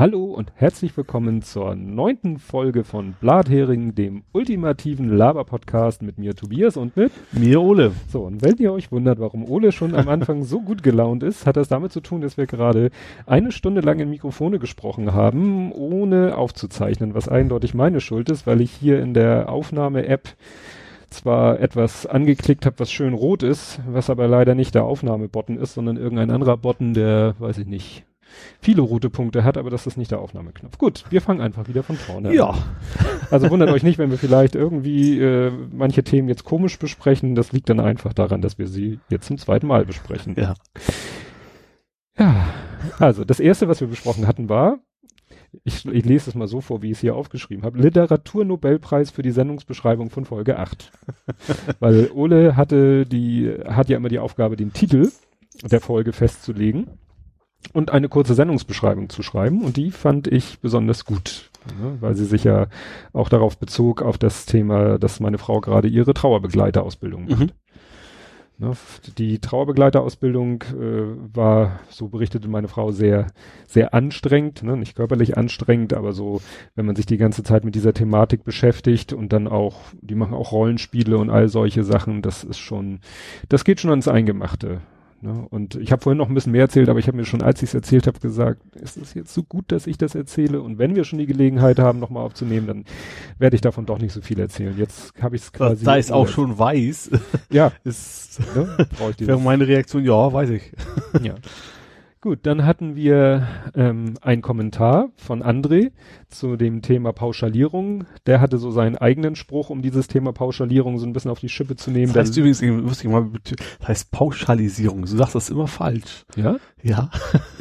Hallo und herzlich willkommen zur neunten Folge von Blathering, dem ultimativen Laber-Podcast mit mir Tobias und mit mir Ole. So, und wenn ihr euch wundert, warum Ole schon am Anfang so gut gelaunt ist, hat das damit zu tun, dass wir gerade eine Stunde lang in Mikrofone gesprochen haben, ohne aufzuzeichnen, was eindeutig meine Schuld ist, weil ich hier in der Aufnahme-App zwar etwas angeklickt habe, was schön rot ist, was aber leider nicht der Aufnahmebutton ist, sondern irgendein anderer Button, der, weiß ich nicht, viele rote Punkte hat, aber das ist nicht der Aufnahmeknopf. Gut, wir fangen einfach wieder von vorne ja. an. Also wundert euch nicht, wenn wir vielleicht irgendwie äh, manche Themen jetzt komisch besprechen. Das liegt dann einfach daran, dass wir sie jetzt zum zweiten Mal besprechen. Ja. Ja, also das erste, was wir besprochen hatten, war, ich, ich lese es mal so vor, wie ich es hier aufgeschrieben habe, Literaturnobelpreis für die Sendungsbeschreibung von Folge 8. Weil Ole hatte die, hat ja immer die Aufgabe, den Titel der Folge festzulegen und eine kurze Sendungsbeschreibung zu schreiben und die fand ich besonders gut, ne, weil sie sich ja auch darauf bezog, auf das Thema, dass meine Frau gerade ihre Trauerbegleiterausbildung macht. Mhm. Ne, die Trauerbegleiterausbildung äh, war, so berichtete meine Frau, sehr, sehr anstrengend, ne? nicht körperlich anstrengend, aber so, wenn man sich die ganze Zeit mit dieser Thematik beschäftigt und dann auch, die machen auch Rollenspiele und all solche Sachen, das ist schon, das geht schon ans Eingemachte. Ne? Und ich habe vorhin noch ein bisschen mehr erzählt, aber ich habe mir schon, als ich es erzählt habe, gesagt, ist es jetzt so gut, dass ich das erzähle? Und wenn wir schon die Gelegenheit haben, nochmal aufzunehmen, dann werde ich davon doch nicht so viel erzählen. Jetzt habe ich es quasi. Da ich auch schon weiß. Ja. ist, ne? wäre meine Reaktion, ja, weiß ich. Ja. Gut, dann hatten wir ähm, einen Kommentar von André zu dem Thema Pauschalierung. Der hatte so seinen eigenen Spruch, um dieses Thema Pauschalierung so ein bisschen auf die Schippe zu nehmen. Das heißt übrigens, muss ich mal, das heißt Pauschalisierung. Du sagst das immer falsch. Ja? Ja.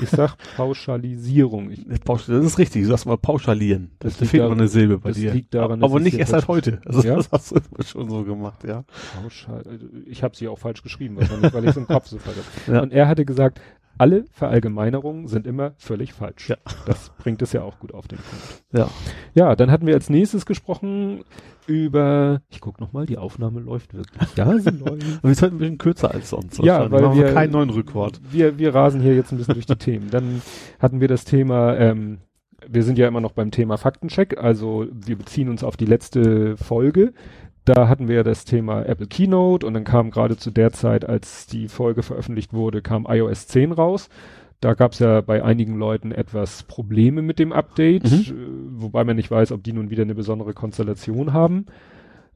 Ich sag Pauschalisierung. Ich, das ist richtig. Du sagst mal pauschalieren. Das da fehlt noch eine Silbe bei das dir. Liegt daran, aber nicht erst seit heute. Also ja? das hast du immer schon so gemacht, ja. Pauschal, ich habe sie auch falsch geschrieben, wahrscheinlich, weil ich es im Kopf so verletzt. Ja. Und er hatte gesagt, alle Verallgemeinerungen sind immer völlig falsch. Ja. Das bringt es ja auch gut auf den Punkt. Ja. Ja, dann hatten wir als nächstes gesprochen über, ich guck noch mal, die Aufnahme läuft wirklich. Ja, sie läuft. Und wir sind ein bisschen kürzer als sonst. Ja, weil wir, keinen neuen Rückwort. Wir, wir rasen hier jetzt ein bisschen durch die Themen. Dann hatten wir das Thema, ähm, wir sind ja immer noch beim Thema Faktencheck, also wir beziehen uns auf die letzte Folge. Da hatten wir ja das Thema Apple Keynote und dann kam gerade zu der Zeit, als die Folge veröffentlicht wurde, kam iOS 10 raus. Da gab es ja bei einigen Leuten etwas Probleme mit dem Update, mhm. Äh, wobei man nicht weiß, ob die nun wieder eine besondere Konstellation haben.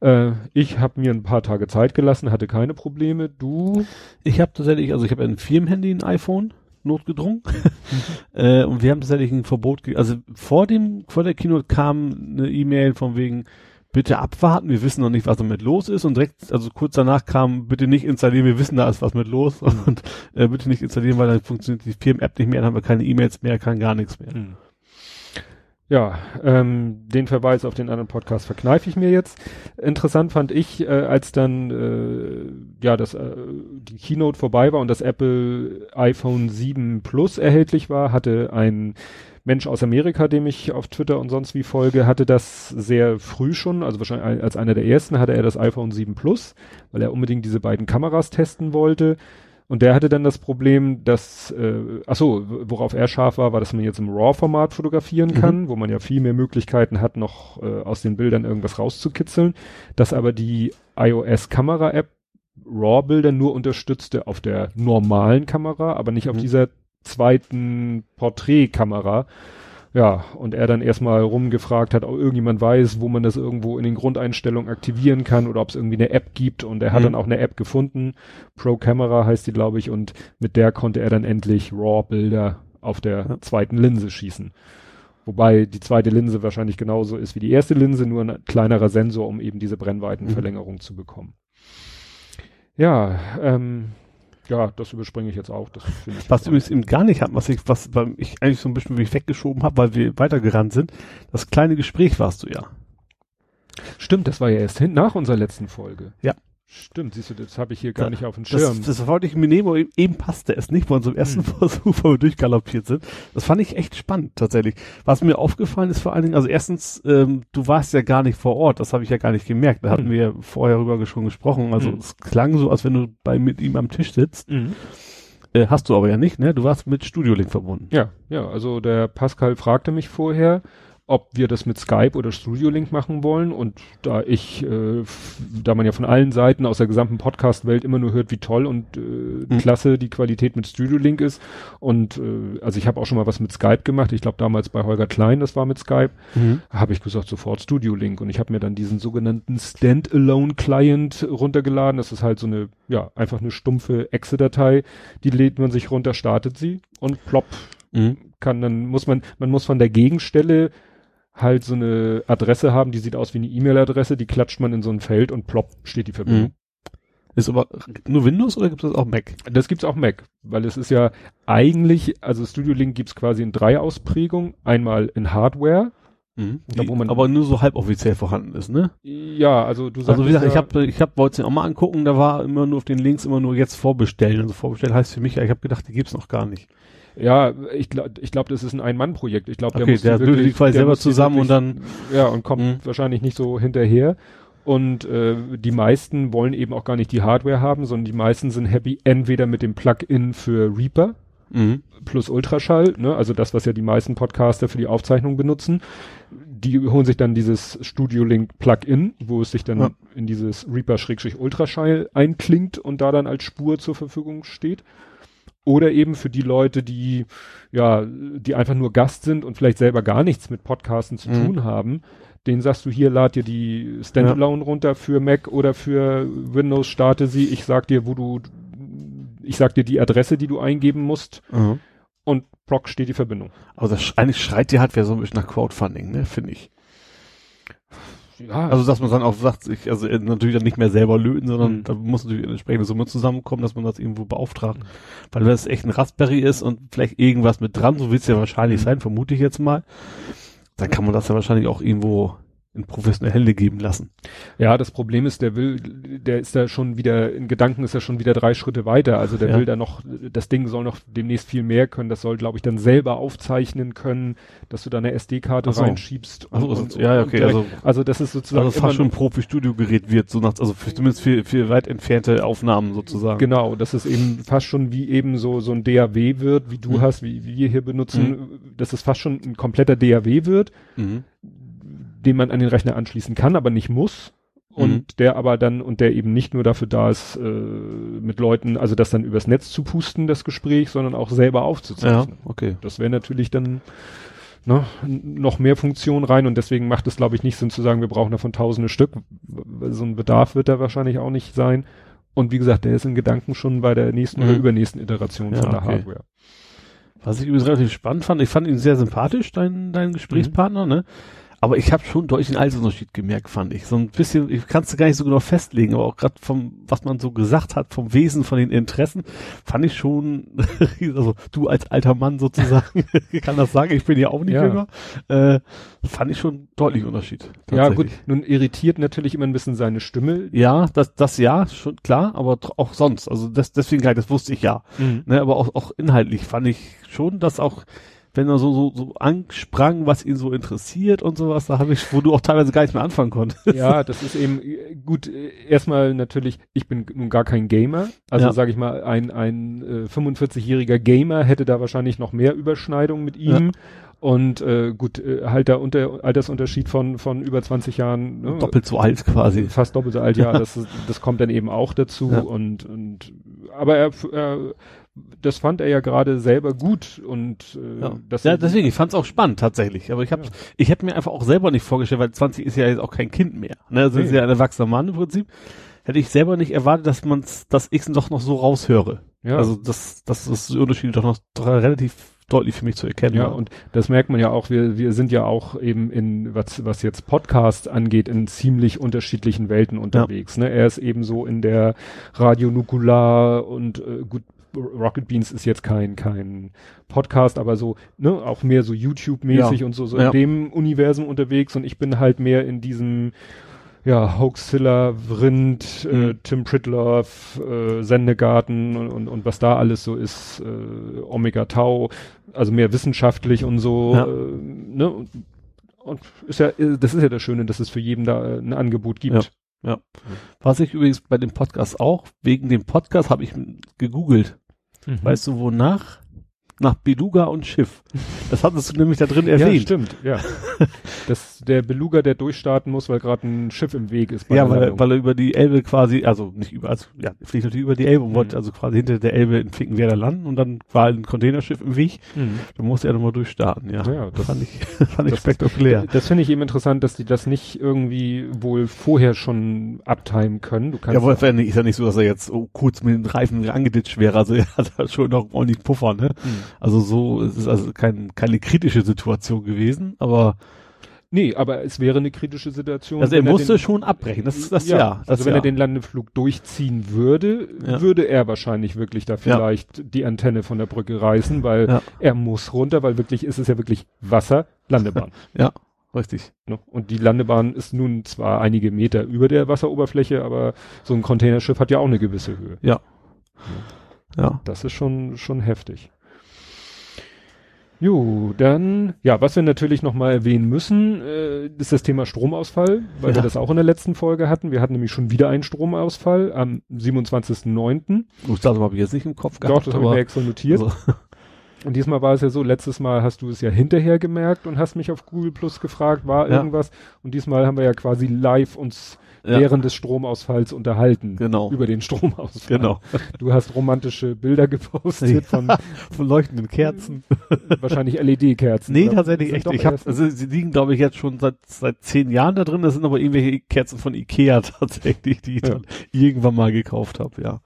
Äh, ich habe mir ein paar Tage Zeit gelassen, hatte keine Probleme. Du? Ich habe tatsächlich, also ich habe ein Firmenhandy, ein iPhone notgedrungen. Mhm. äh, und wir haben tatsächlich ein Verbot, also vor dem, vor der Keynote kam eine E-Mail von wegen, bitte abwarten, wir wissen noch nicht, was damit los ist. Und direkt, also kurz danach kam, bitte nicht installieren, wir wissen, da ist was mit los. Und äh, bitte nicht installieren, weil dann funktioniert die Firmen-App nicht mehr, dann haben wir keine E-Mails mehr, kann gar nichts mehr. Mhm. Ja, ähm, den Verweis auf den anderen Podcast verkneife ich mir jetzt. Interessant fand ich, äh, als dann äh, ja das äh, die Keynote vorbei war und das Apple iPhone 7 Plus erhältlich war, hatte ein Mensch aus Amerika, dem ich auf Twitter und sonst wie folge, hatte das sehr früh schon, also wahrscheinlich als einer der ersten hatte er das iPhone 7 Plus, weil er unbedingt diese beiden Kameras testen wollte. Und der hatte dann das Problem, dass, äh, ach so, worauf er scharf war, war, dass man jetzt im RAW-Format fotografieren mhm. kann, wo man ja viel mehr Möglichkeiten hat, noch äh, aus den Bildern irgendwas rauszukitzeln, dass aber die iOS-Kamera-App RAW-Bilder nur unterstützte auf der normalen Kamera, aber nicht auf mhm. dieser zweiten Porträtkamera. Ja, und er dann erstmal rumgefragt hat, ob irgendjemand weiß, wo man das irgendwo in den Grundeinstellungen aktivieren kann oder ob es irgendwie eine App gibt. Und er hat mhm. dann auch eine App gefunden. Pro Camera heißt die, glaube ich, und mit der konnte er dann endlich RAW-Bilder auf der ja. zweiten Linse schießen. Wobei die zweite Linse wahrscheinlich genauso ist wie die erste Linse, nur ein kleinerer Sensor, um eben diese Brennweitenverlängerung mhm. zu bekommen. Ja, ähm, ja, das überspringe ich jetzt auch. Das ich was übrigens eben gar nicht hat, was ich, was ich eigentlich so ein bisschen wie weggeschoben habe, weil wir weitergerannt sind. Das kleine Gespräch warst du ja. Stimmt, das war ja erst hin, nach unserer letzten Folge. Ja. Stimmt, siehst du, das habe ich hier gar nicht auf dem Schirm. Das, das wollte ich mir nehmen, aber eben passte es nicht bei unserem ersten hm. Versuch, wo wir durchgaloppiert sind. Das fand ich echt spannend, tatsächlich. Was mir aufgefallen ist vor allen Dingen, also erstens, ähm, du warst ja gar nicht vor Ort, das habe ich ja gar nicht gemerkt. Da hatten hm. wir vorher rüber schon gesprochen. Also hm. es klang so, als wenn du bei mit ihm am Tisch sitzt. Hm. Äh, hast du aber ja nicht, ne? Du warst mit Studio Link verbunden. Ja, ja, also der Pascal fragte mich vorher, ob wir das mit Skype oder Studio Link machen wollen. Und da ich, äh, da man ja von allen Seiten aus der gesamten Podcast-Welt immer nur hört, wie toll und äh, mhm. klasse die Qualität mit Studio Link ist. Und äh, also ich habe auch schon mal was mit Skype gemacht, ich glaube damals bei Holger Klein, das war mit Skype, mhm. habe ich gesagt sofort Studio Link. Und ich habe mir dann diesen sogenannten Standalone Client runtergeladen, das ist halt so eine, ja, einfach eine stumpfe Exe-Datei, die lädt man sich runter, startet sie und plopp, mhm. kann dann, muss man, man muss von der Gegenstelle halt so eine Adresse haben, die sieht aus wie eine E-Mail-Adresse, die klatscht man in so ein Feld und plopp steht die Verbindung. Mhm. Ist aber nur Windows oder gibt es auch Mac? Das gibt's auch Mac, weil es ist ja eigentlich, also Studio Link gibt's quasi in drei Ausprägungen. Einmal in Hardware, Mhm. Die, wo man aber nur so halboffiziell vorhanden ist, ne? Ja, also du sagst. Also wie gesagt, ja, ich habe, ich hab, wollte es mir auch mal angucken, da war immer nur auf den Links immer nur jetzt vorbestellen. Also vorbestellen heißt für mich, ich habe gedacht, die gibt's noch gar nicht. Ja, ich glaube, ich glaube, das ist ein Ein-Mann-Projekt. Ich glaube, der okay, muss der wirklich, die quasi selber zusammen wirklich, und dann ja und kommt mh. wahrscheinlich nicht so hinterher. Und äh, die meisten wollen eben auch gar nicht die Hardware haben, sondern die meisten sind happy entweder mit dem Plugin für Reaper mhm. plus Ultraschall, ne, also das, was ja die meisten Podcaster für die Aufzeichnung benutzen. Die holen sich dann dieses Studio Link Plugin, wo es sich dann ja. in dieses Reaper-Ultraschall einklingt und da dann als Spur zur Verfügung steht. Oder eben für die Leute, die, ja, die einfach nur Gast sind und vielleicht selber gar nichts mit Podcasten zu mhm. tun haben, den sagst du hier, lad dir die Standalone ja. runter für Mac oder für Windows, starte sie, ich sag dir, wo du, ich sag dir die Adresse, die du eingeben musst mhm. und Proc steht die Verbindung. Also das, eigentlich schreit die Hardware so ein bisschen nach Crowdfunding, ne, finde ich. Ja. Also dass man dann auch sagt, ich, also äh, natürlich dann nicht mehr selber löten, sondern mhm. da muss natürlich eine entsprechende Summe zusammenkommen, dass man das irgendwo beauftragt. Mhm. Weil wenn es echt ein Raspberry ist und vielleicht irgendwas mit dran, so wird es ja wahrscheinlich mhm. sein, vermute ich jetzt mal, dann kann man das ja wahrscheinlich auch irgendwo in professionelle Hände geben lassen. Ja, das Problem ist, der will, der ist da schon wieder, in Gedanken ist er schon wieder drei Schritte weiter. Also der ja. will da noch, das Ding soll noch demnächst viel mehr können. Das soll, glaube ich, dann selber aufzeichnen können, dass du da eine SD-Karte so. reinschiebst. Und, also, und, ja, okay. also, also das ist sozusagen. Also fast schon ein Profi-Studiogerät wird, so nach, also für, zumindest für, für weit entfernte Aufnahmen sozusagen. Genau, dass es eben fast schon wie eben so, so ein DAW wird, wie du mhm. hast, wie, wie wir hier benutzen, mhm. dass es fast schon ein kompletter DAW wird. Mhm den man an den Rechner anschließen kann, aber nicht muss. Und mhm. der aber dann, und der eben nicht nur dafür da ist, äh, mit Leuten, also das dann übers Netz zu pusten, das Gespräch, sondern auch selber aufzuzeichnen. Ja, okay. Das wäre natürlich dann ne, noch mehr Funktionen rein und deswegen macht es, glaube ich, nicht Sinn zu sagen, wir brauchen davon tausende Stück. So ein Bedarf wird da wahrscheinlich auch nicht sein. Und wie gesagt, der ist in Gedanken schon bei der nächsten mhm. oder übernächsten Iteration ja, von der okay. Hardware. Was ich übrigens relativ spannend fand, ich fand ihn sehr sympathisch, dein, dein Gesprächspartner, mhm. ne? Aber ich habe schon deutlich einen Altersunterschied gemerkt, fand ich. So ein bisschen, ich kann es gar nicht so genau festlegen, aber auch gerade vom, was man so gesagt hat, vom Wesen, von den Interessen, fand ich schon, also du als alter Mann sozusagen, kann das sagen, ich bin ja auch nicht ja. jünger, äh, fand ich schon deutlich Unterschied. Ja gut, nun irritiert natürlich immer ein bisschen seine Stimme. Ja, das, das ja, schon klar, aber auch sonst, also das, deswegen, das wusste ich ja. Mhm. Ne, aber auch, auch inhaltlich fand ich schon, dass auch wenn er so, so, so ansprang, was ihn so interessiert und sowas, da habe ich, wo du auch teilweise gar nicht mehr anfangen konntest. Ja, das ist eben gut. Erstmal natürlich, ich bin nun gar kein Gamer. Also ja. sage ich mal, ein, ein äh, 45-jähriger Gamer hätte da wahrscheinlich noch mehr Überschneidung mit ihm. Ja. Und äh, gut, äh, halt der Unter Altersunterschied von von über 20 Jahren. Ne? Doppelt so alt quasi. Fast doppelt so alt, ja. das, das kommt dann eben auch dazu. Ja. Und, und aber er, er das fand er ja gerade selber gut und äh, ja. das ja deswegen ich fand es auch spannend tatsächlich aber ich habe ja. ich hätte mir einfach auch selber nicht vorgestellt weil 20 ist ja jetzt auch kein Kind mehr ne also nee. ist ja ein erwachsener Mann im Prinzip hätte ich selber nicht erwartet dass man's dass ich doch noch so raushöre ja also das das ist die Unterschiede doch noch relativ deutlich für mich zu erkennen. Ja, und das merkt man ja auch, wir, wir sind ja auch eben in, was, was jetzt Podcast angeht, in ziemlich unterschiedlichen Welten unterwegs. Ja. Ne? Er ist eben so in der Radio Nukular und äh, gut, Rocket Beans ist jetzt kein, kein Podcast, aber so, ne, auch mehr so YouTube-mäßig ja. und so, so ja. in dem Universum unterwegs und ich bin halt mehr in diesem, ja, Hoaxilla, Vrind, äh, mhm. äh, Tim Pritloff, äh, Sendegarten und, und, und was da alles so ist, äh, Omega Tau, also mehr wissenschaftlich und so, ja. äh, ne, und, und ist ja, das ist ja das Schöne, dass es für jeden da äh, ein Angebot gibt. Ja. Was ich übrigens bei dem Podcast auch, wegen dem Podcast habe ich gegoogelt Mhm. Weißt du, wonach? Nach Beluga und Schiff. Das hattest du nämlich da drin Ja, erwähnt. stimmt, ja. das, der Beluga, der durchstarten muss, weil gerade ein Schiff im Weg ist. bei Ja, weil, er- weil er über die Elbe quasi, also nicht über, also ja, fliegt natürlich über die Elbe und Mhm. wollte also quasi hinter der Elbe in Finkenwerder landen und dann war ein Containerschiff im Weg. Mhm. Da musste er nochmal durchstarten, ja. Ja, das- fand ich, fand ich das- spektakulär. Das finde ich eben interessant, dass die das nicht irgendwie wohl vorher schon abtimen können. Du kannst Ja, aber ist ja nicht- ja so, dass er jetzt so kurz mit den Reifen angeditscht wäre. Also er hat da schon noch ordentlich Puffer, ne? Mhm. Also so, es ist also kein, keine kritische Situation gewesen, aber Nee, aber es wäre eine kritische Situation. also er musste den, schon abbrechen. Das, das ja, das also wenn ja. er den Landeflug durchziehen würde, Ja. würde er wahrscheinlich wirklich da vielleicht die Antenne von der Brücke reißen, weil Ja. er muss runter, weil wirklich ist es ja wirklich Wasser, Landebahn. ja, richtig. ne? Und die Landebahn ist nun zwar einige Meter über der Wasseroberfläche, aber so ein Containerschiff hat ja auch eine gewisse Höhe. Ja. Das ist schon, schon heftig. Jo, dann, ja, was wir natürlich nochmal erwähnen müssen, äh, ist das Thema Stromausfall, weil Ja. wir das auch in der letzten Folge hatten. Wir hatten nämlich schon wieder einen Stromausfall am 27.09. Gut, das habe ich jetzt nicht im Kopf Doch, gehabt. das habe ich mir extra notiert. also, Und diesmal war es ja so, letztes Mal hast du es ja hinterher gemerkt und hast mich auf Google Plus gefragt, war Ja. irgendwas? Und diesmal haben wir ja quasi live uns ja, während des Stromausfalls unterhalten. genau. Über den Stromausfall. Genau. Du hast romantische Bilder gepostet Ja. von Von leuchtenden Kerzen. wahrscheinlich LED-Kerzen. Nee, tatsächlich echt. Ich hab, also sie liegen, glaube ich, jetzt schon seit seit zehn Jahren da drin. Das sind aber irgendwelche Kerzen von Ikea tatsächlich, die ich Ja. dann irgendwann mal gekauft habe, ja.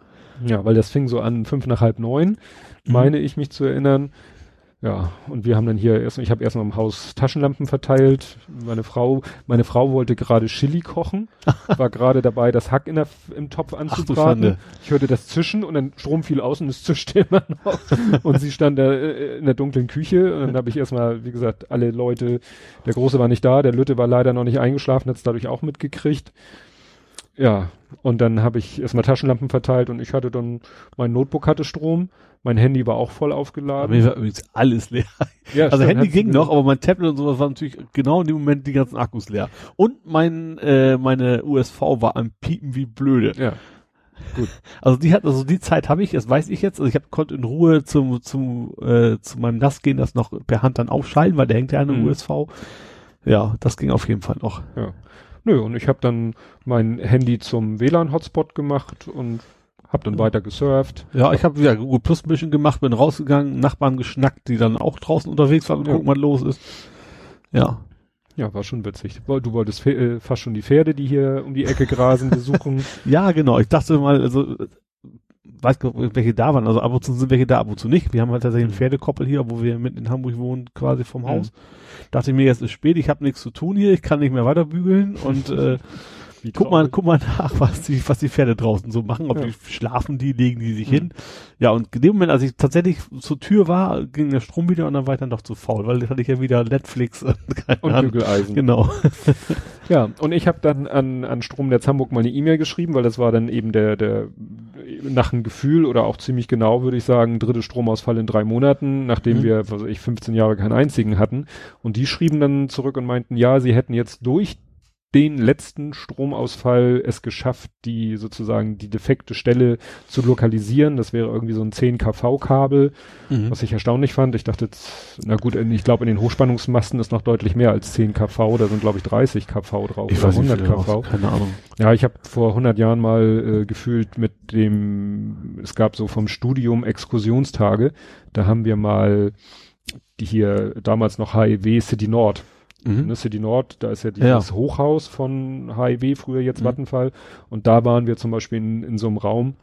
ja, weil das fing so an fünf nach halb neun, Mhm. meine ich mich zu erinnern. Ja, und wir haben dann hier erst, ich habe erstmal im Haus Taschenlampen verteilt. Meine Frau, meine Frau wollte gerade Chili kochen, war gerade dabei, das Hack in der, im Topf anzubraten. Schande. Ich hörte das Zischen und dann Strom fiel aus und es zischte immer noch. und sie stand da äh, in der dunklen Küche und dann habe ich erstmal, wie gesagt, alle Leute, der Große war nicht da, der Lütte war leider noch nicht eingeschlafen, hat es dadurch auch mitgekriegt. Ja, und dann habe ich erstmal Taschenlampen verteilt und ich hatte dann, mein Notebook hatte Strom, mein Handy war auch voll Aber aufgeladen. mir war übrigens alles leer. Ja, Also stimmt, Handy ging noch, aber mein Tablet und sowas war natürlich genau in dem Moment die ganzen Akkus leer. Und mein, äh, meine USV war am Piepen wie blöde. Ja, Also die hat, also die Zeit habe ich, das weiß ich jetzt. Also ich hab, konnte in Ruhe zum, zum, äh, zu meinem NAS gehen, das noch per Hand dann aufschalten, weil der hängt ja an der Mhm. USV. Ja, das ging auf jeden Fall noch. ja. Nö, und ich habe dann mein Handy zum WLAN-Hotspot gemacht und habe dann weiter gesurft. Ja, ich habe ja Google Plus ein bisschen gemacht, bin rausgegangen, Nachbarn geschnackt, die dann auch draußen unterwegs waren und Ja. gucken, was los ist. Ja. Ja, war schon witzig. Du wolltest äh, fast schon die Pferde, die hier um die Ecke grasen, besuchen. Ja, genau. Ich dachte mal, also, weiß gar nicht, welche da waren. Also ab und zu sind welche da, ab und zu nicht. Wir haben halt tatsächlich einen Mhm. Pferdekoppel hier, wo wir mitten in Hamburg wohnen, quasi vom Mhm. Haus. Dachte ich mir, jetzt ist spät, ich habe nichts zu tun hier, ich kann nicht mehr weiter bügeln und äh, Wie guck mal, guck mal nach, was die, was die Pferde draußen so machen, ob Ja. die schlafen die, legen die sich Mhm. hin. Ja, und in dem Moment, als ich tatsächlich zur Tür war, ging der Strom wieder und dann war ich dann doch zu faul, weil das hatte ich ja wieder Netflix und keine Und Ahnung. Bügeleisen. Genau. Ja, und ich habe dann an, an Stromnetz Hamburg mal eine E-Mail geschrieben, weil das war dann eben der, der nach einem Gefühl oder auch ziemlich genau, würde ich sagen, dritte Stromausfall in drei Monaten, nachdem Mhm. wir, was weiß ich, 15 Jahre keinen einzigen hatten. Und die schrieben dann zurück und meinten, ja, sie hätten jetzt durch den letzten Stromausfall es geschafft, die sozusagen die defekte Stelle zu lokalisieren. Das wäre irgendwie so ein 10 kV-Kabel, Mhm. was ich erstaunlich fand. Ich dachte, na gut, ich glaube, in den Hochspannungsmasten ist noch deutlich mehr als 10 kV. Da sind, glaube ich, 30 kV drauf Ich oder weiß nicht, 100 wie der kV. keine Ahnung. Ja, ich habe vor 100 Jahren mal äh, gefühlt mit dem, es gab so vom Studium Exkursionstage. Da haben wir mal die hier damals noch HIW City Nord Mhm. ne, City Nord, da ist ja dieses Hochhaus von HIW, früher jetzt Mhm. Vattenfall. Und da waren wir zum Beispiel in, in so einem Raum,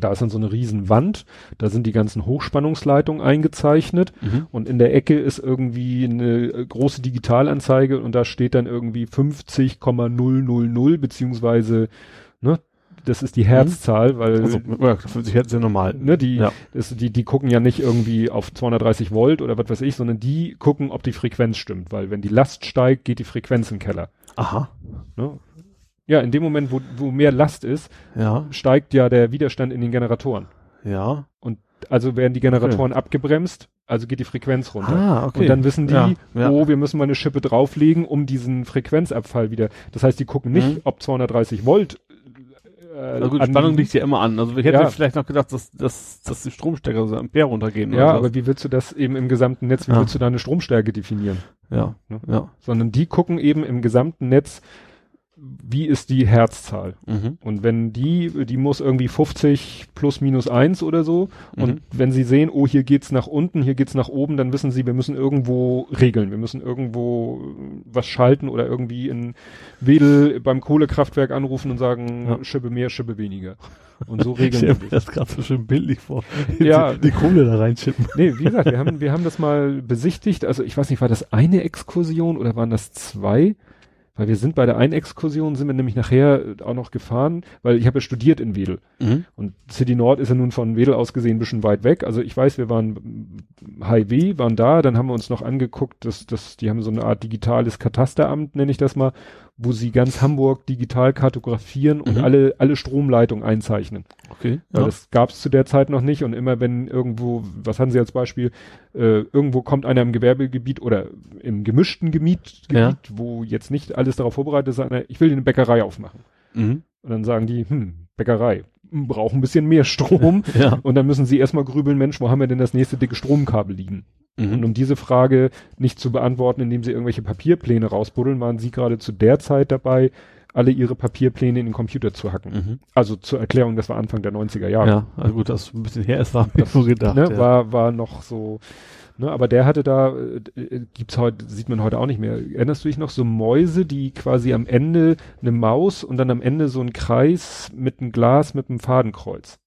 da ist dann so eine riesen Wand, da sind die ganzen Hochspannungsleitungen eingezeichnet Mhm. und in der Ecke ist irgendwie eine äh, große Digitalanzeige und da steht dann irgendwie 50,000 beziehungsweise, das ist die Herzzahl, weil Also, ja, 50 Hertz ist ja normal. ne, die, Ja. das, die, die gucken ja nicht irgendwie auf 230 Volt oder was weiß ich, sondern die gucken, ob die Frequenz stimmt, weil wenn die Last steigt, geht die Frequenz in den Keller. Aha. Ne? Ja, in dem Moment, wo, wo mehr Last ist, Ja. steigt ja der Widerstand in den Generatoren. Ja. Also werden die Generatoren abgebremst, also geht die Frequenz runter. Ah, okay. Und dann wissen die, Ja, ja. oh, wir müssen mal eine Schippe drauflegen, um diesen Frequenzabfall wieder. Das heißt, die gucken nicht, Mhm. ob 230 Volt äh, Na gut, an- Spannung liegt ja immer an. Also ich hätte Ja. vielleicht noch gedacht, dass, dass, dass die Stromstecker so Ampere runtergehen. Ja, aber wie willst du das eben im gesamten Netz, wie Ja. willst du da eine Stromstärke definieren? ja, Ne? ja. Sondern die gucken eben im gesamten Netz, wie ist die Herzzahl? Mhm. Und wenn die, die muss irgendwie 50 plus minus eins oder so. Mhm. Und wenn sie sehen, oh, hier geht's nach unten, hier geht's nach oben, dann wissen sie, wir müssen irgendwo regeln. Wir müssen irgendwo äh, was schalten oder irgendwie in Wedel beim Kohlekraftwerk anrufen und sagen, Ja. Schippe mehr, Schippe weniger. Und so Ich regeln stelle wir mir das. das gerade so schön bildlich vor. Ja. Die, die Kohle da reinschippen. Nee, wie gesagt, wir haben, wir haben das mal besichtigt. Also ich weiß nicht, war das eine Exkursion oder waren das zwei? Weil wir sind bei der einen Exkursion, sind wir nämlich nachher äh, auch noch gefahren, weil ich habe ja studiert in Wedel. Mhm. Und City Nord ist ja nun von Wedel aus gesehen ein bisschen weit weg. Also ich weiß, wir waren Highway, waren da, dann haben wir uns noch angeguckt, dass, dass die haben so eine Art digitales Katasteramt, nenne ich das mal, wo sie ganz Hamburg digital kartografieren und Mhm. alle, alle Stromleitungen einzeichnen. Okay. Weil Ja. das gab es zu der Zeit noch nicht und immer wenn irgendwo, was haben sie als Beispiel, äh, irgendwo kommt einer im Gewerbegebiet oder im gemischten Gebiet, Ja. Wo jetzt nicht alles darauf vorbereitet ist, einer, ich will eine Bäckerei aufmachen. Mhm. Und dann sagen die, hm, Bäckerei, hm, braucht ein bisschen mehr Strom. Ja. Und dann müssen sie erstmal grübeln, Mensch, wo haben wir denn das nächste dicke Stromkabel liegen? Und Mhm. um diese Frage nicht zu beantworten, indem sie irgendwelche Papierpläne rausbuddeln, waren sie gerade zu der Zeit dabei, alle ihre Papierpläne in den Computer zu hacken. Mhm. Also zur Erklärung, das war Anfang der 90er Jahre. Ja, also gut, das ein bisschen her ist, war mir so gedacht. ne, ja. war, war noch so, ne, aber der hatte da, äh, gibt's heute, sieht man heute auch nicht mehr. Erinnerst du dich noch, so Mäuse, die quasi am Ende eine Maus und dann am Ende so ein Kreis mit einem Glas mit einem Fadenkreuz.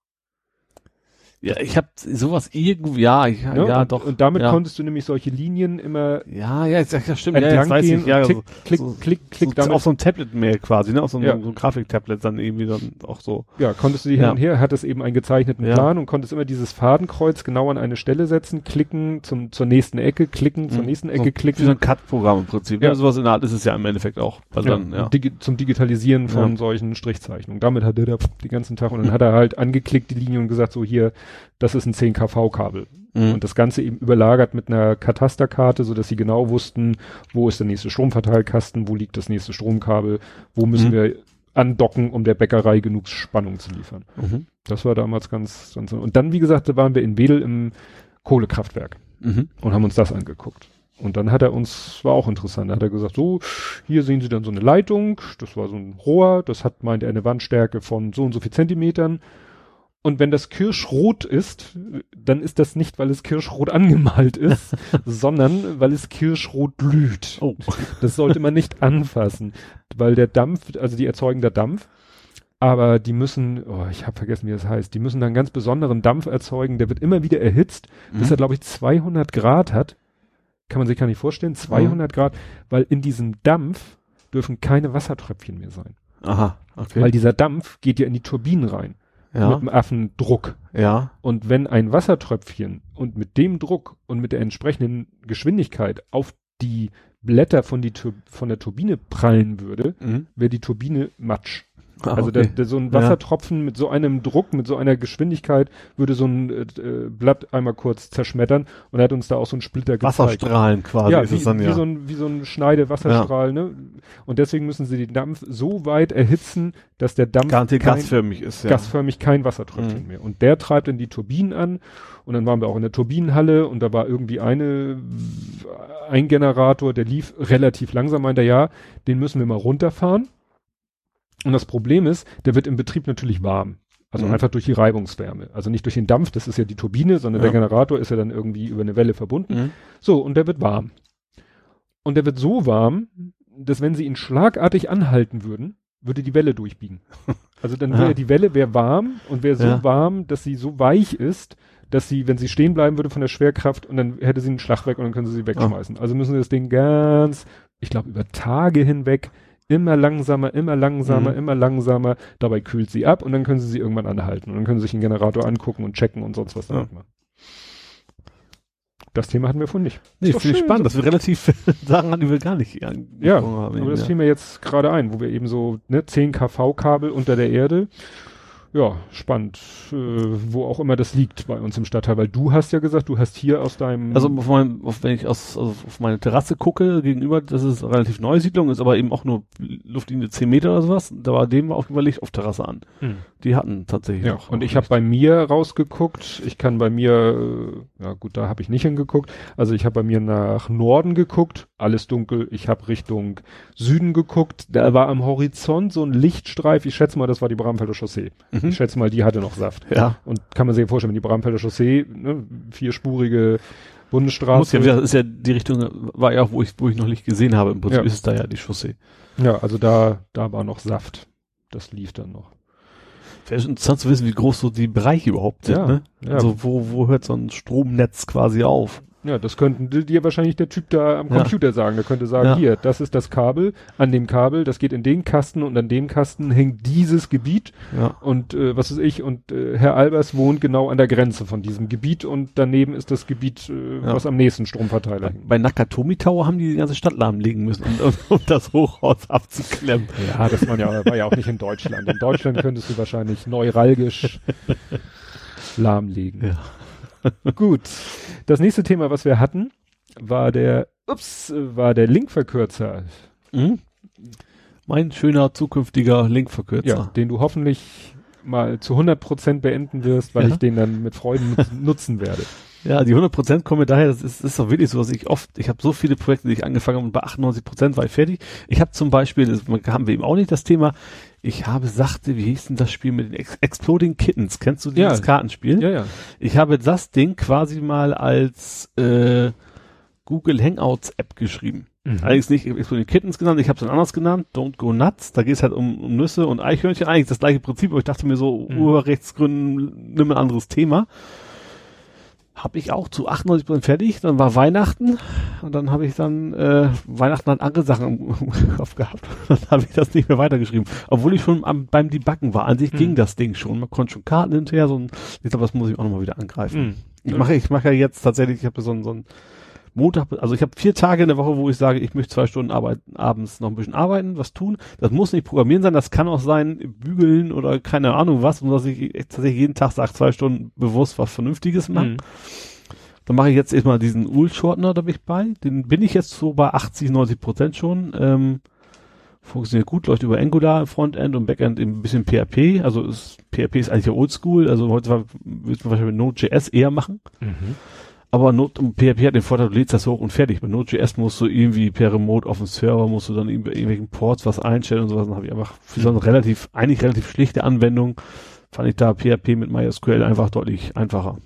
Ja, ich habe sowas irgendwo, ja, ich, Ne? ja, und, doch. Und damit ja. konntest du nämlich solche Linien immer Ja, ja, das, das stimmt. Ja, jetzt weiß ich, ja, klick, klick, so- klick, klick, so, damit, auf so ein Tablet mehr quasi, ne? Auf so, ein- Ja. so ein Grafiktablet dann irgendwie dann auch so. ja, konntest du die hin Ja. und her, hattest eben einen gezeichneten Ja. Plan und konntest immer dieses Fadenkreuz genau an eine Stelle setzen, klicken, zum, zur nächsten Ecke, klicken, zur Mhm. nächsten Ecke, Wie klicken. so ein Cut-Programm im Prinzip. Ja. Ja. Sowas in der Art ist es ja im Endeffekt auch. Dann, ja. Digi zum Digitalisieren von Ja. solchen Strichzeichnungen. Damit hat er da den ganzen Tag und dann hat er halt angeklickt die Linie und gesagt, so hier, das ist ein 10 kV-Kabel. Mhm. Und das Ganze eben überlagert mit einer Katasterkarte, so dass sie genau wussten, wo ist der nächste Stromverteilkasten, wo liegt das nächste Stromkabel, wo müssen Mhm. wir andocken, um der Bäckerei genug Spannung zu liefern. Mhm. Das war damals ganz, ganz und dann, wie gesagt, da waren wir in Wedel im Kohlekraftwerk Mhm. und haben uns das angeguckt. Und dann hat er uns, war auch interessant, da hat er gesagt, so, hier sehen Sie dann so eine Leitung, das war so ein Rohr, das hat, meint er, eine Wandstärke von so und so viel Zentimetern. Und wenn das kirschrot ist, dann ist das nicht, weil es kirschrot angemalt ist, sondern weil es kirschrot glüht. Oh. Das sollte man nicht anfassen, weil der Dampf, also die erzeugen da Dampf, aber die müssen, oh, ich habe vergessen, wie das heißt, die müssen dann ganz besonderen Dampf erzeugen, der wird immer wieder erhitzt, bis Mhm. er, glaube ich, 200 Grad hat. Kann man sich gar nicht vorstellen, 200 Grad, weil in diesem Dampf dürfen keine Wassertröpfchen mehr sein. Aha, okay. Weil dieser Dampf geht ja in die Turbinen rein, mit ja, dem Affendruck. ja. Und wenn ein Wassertröpfchen und mit dem Druck und mit der entsprechenden Geschwindigkeit auf die Blätter von, die von der Turbine prallen würde, Mhm. wäre die Turbine matsch. Ah, Also okay. der, der, so ein Ja. Wassertropfen mit so einem Druck, mit so einer Geschwindigkeit würde so ein äh, Blatt einmal kurz zerschmettern und er hat uns da auch so einen Splitter gezeigt. Wasserstrahlen quasi ja, ist wie, es dann wie ja. so ein, wie so ein Schneidewasserstrahl, ne? Und deswegen müssen sie den Dampf so weit erhitzen, dass der Dampf kein, gasförmig ist, ja. gasförmig kein Wassertröpfchen Mhm. mehr. Und der treibt dann die Turbinen an und dann waren wir auch in der Turbinenhalle und da war irgendwie eine, ein Generator, der lief relativ langsam, meint er, ja, den müssen wir mal runterfahren. Und das Problem ist, der wird im Betrieb natürlich warm. Also Mhm. einfach durch die Reibungswärme. Also nicht durch den Dampf, das ist ja die Turbine, sondern Ja. der Generator ist ja dann irgendwie über eine Welle verbunden. Mhm. So, und der wird warm. Und der wird so warm, dass wenn sie ihn schlagartig anhalten würden, würde die Welle durchbiegen. Also dann wäre die Welle wäre warm und wäre so Ja. warm, dass sie so weich ist, dass sie, wenn sie stehen bleiben würde von der Schwerkraft und dann hätte sie einen Schlag weg und dann können sie sie wegschmeißen. Also müssen sie das Ding ganz, ich glaube über Tage hinweg immer langsamer, immer langsamer, Mhm. immer langsamer. Dabei kühlt sie ab und dann können sie sie irgendwann anhalten und dann können sie sich den Generator angucken und checken und sonst was Ja. Das Thema hatten wir vorhin nicht. Nee, finde ich spannend, dass wir relativ Sachen an, die wir gar nicht Ja, haben. aber das ja. fiel mir jetzt gerade ein, wo wir eben so ne, 10 kV-Kabel unter der Erde. Ja, spannend, äh, wo auch immer das liegt bei uns im Stadtteil, weil du hast ja gesagt, du hast hier aus deinem... Also auf mein, auf, wenn ich aus, also auf meine Terrasse gucke, gegenüber, das ist eine relativ neue Siedlung, ist aber eben auch nur Luftlinie 10 Meter oder sowas, da war dem auch überlegt auf Terrasse an. Hm. Die hatten tatsächlich Ja, und ich habe bei mir rausgeguckt, ich kann bei mir, äh, ja gut, da habe ich nicht hingeguckt, also ich habe bei mir nach Norden geguckt, alles dunkel, ich habe Richtung Süden geguckt, da war am Horizont so ein Lichtstreif, ich schätze mal, das war die Bramfelder Chaussee. Mhm. Ich schätze mal, die hatte noch Saft. Ja. Und kann man sich vorstellen, wenn die Bramfelder Chaussee, ne, vierspurige Bundesstraße. Muss ja, das ist ja die Richtung, war ja auch, wo ich, wo ich noch nicht gesehen habe. Im Prinzip Ja. ist es da ja die Chaussee. ja, also da, da war noch Saft. Das lief dann noch. Wäre interessant zu wissen, wie groß so die Bereiche überhaupt sind, Ja, ne? ja. Also wo, wo hört so ein Stromnetz quasi auf? Ja, das könnten di- dir wahrscheinlich der Typ da am Ja. Computer sagen. Der könnte sagen, Ja. hier, das ist das Kabel, an dem Kabel, das geht in den Kasten und an dem Kasten hängt dieses Gebiet Ja. und äh, was ist ich und äh, Herr Albers wohnt genau an der Grenze von diesem Gebiet und daneben ist das Gebiet, äh, Ja. was am nächsten Stromverteiler hängt. Bei Nakatomi Tower haben die die ganze Stadt lahmlegen müssen, um, um das Hochhaus abzuklemmen. Ja, das war ja, war ja auch nicht in Deutschland. In Deutschland könntest du wahrscheinlich neuralgisch lahmlegen. Ja. Gut. Das nächste Thema, was wir hatten, war der, ups, war der Linkverkürzer. Mhm. Mein schöner zukünftiger Linkverkürzer. Ja, den du hoffentlich mal zu 100 Prozent beenden wirst, weil Ja. ich den dann mit Freuden nutz- nutzen werde. Ja, die 100% kommen mir daher, das ist, das ist doch wirklich so, dass ich oft, ich habe so viele Projekte, die ich angefangen habe und bei 98% war ich fertig. Ich habe zum Beispiel, das haben wir eben auch nicht das Thema, ich habe sagte, wie hieß denn das Spiel mit den Ex Exploding Kittens? Kennst du dieses Ja. Kartenspiel? Ja, ja. Ich habe das Ding quasi mal als äh, Google Hangouts App geschrieben. Mhm. Allerdings nicht Exploding Kittens genannt, ich habe es dann anders genannt, Don't Go Nuts. Da geht es halt um, um Nüsse und Eichhörnchen, eigentlich das gleiche Prinzip, aber ich dachte mir so, Mhm. Urheberrechtsgründen, nimm ein anderes Thema. Habe ich auch zu 98% fertig, dann war Weihnachten und dann habe ich dann, äh, Weihnachten hat andere Sachen im, im Kopf gehabt. Dann habe ich das nicht mehr weitergeschrieben. Obwohl ich schon am, beim Debuggen war. An sich Mhm. ging das Ding schon. Man konnte schon Karten hinterher, so ein, ich glaube, das muss ich auch nochmal wieder angreifen. Mhm. Ich mache, ich mache ja jetzt tatsächlich, ich habe so ein, so ein Montag, also ich habe vier Tage in der Woche, wo ich sage, ich möchte zwei Stunden arbeiten, abends noch ein bisschen arbeiten, was tun. Das muss nicht programmieren sein, das kann auch sein, bügeln oder keine Ahnung was, und dass ich tatsächlich jeden Tag sage, zwei Stunden bewusst was Vernünftiges machen. Mhm. Dann mache ich jetzt erstmal diesen Ul-Shortener, da bin ich bei. Den bin ich jetzt so bei 80, 90 Prozent schon. Ähm, funktioniert gut, läuft über Angular Frontend und Backend ein bisschen PHP. Also ist, PHP ist eigentlich ja oldschool. Also heute würde man wahrscheinlich mit Node.js eher machen. Mhm. Aber Not PHP hat den Vorteil, du lädst das hoch und fertig. Bei Node.js musst du irgendwie per Remote auf dem Server, musst du dann irgendwie irgendwelchen Ports was einstellen und sowas. Dann habe ich einfach für so eine relativ, eigentlich relativ schlichte Anwendung, fand ich da PHP mit MySQL einfach deutlich einfacher.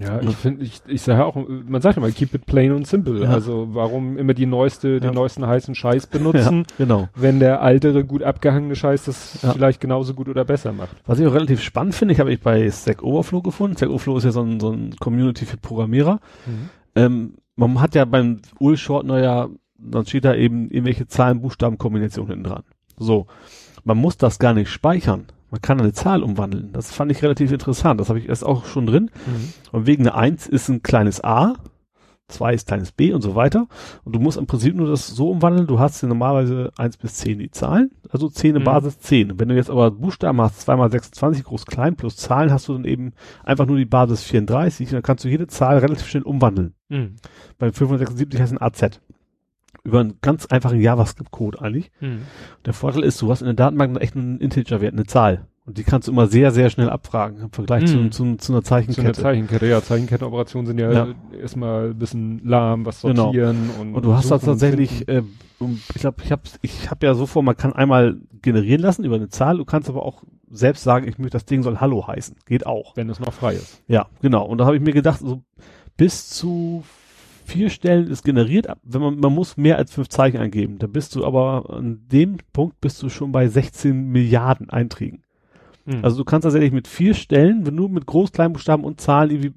Ja, ich finde, ich, ich sage auch, man sagt immer, keep it plain und simple. Ja. Also warum immer die neueste, den Ja. neuesten heißen Scheiß benutzen, Genau. wenn der altere, gut abgehangene Scheiß das Ja. vielleicht genauso gut oder besser macht. Was ich auch relativ spannend finde, ich habe ich bei Stack Overflow gefunden. Stack Overflow ist ja so ein, so ein Community für Programmierer. Ähm, man hat ja beim Ul-Shortener ja, dann steht da eben irgendwelche Zahlen-Buchstaben-Kombinationen hinten dran. So. Man muss das gar nicht speichern. Man kann eine Zahl umwandeln. Das fand ich relativ interessant. Das habe ich erst auch schon drin. Mhm. Und wegen eine 1 ist ein kleines a, 2 ist kleines b und so weiter. Und du musst im Prinzip nur das so umwandeln. Du hast ja normalerweise 1 bis 10 die Zahlen. Also 10 in Mhm. Basis 10. Und wenn du jetzt aber Buchstaben hast, 2 mal 26 groß klein plus Zahlen, hast du dann eben einfach nur die Basis 34. Und dann kannst du jede Zahl relativ schnell umwandeln. Mhm. Beim 576 heißt ein AZ. Über einen ganz einfachen JavaScript-Code eigentlich. Mhm. Der Vorteil ist, du hast in der Datenbank echt einen Integer-Wert, eine Zahl. Und die kannst du immer sehr, sehr schnell abfragen im Vergleich Mhm. zu, zu, zu einer Zeichenkette. eine Zeichenkette, ja, Zeichenkettenoperationen sind ja, Ja. erstmal ein bisschen lahm, was Genau. sortieren und Und du hast da tatsächlich, äh, ich glaube, ich habe ich hab ja so vor, man kann einmal generieren lassen über eine Zahl, du kannst aber auch selbst sagen, ich möchte, das Ding soll Hallo heißen. Geht auch. wenn es noch frei ist. Ja, genau. Und da habe ich mir gedacht, so bis zu vier Stellen ist generiert, wenn man, man muss mehr als fünf Zeichen eingeben. Da bist du aber an dem Punkt bist du schon bei 16 Milliarden Einträgen. Mhm. Also du kannst tatsächlich mit vier Stellen, wenn du mit Groß-, Kleinbuchstaben und Zahlen irgendwie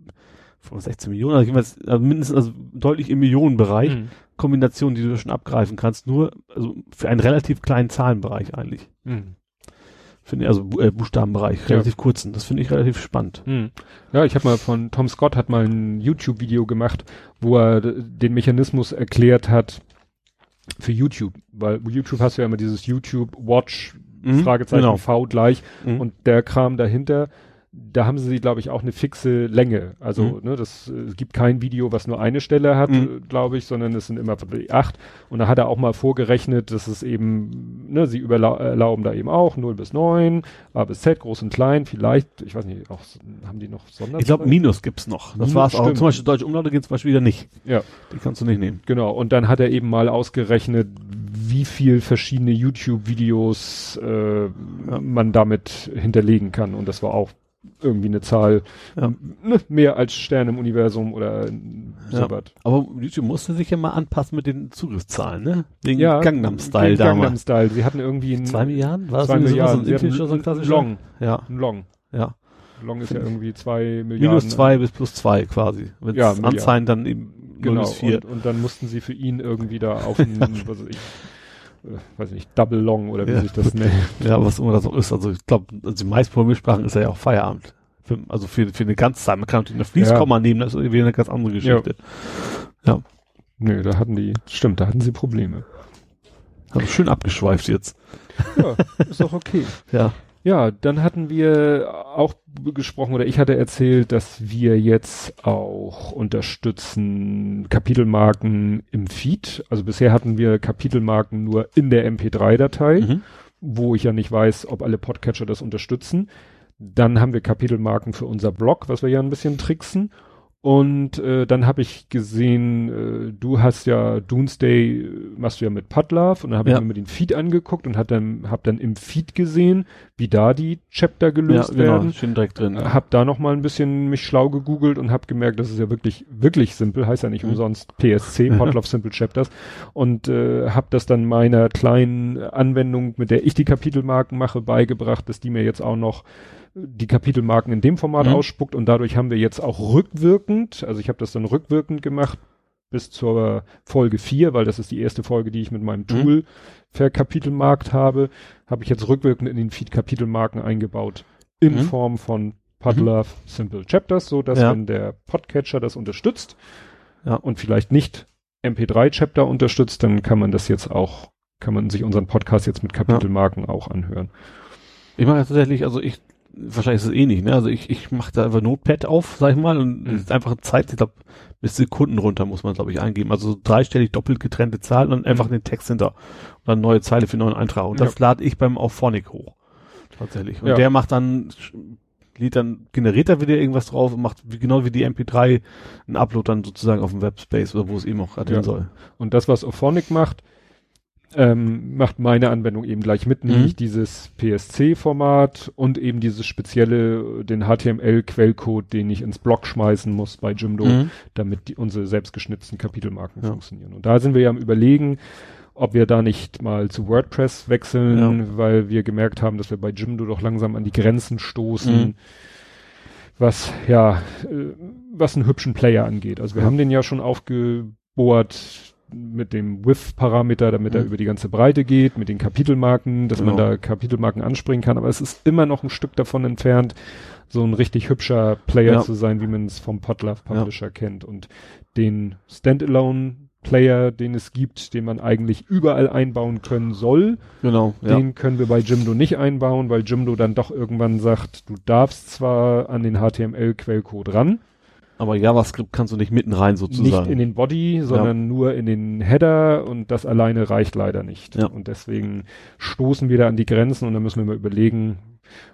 von 16 Millionen, also jeweils, also mindestens also deutlich im Millionenbereich, Mhm. Kombinationen, die du schon abgreifen kannst, nur also für einen relativ kleinen Zahlenbereich eigentlich. Mhm. Finde also äh, Buchstabenbereich, Ja. relativ kurzen. Das finde ich relativ spannend. Hm. Ja, ich habe mal von Tom Scott hat mal ein YouTube-Video gemacht, wo er den Mechanismus erklärt hat für YouTube, weil YouTube hast du ja immer dieses YouTube Watch, Mhm, Fragezeichen genau. V gleich Mhm. und der Kram dahinter, da haben sie, glaube ich, auch eine fixe Länge. Also, Mhm. ne, das, äh, es gibt kein Video, was nur eine Stelle hat, Mhm. glaube ich, sondern es sind immer acht. Und da hat er auch mal vorgerechnet, dass es eben, ne, sie erlauben da eben auch 0 bis 9, A bis Z, groß und klein, vielleicht, ich weiß nicht, auch, haben die noch Sonderzeichen? Ich glaube, Minus gibt's noch. Das Minus war's auch. Zum Beispiel deutsche Umlaute geht zum Beispiel wieder nicht. Ja. Die kannst du nicht nehmen. Genau, und dann hat er eben mal ausgerechnet, wie viel verschiedene YouTube-Videos äh, man damit hinterlegen kann. Und das war auch irgendwie eine Zahl Ja. ne, mehr als Sterne im Universum oder Ja. so was. Aber YouTube musste sich ja mal anpassen mit den Zugriffszahlen, ne? Wegen Ja, Gangnam-Style wegen damals. Gangnam Style. Sie hatten irgendwie einen, Zwei Milliarden? War das zwei Milliarden. sowas? Hatten Infinity so ein klassischer? Long, Ja, ein Long. ja. Long ist ja irgendwie zwei Milliarden. Minus zwei bis plus zwei quasi. Wenn Ja, anzeigen, dann eben Genau, bis vier. und, und dann mussten sie für ihn irgendwie da auf einen, was weiß ich, weiß nicht, Double Long oder wie Ja. sich das nennt. Ja, was immer das auch ist. Also ich glaube, also die meisten Programmiersprachen ist ja auch Feierabend. Für, also für, für eine ganze Zeit. Man kann natürlich eine Fließkomma nehmen, das ist irgendwie eine ganz andere Geschichte. Nö, da hatten die, stimmt, da hatten sie Probleme. Also schön abgeschweift jetzt. Ja, ist doch okay. Ja. Ja, dann hatten wir auch gesprochen oder ich hatte erzählt, dass wir jetzt auch unterstützen Kapitelmarken im Feed. Also bisher hatten wir Kapitelmarken nur in der MP3-Datei, Mhm. wo ich ja nicht weiß, ob alle Podcatcher das unterstützen. Dann haben wir Kapitelmarken für unser Blog, was wir ja ein bisschen tricksen. Und äh, dann habe ich gesehen, äh, du hast ja Doomsday, äh, machst du ja mit Padlove und dann habe Ja. ich mir den Feed angeguckt und hat dann, hab dann im Feed gesehen, wie da die Chapter Ja, gelöst genau. werden. Schön direkt drin. Ja. Hab da noch mal ein bisschen mich schlau gegoogelt und hab gemerkt, das ist ja wirklich wirklich simpel, heißt ja nicht Mhm. umsonst PSC, Podlove Simple Chapters und äh, hab das dann meiner kleinen Anwendung, mit der ich die Kapitelmarken mache, beigebracht, dass die mir jetzt auch noch die Kapitelmarken in dem Format Mhm. ausspuckt und dadurch haben wir jetzt auch rückwirkend, also ich habe das dann rückwirkend gemacht bis zur Folge 4, weil das ist die erste Folge, die ich mit meinem Tool verkapitelmarkt habe, habe ich jetzt rückwirkend in den Feed Kapitelmarken eingebaut in Mhm. Form von Podlove Simple Chapters, so dass Ja. wenn der Podcatcher das unterstützt Ja. und vielleicht nicht MP3 Chapter unterstützt, dann kann man das jetzt auch, kann man sich unseren Podcast jetzt mit Kapitelmarken auch anhören. Ich mache tatsächlich, also ich, wahrscheinlich ist es eh nicht, ne? Also ich, ich mache da einfach Notepad auf, sag ich mal, und Mhm. einfach Zeit, ich glaube, bis Sekunden runter muss man, glaube ich, eingeben. Also so dreistellig doppelt getrennte Zahlen und einfach Mhm. den Text hinter. Und dann neue Zeile für einen neuen Eintrag. Und das lade ich beim Auphonic hoch. Tatsächlich. Und Ja. der macht dann, lädt dann, generiert da wieder irgendwas drauf und macht wie, genau wie die MP3 einen Upload dann sozusagen auf dem Webspace oder wo es eben auch gerade Ja. hin soll. Und das, was Ophonic macht, ähm, macht meine Anwendung eben gleich mit, Mhm. nämlich dieses PSC-Format und eben dieses spezielle, den HTML-Quellcode, den ich ins Blog schmeißen muss bei Jimdo, Mhm. damit die, unsere selbstgeschnitzten Kapitelmarken Ja. funktionieren. Und da sind wir ja am überlegen, ob wir da nicht mal zu WordPress wechseln, weil wir gemerkt haben, dass wir bei Jimdo doch langsam an die Grenzen stoßen, Mhm. was ja, äh, was einen hübschen Player angeht. Also wir Ja. haben den ja schon aufgebohrt mit dem Width-Parameter, damit er Mhm. über die ganze Breite geht, mit den Kapitelmarken, dass man Genau. da Kapitelmarken anspringen kann, aber es ist immer noch ein Stück davon entfernt, so ein richtig hübscher Player Ja. zu sein, wie man es vom Podlove Publisher kennt. Und den Standalone Player, den es gibt, den man eigentlich überall einbauen können soll, Genau. Ja. den können wir bei Jimdo nicht einbauen, weil Jimdo dann doch irgendwann sagt, du darfst zwar an den HTML-Quellcode ran, Aber JavaScript kannst du nicht mitten rein sozusagen. nicht in den Body, sondern nur in den Header und das alleine reicht leider nicht. Ja. Und deswegen stoßen wir da an die Grenzen und dann müssen wir mal überlegen,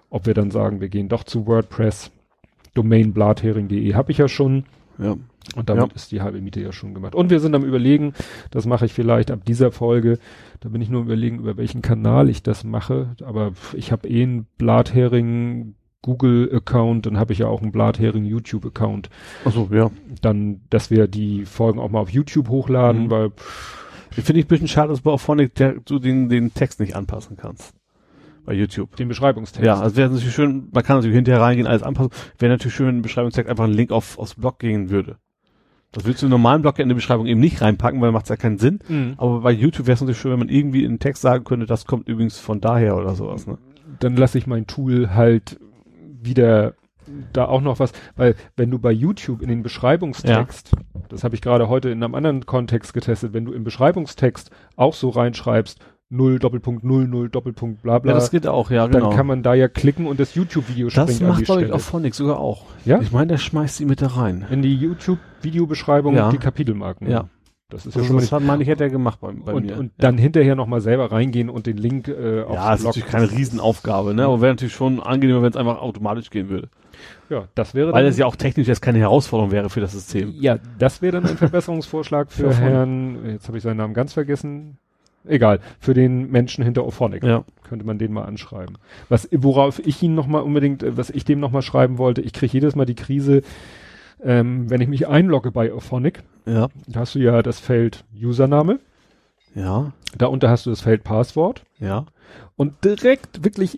ob wir dann sagen, wir gehen doch zu WordPress. Domain blathering.de habe ich ja schon ja. und damit Ja. ist die halbe Miete ja schon gemacht. Und wir sind am überlegen, das mache ich vielleicht ab dieser Folge, da bin ich nur am überlegen, über welchen Kanal ich das mache, aber ich habe eh einen Blathering Google-Account, dann habe ich ja auch einen Blathering YouTube-Account Achso, ja. dann, dass wir die Folgen auch mal auf YouTube hochladen, Mhm. weil Finde ich ein bisschen schade, dass du Auphonic der, du den, den Text nicht anpassen kannst. Bei YouTube. den Beschreibungstext. Ja, also wäre natürlich schön, man kann natürlich hinterher reingehen, alles anpassen. Wäre natürlich schön, wenn ein Beschreibungstext einfach ein Link auf, aufs Blog gehen würde. Das willst du im normalen Blog ja in die Beschreibung eben nicht reinpacken, weil macht ja keinen Sinn. Mhm. Aber bei YouTube wäre es natürlich schön, wenn man irgendwie in den Text sagen könnte, das kommt übrigens von daher oder sowas, ne? Dann lasse ich mein Tool halt wieder da auch noch was, weil wenn du bei YouTube in den Beschreibungstext, das habe ich gerade heute in einem anderen Kontext getestet, wenn du im Beschreibungstext auch so reinschreibst, 0 Doppelpunkt 0 0 Doppelpunkt bla bla. Ja, das geht auch, ja, genau. Dann kann man da ja klicken und das YouTube-Video springt das macht, glaube ich, auch Phonic sogar auch. Ja? Ich meine, der schmeißt sie mit da rein. In die YouTube-Videobeschreibung Ja. die Kapitelmarken. Ja. Das ist ja Also schon mal das hat, meine ich, hätte er gemacht bei, bei und, mir. und dann hinterher nochmal selber reingehen und den Link äh, aufs ja, ist Blog. natürlich keine Riesenaufgabe, ne? Aber wäre natürlich schon angenehmer, wenn es einfach automatisch gehen würde. Ja, das wäre Weil es ja auch technisch jetzt keine Herausforderung wäre für das System. ja, das wäre dann ein Verbesserungsvorschlag für Für. Herrn, jetzt habe ich seinen Namen ganz vergessen. Egal, für den Menschen hinter Ophonic. Ja. Könnte man den mal anschreiben. Was, worauf ich ihn nochmal unbedingt, äh, was ich dem nochmal schreiben wollte, ich kriege jedes Mal die Krise, ähm, wenn ich mich einlogge bei Ophonic, Ja. da hast du ja das Feld Username, Ja. darunter hast du das Feld Passwort Ja. und direkt wirklich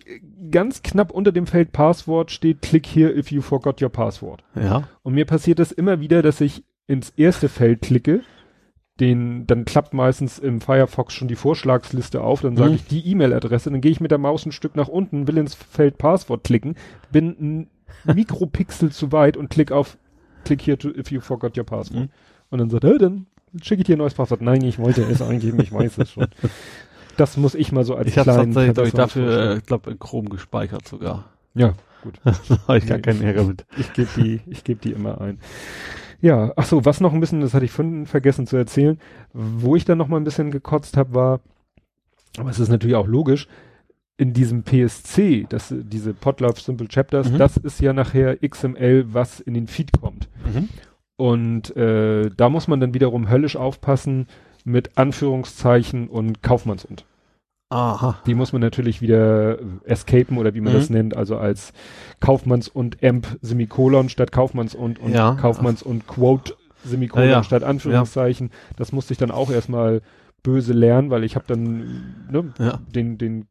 ganz knapp unter dem Feld Passwort steht Click here if you forgot your password. Ja. Und mir passiert es immer wieder, dass ich ins erste Feld klicke, den, dann klappt meistens im Firefox schon die Vorschlagsliste auf, dann sage Mhm. ich die E-Mail-Adresse, dann gehe ich mit der Maus ein Stück nach unten, will ins Feld Passwort klicken, bin ein Mikropixel zu weit und klick auf Click here to, if you forgot your password. Mhm. Und dann sagt er, dann schicke ich dir ein neues Passwort. Nein, ich wollte es eingeben, ich weiß es schon. Das muss ich mal so als Ich habe kleinen tatsächlich, glaub ich, dafür, äh, ich glaube, in Chrome gespeichert sogar. Ja, gut. da habe ich gar Nee. keinen Ärger mit. Ich gebe die, ich gebe die immer ein. Ja, ach so, was noch ein bisschen, das hatte ich vorhin vergessen zu erzählen, wo ich dann noch mal ein bisschen gekotzt habe, war, aber es ist natürlich auch logisch, in diesem PSC, das, diese Podlove Simple Chapters, Mhm. das ist ja nachher XML, was in den Feed kommt. Mhm. Und äh, da muss man dann wiederum höllisch aufpassen mit Anführungszeichen und Kaufmanns und. Aha. Die muss man natürlich wieder escapen oder wie man Mhm. das nennt, also als Kaufmanns und Amp Semikolon statt Kaufmanns und und Ja. Kaufmanns und Quote Semikolon Ja, ja. statt Anführungszeichen. Das musste ich dann auch erstmal böse lernen, weil ich habe dann ne, den den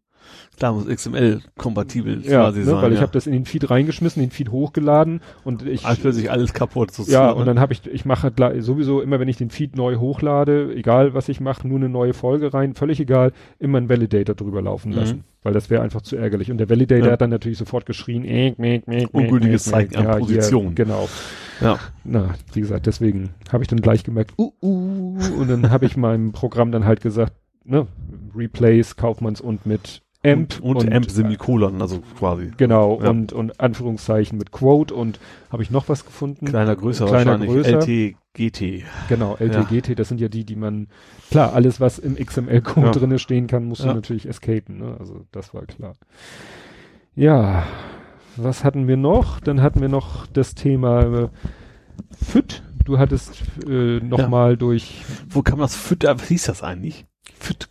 Da muss XML kompatibel ja, quasi ne, sein. weil ich ja. habe das in den Feed reingeschmissen, den Feed hochgeladen und ich Als plötzlich alles kaputt ja, sozusagen. und dann habe ich, ich mache sowieso immer, wenn ich den Feed neu hochlade, egal was ich mache, nur eine neue Folge rein, völlig egal, immer einen Validator drüber laufen Mhm. lassen. Weil das wäre einfach zu ärgerlich. Und der Validator Ja. hat dann natürlich sofort geschrien, äh, äh, äh, äh, Ungültiges Zeichen an ja, Position. Hier, genau. ja. Na, wie gesagt, deswegen habe ich dann gleich gemerkt, uh, uh, und dann habe ich meinem Programm dann halt gesagt, ne, Replace Kaufmanns und mit Amp und, und, Amp Semikolon, also quasi. Genau, Ja. und, und Anführungszeichen mit Quote und habe ich noch was gefunden? Kleiner, größer Kleiner, wahrscheinlich. größer. LT, GT. Genau, LTGT, das sind ja die, die man, klar, alles, was im XML-Code Ja. drinne stehen kann, musst du Ja. natürlich escapen, ne? Also das war klar. Ja, was hatten wir noch? Dann hatten wir noch das Thema äh, FIT. Du hattest äh, noch Ja. mal durch, Wo kann man das Fütter, was hieß das eigentlich? Füt,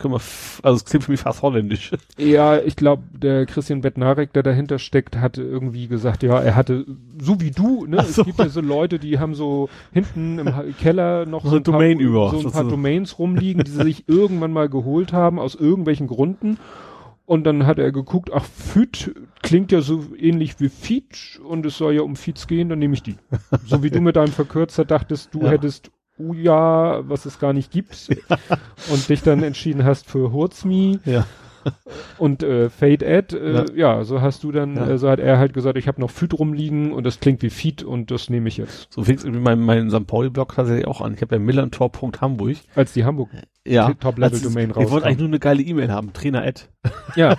also es klingt für mich fast holländisch. ja, ich glaube, der Christian Bettnarek, der dahinter steckt, hatte irgendwie gesagt, ja, er hatte, so wie du, ne? So. Es gibt ja so Leute, die haben so hinten im Keller noch So so ein paar, Domain über, so ein paar. Domains rumliegen, die sie sich irgendwann mal geholt haben, aus irgendwelchen Gründen. Und dann hat er geguckt, ach, Feed klingt ja so ähnlich wie Feed und es soll ja um Feeds gehen, dann nehme ich die. So wie du mit deinem Verkürzer dachtest, du Ja. hättest Uja, was es gar nicht gibt, und dich dann entschieden hast für Hurzmi Ja. und äh, Fade Ad, äh, ja. so hast du dann, Ja. äh, so hat er halt gesagt, ich habe noch Feed rumliegen und das klingt wie Feed und das nehme ich jetzt. So fing es mit meinem, meinem St. Pauli-Blog tatsächlich auch an. Ich habe ja millantor.hamburg. Als die Hamburg, Ja. Top-Level-Domain Ich wollte eigentlich nur eine geile E-Mail haben. Trainer Ad. ja,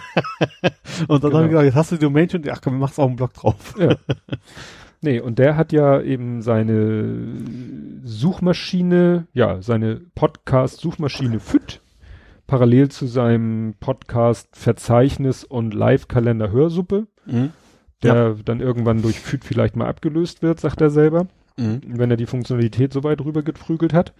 Und dann Genau. habe ich gesagt, jetzt hast du die Domain schon. Ach komm, machst auch einen Blog drauf. ja. Nee, und der hat ja eben seine Suchmaschine, ja, seine Podcast-Suchmaschine FIT, parallel zu seinem Podcast-Verzeichnis und Live-Kalender Hörsuppe, Mhm. der dann irgendwann durch FIT vielleicht mal abgelöst wird, sagt er selber. Mhm. wenn er die Funktionalität so weit rüber geprügelt hat.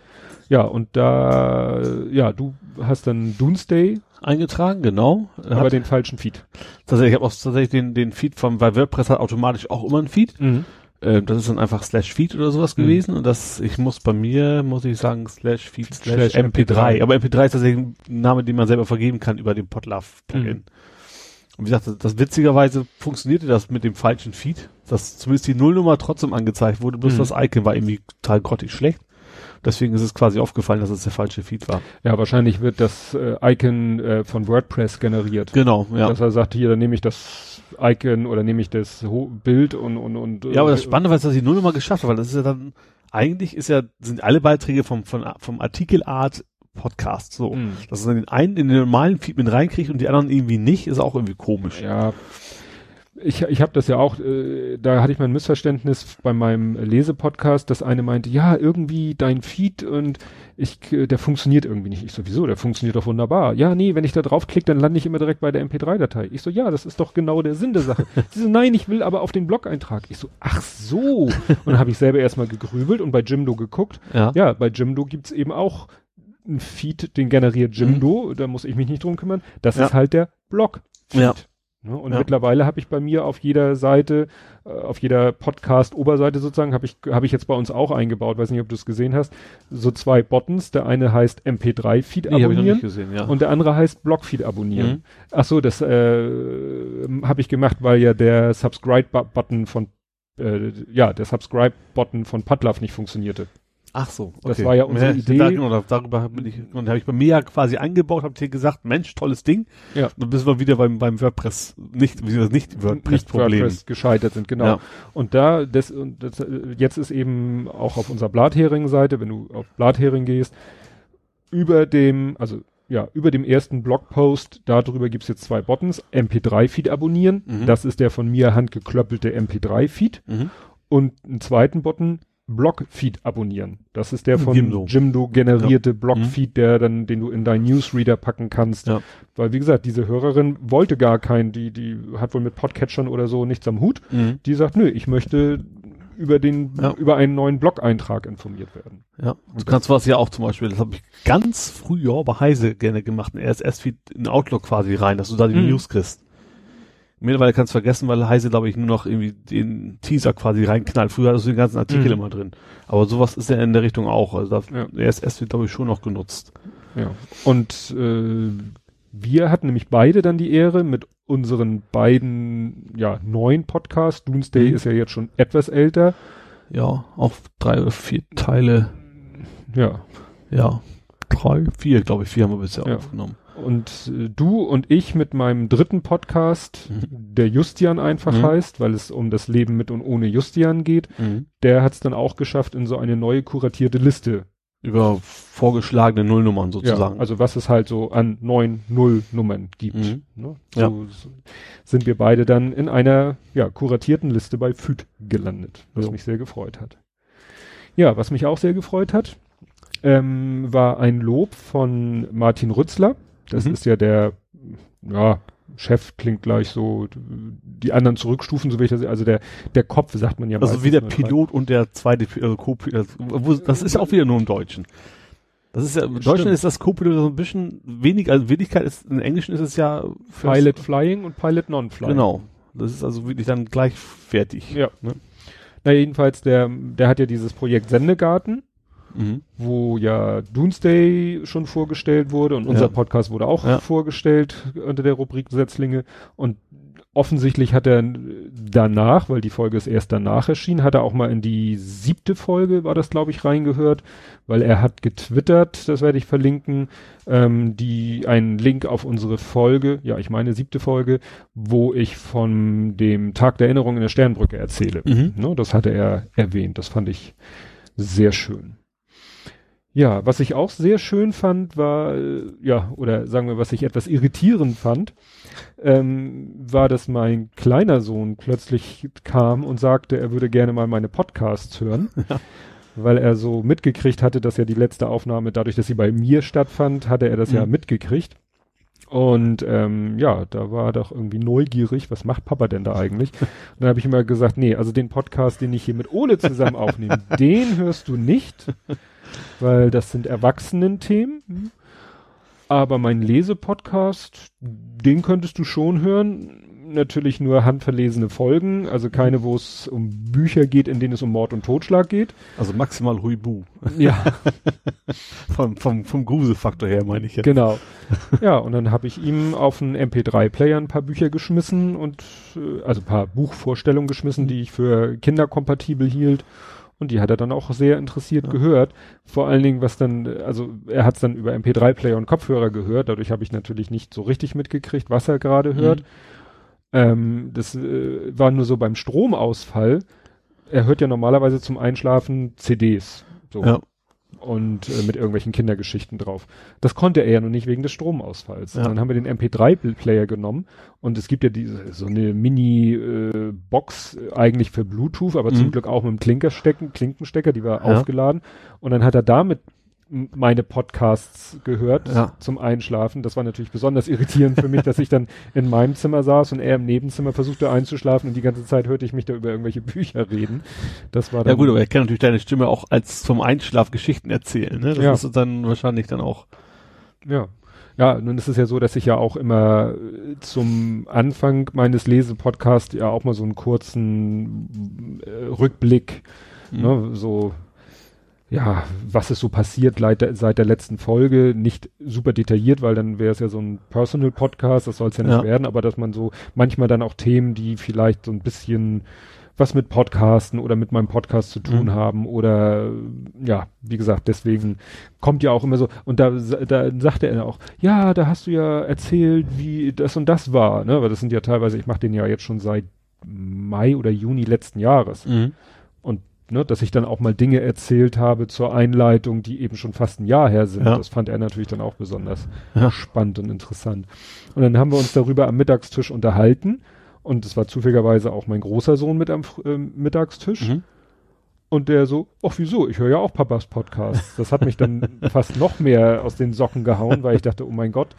Ja, und da, ja, du hast dann Doomsday, Eingetragen, genau. aber Hat, den falschen Feed. tatsächlich, ich habe auch tatsächlich den, den Feed vom, weil WordPress hat automatisch auch immer einen Feed. Mhm. Äh, das ist dann einfach slash Feed oder sowas Mhm. gewesen. Und das, ich muss bei mir, muss ich sagen, slash Feed slash, Slash MP3. MP3. Aber MP3 ist tatsächlich ein Name, den man selber vergeben kann über den Podlove-Plugin. Mhm. Und wie gesagt, das, das witzigerweise funktionierte das mit dem falschen Feed, dass zumindest die Nullnummer trotzdem angezeigt wurde, bloß Mhm. das Icon war irgendwie total grottig schlecht. Deswegen ist es quasi aufgefallen, dass es der falsche Feed war. Ja, wahrscheinlich wird das äh, Icon äh, von WordPress generiert. Genau, ja. Dass er sagt, hier, dann nehme ich das Icon oder nehme ich das Ho Bild und, und, und. Ja, aber das äh, Spannende war, dass die Nullnummer geschafft hat, weil das ist ja dann, eigentlich ist ja, sind alle Beiträge vom, von, vom Artikelart Podcast. So. Mhm. Dass es in den einen in den normalen Feed mit reinkriegt und die anderen irgendwie nicht, ist auch irgendwie komisch. Ja. Ich, ich habe das ja auch, äh, da hatte ich mal ein Missverständnis bei meinem Lesepodcast, dass eine meinte, ja, irgendwie dein Feed und ich, äh, der funktioniert irgendwie nicht. Ich sowieso, der funktioniert doch wunderbar. Ja, nee, wenn ich da draufklicke, dann lande ich immer direkt bei der MP3-Datei. Ich so, ja, das ist doch genau der Sinn der Sache. Sie so, nein, ich will aber auf den Blog-Eintrag. Ich so, ach so. Und dann habe ich selber erstmal gegrübelt und bei Jimdo geguckt. Ja, ja bei Jimdo gibt's eben auch ein Feed, den generiert Jimdo, mhm. da muss ich mich nicht drum kümmern. Das ja. ist halt der Blog-Feed. Ja. Ne? Und ja. mittlerweile habe ich bei mir auf jeder Seite, äh, auf jeder Podcast-Oberseite sozusagen, habe ich, habe ich jetzt bei uns auch eingebaut, weiß nicht, ob du es gesehen hast, so zwei Buttons. Der eine heißt MP3-Feed nee, abonnieren gesehen, ja. und der andere heißt Blog-Feed abonnieren. Mhm. Ach so, das äh, habe ich gemacht, weil ja der Subscribe-Button von äh, ja, der Subscribe-Button von Padlove nicht funktionierte. Ach so, okay. Das war ja unsere ja, Idee. Da, genau, darüber bin ich, und habe ich bei mir ja quasi eingebaut, habe dir gesagt, Mensch, tolles Ding. Ja. Und dann bist wir wieder beim, beim WordPress, nicht, wie das nicht WordPress-Problem. WordPress gescheitert sind, genau. Ja. Und da, das, und das, jetzt ist eben auch auf unserer Blathering-Seite, wenn du auf Blathering gehst, über dem, also ja, über dem ersten Blogpost, darüber gibt's jetzt zwei Buttons. MP3-Feed abonnieren. Mhm. Das ist der von mir handgeklöppelte MP3-Feed. Mhm. Und einen zweiten Button, Blogfeed abonnieren. Das ist der von Jimdo, Jimdo generierte ja. Blogfeed, mhm. der dann, den du in deinen Newsreader packen kannst. Ja. Weil, wie gesagt, diese Hörerin wollte gar keinen, die, die hat wohl mit Podcatchern oder so nichts am Hut. Mhm. Die sagt, nö, ich möchte über den, ja. über einen neuen Blog-Eintrag informiert werden. Ja. Und du kannst was ja auch zum Beispiel, das habe ich ganz früher bei Heise gerne gemacht, ein RSS-Feed in Outlook quasi rein, dass du da die mhm. News kriegst. Mittlerweile kannst du vergessen, weil Heise, glaube ich, nur noch irgendwie den Teaser quasi reinknallt. Früher hattest du den ganzen Artikel mhm. immer drin. Aber sowas ist ja in der Richtung auch. Also da, ja. RSS wird, glaube ich, schon noch genutzt. Ja. Und äh, wir hatten nämlich beide dann die Ehre mit unseren beiden ja, neuen Podcasts. Doomsday mhm. ist ja jetzt schon etwas älter. Ja, auch drei oder vier Teile. Ja. Ja. Drei, vier, glaube ich, vier haben wir bisher ja. aufgenommen. Und äh, du und ich mit meinem dritten Podcast, mhm. der Justian einfach mhm. heißt, weil es um das Leben mit und ohne Justian geht, mhm. der hat es dann auch geschafft in so eine neue kuratierte Liste. Über vorgeschlagene Nullnummern sozusagen. Ja, also was es halt so an neun Nullnummern gibt. Mhm. Ne? So, ja. so sind wir beide dann in einer ja, kuratierten Liste bei FÜD gelandet, was jo. mich sehr gefreut hat. Ja, was mich auch sehr gefreut hat, ähm, war ein Lob von Martin Rützler das mhm. ist ja der, ja, Chef klingt gleich so, die anderen zurückstufen, so wie ich das, also der, der Kopf sagt man ja Also wie der Pilot und der zweite, also Co-Pilot, das ist ja auch wieder nur im Deutschen. Das ist ja, im Deutschen ist das Co-Pilot so ein bisschen wenig, also Wenigkeit ist, im Englischen ist es ja Pilot Flying und Pilot Non-Flying. Genau. Das ist also wirklich dann gleichwertig. Ja. Ne? Na jedenfalls, der, der hat ja dieses Projekt Sendegarten mhm. wo ja Doomsday schon vorgestellt wurde und unser ja. Podcast wurde auch ja. vorgestellt unter der Rubrik Setzlinge und offensichtlich hat er danach, weil die Folge ist erst danach erschienen, hat er auch mal in die siebte Folge, war das glaube ich, reingehört, weil er hat getwittert, das werde ich verlinken, ähm, die einen Link auf unsere Folge, ja ich meine siebte Folge, wo ich von dem Tag der Erinnerung in der Sternbrücke erzähle. Mhm. Ne, das hatte er erwähnt, das fand ich sehr schön. Ja, was ich auch sehr schön fand, war, äh, ja, oder sagen wir, was ich etwas irritierend fand, ähm, war, dass mein kleiner Sohn plötzlich kam und sagte, er würde gerne mal meine Podcasts hören. Ja. Weil er so mitgekriegt hatte, dass ja die letzte Aufnahme, dadurch, dass sie bei mir stattfand, hatte er das mhm. ja mitgekriegt. Und ähm, ja, da war er doch irgendwie neugierig, was macht Papa denn da eigentlich? Und dann habe ich immer gesagt, nee, also den Podcast, den ich hier mit Ole zusammen aufnehme, den hörst du nicht weil das sind Erwachsenen-Themen. Aber mein Lesepodcast, den könntest du schon hören. Natürlich nur handverlesene Folgen, also keine, wo es um Bücher geht, in denen es um Mord und Totschlag geht. Also maximal Huibu. Ja. vom, vom, vom Gruselfaktor her meine ich jetzt. Genau. Ja, und dann habe ich ihm auf einen MP3-Player ein paar Bücher geschmissen und äh, also ein paar Buchvorstellungen geschmissen, die ich für kinderkompatibel hielt. Und die hat er dann auch sehr interessiert ja. gehört. Vor allen Dingen, was dann, also er hat es dann über MP3-Player und Kopfhörer gehört. Dadurch habe ich natürlich nicht so richtig mitgekriegt, was er gerade mhm. hört. Ähm, das äh, war nur so beim Stromausfall. Er hört ja normalerweise zum Einschlafen CDs. So. Ja. Und äh, mit irgendwelchen Kindergeschichten drauf. Das konnte er ja noch nicht wegen des Stromausfalls. Ja. Dann haben wir den MP3-Player genommen und es gibt ja diese so eine Mini-Box äh, eigentlich für Bluetooth, aber Mhm. zum Glück auch mit einem Klinkerstecken, Klinkenstecker, die war Ja. aufgeladen. Und dann hat er damit meine Podcasts gehört Ja. zum Einschlafen. Das war natürlich besonders irritierend für mich, dass ich dann in meinem Zimmer saß und er im Nebenzimmer versuchte einzuschlafen und die ganze Zeit hörte ich mich da über irgendwelche Bücher reden. Das war dann Ja gut, aber er kann natürlich deine Stimme auch als zum Einschlaf Geschichten erzählen, ne? Das Ja. ist dann wahrscheinlich dann auch. Ja. Ja, nun ist es ja so, dass ich ja auch immer äh, zum Anfang meines Lesepodcasts ja auch mal so einen kurzen äh, Rückblick, Mhm. ne, so, ja, was ist so passiert seit der, seit der letzten Folge, nicht super detailliert, weil dann wäre es ja so ein Personal Podcast, das soll es ja nicht Ja. werden, aber dass man so manchmal dann auch Themen, die vielleicht so ein bisschen was mit Podcasten oder mit meinem Podcast zu tun Mhm. haben oder ja, wie gesagt, deswegen kommt ja auch immer so und da, da sagte er auch, ja, da hast du ja erzählt, wie das und das war, ne, weil das sind ja teilweise, ich mache den ja jetzt schon seit Mai oder Juni letzten Jahres Mhm. und ne, dass ich dann auch mal Dinge erzählt habe zur Einleitung, die eben schon fast ein Jahr her sind. Ja. Das fand er natürlich dann auch besonders Ja. spannend und interessant. Und dann haben wir uns darüber am Mittagstisch unterhalten und es war zufälligerweise auch mein großer Sohn mit am ähm, Mittagstisch Mhm. und der so, ach wieso, ich höre ja auch Papas Podcast. Das hat mich dann fast noch mehr aus den Socken gehauen, weil ich dachte, oh mein Gott,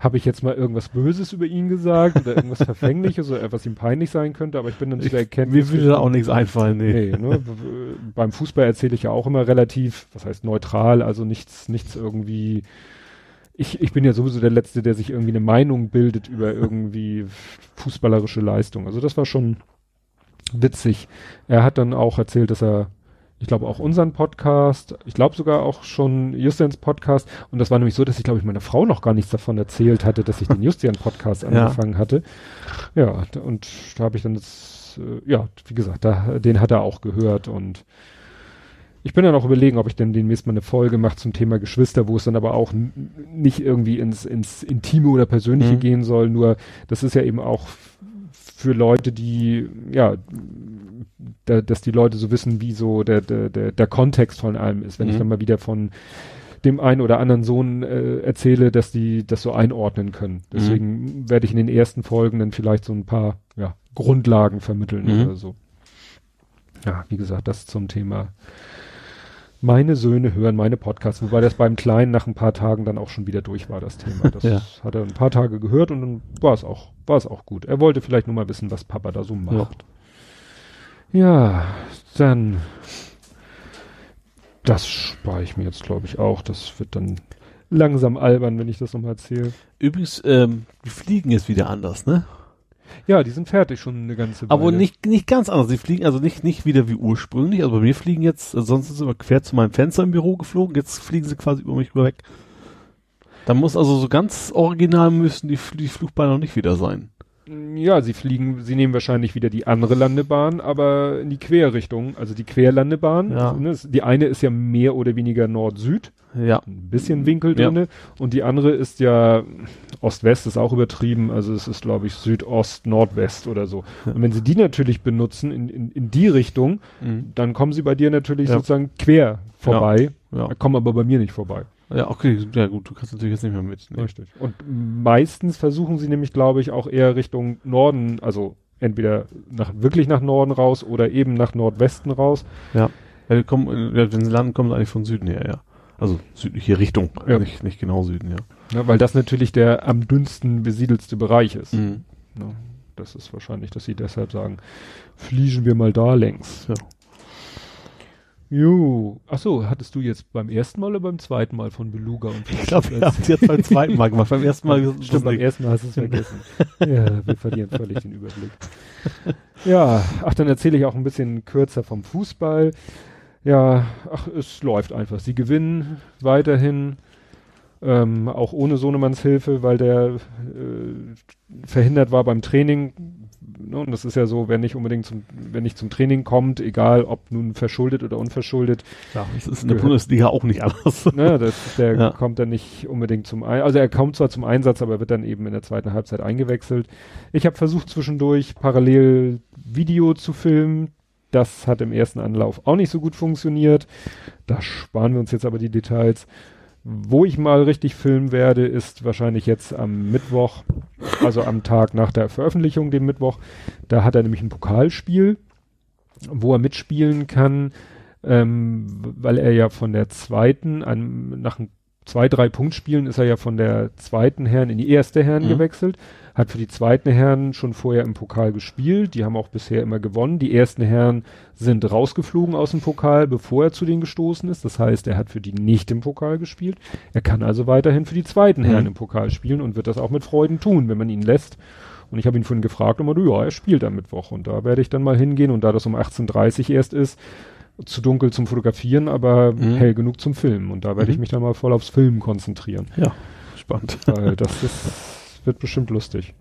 habe ich jetzt mal irgendwas Böses über ihn gesagt oder irgendwas Verfängliches oder was ihm peinlich sein könnte, aber ich bin dann zu der Erkenntnis Mir würde da auch nichts einfallen, nee. Nee, ne? Beim Fußball erzähle ich ja auch immer relativ, was heißt neutral, also nichts, nichts irgendwie. Ich, ich bin ja sowieso der Letzte, der sich irgendwie eine Meinung bildet über irgendwie fußballerische Leistung. Also das war schon witzig. Er hat dann auch erzählt, dass er, ich glaube auch unseren Podcast, ich glaube sogar auch schon Justians Podcast. Und das war nämlich so, dass ich glaube ich meiner Frau noch gar nichts davon erzählt hatte, dass ich den Justian Podcast Ja. angefangen hatte. Ja, und da habe ich dann das, äh, ja, wie gesagt, da, den hat er auch gehört und ich bin dann auch überlegen, ob ich denn demnächst mal eine Folge mache zum Thema Geschwister, wo es dann aber auch nicht irgendwie ins, ins Intime oder Persönliche Mhm. gehen soll, nur das ist ja eben auch für Leute, die, ja, da, dass die Leute so wissen, wie so der, der, der, der Kontext von allem ist. Wenn ich Mhm. dann mal wieder von dem einen oder anderen Sohn äh, erzähle, dass die das so einordnen können. Deswegen werde ich in den ersten Folgen dann vielleicht so ein paar ja, Grundlagen vermitteln Mhm. oder so. Ja, wie gesagt, das zum Thema. Meine Söhne hören meine Podcasts, wobei das beim Kleinen nach ein paar Tagen dann auch schon wieder durch war, das Thema. Das Ja. hat er ein paar Tage gehört und dann war es auch, war es auch gut. Er wollte vielleicht nur mal wissen, was Papa da so macht. Ja, dann das spare ich mir jetzt, glaube ich, auch. Das wird dann langsam albern, wenn ich das nochmal erzähle. Übrigens, ähm, die fliegen jetzt wieder anders, ne? Ja, die sind fertig schon eine ganze Weile. Aber nicht, nicht ganz anders. Die fliegen also nicht, nicht wieder wie ursprünglich. Also bei mir fliegen jetzt, also sonst sind sie immer quer zu meinem Fenster im Büro geflogen. Jetzt fliegen sie quasi über mich rüber weg. Da muss also so ganz original müssen die, die Flugbahnen noch nicht wieder sein. Ja, sie fliegen, sie nehmen wahrscheinlich wieder die andere Landebahn, aber in die Querrichtung, also die Querlandebahn. Ja. Ne, die eine ist ja mehr oder weniger Nord-Süd, Ja. ein bisschen Winkel Ja. drinne, und die andere ist ja Ost-West, ist auch übertrieben, also es ist, glaube ich, Südost-Nordwest oder so. Ja. Und wenn sie die natürlich benutzen in, in, in die Richtung, Mhm. dann kommen sie bei dir natürlich Ja. sozusagen quer vorbei, Ja. kommen aber bei mir nicht vorbei. Ja, okay. Ja gut, du kannst natürlich jetzt nicht mehr mit. Nee. Richtig. Und meistens versuchen sie nämlich, glaube ich, auch eher Richtung Norden, also entweder nach, wirklich nach Norden raus oder eben nach Nordwesten raus. Ja, kommen, ja, wenn sie landen, kommen sie eigentlich von Süden her, ja. Also südliche Richtung, Ja. nicht, nicht genau Süden, ja. Ja, weil das natürlich der am dünnsten besiedelste Bereich ist. Mhm. Ja, das ist wahrscheinlich, dass sie deshalb sagen, fliegen wir mal da längs. Ja. Jo. Ach so, hattest du jetzt beim ersten Mal oder beim zweiten Mal von Beluga und Ich glaube, wir haben es jetzt beim zweiten Mal gemacht. Beim ersten Mal Stimmt, beim ersten Mal hast du es vergessen. ja, wir verlieren völlig den Überblick. Ja, ach, dann erzähle ich auch ein bisschen kürzer vom Fußball. Ja, ach, es läuft einfach. Sie gewinnen weiterhin, ähm, auch ohne Sohnemanns Hilfe, weil der äh, verhindert war beim Training. Ne, Und das ist ja so, wer nicht unbedingt zum, wenn nicht zum Training kommt, egal ob nun verschuldet oder unverschuldet, Ja, das ist in der. Bundesliga auch nicht anders. ne, das, der Ja. kommt dann nicht unbedingt zum Ein also er kommt zwar zum Einsatz, aber wird dann eben in der zweiten Halbzeit eingewechselt. Ich habe versucht zwischendurch parallel Video zu filmen, Das hat im ersten Anlauf auch nicht so gut funktioniert. Da sparen wir uns jetzt aber die Details. Wo ich mal richtig filmen werde, ist wahrscheinlich jetzt am Mittwoch, also am Tag nach der Veröffentlichung, dem Mittwoch. Da hat er nämlich ein Pokalspiel, wo er mitspielen kann, ähm, weil er ja von der zweiten, an, nach zwei, drei Punktspielen ist er ja von der zweiten Herren in die erste Herren mhm. gewechselt hat für die zweiten Herren schon vorher im Pokal gespielt. Die haben auch bisher immer gewonnen. Die ersten Herren sind rausgeflogen aus dem Pokal, bevor er zu denen gestoßen ist. Das heißt, er hat für die nicht im Pokal gespielt. Er kann also weiterhin für die zweiten Herren mhm. im Pokal spielen und wird das auch mit Freuden tun, wenn man ihn lässt. Und ich habe ihn vorhin gefragt und ja, er spielt am Mittwoch. Und da werde ich dann mal hingehen. Und da das um 18.30 Uhr erst ist, zu dunkel zum Fotografieren, aber mhm. hell genug zum Filmen. Und da werde mhm. ich mich dann mal voll aufs Filmen konzentrieren. Ja, spannend. Weil das ist wird bestimmt lustig.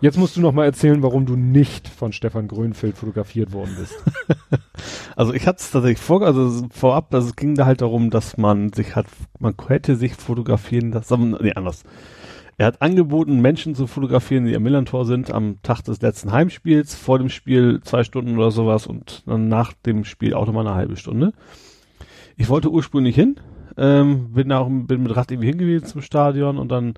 Jetzt musst du noch mal erzählen, warum du nicht von Stefan Grönfeld fotografiert worden bist. also ich hatte es tatsächlich vor, also vorab, also es ging da halt darum, dass man sich hat, man hätte sich fotografieren lassen, nee, anders. Er hat angeboten, Menschen zu fotografieren, die am Millantor sind, am Tag des letzten Heimspiels, vor dem Spiel zwei Stunden oder sowas und dann nach dem Spiel auch nochmal eine halbe Stunde. Ich wollte ursprünglich hin, ähm, bin auch bin mit Rad irgendwie hingewiesen zum Stadion und dann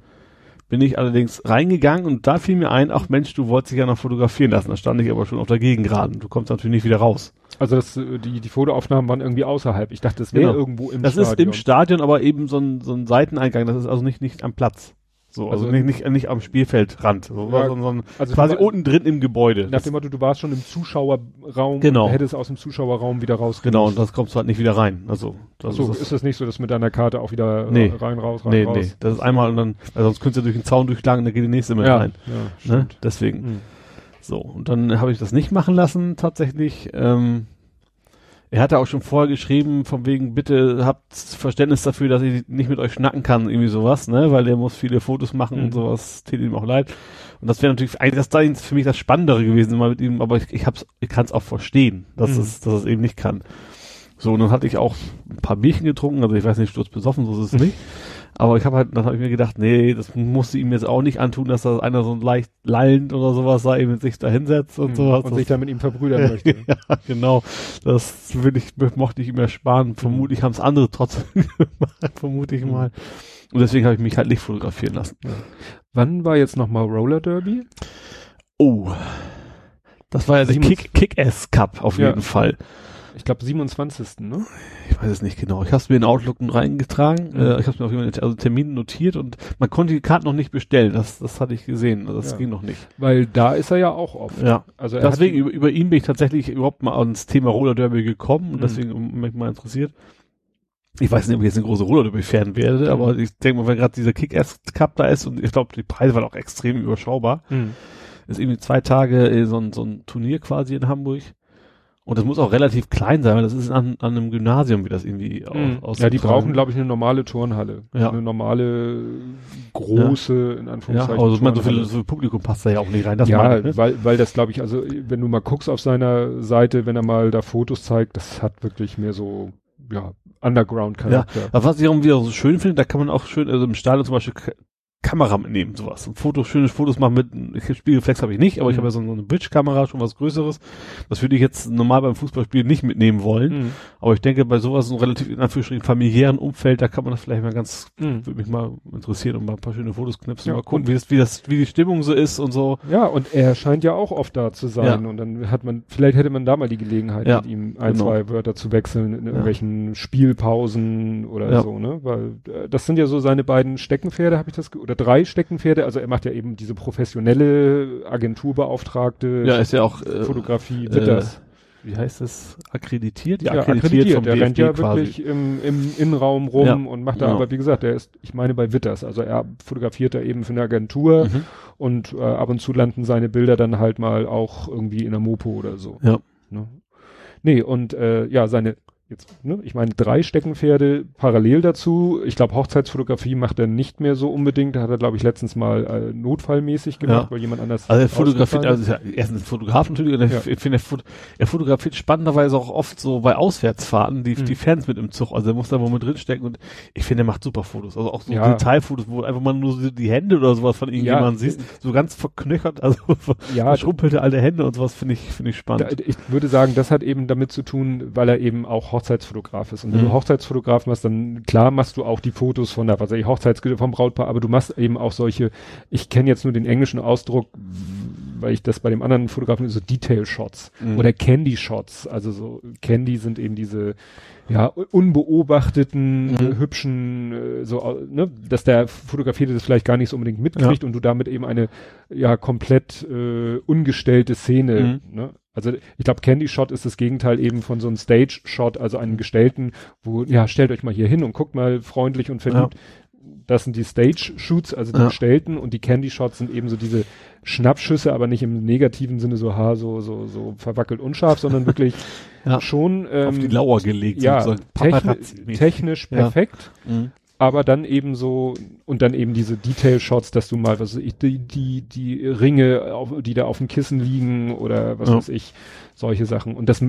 bin ich allerdings reingegangen und da fiel mir ein, ach Mensch, du wolltest dich ja noch fotografieren lassen. Da stand ich aber schon auf der Gegengraden. Du kommst natürlich nicht wieder raus. Also das, äh, die, die Fotoaufnahmen waren irgendwie außerhalb. Ich dachte, das wäre genau. irgendwo im das Stadion. Das ist im Stadion, aber eben so ein, so ein Seiteneingang. Das ist also nicht, nicht am Platz. So, also, also nicht, nicht, nicht am Spielfeldrand, so, ja, sondern also quasi unten drin im Gebäude. Nach dem Motto, du warst schon im Zuschauerraum genau. hättest aus dem Zuschauerraum wieder raus. Genau, und das kommst du halt nicht wieder rein. Also, das so, ist, ist das nicht so, dass mit deiner Karte auch wieder nee. rein, raus, rein, nee, raus? Nee, das ist einmal und dann, also sonst könntest du durch den Zaun durchschlagen, dann geht die nächste mit ja, rein. Ja, ne? Deswegen. Mhm. So, und dann habe ich das nicht machen lassen, tatsächlich. Ähm, er hatte auch schon vorher geschrieben, von wegen, bitte habt Verständnis dafür, dass ich nicht mit euch schnacken kann, irgendwie sowas, ne, weil der muss viele Fotos machen mhm. und sowas, tut ihm auch leid. Und das wäre natürlich eigentlich das da für mich das Spannendere gewesen, mal mit ihm, aber ich, ich hab's, ich kann es auch verstehen, dass mhm. es, dass es eben nicht kann. So, und dann hatte ich auch ein paar Bierchen getrunken, also ich weiß nicht, Sturz besoffen, so ist es nicht. Aber ich habe halt, dann habe ich mir gedacht, nee, das musste ihm jetzt auch nicht antun, dass da einer so leicht lallend oder sowas sei, eben sich da hinsetzt und mhm. sowas. Und sich da mit ihm verbrüdern möchte. ja, genau. Das will ich, mochte ich ihm ersparen. Mhm. Vermutlich haben es andere trotzdem gemacht, vermute ich mhm. mal. Und deswegen habe ich mich halt nicht fotografieren lassen. Ja. Wann war jetzt nochmal Roller Derby? Oh. Das war ja der Kick, Kick-Ass Cup auf ja. jeden Fall ich glaube 27. Ne? Ich weiß es nicht genau. Ich habe es mir in Outlook reingetragen. Mhm. Äh, ich habe es mir auf jeden Fall also Termin notiert und man konnte die Karte noch nicht bestellen. Das, das hatte ich gesehen. Also das ja. ging noch nicht. Weil da ist er ja auch oft. Ja. Also deswegen über, über ihn bin ich tatsächlich überhaupt mal ans Thema Roller Derby gekommen und mhm. deswegen mich mal interessiert. Ich weiß nicht, ob ich jetzt eine große Roller Derby fern werde, mhm. aber ich denke mal, wenn gerade dieser Kick-Ass Cup da ist und ich glaube, die Preise waren auch extrem überschaubar. Mhm. Ist irgendwie zwei Tage äh, so, ein, so ein Turnier quasi in Hamburg. Und das muss auch relativ klein sein, weil das ist an, an einem Gymnasium, wie das irgendwie mhm. aus. Ja, die brauchen, glaube ich, eine normale Turnhalle. Ja. Eine normale, große, ja. in Anführungszeichen. Ja, also man, so viel, so viel Publikum passt da ja auch nicht rein. Das ja, ich, ne? weil, weil das, glaube ich, also wenn du mal guckst auf seiner Seite, wenn er mal da Fotos zeigt, das hat wirklich mehr so, ja, Underground-Charakter. Ja, aber was ich auch wieder so schön finde, da kann man auch schön, also im Stadion zum Beispiel Kamera mitnehmen, sowas. Und Fotos, schöne Fotos machen mit, Spiegelflex habe ich nicht, aber mhm. ich habe ja so eine Bridge-Kamera, schon was Größeres. Das würde ich jetzt normal beim Fußballspiel nicht mitnehmen wollen. Mhm. Aber ich denke, bei sowas, so relativ in Anführungsstrichen familiären Umfeld, da kann man das vielleicht mal ganz, mhm. würde mich mal interessieren und mal ein paar schöne Fotos knipsen, ja, mal gucken, wie das, wie das, wie die Stimmung so ist und so. Ja, und er scheint ja auch oft da zu sein. Ja. Und dann hat man, vielleicht hätte man da mal die Gelegenheit, ja, mit ihm ein, genau. zwei Wörter zu wechseln in irgendwelchen Spielpausen oder so, ne? Weil äh, das sind ja so seine beiden Steckenpferde, habe ich das, oder drei Steckenpferde Pferde, also er macht ja eben diese professionelle Agenturbeauftragte ja, ist ja auch äh, Fotografie, Witters. Äh, wie heißt das? Akkreditiert? Ja, akkreditiert. akkreditiert. Der rennt ja quasi. wirklich im, im Innenraum rum ja, und macht da, genau. aber wie gesagt, der ist, ich meine bei Witters, also er fotografiert da eben für eine Agentur mhm. und äh, ab und zu landen seine Bilder dann halt mal auch irgendwie in der Mopo oder so. Ja. Ne? Nee, und äh, ja, seine jetzt, ne, ich meine, drei Steckenpferde parallel dazu. Ich glaube, Hochzeitsfotografie macht er nicht mehr so unbedingt. Da hat er, glaube ich, letztens mal äh, notfallmäßig gemacht, Ja. weil jemand anders. Also er fotografiert, also ist ja erstens ein Fotograf natürlich, und er, Ja. ich finde, er, er fotografiert spannenderweise auch oft so bei Auswärtsfahrten die, Mhm. die Fans mit im Zug. Also er muss da wohl mit drinstecken und ich finde, er macht super Fotos. Also auch so Ja. Detailfotos, wo einfach mal nur so die Hände oder sowas von irgendjemandem siehst, so ganz verknöchert, also Ja, verschrumpelte alte Hände und sowas finde ich, finde ich Da, spannend. ich würde sagen, das hat eben damit zu tun, weil er eben auch Hochzeitsfotograf ist. Und wenn Mhm. du Hochzeitsfotograf machst, dann klar machst du auch die Fotos von der, was weiß ich, Hochzeitsgilde vom Brautpaar, aber du machst eben auch solche, ich kenne jetzt nur den englischen Ausdruck, weil ich das bei dem anderen Fotografen so Detail Shots Mhm. oder Candy Shots. Also so Candy sind eben diese ja unbeobachteten, Mhm. hübschen, äh, so, ne, dass der Fotografierte das vielleicht gar nicht so unbedingt mitkriegt und du damit eben eine ja komplett äh, ungestellte Szene, ne? Also ich glaube, Candy Shot ist das Gegenteil eben von so einem Stage Shot, also einen gestellten, wo, ja, stellt euch mal hier hin und guckt mal freundlich und verliebt. Das sind die Stage Shoots, also die Ja. gestellten und die Candy Shots sind eben so diese Schnappschüsse, aber nicht im negativen Sinne so ha, so, so, so verwackelt unscharf, sondern wirklich Ja. schon ähm, Auf die Lauer gelegt, ja, techni technisch Ja. perfekt, Mhm. Aber dann eben so und dann eben diese Detail-Shots, dass du mal, was weiß ich, die, die, die Ringe, auf, die da auf dem Kissen liegen oder was Ja. weiß ich, solche Sachen. Und das,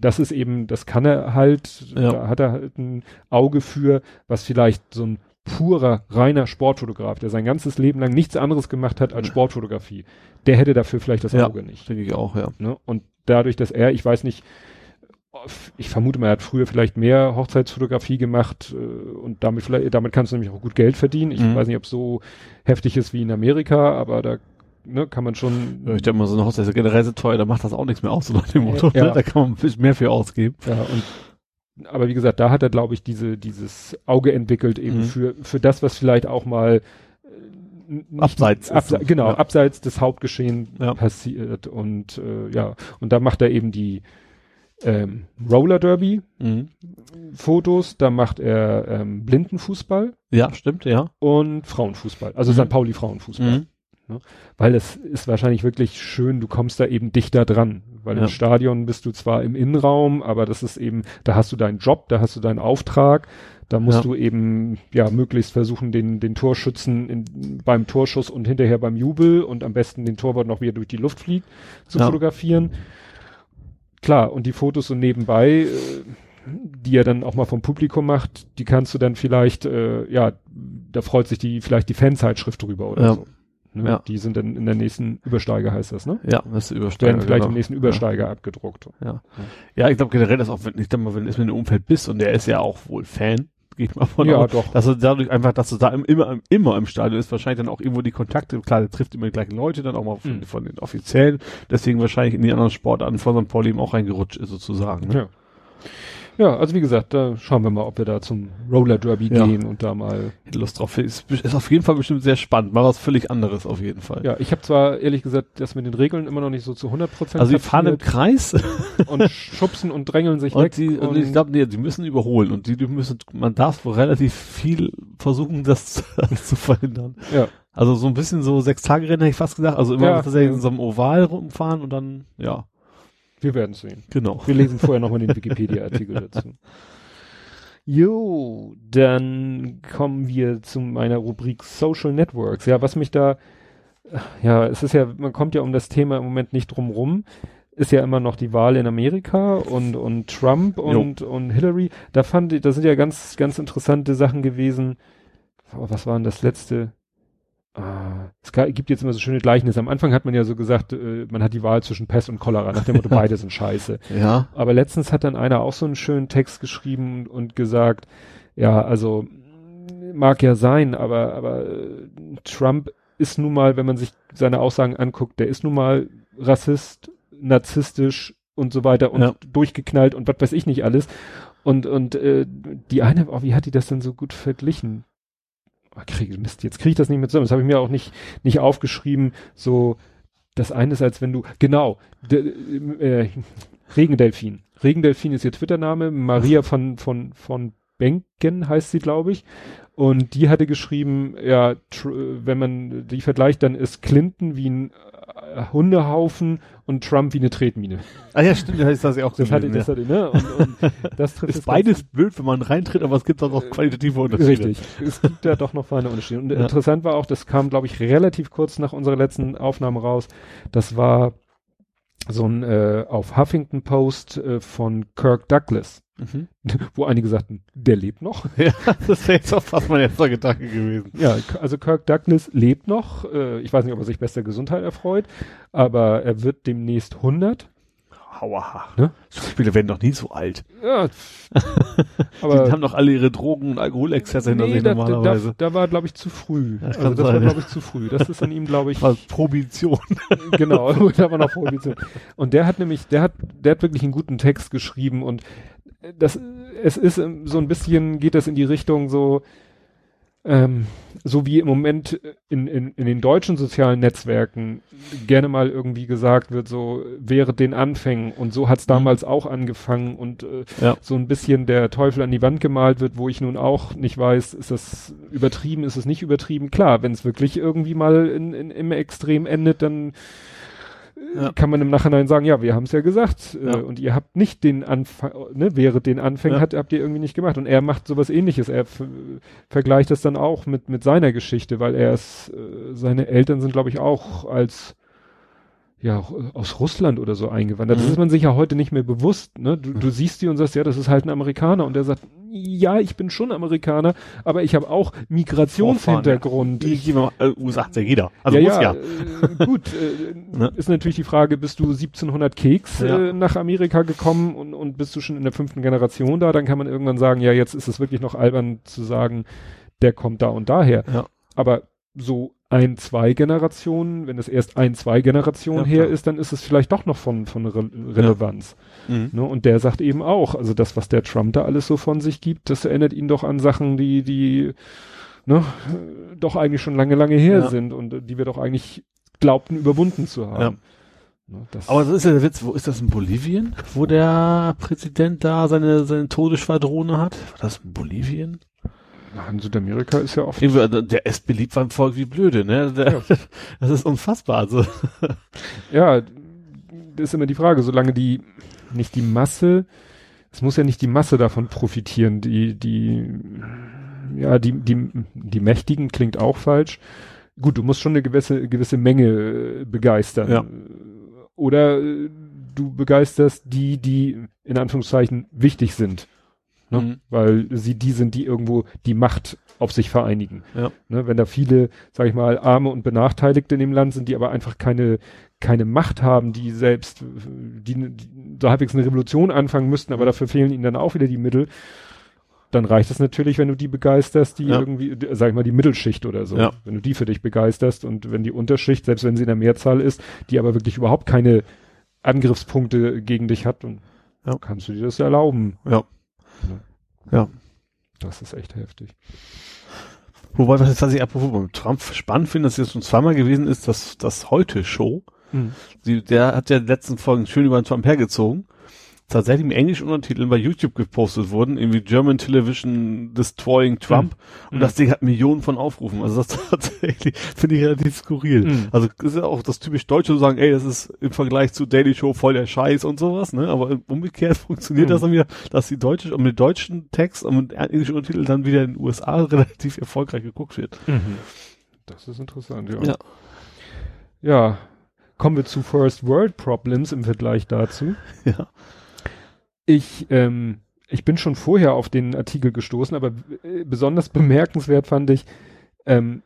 das ist eben, das kann er halt, Ja. da hat er halt ein Auge für, was vielleicht so ein purer, reiner Sportfotograf, der sein ganzes Leben lang nichts anderes gemacht hat als Sportfotografie, der hätte dafür vielleicht das Ja. Auge nicht. Denke ich auch, ja. Ne? Und dadurch, dass er, ich weiß nicht, ich vermute mal, er hat früher vielleicht mehr Hochzeitsfotografie gemacht äh, und damit vielleicht, damit kannst du nämlich auch gut Geld verdienen. Ich Mhm. weiß nicht, ob es so heftig ist wie in Amerika, aber da ne, kann man schon. Ja, ich denke mal, so eine Hochzeit ist generell so teuer, da macht das auch nichts mehr aus, so nach dem Motto. Ja. Ne? Da kann man ein bisschen mehr für ausgeben. Ja, und aber wie gesagt, da hat er, glaube ich, diese, dieses Auge entwickelt eben Mhm. für, für das, was vielleicht auch mal äh, nicht- Abseits abse genau, ja. abseits des Hauptgeschehen Ja. passiert. Und äh, ja, und da macht er eben die ähm, Roller Derby Mhm. Fotos, da macht er ähm, Blindenfußball Ja, stimmt, ja. und Frauenfußball, also Mhm. St. Pauli Frauenfußball. Weil es ist wahrscheinlich wirklich schön, du kommst da eben dichter dran. Weil Ja. im Stadion bist du zwar im Innenraum, aber das ist eben, da hast du deinen Job, da hast du deinen Auftrag, da musst Ja. du eben ja möglichst versuchen, den, den Torschützen in, beim Torschuss und hinterher beim Jubel und am besten den Torwart noch wieder durch die Luft fliegt zu Ja. fotografieren. Klar, und die Fotos so nebenbei, äh, die er dann auch mal vom Publikum macht, die kannst du dann vielleicht, äh, ja, da freut sich die vielleicht die Fanzeitschrift drüber oder Ja. so. Ne? Ja. Die sind dann in der nächsten Übersteiger heißt das, ne? Ja, das ist der Übersteiger. Werden vielleicht genau. im nächsten Übersteiger abgedruckt. Ja, ja ich glaube generell, dass auch, wenn ich dann mal, wenn du in dem Umfeld bist und der ist ja auch wohl Fan, gehe ich mal von Ja, aus, doch. dass du dadurch einfach, dass du da im, immer, immer im Stadion ist, wahrscheinlich dann auch irgendwo die Kontakte, klar, der trifft immer die gleichen Leute, dann auch mal von, Mhm. von den Offiziellen, deswegen wahrscheinlich in die anderen Sportarten von St. Pauli eben auch reingerutscht ist sozusagen. Ne? Ja. Ja, also wie gesagt, da schauen wir mal, ob wir da zum Roller Derby Ja. gehen und da mal. Hätte Lust drauf. Ist, ist auf jeden Fall bestimmt sehr spannend. Mal was völlig anderes auf jeden Fall. Ja, ich habe zwar ehrlich gesagt, das mit den Regeln immer noch nicht so zu 100 Prozent. Also die fahren im Kreis und schubsen und drängeln sich weg. und die, und ich glaube, nee, die müssen überholen und die, die müssen, man darf wohl relativ viel versuchen, das, das zu verhindern. ja, Also so ein bisschen so sechs Tage Rennen hätte ich fast gesagt. Also immer Ja, tatsächlich ja. in so einem Oval rumfahren und dann, ja, wir werden sehen. genau. Wir lesen vorher nochmal den Wikipedia-Artikel dazu. Jo, dann kommen wir zu meiner Rubrik Social Networks. Ja, was mich da, ja, es ist ja, man kommt ja um das Thema im Moment nicht drum rum. Ist ja immer noch die Wahl in Amerika und, und Trump und, und Hillary. Da fand ich, da sind ja ganz, ganz interessante Sachen gewesen. Was war denn das letzte? Ah, es gibt jetzt immer so schöne Gleichnisse. Am Anfang hat man ja so gesagt, äh, man hat die Wahl zwischen Pest und Cholera, nach dem Motto, beide sind scheiße. Ja, Aber letztens hat dann einer auch so einen schönen Text geschrieben und gesagt, ja, also mag ja sein, aber, aber äh, Trump ist nun mal, wenn man sich seine Aussagen anguckt, der ist nun mal Rassist, narzisstisch und so weiter und Ja. durchgeknallt und was weiß ich nicht alles. Und, und äh, die eine, oh, wie hat die das denn so gut verglichen? Oh, krieg, Mist, jetzt kriege ich das nicht mehr zusammen. Das habe ich mir auch nicht, nicht aufgeschrieben. So, das eine ist, als wenn du, genau, de, äh, Regendelfin. Regendelfin ist ihr Twitter-Name. Maria von, von, von Benken heißt sie, glaube ich. Und die hatte geschrieben, ja, wenn man die vergleicht, dann ist Clinton wie ein äh, Hundehaufen und Trump wie eine Tretmine. Ah ja, stimmt, das heißt das ja auch das hatte, ja. das hatte, ne? Und, und das trifft ist beides blöd, wenn man reintritt, aber es gibt auch noch qualitative Unterschiede. Richtig. Es gibt ja doch noch feine Unterschiede. Und ja. interessant war auch, das kam, glaube ich, relativ kurz nach unserer letzten Aufnahme raus. Das war so ein äh, auf Huffington Post äh, von Kirk Douglas, mhm. wo einige sagten, der lebt noch. Ja, das wäre jetzt auch fast mein erster Gedanke gewesen. Ja, also Kirk Douglas lebt noch. Äh, ich weiß nicht, ob er sich bester Gesundheit erfreut, aber er wird demnächst 100 Hauaha. Ne? Schauspieler werden doch nie so alt. Ja. aber die haben doch alle ihre Drogen- und Alkoholexzesse nee, hinter sich normalerweise. Da, da war, glaube ich, zu früh. Das also das sein, war, glaube ich, zu früh. Das ist an ihm, glaube ich. War Prohibition. genau, da war noch Prohibition. Und der hat nämlich, der hat, der hat wirklich einen guten Text geschrieben und das, es ist so ein bisschen, geht das in die Richtung so, ähm, so wie im Moment in, in, in den deutschen sozialen Netzwerken gerne mal irgendwie gesagt wird, so wäre den Anfängen und so hat's mhm. damals auch angefangen und äh, ja. so ein bisschen der Teufel an die Wand gemalt wird, wo ich nun auch nicht weiß, ist das übertrieben, ist es nicht übertrieben? Klar, wenn es wirklich irgendwie mal in, in, im Extrem endet, dann ja. kann man im Nachhinein sagen, ja, wir haben es ja gesagt äh, ja. und ihr habt nicht den Anfang, ne, während den Anfängen ja. hat, habt ihr irgendwie nicht gemacht und er macht sowas ähnliches, er vergleicht das dann auch mit, mit seiner Geschichte, weil er ist, äh, seine Eltern sind glaube ich auch als ja, aus Russland oder so eingewandert. Mhm. Das ist man sich ja heute nicht mehr bewusst. Ne? Du, du siehst die und sagst, ja, das ist halt ein Amerikaner. Und der sagt, ja, ich bin schon Amerikaner, aber ich habe auch Migrationshintergrund. Ich, ich, äh, USA hat ja jeder. Also ja, ja. ja. Äh, gut, äh, ne? ist natürlich die Frage, bist du 1700 Keks ja. äh, nach Amerika gekommen und, und bist du schon in der fünften Generation da? Dann kann man irgendwann sagen, ja, jetzt ist es wirklich noch albern zu sagen, der kommt da und daher. Ja. Aber so ein, zwei Generationen, wenn es erst ein, zwei Generationen ja, her ist, dann ist es vielleicht doch noch von, von Re Relevanz. Ja. Mhm. Ne? Und der sagt eben auch, also das, was der Trump da alles so von sich gibt, das erinnert ihn doch an Sachen, die, die, ne, doch eigentlich schon lange, lange her ja. sind und die wir doch eigentlich glaubten, überwunden zu haben. Ne, Aber das ist ja der Witz, wo ist das in Bolivien? Wo der Präsident da seine, seine Todesschwadrone hat? War das in Bolivien? In Südamerika ist ja oft. Also, der ist beliebt beim Volk wie blöde, ne? Der, ja. Das ist unfassbar. Also. Ja, das ist immer die Frage, solange die nicht die Masse, es muss ja nicht die Masse davon profitieren, die, die, ja, die, die, die Mächtigen klingt auch falsch. Gut, du musst schon eine gewisse, gewisse Menge begeistern. Ja. Oder du begeisterst die, die in Anführungszeichen wichtig sind. Ne? Mhm. Weil sie die sind, die irgendwo die Macht auf sich vereinigen. Ja. Ne? Wenn da viele, sag ich mal, Arme und Benachteiligte in dem Land sind, die aber einfach keine, keine Macht haben, die selbst, die, die so halbwegs eine Revolution anfangen müssten, aber dafür fehlen ihnen dann auch wieder die Mittel, dann reicht es natürlich, wenn du die begeisterst, die ja. irgendwie, sag ich mal, die Mittelschicht oder so. Ja. Wenn du die für dich begeisterst und wenn die Unterschicht, selbst wenn sie in der Mehrzahl ist, die aber wirklich überhaupt keine Angriffspunkte gegen dich hat, dann ja. kannst du dir das erlauben. Ja. Ja. Das ist echt heftig. Wobei, was jetzt, was ich apropos beim Trump spannend finde, dass jetzt schon zweimal gewesen ist, dass das Heute-Show, mhm. der hat ja in den letzten Folgen schön über den Trump hergezogen tatsächlich im englischen Untertitel bei YouTube gepostet wurden, irgendwie German Television Destroying Trump. Mhm. Und das Ding hat Millionen von Aufrufen. Also das tatsächlich finde ich relativ skurril. Mhm. Also das ist ja auch das typisch Deutsche zu sagen, ey, das ist im Vergleich zu Daily Show voll der Scheiß und sowas, ne? Aber umgekehrt funktioniert mhm. das dann wieder, dass die deutsche und mit deutschen Text und mit englischen Untertitel dann wieder in den USA relativ erfolgreich geguckt wird. Mhm. Das ist interessant, ja. Ja. Ja, kommen wir zu First World Problems im Vergleich dazu. Ja ich, ähm, ich bin schon vorher auf den Artikel gestoßen, aber äh, besonders bemerkenswert fand ich, ähm,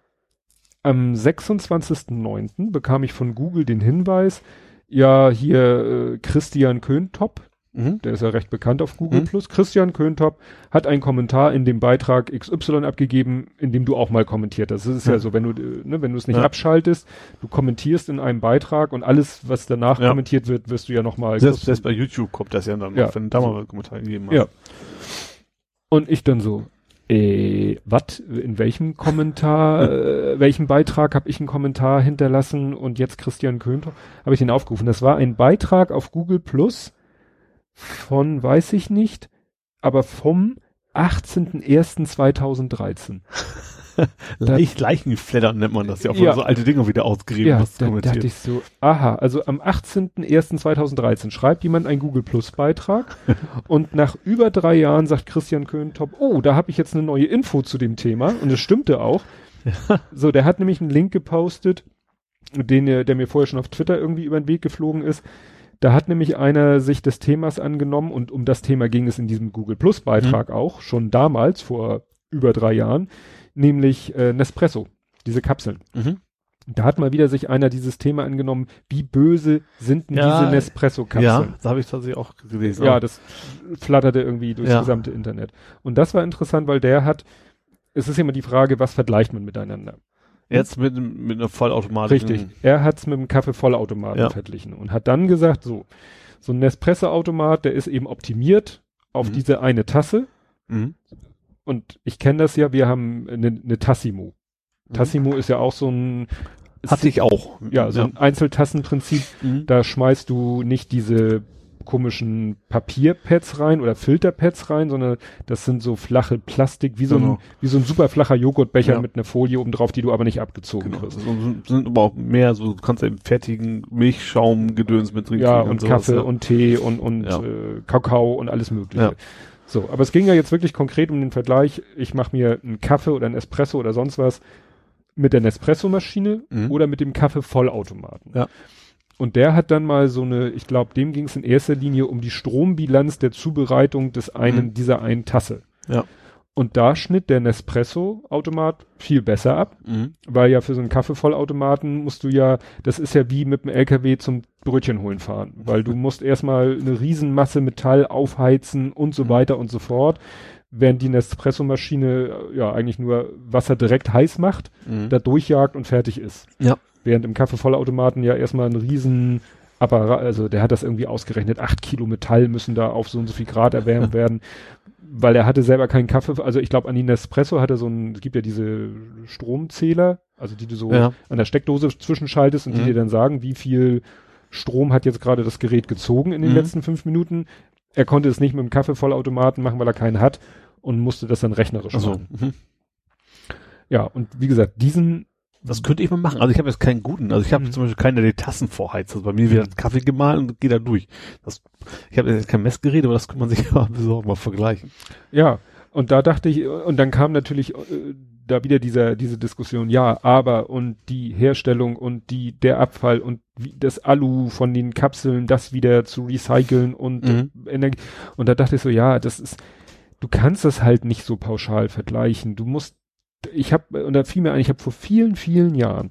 am 26.09. bekam ich von Google den Hinweis, ja, hier äh, Christian Köntop, Mhm. Der ist ja recht bekannt auf Google mhm. Plus. Christian Köntop hat einen Kommentar in dem Beitrag XY abgegeben, in dem du auch mal kommentiert hast. Das ist ja, ja so, wenn du, ne, wenn du es nicht ja. abschaltest, du kommentierst in einem Beitrag und alles, was danach ja. kommentiert wird, wirst du ja nochmal. Selbst, selbst bei YouTube kommt das ja dann noch, wenn du da mal einen Kommentar gegeben hast. Ja. Und ich dann so, äh, was? In welchem Kommentar, äh, welchem Beitrag habe ich einen Kommentar hinterlassen und jetzt Christian Köntop? Habe ich den aufgerufen. Das war ein Beitrag auf Google Plus von, weiß ich nicht, aber vom 18.01.2013. Leicht, Leichenfleddern nennt man das ja, auch Ja. so alte Dinge wieder ausgerieben, Ja, was da kommentiert. dachte ich so, aha, also am 18.01.2013 schreibt jemand einen Google Plus Beitrag und nach über drei Jahren sagt Christian Köhntop, oh, da habe ich jetzt eine neue Info zu dem Thema und es stimmte auch. So, der hat nämlich einen Link gepostet, den er, der mir vorher schon auf Twitter irgendwie über den Weg geflogen ist. Da hat nämlich einer sich des Themas angenommen und um das Thema ging es in diesem Google Plus Beitrag auch, schon damals, vor über drei Jahren, nämlich äh, Nespresso, diese Kapseln. Mhm. Da hat mal wieder sich einer dieses Thema angenommen, wie böse sind denn Ja, diese Nespresso-Kapseln? Ja, da habe ich tatsächlich auch gelesen. Ja, das flatterte irgendwie durchs Ja. gesamte Internet. Und das war interessant, weil der hat, es ist immer die Frage, was vergleicht man miteinander? Jetzt mit, mit einer Vollautomatik. Richtig. Er hat es mit dem Kaffee-Vollautomaten Ja. verglichen und hat dann gesagt, so, so ein Nespresso-Automat, der ist eben optimiert auf Mhm. diese eine Tasse. Mhm. Und ich kenne das ja, wir haben eine, eine Tassimo. Tassimo ist ja auch so ein, Hatte ich auch. ja, so ein Einzeltassenprinzip. Mhm. Da schmeißt du nicht diese komischen Papierpads rein oder Filterpads rein, sondern das sind so flache Plastik, wie so, Genau. ein, wie so ein super flacher Joghurtbecher Ja. mit einer Folie oben drauf, die du aber nicht abgezogen Genau. kriegst. Sind, sind aber auch mehr so, du kannst im fertigen Milchschaumgedöns mit drin Ja, kriegen und sowas, Kaffee ja. und Tee und, und Ja. äh, Kakao und alles mögliche. So, aber es ging ja jetzt wirklich konkret um den Vergleich, ich mache mir einen Kaffee oder einen Espresso oder sonst was mit der Nespresso-Maschine Mhm. oder mit dem Kaffee-Vollautomaten. Ja. Und der hat dann mal so eine, ich glaube, dem ging es in erster Linie um die Strombilanz der Zubereitung des einen, Mhm. dieser einen Tasse. Ja. Und da schnitt der Nespresso-Automat viel besser ab, Mhm. weil ja für so einen Kaffeevollautomaten musst du ja, das ist ja wie mit dem LKW zum Brötchen holen fahren, weil du musst erstmal eine Riesenmasse Metall aufheizen und so Mhm. weiter und so fort, während die Nespresso-Maschine äh, ja eigentlich nur Wasser direkt heiß macht, Mhm. da durchjagt und fertig ist. Ja. Während im Kaffeevollautomaten ja erstmal ein riesen Apparat, also der hat das irgendwie ausgerechnet, acht Kilo Metall müssen da auf so und so viel Grad erwärmt werden, weil er hatte selber keinen Kaffee, also ich glaube an die Nespresso hat er so ein, es gibt ja diese Stromzähler, also die du so Ja. an der Steckdose zwischenschaltest und die Mhm. dir dann sagen, wie viel Strom hat jetzt gerade das Gerät gezogen in den Mhm. letzten fünf Minuten. Er konnte es nicht mit dem Kaffeevollautomaten machen, weil er keinen hat und musste das dann rechnerisch Also, machen. mhm. Ja, und wie gesagt, diesen das könnte ich mal machen. Also ich habe jetzt keinen guten. Also ich habe Mhm. zum Beispiel keinen, der die Tassen vorheizt. Also bei mir wird Kaffee gemahlen und geht da durch. Das, ich habe jetzt kein Messgerät, aber das kann man sich ja besorgen, mal vergleichen. Ja, und da dachte ich, und dann kam natürlich äh, da wieder dieser, diese Diskussion, ja, aber und die Herstellung und die, der Abfall und wie, das Alu von den Kapseln, das wieder zu recyceln und Mhm. Energie. Und da dachte ich so, ja, das ist, du kannst das halt nicht so pauschal vergleichen. Du musst, ich habe, und da fiel mir ein, ich habe vor vielen, vielen Jahren,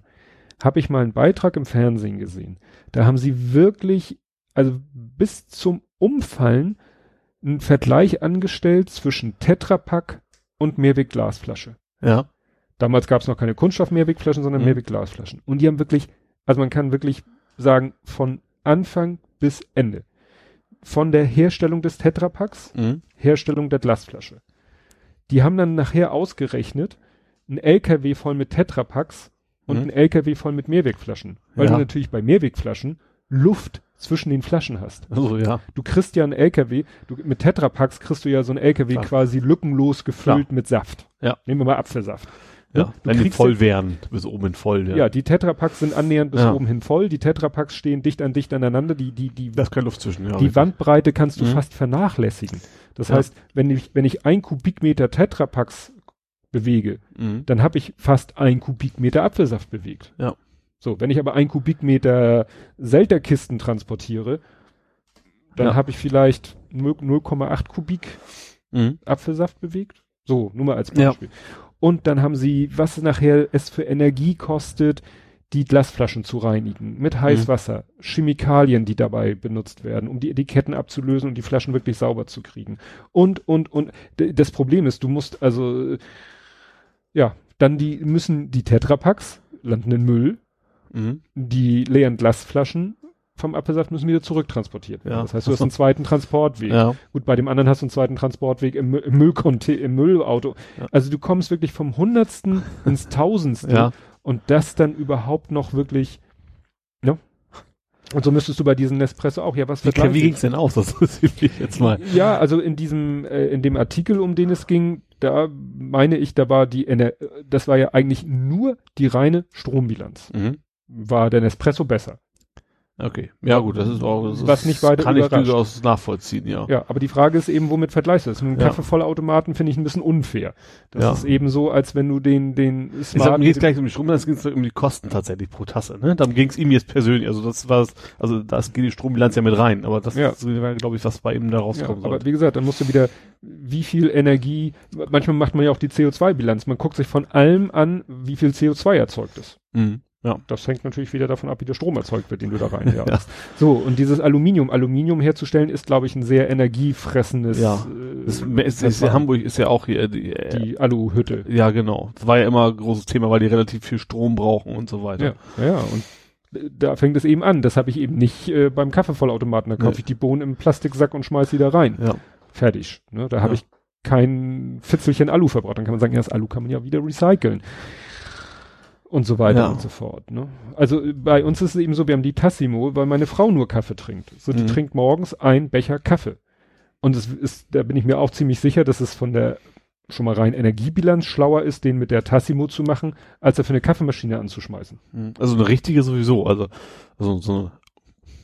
habe ich mal einen Beitrag im Fernsehen gesehen. Da haben sie wirklich, also bis zum Umfallen, einen Vergleich angestellt zwischen Tetrapack und Mehrwegglasflasche. Ja. Damals gab es noch keine Kunststoff-Mehrwegflaschen, sondern Mhm. Mehrwegglasflaschen. Und die haben wirklich, also man kann wirklich sagen, von Anfang bis Ende. Von der Herstellung des Tetrapacks, Mhm. Herstellung der Glasflasche. Die haben dann nachher ausgerechnet, ein LKW voll mit Tetrapacks und Mhm. ein LKW voll mit Mehrwegflaschen. Weil Ja. du natürlich bei Mehrwegflaschen Luft zwischen den Flaschen hast. Also ja. Du kriegst ja einen LKW, du, mit Tetrapacks kriegst du ja so einen LKW Klar. quasi lückenlos gefüllt mit Saft. Ja. Nehmen wir mal Apfelsaft. Ja, Du wenn die voll wären, bis oben in voll. Ja, die Tetrapacks sind annähernd bis Ja. oben hin voll. Die Tetrapacks stehen dicht an dicht aneinander. Die, die, die, Da ist keine Luft zwischen. Ja, die Wandbreite kannst du Mhm. fast vernachlässigen. Das Ja. heißt, wenn ich, wenn ich ein Kubikmeter Tetrapacks bewege, Mhm. dann habe ich fast ein Kubikmeter Apfelsaft bewegt. Ja. So, wenn ich aber ein Kubikmeter Selterkisten transportiere, dann Ja. habe ich vielleicht 0 0,8 Kubik Mhm. Apfelsaft bewegt. So, nur mal als Ja. Beispiel. Und dann haben sie, was nachher es für Energie kostet, die Glasflaschen zu reinigen mit Heißwasser, Chemikalien, die dabei benutzt werden, um die Etiketten abzulösen und die Flaschen wirklich sauber zu kriegen. Und, und, und das Problem ist, du musst also, ja, dann die müssen die Tetrapacks landen in Müll, Mhm. die leeren Glasflaschen vom Apfelsaft müssen wieder zurücktransportiert werden. Ja. Das heißt, du hast einen zweiten Transportweg. Ja. Gut, bei dem anderen hast du einen zweiten Transportweg im, im Müllconte im Müllauto. Ja. Also du kommst wirklich vom Hundertsten ins Tausendste Ja. und das dann überhaupt noch wirklich, Und so müsstest du bei diesem Nespresso auch, ja, was Wie, wie ging's denn aus? Das mich jetzt mal. Ja, also in diesem, äh, in dem Artikel, um den es ging, da meine ich, da war die, Ener das war ja eigentlich nur die reine Strombilanz. Mhm. War der Nespresso besser. Okay. Ja gut, das ist auch, das Was nicht weiter kann ich überrascht. durchaus nachvollziehen, ja. Ja, aber die Frage ist eben, womit vergleichst du das? Mit einem Ja. Kaffeevollautomaten finde ich ein bisschen unfair. Das Ja. ist eben so, als wenn du den, den Ich sag, Smart mir geht's gleich um die Strom, das ging um die Kosten tatsächlich pro Tasse, ne? Darum ging's ihm jetzt persönlich, also das war, also das geht die Strombilanz ja mit rein, aber das Ja. ist, glaube ich, was bei ihm da Ja, rauskommen aber soll. wie gesagt, dann musst du wieder, wie viel Energie, manchmal macht man ja auch die CO2-Bilanz. Man guckt sich von allem an, wie viel CO2 erzeugt ist. Mhm. Ja. Das hängt natürlich wieder davon ab, wie der Strom erzeugt wird, den du da reinjagst. So, und dieses Aluminium, Aluminium herzustellen, ist, glaube ich, ein sehr energiefressendes Ja. äh, ist, ist. Hamburg ist ja auch hier, die, äh, die Aluhütte. ja genau. Das war ja immer ein großes Thema, weil die relativ viel Strom brauchen und so weiter. Ja, ja, und äh, da fängt es eben an. Das habe ich eben nicht äh, beim Kaffeevollautomaten. Da kaufe Nee. ich die Bohnen im Plastiksack und schmeiß sie da rein. Ja. Fertig. Ne? Da habe Ja. ich kein Fitzelchen Alu verbraucht. Dann kann man sagen, ja, das Alu kann man ja wieder recyceln. Und so weiter Ja. und so fort. Ne? Also bei uns ist es eben so, wir haben die Tassimo, weil meine Frau nur Kaffee trinkt. So, die Mhm. trinkt morgens ein Becher Kaffee. Und es ist, da bin ich mir auch ziemlich sicher, dass es von der schon mal rein Energiebilanz schlauer ist, den mit der Tassimo zu machen, als er für eine Kaffeemaschine anzuschmeißen. Mhm. Also eine richtige sowieso, also, also so eine,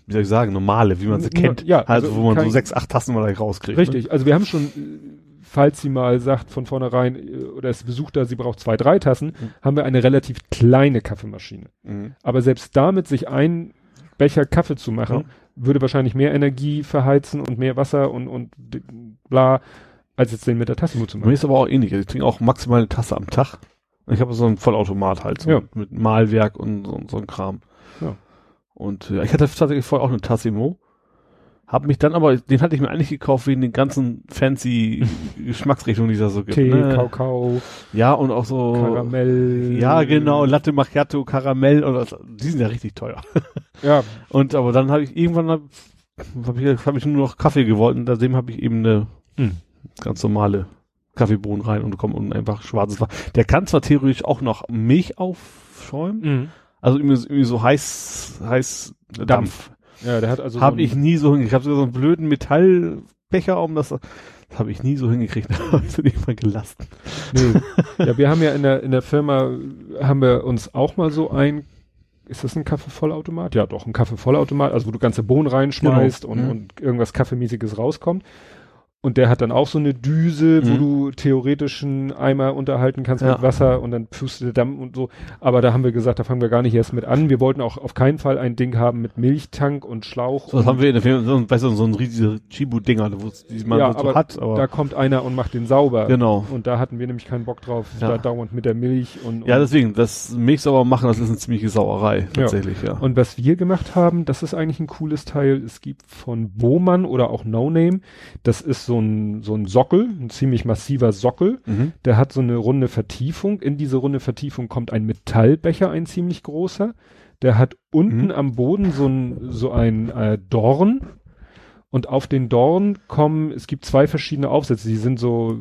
wie soll ich sagen, normale, wie man sie kennt. ja, also, also wo man so sechs, acht Tassen mal rauskriegt. Ne? Richtig, also wir haben schon, äh, falls sie mal sagt von vornherein, äh, oder es besucht da, sie braucht zwei, drei Tassen, Mhm. haben wir eine relativ kleine Kaffeemaschine. Mhm. Aber selbst damit sich ein Becher Kaffee zu machen, Ja. würde wahrscheinlich mehr Energie verheizen und mehr Wasser und, und bla, als jetzt den mit der Tassimo zu Mir machen. ist aber auch ähnlich. Ich trinke auch maximal eine Tasse am Tag. Ich habe so einen Vollautomat halt, so Ja. mit Mahlwerk und so, so ein Kram. Ja. Und äh, ich hatte tatsächlich vorher auch eine Tassimo. Hab mich dann aber, den hatte ich mir eigentlich gekauft wegen den ganzen fancy Geschmacksrichtungen, die es da so gibt. Tee, ne? Kakao, Ja, und auch so. Karamell. Ja, genau, Latte Macchiato, Karamell oder die sind ja richtig teuer. Ja, Und aber dann habe ich irgendwann hab, hab ich, hab ich nur noch Kaffee gewollt und seitdem habe ich eben eine Hm. ganz normale Kaffeebohnen rein und kommt unten einfach schwarzes Wasser. Der kann zwar theoretisch auch noch Milch aufschäumen, mhm. also irgendwie, so- irgendwie so heiß, heiß Dampf. Dampf. Ja, der hat also Habe so ich nie so hingekriegt. Ich habe sogar so einen blöden Metallbecher, um das, das habe ich nie so hingekriegt. Da habe ich nicht mal gelassen. Nee. ja, wir haben ja in der, in der Firma, haben wir uns auch mal so ein, ist das ein Kaffeevollautomat? Ja, doch, ein Kaffeevollautomat, also wo du ganze Bohnen reinschmeißt Genau. und, Mhm. und irgendwas Kaffeemäßiges rauskommt. Und der hat dann auch so eine Düse, wo Mhm. du theoretisch einen Eimer unterhalten kannst Ja. mit Wasser und dann pustest der Dampf und so. Aber da haben wir gesagt, da fangen wir gar nicht erst mit an. Wir wollten auch auf keinen Fall ein Ding haben mit Milchtank und Schlauch. So, das haben wir in der Firma, so, weißt du, so ein riesiger Chibu-Dinger, wo es- die man Ja, so aber hat. Aber da kommt einer und macht den sauber. genau. Und da hatten wir nämlich keinen Bock drauf, Ja. da dauernd mit der Milch und, Ja, und deswegen, das Milch sauber machen, das ist eine ziemliche Sauerei, tatsächlich, ja. Und was wir gemacht haben, das ist eigentlich ein cooles Teil. Es gibt von Bohmann oder auch No Name, das ist so ein, so ein Sockel, ein ziemlich massiver Sockel. mhm. Der hat so eine runde Vertiefung. In diese runde Vertiefung kommt ein Metallbecher, ein ziemlich großer. Der hat unten Mhm. am Boden so ein, so ein äh, Dorn. Und auf den Dorn kommen, es gibt zwei verschiedene Aufsätze, die sind so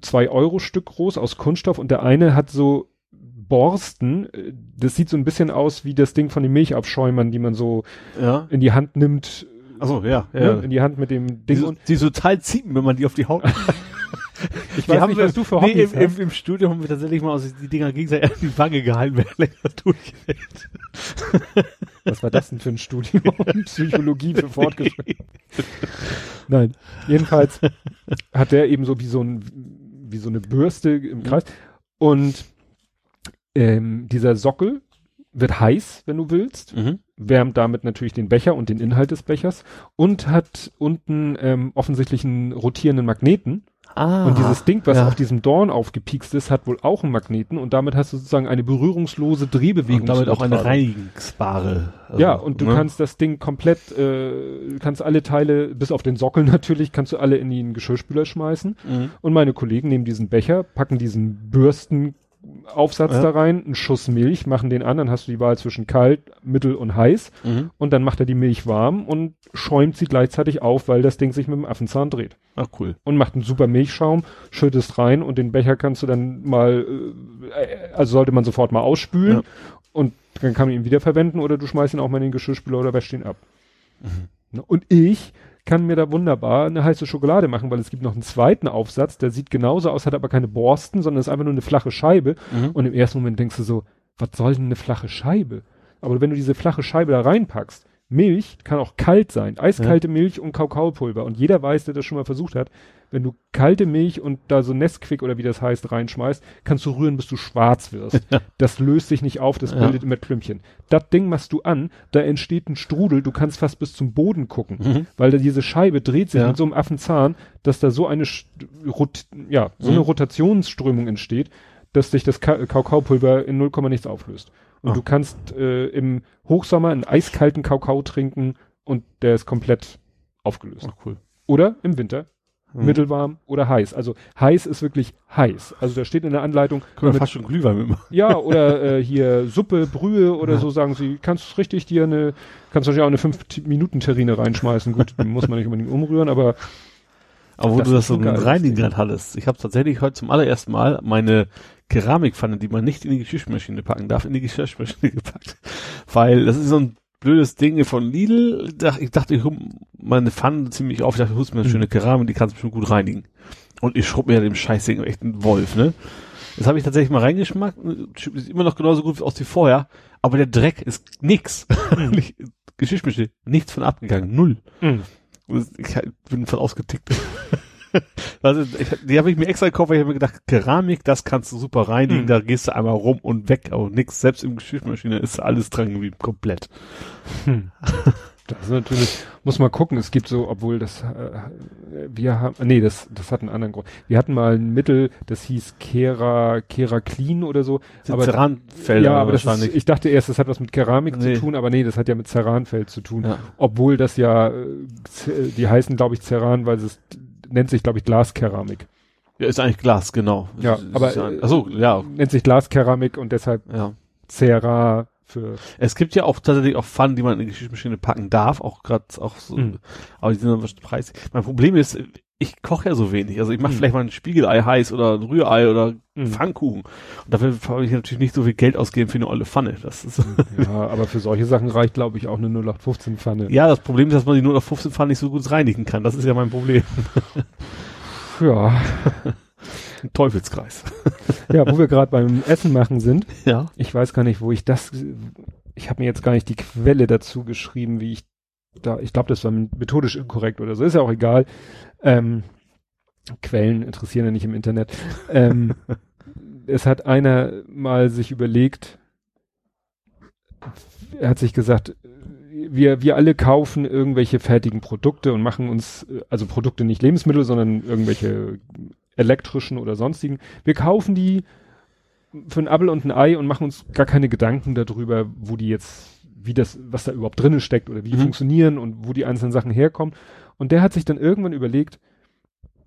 zwei Euro Stück groß aus Kunststoff und der eine hat so Borsten, das sieht so ein bisschen aus wie das Ding von den Milchaufschäumern, die man so Ja. in die Hand nimmt, Achso, ja, ne? ja. in die Hand mit dem Die, Ding so, und die so total ziepen, wenn man die auf die Haut. ich weiß nicht, was du für nee, Hobbys im, im, hast. im Studium haben wir tatsächlich mal aus die Dinger gegenseitig an die Wange gehalten, wer länger durchhält. Was war das denn für ein Studium? Psychologie für Fortgeschrittene. Nein, jedenfalls hat der eben so wie so ein, wie so eine Bürste im Kreis. Und ähm, dieser Sockel wird heiß, wenn du willst, Mhm. wärmt damit natürlich den Becher und den Inhalt des Bechers und hat unten ähm, offensichtlich einen rotierenden Magneten. Ah. Und dieses Ding, was ja. auf diesem Dorn aufgepiekst ist, hat wohl auch einen Magneten und damit hast du sozusagen eine berührungslose Drehbewegung. und damit auch eine reinigungsbare. also, ja, und du ne? kannst das Ding komplett, äh, kannst alle Teile, bis auf den Sockel natürlich, kannst du alle in den Geschirrspüler schmeißen. Mhm. Und meine Kollegen nehmen diesen Becher, packen diesen Bürstenaufsatz Ja. da rein, einen Schuss Milch, machen den an, dann hast du die Wahl zwischen kalt, mittel und heiß. Mhm. Und dann macht er die Milch warm und schäumt sie gleichzeitig auf, weil das Ding sich mit dem Affenzahn dreht. Ach, cool. Und macht einen super Milchschaum, schüttest rein und den Becher kannst du dann mal, äh, also sollte man sofort mal ausspülen. Ja. und dann kann man ihn wieder verwenden oder du schmeißt ihn auch mal in den Geschirrspüler oder wäscht ihn ab. Mhm. Und ich kann mir da wunderbar eine heiße Schokolade machen, weil es gibt noch einen zweiten Aufsatz, der sieht genauso aus, hat aber keine Borsten, sondern ist einfach nur eine flache Scheibe. Mhm. Und im ersten Moment denkst du so, was soll denn eine flache Scheibe? Aber wenn du diese flache Scheibe da reinpackst, Milch kann auch kalt sein, eiskalte Milch und Kakaopulver. Und jeder weiß, der das schon mal versucht hat, wenn du kalte Milch und da so Nesquik oder wie das heißt reinschmeißt, kannst du rühren, bis du schwarz wirst. Das löst sich nicht auf, das Ja. bildet immer Klümpchen. Das Ding machst du an, da entsteht ein Strudel, du kannst fast bis zum Boden gucken, Mhm. weil da diese Scheibe dreht sich Ja. mit so einem Affenzahn, dass da so eine, Rot ja, so eine Mhm. Rotationsströmung entsteht, dass sich das Ka Kakaopulver in 0, nichts auflöst. Und Ah. du kannst äh, im Hochsommer einen eiskalten Kakao trinken und der ist komplett aufgelöst. Ach, cool. Oder im Winter Mhm. mittelwarm oder heiß. Also heiß ist wirklich heiß. Also da steht in der Anleitung, Können wir fast schon Glühwein mitmachen. ja, oder äh, hier Suppe, Brühe oder Ja. so sagen sie, kannst richtig dir eine, kannst natürlich auch eine 5-Minuten-Terrine reinschmeißen. Gut, die muss man nicht unbedingt umrühren, aber Aber wo Das du das so reinigen gerade hattest. Ich habe tatsächlich heute zum allerersten Mal meine Keramikpfanne, die man nicht in die Geschirrmaschine packen darf, in die Geschirrmaschine gepackt. Weil das ist so ein blödes Ding von Lidl. Ich dachte, ich hol meine Pfanne ziemlich auf. Ich dachte, ich holst mir eine Mhm. schöne Keramik, die kannst du bestimmt gut reinigen. Und ich schrub mir dem Scheißding echt einen Wolf, ne? Das habe ich tatsächlich mal reingeschmackt. Sieht immer noch genauso gut aus wie vorher. Aber der Dreck ist nix. Nicht- Geschirrmaschine, nichts von abgegangen. Null. mh, Und Ich bin voll ausgetickt. also, die habe ich mir extra gekauft, weil ich habe mir gedacht, Keramik, das kannst du super reinigen, Hm. da gehst du einmal rum und weg, aber nix. Selbst im Geschirrmaschine ist alles dran geblieben, komplett. hm. Das ist natürlich, muss mal gucken, es gibt so, obwohl das, äh, wir haben, nee, das, das hat einen anderen Grund. Wir hatten mal ein Mittel, das hieß Kera, Kera Clean oder so. Aber- Ceranfelder ja, aber das ist, ich dachte erst, das hat was mit Keramik Nee. zu tun, aber nee, das hat ja mit Ceranfeld zu tun. ja. Obwohl das ja, äh, die heißen, glaube ich, Ceran, weil es nennt sich, glaube ich, Glaskeramik. ja, ist eigentlich Glas, genau. Ja, Ist- aber, ist ja- äh, ach so, ja, Nennt sich Glaskeramik und deshalb ja. Cera für, Es gibt ja auch tatsächlich auch Pfannen, die man in die Geschirrmaschine packen darf, auch gerade auch so, Mhm. aber die sind dann was preisig. Mein Problem ist, ich koche ja so wenig. Also ich mache Mhm. vielleicht mal ein Spiegelei heiß oder ein Rührei oder Mhm. Pfannkuchen. Und dafür habe ich natürlich nicht so viel Geld ausgeben für eine olle Pfanne. Das ist ja, aber für solche Sachen reicht, glaube ich, auch eine 0815 Pfanne. ja das Problem ist, dass man die nur auf 15 Pfannen nicht so gut reinigen kann. Das ist ja mein Problem. Ja, Ein Teufelskreis. ja wo wir gerade beim Essen machen sind. Ja. Ich weiß gar nicht, wo ich das, ich habe mir jetzt gar nicht die Quelle dazu geschrieben, wie ich da, ich glaube, das war methodisch inkorrekt oder so, ist ja auch egal. Ähm, Quellen interessieren ja nicht im Internet. Ähm, es hat einer mal sich überlegt, er hat sich gesagt, wir, wir alle kaufen irgendwelche fertigen Produkte und machen uns, also Produkte nicht Lebensmittel, sondern irgendwelche elektrischen oder sonstigen. Wir kaufen die für ein Apfel und ein Ei und machen uns gar keine Gedanken darüber, wo die jetzt, wie das, was da überhaupt drinnen steckt oder wie die Mhm. funktionieren und wo die einzelnen Sachen herkommen. Und der hat sich dann irgendwann überlegt,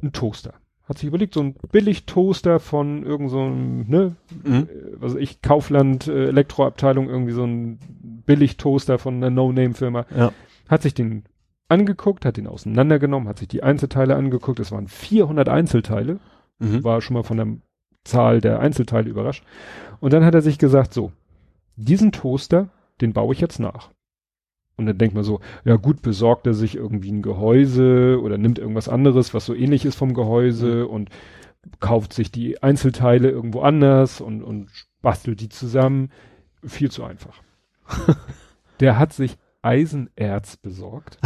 ein Toaster. Hat sich überlegt, so ein Billig-Toaster von irgend so einem, ne, Mhm. äh, was weiß ich, Kaufland, äh, Elektroabteilung, irgendwie so ein Billig-Toaster von einer No-Name-Firma. Ja. Hat sich den angeguckt, hat den auseinandergenommen, hat sich die Einzelteile angeguckt. Es waren 400 Einzelteile Mhm. war schon mal von der Zahl der Einzelteile überrascht. Und dann hat er sich gesagt, so, diesen Toaster, den baue ich jetzt nach. Und dann denkt man so, ja gut, besorgt er sich irgendwie ein Gehäuse oder nimmt irgendwas anderes, was so ähnlich ist vom Gehäuse und kauft sich die Einzelteile irgendwo anders und, und bastelt die zusammen. Viel zu einfach. Der hat sich Eisenerz besorgt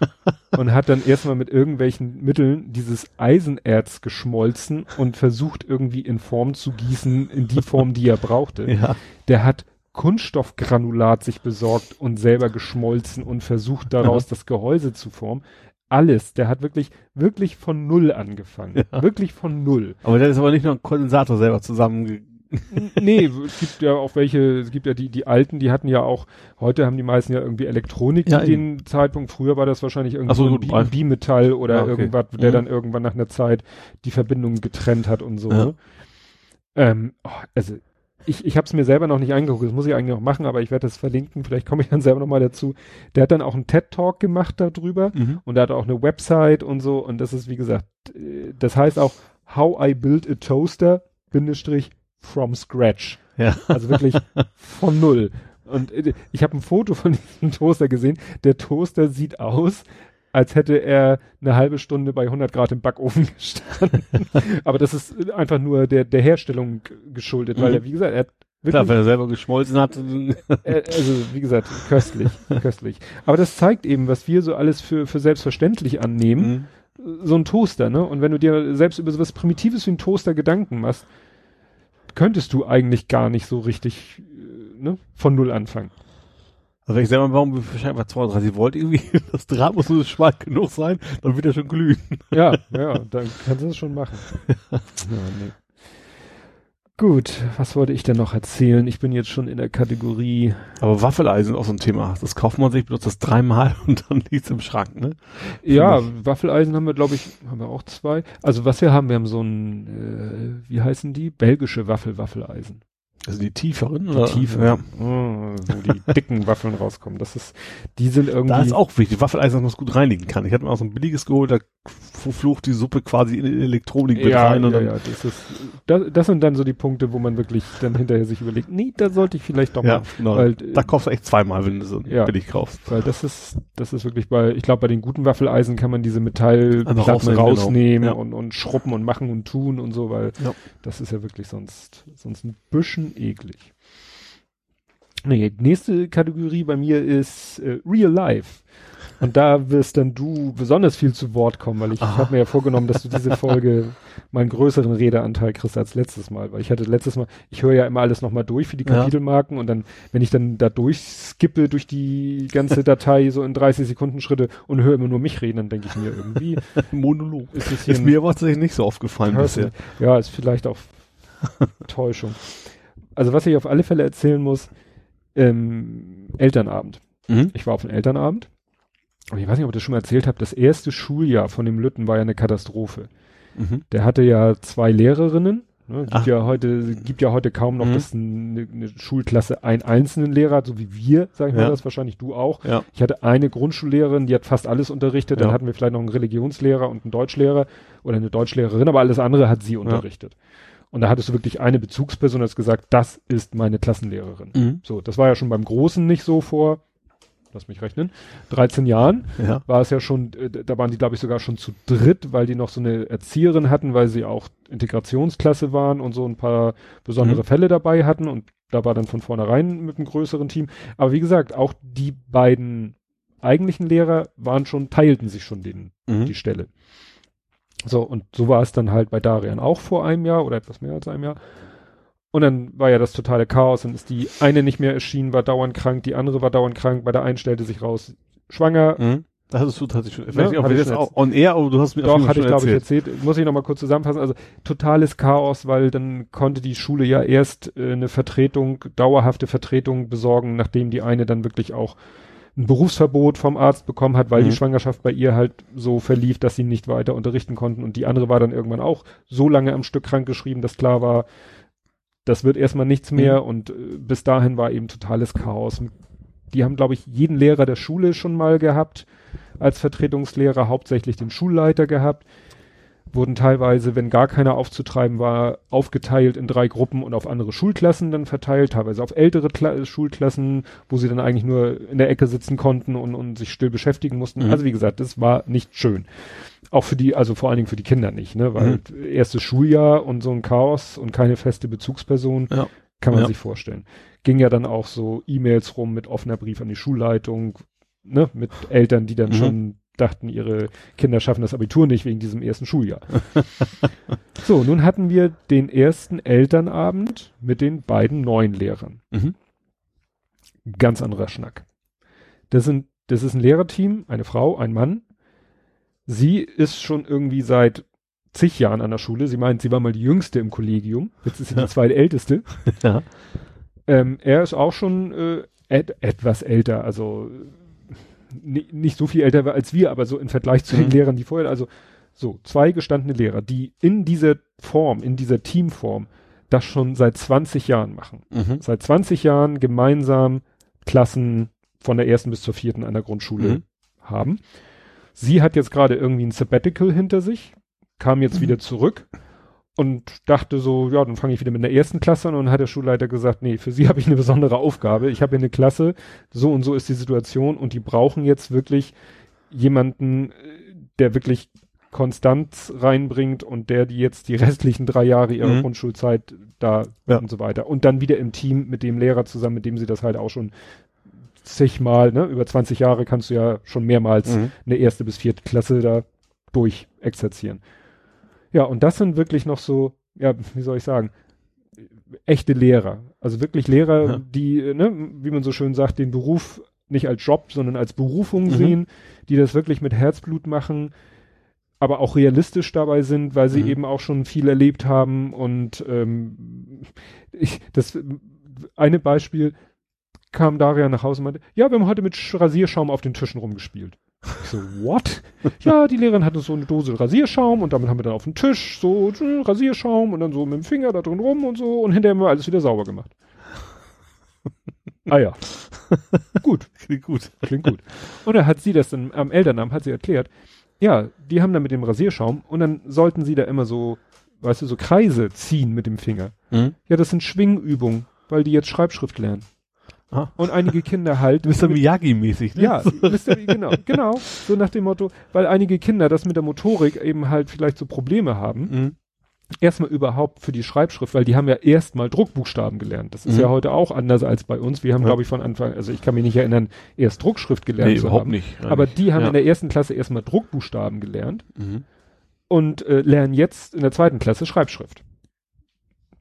und hat dann erstmal mit irgendwelchen Mitteln dieses Eisenerz geschmolzen und versucht irgendwie in Form zu gießen, in die Form, die er brauchte. Ja. Der hat Kunststoffgranulat sich besorgt und selber geschmolzen und versucht daraus das Gehäuse zu formen. Alles. Der hat wirklich, wirklich von Null angefangen. Ja. Wirklich von Null. Aber der ist aber nicht nur ein Kondensator selber zusammen. Nee, es gibt ja auch welche, es gibt ja die, die alten, die hatten ja auch, heute haben die meisten ja irgendwie Elektronik Ja, zu dem Zeitpunkt. Früher war das wahrscheinlich irgendwie so, ein Bi Bimetall oder Ja, okay. irgendwas, der Mhm. dann irgendwann nach einer Zeit die Verbindung getrennt hat und so. Ja. Ähm, oh, also ich, ich habe es mir selber noch nicht angeguckt, das muss ich eigentlich noch machen, aber ich werde das verlinken, vielleicht komme ich dann selber noch mal dazu. Der hat dann auch einen TED-Talk gemacht darüber Mhm. und er hat auch eine Website und so und das ist wie gesagt, äh, das heißt auch How I Build a Toaster, Bindestrich, from scratch. Ja. Also wirklich von null. Und äh, ich habe ein Foto von diesem Toaster gesehen. Der Toaster sieht aus, als hätte er eine halbe Stunde bei 100 Grad im Backofen gestanden. Aber das ist einfach nur der, der Herstellung geschuldet, weil Mhm. er, wie gesagt, er hat wirklich, Klar, wenn er selber geschmolzen hat. also wie gesagt, köstlich, köstlich. Aber das zeigt eben, was wir so alles für, für selbstverständlich annehmen. Mhm. So ein Toaster, ne? Und wenn du dir selbst über so was Primitives wie ein Toaster Gedanken machst, könntest du eigentlich gar nicht so richtig, äh, ne? Von null anfangen. Also wenn ich selber bauen will, wahrscheinlich 32 Volt irgendwie, das Draht muss nur schmal genug sein, dann wird er schon glühen. Ja, ja, dann kannst du es schon machen. ja, nee. Gut, was wollte ich denn noch erzählen? Ich bin jetzt schon in der Kategorie. Aber Waffeleisen ist auch so ein Thema. Das kauft man sich, benutzt das dreimal und dann liegt's im Schrank, ne? Ja, Waffeleisen haben wir, glaube ich, haben wir auch zwei. Also was wir haben, wir haben so ein, äh, wie heißen die? Belgische Waffel-Waffeleisen. Also die tieferen, Die oder? tiefen, Ja. oh, wo die dicken Waffeln rauskommen. Das ist, die sind irgendwie. Da ist auch wichtig, Waffeleisen, dass man es gut reinigen kann. Ich hatte mir auch so ein billiges geholt, da flucht die Suppe quasi in die Elektronik mit ja, rein und ja, ja, das ist, das, das sind dann so die Punkte, wo man wirklich dann hinterher sich überlegt, nee, da sollte ich vielleicht doch ja, mal genau. weil, da kaufst du echt zweimal, wenn du so Ja. billig kaufst. Weil das ist, das ist wirklich bei, ich glaube, bei den guten Waffeleisen kann man diese Metallplatten rausnehmen, rausnehmen, genau. Und, und schrubben und machen und tun und so, weil Ja. das ist ja wirklich sonst, sonst ein bisschen eklig. Nee, nächste Kategorie bei mir ist äh, Real Life. Und da wirst dann du besonders viel zu Wort kommen, weil ich Aha. habe mir ja vorgenommen, dass du diese Folge mal einen größeren Redeanteil kriegst als letztes Mal, weil ich hatte letztes Mal, ich höre ja immer alles nochmal durch für die Ja. Kapitelmarken und dann, wenn ich dann da durchskippe durch die ganze Datei so in 30 Sekunden Schritte und höre immer nur mich reden, dann denke ich mir irgendwie, Monolog. ist es hier Ist mir aber tatsächlich nicht so aufgefallen bisher. ja, ist vielleicht auch Täuschung. Also was ich auf alle Fälle erzählen muss, ähm, Elternabend. Mhm. Ich war auf einem Elternabend. Und ich weiß nicht, ob ich das schon mal erzählt habe. Das erste Schuljahr von dem Lütten war ja eine Katastrophe. Mhm. Der hatte ja zwei Lehrerinnen. Ne, gibt Ach. ja heute, gibt ja heute kaum noch, Mhm. dass eine, eine Schulklasse einen einzelnen Lehrer hat, so wie wir, sag ich mal Ja. das, wahrscheinlich du auch. Ja. Ich hatte eine Grundschullehrerin, die hat fast alles unterrichtet. Dann Ja. hatten wir vielleicht noch einen Religionslehrer und einen Deutschlehrer oder eine Deutschlehrerin, aber alles andere hat sie unterrichtet. Und da hattest du wirklich eine Bezugsperson, hast gesagt, das ist meine Klassenlehrerin. Mhm. So, das war ja schon beim Großen nicht so vor, lass mich rechnen, 13 Jahren Ja. war es ja schon, äh, da waren die glaube ich sogar schon zu dritt, weil die noch so eine Erzieherin hatten, weil sie auch Integrationsklasse waren und so ein paar besondere Mhm. Fälle dabei hatten und da war dann von vornherein mit einem größeren Team. Aber wie gesagt, auch die beiden eigentlichen Lehrer waren schon, teilten sich schon den, Mhm. die Stelle. So, und so war es dann halt bei Darian auch vor einem Jahr oder etwas mehr als einem Jahr. Und dann war ja das totale Chaos und ist die eine nicht mehr erschienen, war dauernd krank, die andere war dauernd krank, bei der einen stellte sich raus, schwanger. Mhm. Das hattest du tatsächlich schon. Ich Ja, weiß nicht, ob hatte wir ich jetzt schon auch on air, aber du hast mir Doch, hatte ich schon glaube ich erzählt. erzählt. Muss ich nochmal kurz zusammenfassen. Also totales Chaos, weil dann konnte die Schule ja erst äh, eine Vertretung, dauerhafte Vertretung besorgen, nachdem die eine dann wirklich auch ein Berufsverbot vom Arzt bekommen hat, weil Mhm. die Schwangerschaft bei ihr halt so verlief, dass sie nicht weiter unterrichten konnten. Und die andere war dann irgendwann auch so lange am Stück krank geschrieben, dass klar war, das wird erstmal nichts mehr. Und äh, bis dahin war eben totales Chaos. Die haben, glaube ich, jeden Lehrer der Schule schon mal gehabt als Vertretungslehrer, hauptsächlich den Schulleiter gehabt. Wurden teilweise, wenn gar keiner aufzutreiben war, aufgeteilt in drei Gruppen und auf andere Schulklassen dann verteilt, teilweise auf ältere Kla Schulklassen, wo sie dann eigentlich nur in der Ecke sitzen konnten und, und sich still beschäftigen mussten. Mhm. Also wie gesagt, das war nicht schön. Auch für die, also vor allen Dingen für die Kinder nicht, ne? Weil erstes Schuljahr und so ein Chaos und keine feste Bezugsperson Ja. kann man Ja. sich vorstellen. Ging ja dann auch so E-Mails rum mit offener Brief an die Schulleitung, ne, mit Eltern, die dann Mhm. schon dachten, ihre Kinder schaffen das Abitur nicht wegen diesem ersten Schuljahr. so, nun hatten wir den ersten Elternabend mit den beiden neuen Lehrern. Mhm. Ganz anderer Schnack. Das sind, das ist ein Lehrerteam, eine Frau, ein Mann. Sie ist schon irgendwie seit zig Jahren an der Schule. Sie meint, sie war mal die jüngste im Kollegium. Jetzt ist sie die zweitälteste. Ja. Ähm, er ist auch schon äh, et etwas älter, also nicht so viel älter als wir, aber so im Vergleich zu den Mhm. Lehrern, die vorher, also so, zwei gestandene Lehrer, die in dieser Form, in dieser Teamform, das schon seit 20 Jahren machen. Mhm. Seit 20 Jahren gemeinsam Klassen von der ersten bis zur vierten an der Grundschule Mhm. haben. Sie hat jetzt gerade irgendwie ein Sabbatical hinter sich, kam jetzt Mhm. wieder zurück und dachte so, ja, dann fange ich wieder mit der ersten Klasse an und dann hat der Schulleiter gesagt, nee, für sie habe ich eine besondere Aufgabe. Ich habe hier eine Klasse, so und so ist die Situation und die brauchen jetzt wirklich jemanden, der wirklich Konstanz reinbringt und der die jetzt die restlichen drei Jahre ihrer Mhm. Grundschulzeit da Ja. und so weiter. Und dann wieder im Team mit dem Lehrer zusammen, mit dem sie das halt auch schon zigmal, ne, über 20 Jahre kannst du ja schon mehrmals Mhm. eine erste bis vierte Klasse da durch exerzieren. Ja, und das sind wirklich noch so, ja, wie soll ich sagen, echte Lehrer. Also wirklich Lehrer, Ja. die, äh, ne, wie man so schön sagt, den Beruf nicht als Job, sondern als Berufung Mhm. sehen, die das wirklich mit Herzblut machen, aber auch realistisch dabei sind, weil sie Mhm. eben auch schon viel erlebt haben und ähm, ich, das eine Beispiel kam Daria nach Hause und meinte, ja, wir haben heute mit Sch- Rasierschaum auf den Tischen rumgespielt. So, what? ja, die Lehrerin hatte so eine Dose Rasierschaum und damit haben wir dann auf den Tisch so Rasierschaum und dann so mit dem Finger da drin rum und so und hinterher haben wir alles wieder sauber gemacht. ah ja. gut, Klingt gut. klingt gut. Und dann hat sie das dann am Elternabend, hat sie erklärt, ja, die haben dann mit dem Rasierschaum und dann sollten sie da immer so, weißt du, so Kreise ziehen mit dem Finger. Mhm. Ja, das sind Schwingübungen, weil die jetzt Schreibschrift lernen. Ah. Und einige Kinder halt. Mr. Miyagi-mäßig, ne? Ja, Mr. genau, genau. So nach dem Motto, weil einige Kinder das mit der Motorik eben halt vielleicht so Probleme haben. Mhm. Erstmal überhaupt für die Schreibschrift, weil die haben ja erstmal Druckbuchstaben gelernt. Das ist Mhm. ja heute auch anders als bei uns. Wir haben, Ja. glaube ich, von Anfang, also ich kann mich nicht erinnern, erst Druckschrift gelernt Nee, zu überhaupt haben. nicht. Aber die haben ja. in der ersten Klasse erstmal Druckbuchstaben gelernt Mhm. und äh, lernen jetzt in der zweiten Klasse Schreibschrift.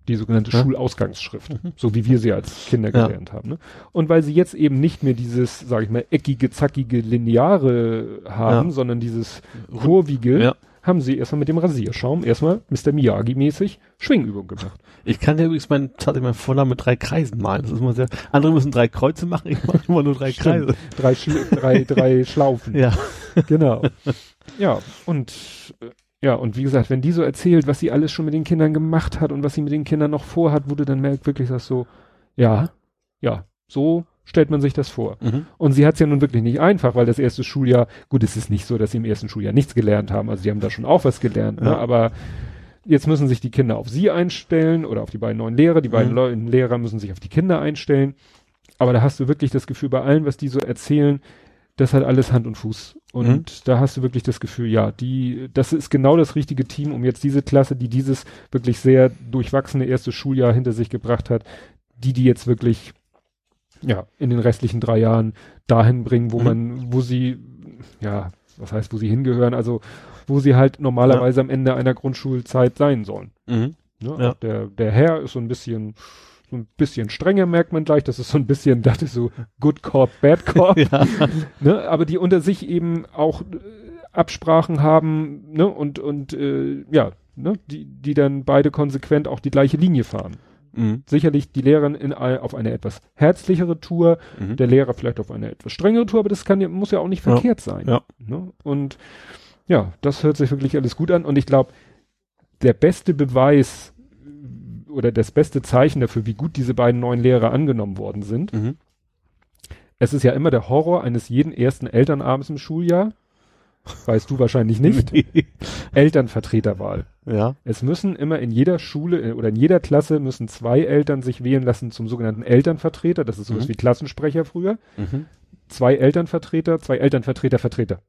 Die sogenannte Ja. Schulausgangsschrift, Mhm. so wie wir sie als Kinder Ja. gelernt haben. Ne? Und weil sie jetzt eben nicht mehr dieses, sage ich mal, eckige, zackige, lineare haben, Ja. sondern dieses kurvige, haben sie erstmal mit dem Rasierschaum erstmal Mr. Miyagi-mäßig Schwingübung gemacht. Ich kann ja übrigens mein, tatsächlich mein Vornamen mit drei Kreisen malen. Das ist immer sehr, andere müssen drei Kreuze machen, ich mache immer nur drei Stimmt. Kreise. Drei, Schl drei, drei Schlaufen. Ja. Genau. Ja, und äh, ja, und wie gesagt, wenn die so erzählt, was sie alles schon mit den Kindern gemacht hat und was sie mit den Kindern noch vorhat, wo du dann merkt, wirklich das so, ja, ja, so stellt man sich das vor. Mhm. Und sie hat es ja nun wirklich nicht einfach, weil das erste Schuljahr, gut, es ist nicht so, dass sie im ersten Schuljahr nichts gelernt haben, also sie haben da schon auch was gelernt, ne? Ja. aber jetzt müssen sich die Kinder auf sie einstellen oder auf die beiden neuen Lehrer, die beiden Mhm. Lehrer müssen sich auf die Kinder einstellen, aber da hast du wirklich das Gefühl bei allen, was die so erzählen, das hat alles Hand und Fuß. Und Mhm. da hast du wirklich das Gefühl, ja, die, das ist genau das richtige Team, um jetzt diese Klasse, die dieses wirklich sehr durchwachsene erste Schuljahr hinter sich gebracht hat, die die jetzt wirklich, ja, in den restlichen drei Jahren dahin bringen, wo Mhm. man, wo sie, ja, was heißt, wo sie hingehören, also wo sie halt normalerweise am Ende einer Grundschulzeit sein sollen. Mhm. Ne? Ja. Der, der Herr ist so ein bisschen, ein bisschen strenger, merkt man gleich. Das ist so ein bisschen, das ist so Good Cop, Bad Cop. Ja. ne? Aber die unter sich eben auch äh, Absprachen haben, ne? Und, und äh, ja, ne? Die, die dann beide konsequent auch die gleiche Linie fahren. Mhm. Sicherlich die Lehrerin in, auf eine etwas herzlichere Tour, Mhm. der Lehrer vielleicht auf eine etwas strengere Tour, aber das kann ja, muss ja auch nicht Ja. verkehrt sein. Ja. Ne? Und ja, das hört sich wirklich alles gut an. Und ich glaube, der beste Beweis oder das beste Zeichen dafür, wie gut diese beiden neuen Lehrer angenommen worden sind, Mhm. es ist ja immer der Horror eines jeden ersten Elternabends im Schuljahr. Weißt du wahrscheinlich nicht. Elternvertreterwahl. ja. Es müssen immer in jeder Schule äh, oder in jeder Klasse müssen zwei Eltern sich wählen lassen zum sogenannten Elternvertreter. Das ist sowas Mhm. wie Klassensprecher früher. Mhm. Zwei Elternvertreter, zwei Elternvertreter, Vertreter.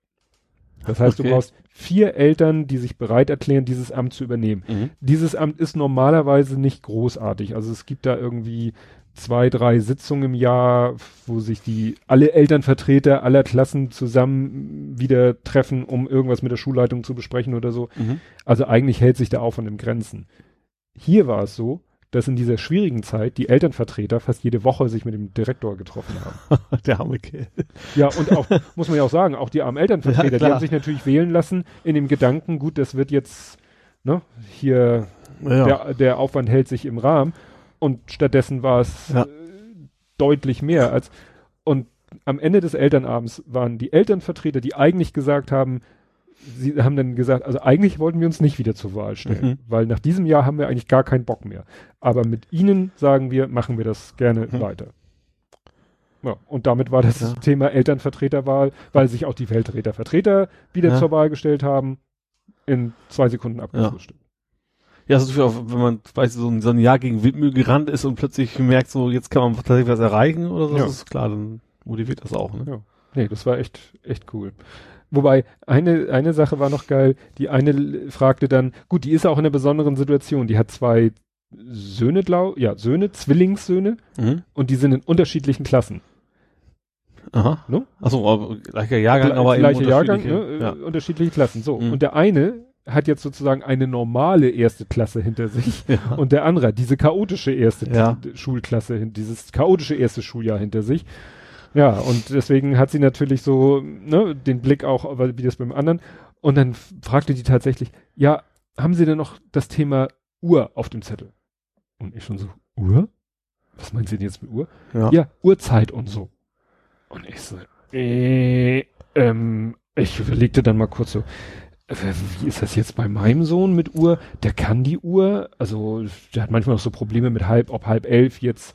Das heißt, Okay. du brauchst vier Eltern, die sich bereit erklären, dieses Amt zu übernehmen. Mhm. Dieses Amt ist normalerweise nicht großartig. Also es gibt da irgendwie zwei, drei Sitzungen im Jahr, wo sich die alle Elternvertreter aller Klassen zusammen wieder treffen, um irgendwas mit der Schulleitung zu besprechen oder so. Mhm. Also eigentlich hält sich der Aufwand in Grenzen. Hier war es so, dass in dieser schwierigen Zeit die Elternvertreter fast jede Woche sich mit dem Direktor getroffen haben. Der arme Kerl. Ja, und auch, muss man ja auch sagen, auch die armen Elternvertreter, Ja, die haben sich natürlich wählen lassen in dem Gedanken, gut, das wird jetzt, ne, hier, Ja. der, der Aufwand hält sich im Rahmen und stattdessen war es Ja. äh, deutlich mehr als, und am Ende des Elternabends waren die Elternvertreter, die eigentlich gesagt haben, sie haben dann gesagt, also eigentlich wollten wir uns nicht wieder zur Wahl stellen, Mhm. weil nach diesem Jahr haben wir eigentlich gar keinen Bock mehr. Aber mit ihnen sagen wir, machen wir das gerne Mhm. weiter. Ja, und damit war das Ja. Thema Elternvertreterwahl, weil sich auch die Feldräter Vertreter wieder Ja. zur Wahl gestellt haben, in zwei Sekunden abgefrühstückt. Ja, also auch, wenn man, weiß so ein, so ein Jahr gegen Windmühl gerannt ist und plötzlich merkt, so jetzt kann man tatsächlich was erreichen oder so, Ja. das ist klar, dann motiviert das auch, ne? Ja. Nee, das war echt, echt cool. Wobei, eine, eine Sache war noch geil. Die eine fragte dann, gut, die ist auch in einer besonderen Situation. Die hat zwei Söhne, glaub, ja, Söhne, Zwillingssöhne Mhm. und die sind in unterschiedlichen Klassen. Aha. Ne? Achso, gleicher Jahrgang, Gle- aber eben gleiche Jahrgang, ne? unterschiedliche- äh, ja. unterschiedliche Klassen. So. Mhm. Und der eine hat jetzt sozusagen eine normale erste Klasse hinter sich ja. und der andere hat diese chaotische erste Ja. Schulklasse, dieses chaotische erste Schuljahr hinter sich. Ja, und deswegen hat sie natürlich so, ne, den Blick auch, wie das beim anderen. Und dann fragte die tatsächlich, ja, haben Sie denn noch das Thema Uhr auf dem Zettel? Und ich schon so, Uhr? Was meinen Sie denn jetzt mit Uhr? Ja. Ja, Uhrzeit und so. Und ich so, äh, ähm, ich überlegte dann mal kurz so, äh, wie ist das jetzt bei meinem Sohn mit Uhr? Der kann die Uhr, also der hat manchmal noch so Probleme mit halb, ob halb elf jetzt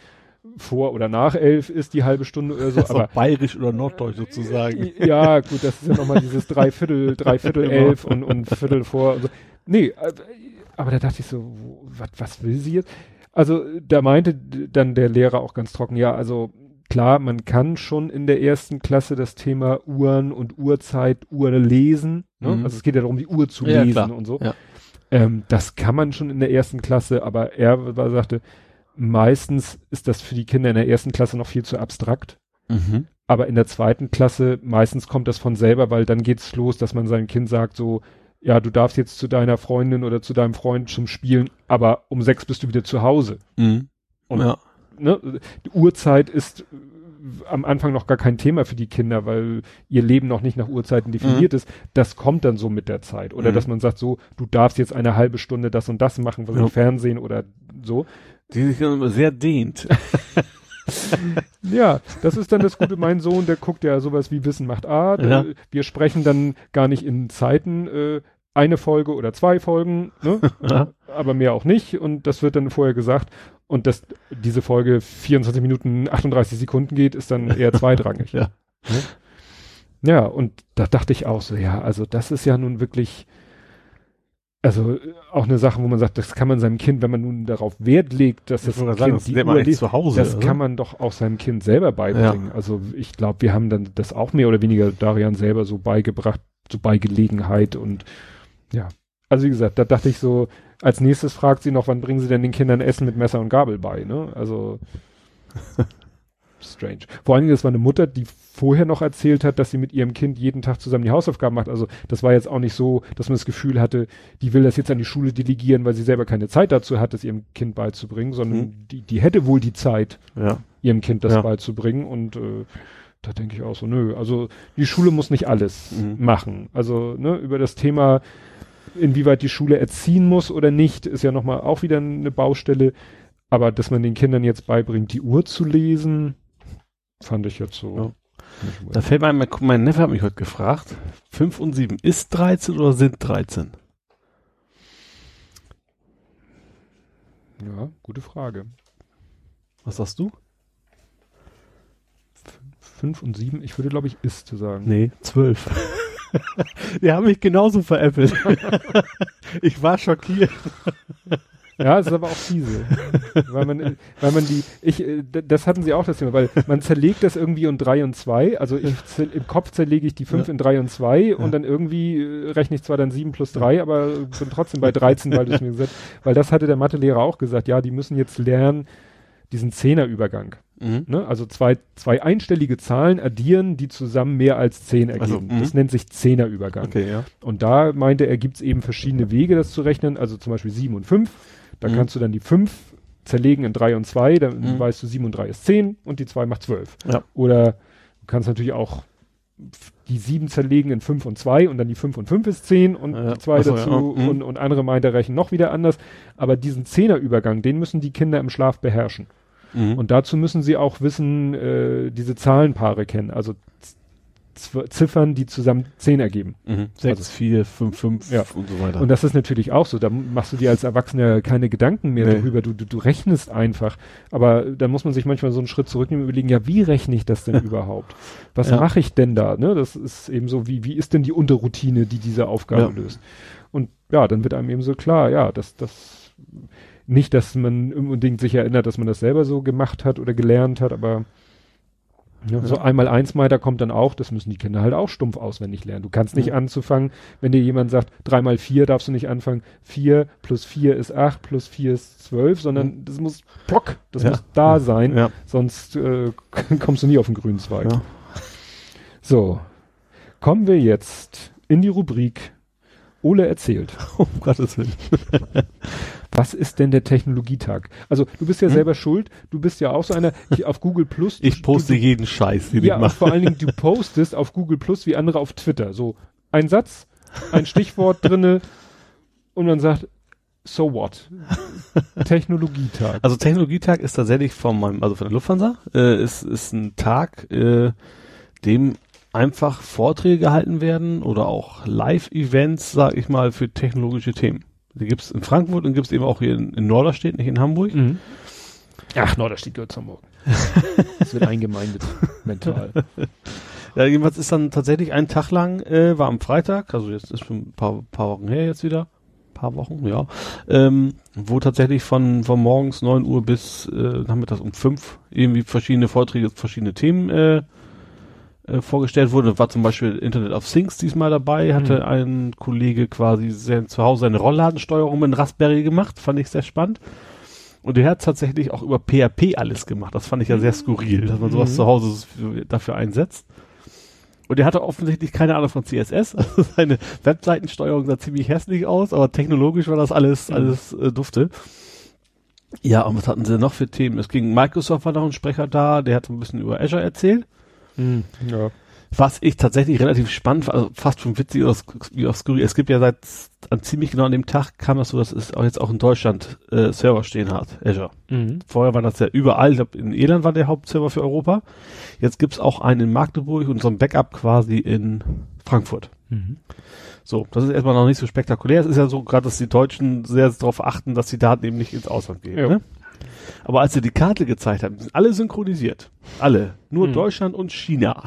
vor oder nach elf ist, die halbe Stunde oder so, Das aber bayerisch oder norddeutsch sozusagen. ja, gut, das ist ja nochmal dieses Dreiviertel, Dreiviertel Genau. elf und, und Viertel vor. Und so. Nee, äh, aber da dachte ich so, was, was will sie jetzt? Also da meinte dann der Lehrer auch ganz trocken, ja, also klar, man kann schon in der ersten Klasse das Thema Uhren und Uhrzeit, Uhr lesen. Ne? Mhm. Also es geht ja darum, die Uhr zu Ja, lesen klar. und so. Ja. Ähm, das kann man schon in der ersten Klasse, aber er sagte, meistens ist das für die Kinder in der ersten Klasse noch viel zu abstrakt. Mhm. Aber in der zweiten Klasse, meistens kommt das von selber, weil dann geht's los, dass man seinem Kind sagt so, ja, du darfst jetzt zu deiner Freundin oder zu deinem Freund zum Spielen, aber um sechs bist du wieder zu Hause. Mhm. Und- ja. Ne? Die Uhrzeit ist äh, am Anfang noch gar kein Thema für die Kinder, weil ihr Leben noch nicht nach Uhrzeiten definiert ist. Das kommt dann so mit der Zeit. Oder Mhm. dass man sagt so, du darfst jetzt eine halbe Stunde das und das machen, was Ja. im Fernsehen oder so. Die sich dann immer sehr dehnt. Ja, das ist dann das Gute. Mein Sohn, der guckt ja sowas wie Wissen macht Art. Ja. Äh, Wir sprechen dann gar nicht in Zeiten äh, eine Folge oder zwei Folgen, ne? Ja. aber mehr auch nicht. Und das wird dann vorher gesagt. Und dass diese Folge 24 Minuten 38 Sekunden geht, ist dann eher zweitrangig. Ja. Ja, und da dachte ich auch so, ja, also das ist ja nun wirklich, also äh, auch eine Sache, wo man sagt, das kann man seinem Kind, wenn man nun darauf Wert legt, dass das Kind sagen, das man Uhr liest, zu Hause. das oder? kann man doch auch seinem Kind selber beibringen. Also ich glaube, wir haben dann das auch mehr oder weniger Darian selber so beigebracht, so bei Gelegenheit und ja. Also wie gesagt, da dachte ich so, als nächstes fragt sie noch, wann bringen sie denn den Kindern Essen mit Messer und Gabel bei, ne? Also strange. Vor allen Dingen, das war eine Mutter, die vorher noch erzählt hat, dass sie mit ihrem Kind jeden Tag zusammen die Hausaufgaben macht. Also das war jetzt auch nicht so, dass man das Gefühl hatte, die will das jetzt an die Schule delegieren, weil sie selber keine Zeit dazu hat, es ihrem Kind beizubringen, sondern Mhm. die, die hätte wohl die Zeit, Ja. ihrem Kind das Ja. beizubringen und äh, da denke ich auch so, nö, also die Schule muss nicht alles Mhm. machen. Also ne, über das Thema, inwieweit die Schule erziehen muss oder nicht, ist ja nochmal auch wieder eine Baustelle. Aber dass man den Kindern jetzt beibringt, die Uhr zu lesen, fand ich jetzt so. Ja. Da fällt mir ein, mein, mein Neffe hat mich heute gefragt, 5 und 7, ist 13 oder sind 13? Ja, gute Frage. Was sagst du? Fünf und sieben, ich würde glaube ich ist zu sagen. Nee, 12. Die haben mich genauso veräppelt. ich war schockiert. Ja, es ist aber auch fiese. weil man, weil man die, ich, äh, das hatten sie auch das Thema, weil man zerlegt das irgendwie in drei und zwei. Also ich, im Kopf zerlege ich die fünf Ja. in drei und zwei Ja. und dann irgendwie äh, rechne ich zwar dann sieben plus drei, aber bin trotzdem bei 13, weil du es mir gesagt Weil das hatte der Mathelehrer auch gesagt, ja, die müssen jetzt lernen, diesen Zehnerübergang. Mhm. Ne? Also zwei, zwei einstellige Zahlen addieren, die zusammen mehr als zehn Also, ergeben. mhm. das nennt sich Zehnerübergang. Okay, ja. Und da meinte er, gibt es eben verschiedene Wege, das zu rechnen. Also zum Beispiel 7 und 5. Da Mhm. kannst du dann die 5 zerlegen in 3 und 2. Dann Mhm. weißt du, 7 und 3 ist 10 und die 2 macht 12. Ja. Oder du kannst natürlich auch die 7 zerlegen in 5 und 2 und dann die 5 und 5 ist 10 und Ja. die 2 Ach so, dazu ja. Mhm. und, und andere meint, rechnen noch wieder anders. Aber diesen Zehnerübergang, den müssen die Kinder im Schlaf beherrschen. Mhm. Und dazu müssen sie auch wissen, äh, diese Zahlenpaare kennen. Also Ziffern, die zusammen 10 ergeben. Mhm. 6, 4, 5, 5 Ja. und so weiter. Und das ist natürlich auch so. Da machst du dir als Erwachsener keine Gedanken mehr Nee. darüber. Du, du, du rechnest einfach. Aber da muss man sich manchmal so einen Schritt zurücknehmen und überlegen, ja, wie rechne ich das denn überhaupt? Was Ja. mache ich denn da? Ne? Das ist eben so, wie, wie ist denn die Unterroutine, die diese Aufgabe Ja. löst? Und ja, dann wird einem eben so klar, ja, das, das nicht, dass man unbedingt sich erinnert, dass man das selber so gemacht hat oder gelernt hat, aber ja, ja. so einmal eins mal, da kommt dann auch, das müssen die Kinder halt auch stumpf auswendig lernen. Du kannst nicht ja. anzufangen, wenn dir jemand sagt, drei mal vier darfst du nicht anfangen, vier plus vier ist acht, plus vier ist zwölf, sondern mhm. das muss plock, das muss da sein, sonst äh, kommst du nie auf den grünen Zweig. So, kommen wir jetzt in die Rubrik Ole erzählt. Um Gottes Willen. Was ist denn der Technologietag? Also du bist ja hm? selber schuld. Du bist ja auch so einer ich, auf Google Plus. Ich poste du, jeden Scheiß, den ja, ich mache. Vor allen Dingen du postest auf Google Plus wie andere auf Twitter. So ein Satz, ein Stichwort drinne und man sagt so what? Technologietag. Also Technologietag ist tatsächlich von meinem, also von der Lufthansa, äh, ist, ist ein Tag, äh, dem einfach Vorträge gehalten werden oder auch Live-Events, sag ich mal, für technologische Themen. Die gibt's in Frankfurt und gibt's eben auch hier in, in Norderstedt, nicht in Hamburg. Mhm. Ach, Norderstedt gehört zu Hamburg. das wird eingemeindet, mental. Ja, jedenfalls ist dann tatsächlich ein Tag lang, äh, war am Freitag, also jetzt ist schon ein paar, paar Wochen her jetzt wieder, paar Wochen, ja, ähm, wo tatsächlich von, von morgens neun Uhr bis äh, nachmittags um fünf irgendwie verschiedene Vorträge, verschiedene Themen äh, äh, vorgestellt wurde. War zum Beispiel Internet of Things diesmal dabei, hatte mhm. ein Kollege quasi sein, zu Hause seine Rollladensteuerung mit Raspberry gemacht, fand ich sehr spannend. Und der hat tatsächlich auch über PHP alles gemacht. Das fand ich ja sehr skurril, dass man sowas mhm. zu Hause dafür einsetzt. Und er hatte offensichtlich keine Ahnung von CSS. Also seine Webseitensteuerung sah ziemlich hässlich aus, aber technologisch war das alles, mhm. alles äh, dufte. Ja, und was hatten sie noch für Themen? Es ging Microsoft war noch ein Sprecher da, der hat ein bisschen über Azure erzählt. Mhm, ja. Was ich tatsächlich relativ spannend, also fast schon witzig wie auf Skurril. Es gibt ja seit an ziemlich genau an dem Tag kam das so, dass es auch jetzt auch in Deutschland äh, Server stehen hat, Azure. Mhm. Vorher war das ja überall, ich glaube in Irland war der Hauptserver für Europa. Jetzt gibt's auch einen in Magdeburg und so ein Backup quasi in Frankfurt. Mhm. So, das ist erstmal noch nicht so spektakulär. Es ist ja so gerade, dass die Deutschen sehr darauf achten, dass die Daten eben nicht ins Ausland gehen. Ja. Ne? Aber als sie die Karte gezeigt haben, sind alle synchronisiert. Alle. Nur hm. Deutschland und China.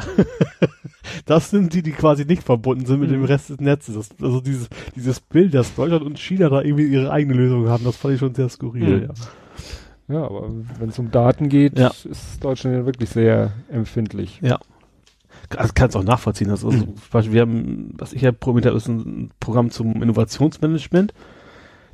das sind die, die quasi nicht verbunden sind mit hm. dem Rest des Netzes. Das, also dieses, dieses Bild, dass Deutschland und China da irgendwie ihre eigene Lösung haben, das fand ich schon sehr skurril, hm. ja. Ja, aber wenn es um Daten geht, ja. ist Deutschland ja wirklich sehr empfindlich. Ja. Also kann es auch nachvollziehen. Also, also, zum Beispiel, wir haben, was ich ja probiert habe, ist ein Programm zum Innovationsmanagement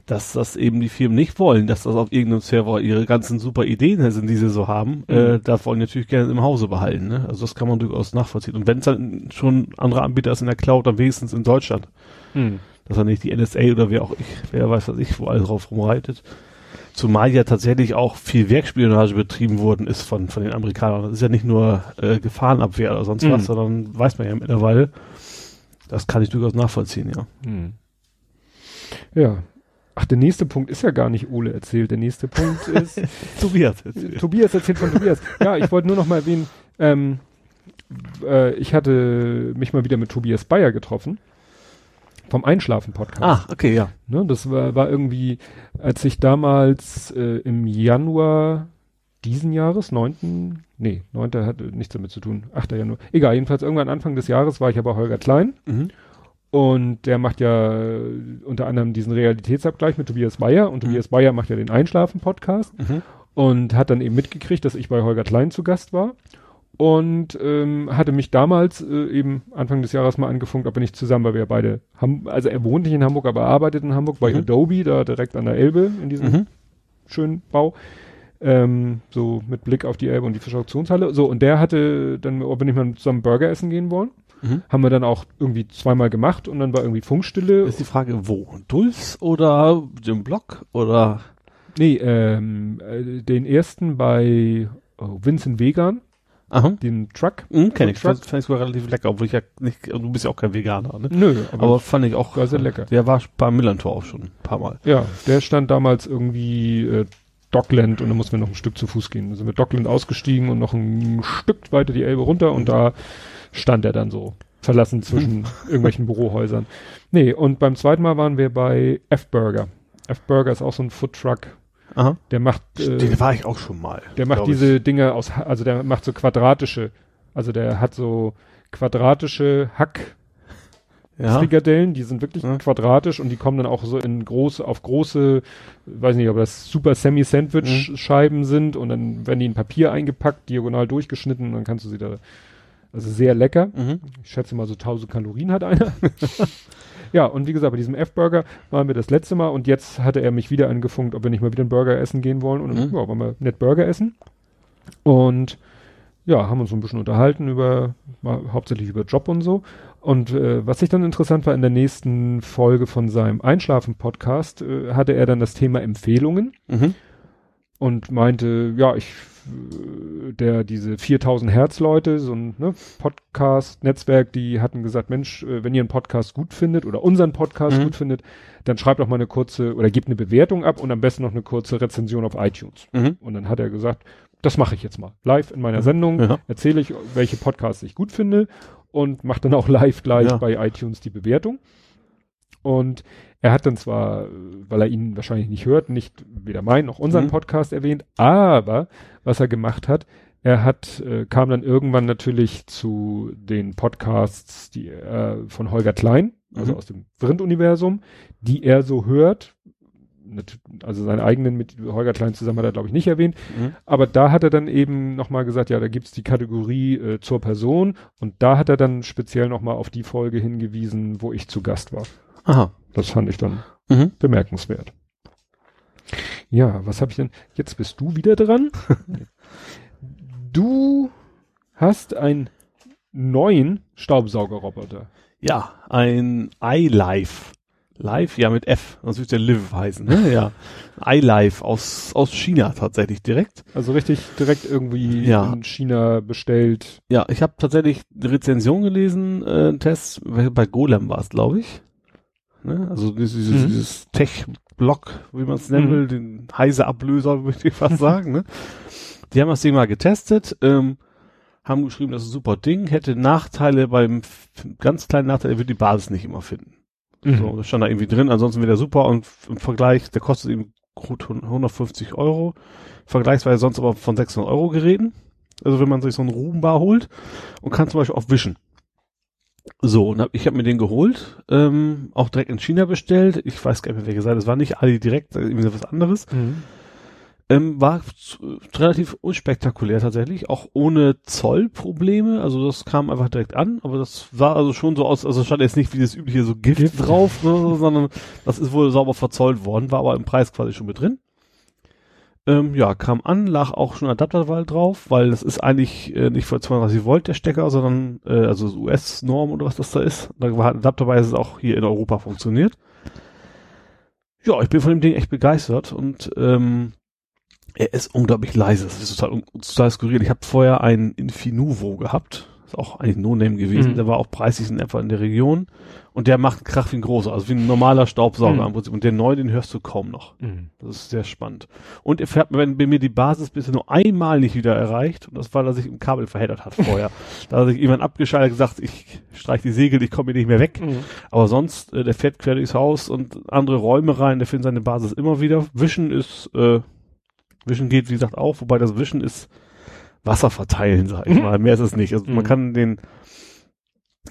dass das eben die Firmen nicht wollen, dass das auf irgendeinem Server ihre ganzen super Ideen sind, die sie so haben, mhm. äh, das wollen die natürlich gerne im Hause behalten. Ne? Also das kann man durchaus nachvollziehen. Und wenn es dann schon andere Anbieter ist in der Cloud, dann wenigstens in Deutschland. Mhm. Dass er nicht die NSA oder wer auch ich, wer weiß was ich, wo alles drauf rumreitet. Zumal ja tatsächlich auch viel Werkspionage betrieben worden ist von, von den Amerikanern. Das ist ja nicht nur äh, Gefahrenabwehr oder sonst mhm. was, sondern weiß man ja mittlerweile. Das kann ich durchaus nachvollziehen, ja. Mhm. Ja, Ach, der nächste Punkt ist ja gar nicht Ole erzählt. Der nächste Punkt ist Tobias erzählt. Tobias erzählt von Tobias. Ja, ich wollte nur noch mal erwähnen, ähm, äh, ich hatte mich mal wieder mit Tobias Bayer getroffen. Vom Einschlafen-Podcast. Ah, okay, ja. Ne, das war, war irgendwie, als ich damals äh, im Januar diesen Jahres, neunten, nee, neunter hatte nichts damit zu tun, 8. Januar. Egal, jedenfalls irgendwann Anfang des Jahres war ich aber Holger Klein. Mhm. Und der macht ja äh, unter anderem diesen Realitätsabgleich mit Tobias Bayer und mhm. Tobias Bayer macht ja den Einschlafen-Podcast mhm. und hat dann eben mitgekriegt, dass ich bei Holger Klein zu Gast war und ähm, hatte mich damals äh, eben Anfang des Jahres mal angefunkt, ob wir nicht zusammen, weil wir beide haben, also er wohnt nicht in Hamburg, aber er arbeitet in Hamburg bei mhm. Adobe, da direkt an der Elbe in diesem mhm. schönen Bau. Ähm, so mit Blick auf die Elbe und die Fischauktionshalle. So, und der hatte dann, ob wir nicht mal zusammen Burger essen gehen wollen. Mhm. Haben wir dann auch irgendwie zweimal gemacht und dann war irgendwie Funkstille. Ist die Frage, wo? Dulz oder dem Block oder? Nee, ähm, äh, den ersten bei oh, Vincent Vegan. Aha. Den Truck. Mhm, kenn ich. Truck. Fand, fand ich sogar relativ lecker, obwohl ich ja nicht, du bist ja auch kein Veganer, ne? Nö. Aber, aber fand ich auch. War sehr lecker. Der war beim Millantor auch schon ein paar Mal. Ja, der stand damals irgendwie, äh, Dockland und dann mussten wir noch ein Stück zu Fuß gehen. Dann sind wir Dockland ausgestiegen und noch ein Stück weiter die Elbe runter und da stand er dann so verlassen zwischen irgendwelchen Bürohäusern. Nee, und beim zweiten Mal waren wir bei F-Burger. F-Burger ist auch so ein Foodtruck. Aha. Der macht. Äh, Den war ich auch schon mal. Der macht diese ich. Dinge aus, also der macht so quadratische, also der hat so quadratische Hack. Ja. Frikadellen, die sind wirklich Ja. quadratisch und die kommen dann auch so in große, auf große, weiß nicht, ob das super Semi-Sandwich-Scheiben sind und dann werden die in Papier eingepackt, diagonal durchgeschnitten und dann kannst du sie da, also sehr lecker. Mhm. Ich schätze mal so 1000 Kalorien hat einer. ja, und wie gesagt, bei diesem F-Burger waren wir das letzte Mal und jetzt hatte er mich wieder angefunkt, ob wir nicht mal wieder einen Burger essen gehen wollen und dann, Mhm. ja, wollen wir nett Burger essen. Und ja, haben uns so ein bisschen unterhalten über, mal, hauptsächlich über Job und so. Und äh, was ich dann interessant war, in der nächsten Folge von seinem Einschlafen-Podcast äh, hatte er dann das Thema Empfehlungen Mhm. Und meinte, ja, ich, der, diese 4000 Hertz Leute, so ein ne, Podcast-Netzwerk, die hatten gesagt, Mensch, äh, wenn ihr einen Podcast gut findet oder unseren Podcast Mhm. gut findet, dann schreibt doch mal eine kurze oder gebt eine Bewertung ab und am besten noch eine kurze Rezension auf iTunes. Mhm. Und dann hat er gesagt, das mache ich jetzt mal. Live in meiner Sendung Ja. erzähle ich, welche Podcasts ich gut finde und mache dann auch live gleich Ja. bei iTunes die Bewertung. Und er hat dann zwar, weil er ihn wahrscheinlich nicht hört, nicht weder meinen noch unseren Mhm. Podcast erwähnt, aber was er gemacht hat, er hat, äh, kam dann irgendwann natürlich zu den Podcasts die, äh, von Holger Klein, also Mhm. aus dem Vrind-Universum, die er so hört. Also seine eigenen mit Holger Klein zusammen hat er, glaube ich, nicht erwähnt. Mhm. Aber da hat er dann eben nochmal gesagt, ja, da gibt's die Kategorie äh, zur Person und da hat er dann speziell nochmal auf die Folge hingewiesen, wo ich zu Gast war. Aha. Das fand ich dann Mhm. bemerkenswert. Ja, was habe ich denn? Jetzt bist du wieder dran. du hast einen neuen Staubsaugerroboter. Ja, ein iLife. Live, ja, mit F. Das wird der Live heißen, ne? Ja. iLife aus, aus China tatsächlich direkt. Also richtig direkt irgendwie Ja. in China bestellt. Ja, ich habe tatsächlich Rezension gelesen, äh, Test, bei Golem war es, glaube ich. Ne? Also dieses, Mhm. dieses Tech-Block, wie man es nennen Mhm. will, den Heise-Ablöser, würde ich fast sagen. Ne? Die haben das Ding mal getestet, ähm, haben geschrieben, das ist ein super Ding, hätte Nachteile beim ganz kleinen Nachteil, er wird die Basis nicht immer finden. Mhm. So, das stand da irgendwie drin, ansonsten wäre der super und im Vergleich, der kostet eben gut 150 Euro, vergleichsweise sonst aber von 600 Euro Geräten. Also wenn man sich so einen Rubenbar holt und kann zum Beispiel auch wischen. So, und hab, ich habe mir den geholt, ähm, auch direkt in China bestellt. Ich weiß gar nicht mehr, welche Seite. Es war nicht Ali direkt, äh, irgendwie was anderes. Mhm. Ähm, war relativ unspektakulär tatsächlich, auch ohne Zollprobleme. Also das kam einfach direkt an, aber das sah also schon so aus, also stand jetzt nicht wie das übliche so Gift, Gift. drauf, ne, sondern das ist wohl sauber verzollt worden, war aber im Preis quasi schon mit drin. Ähm, ja, kam an, lag auch schon Adapterwahl drauf, weil das ist eigentlich äh, nicht für 32 Volt der Stecker, sondern äh, also US-Norm oder was das da ist. Da war halt Adapter, es auch hier in Europa funktioniert. Ja, ich bin von dem Ding echt begeistert und ähm, er ist unglaublich leise. Das ist total, total skurril. Ich habe vorher einen Infinuvo gehabt. Ist auch eigentlich No-Name gewesen. Mhm. Der war auch preislich in etwa in der Region. Und der macht einen Krach wie ein großer. Also wie ein normaler Staubsauger Mhm. im Prinzip. Und der neu, den hörst du kaum noch. Mhm. Das ist sehr spannend. Und er fährt, wenn bei mir die Basis bisher nur einmal nicht wieder erreicht. Und das war, dass sich im Kabel verheddert hat vorher. da hat sich jemand abgeschaltet und gesagt, ich streich die Segel, ich komme hier nicht mehr weg. Mhm. Aber sonst, äh, der fährt quer durchs Haus und andere Räume rein, der findet seine Basis immer wieder. Wischen ist, äh, Wischen geht, wie gesagt, auch, wobei das Wischen ist Wasser verteilen, sag ich Mhm. mal. Mehr ist es nicht. Also man Mhm. kann den,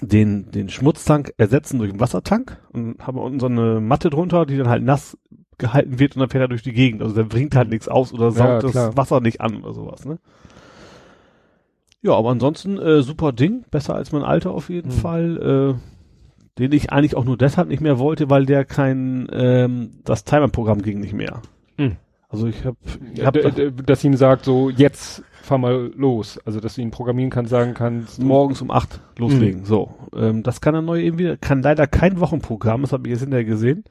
den, den Schmutztank ersetzen durch einen Wassertank und haben unten so eine Matte drunter, die dann halt nass gehalten wird und dann fährt er durch die Gegend. Also der bringt halt nichts aus oder saugt das klar. Wasser nicht an oder sowas, ne? Ja, aber ansonsten äh, super Ding, besser als mein alter auf jeden Mhm. Fall. Äh, den ich eigentlich auch nur deshalb nicht mehr wollte, weil der kein ähm, das Timer-Programm ging nicht mehr. Mhm. Also ich habe hab d- dass ihm sagt, so jetzt fahr mal los. Also dass du ihn programmieren kannst, sagen kannst, morgens um acht loslegen. So, ähm, das kann er neu irgendwie, kann leider kein Wochenprogramm. Das habe ich jetzt hinterher gesehen.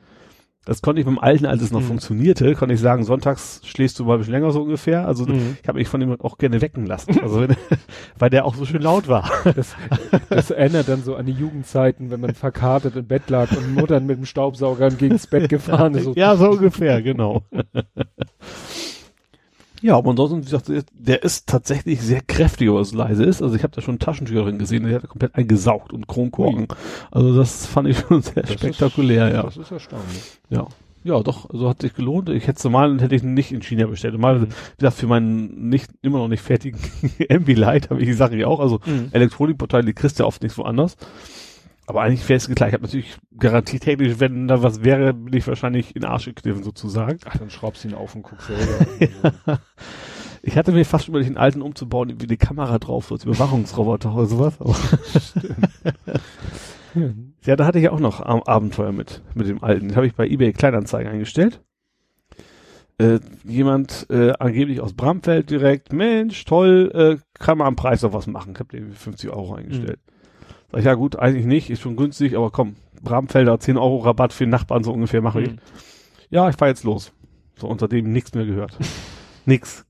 Das konnte ich beim alten, als es noch Mhm. funktionierte, konnte ich sagen, sonntags schläfst du mal ein bisschen länger so ungefähr. Also Mhm. ich habe mich von ihm auch gerne wecken lassen. Also wenn, weil der auch so schön laut war. Das, das erinnert dann so an die Jugendzeiten, wenn man verkartet im Bett lag und Muttern mit dem Staubsauger gegens Bett gefahren ist. So, Ja, so ungefähr, genau. Ja, aber ansonsten, wie gesagt, der- ist tatsächlich sehr kräftig, aber es leise ist. Also ich habe da schon Taschentücher drin gesehen, der hat komplett eingesaugt und Kronkorken. Also das fand ich schon sehr Das ist- spektakulär, ja. Das ist erstaunlich. Ja. Ja, doch, also hat sich gelohnt. Ich hätte es normal hätte ich nicht in China bestellt. Normal, Mhm. wie gesagt, für meinen nicht, immer noch nicht fertigen Ambilight habe ich die Sache ja auch. Also Mhm. Elektronikportal, die kriegst du ja oft nicht woanders. Aber eigentlich wäre es klar. Ich habe natürlich garantietechnisch, wenn da was wäre, bin ich wahrscheinlich in Arsch gekniffen sozusagen. Ach, dann schraubst du ihn auf und guckst selber. ja. Ich hatte mir fast überlegt, einen alten umzubauen, wie die Kamera drauf, so als Überwachungsroboter oder sowas. Aber ja, da hatte ich ja auch noch Ab Abenteuer mit, mit dem alten. Den habe ich bei eBay Kleinanzeigen eingestellt. Äh, jemand äh, angeblich aus Bramfeld direkt, Mensch, toll, äh, kann man am Preis noch was machen. Ich habe den 50 Euro eingestellt. Mhm. Sag ich, ja gut, eigentlich nicht, ist schon günstig, aber komm, Bramfelder 10 Euro Rabatt für den Nachbarn so ungefähr mache ich. Mhm. Ja, ich fahr jetzt los. So, unter dem nichts mehr gehört. nix.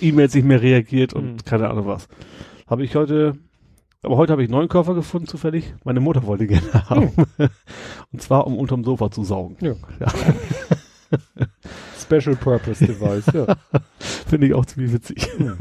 E-Mails nicht mehr reagiert und mhm. keine Ahnung was. Habe ich heute, aber heute habe ich einen neuen Koffer gefunden, zufällig. Meine Mutter wollte gerne haben. Mhm. Und zwar, um unterm Sofa zu saugen. Ja. ja. Special Purpose Device, ja. Finde ich auch ziemlich witzig. Mhm.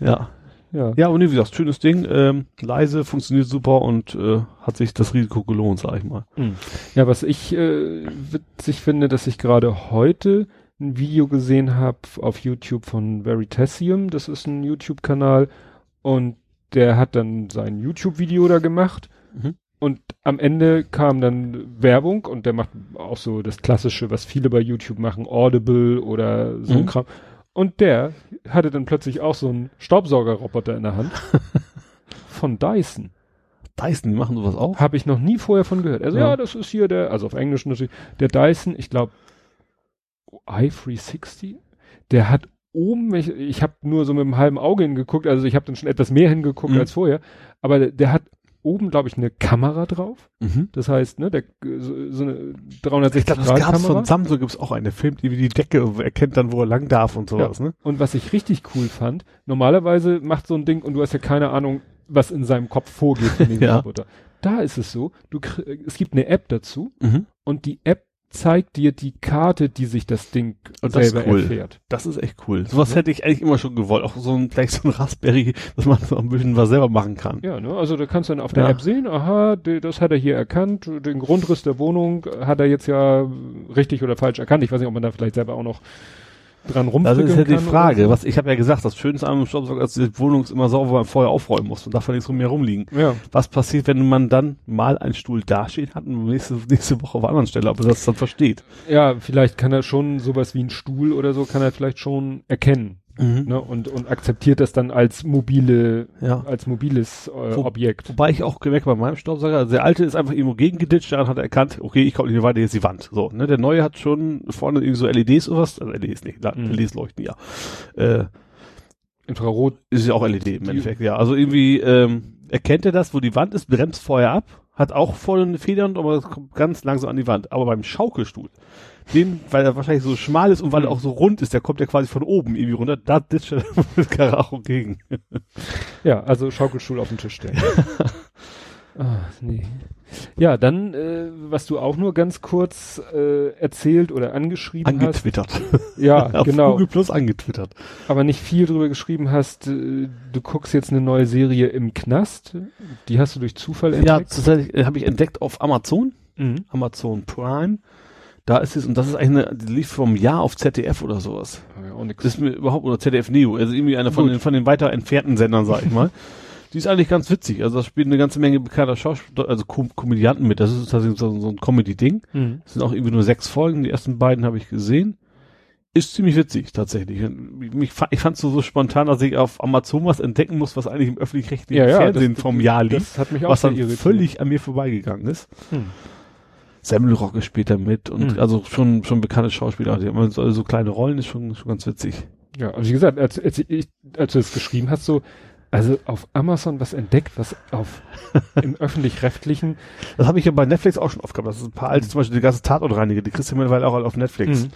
ja. Ja. Ja, und wie gesagt, schönes Ding, ähm, leise, funktioniert super und äh, hat sich das Risiko gelohnt, sag ich mal. Mhm. Ja, was ich äh, witzig finde, dass ich gerade heute ein Video gesehen habe auf YouTube von Veritasium, das ist ein YouTube-Kanal und der hat dann sein YouTube-Video da gemacht mhm. und am Ende kam dann Werbung und der macht auch so das Klassische, was viele bei YouTube machen, Audible oder so mhm. ein Kram. Und der hatte dann plötzlich auch so einen Staubsaugerroboter in der Hand von Dyson. Dyson, die machen sowas auch? Habe ich noch nie vorher von gehört. Also ja. ja, das ist hier der, also auf Englisch natürlich, der Dyson, ich glaube i360, der hat oben, ich, ich habe nur so mit einem halben Auge hingeguckt, also ich habe dann schon etwas mehr hingeguckt mhm. als vorher, aber der, der hat oben, glaube ich, eine Kamera drauf. Mhm. Das heißt, ne, der, so, so eine 360 Grad Kamera. Das gab's von Samsung gibt's auch eine, filmt wie die Decke, erkennt dann, wo er lang darf und sowas, ja. ne? Und was ich richtig cool fand, normalerweise macht so ein Ding und du hast ja keine Ahnung, was in seinem Kopf vorgeht in dem ja. Roboter. Da ist es so, du es gibt eine App dazu mhm. und die App zeigt dir die Karte, die sich das Ding Und selber das cool. erfährt. Das ist echt cool. Sowas ja. hätte ich eigentlich immer schon gewollt. Auch so ein, vielleicht so ein Raspberry, dass man so ein bisschen was selber machen kann. Ja, ne? Also da kannst du dann auf der ja. App sehen, aha, das hat er hier erkannt, den Grundriss der Wohnung hat er jetzt ja richtig oder falsch erkannt. Ich weiß nicht, ob man da vielleicht selber auch noch dran rumfrickeln Das ist ja die Frage. So. Was ich habe ja gesagt, das Schönste an einem Staubsauger ist, dass die Wohnung ist immer sauber, weil man vorher aufräumen muss und darf nichts rum mehr rumliegen. Ja. Was passiert, wenn man dann mal einen Stuhl dasteht hat und nächste, nächste Woche auf einer anderen Stelle, aber das dann versteht? Ja, vielleicht kann er schon sowas wie ein Stuhl oder so, kann er vielleicht schon erkennen. Mhm. Ne, und, und akzeptiert das dann als mobile, ja. als mobiles äh, Wo, Objekt. Wobei ich auch gemerkt bei meinem Staubsauger, also der alte ist einfach irgendwo gegengeditscht, daran hat er erkannt, okay, ich komme nicht weiter, jetzt die Wand. So, ne, der neue hat schon vorne irgendwie so LEDs oder was, also LEDs nicht, mhm. LEDs leuchten, ja. Äh, Infrarot ist ja auch LED im Endeffekt, ja. Also irgendwie ähm, erkennt er das, wo die Wand ist, bremst vorher ab, hat auch vorne Federn, aber kommt ganz langsam an die Wand. Aber beim Schaukelstuhl, den, weil er wahrscheinlich so schmal ist und weil er auch so rund ist, der kommt ja quasi von oben irgendwie runter, da ditcht er mit Karacho gegen. ja, also Schaukelstuhl auf den Tisch stellen. ah, nee. Ja, dann, äh, was du auch nur ganz kurz äh, erzählt oder angeschrieben angetwittert. hast. Angetwittert. Ja, Auf genau. Google Plus angetwittert. Aber nicht viel drüber geschrieben hast, äh, du guckst jetzt eine neue Serie im Knast. Die hast du durch Zufall entdeckt? Ja, tatsächlich äh, habe ich entdeckt auf Amazon. Mhm. Amazon Prime. Da ist es, und das ist eigentlich eine, die lief vom Jahr auf ZDF oder sowas. Ja, auch nix. Das ist mir überhaupt, oder ZDF Neo, also irgendwie einer von den, von den weiter entfernten Sendern, sag ich mal. die ist eigentlich ganz witzig. Also das spielt eine ganze Menge bekannter Schauspieler, also Kom Komödianten mit. Das ist tatsächlich so, so ein Comedy-Ding. Mhm. Das sind auch irgendwie nur sechs Folgen. Die ersten beiden habe ich gesehen. Ist ziemlich witzig, tatsächlich. Ich, ich fand es so, so spontan, dass ich auf Amazon was entdecken muss, was eigentlich im öffentlich-rechtlichen ja, ja, Fernsehen das, vom Jahr lief. Das hat mich auch was dann irritiert. völlig an mir vorbeigegangen ist. Hm. Semmelrocke spielt da mit und hm. also schon schon bekannte Schauspieler, die haben so, so kleine Rollen, ist schon schon ganz witzig. Ja, also wie gesagt, als, als, ich, als du es geschrieben hast, so, also auf Amazon was entdeckt, was auf im öffentlich-rechtlichen. Das habe ich ja bei Netflix auch schon oft gehabt. Das ist ein paar alte, zum Beispiel die ganze Tatortreiniger, die kriegst du mittlerweile auch auf Netflix. Mhm.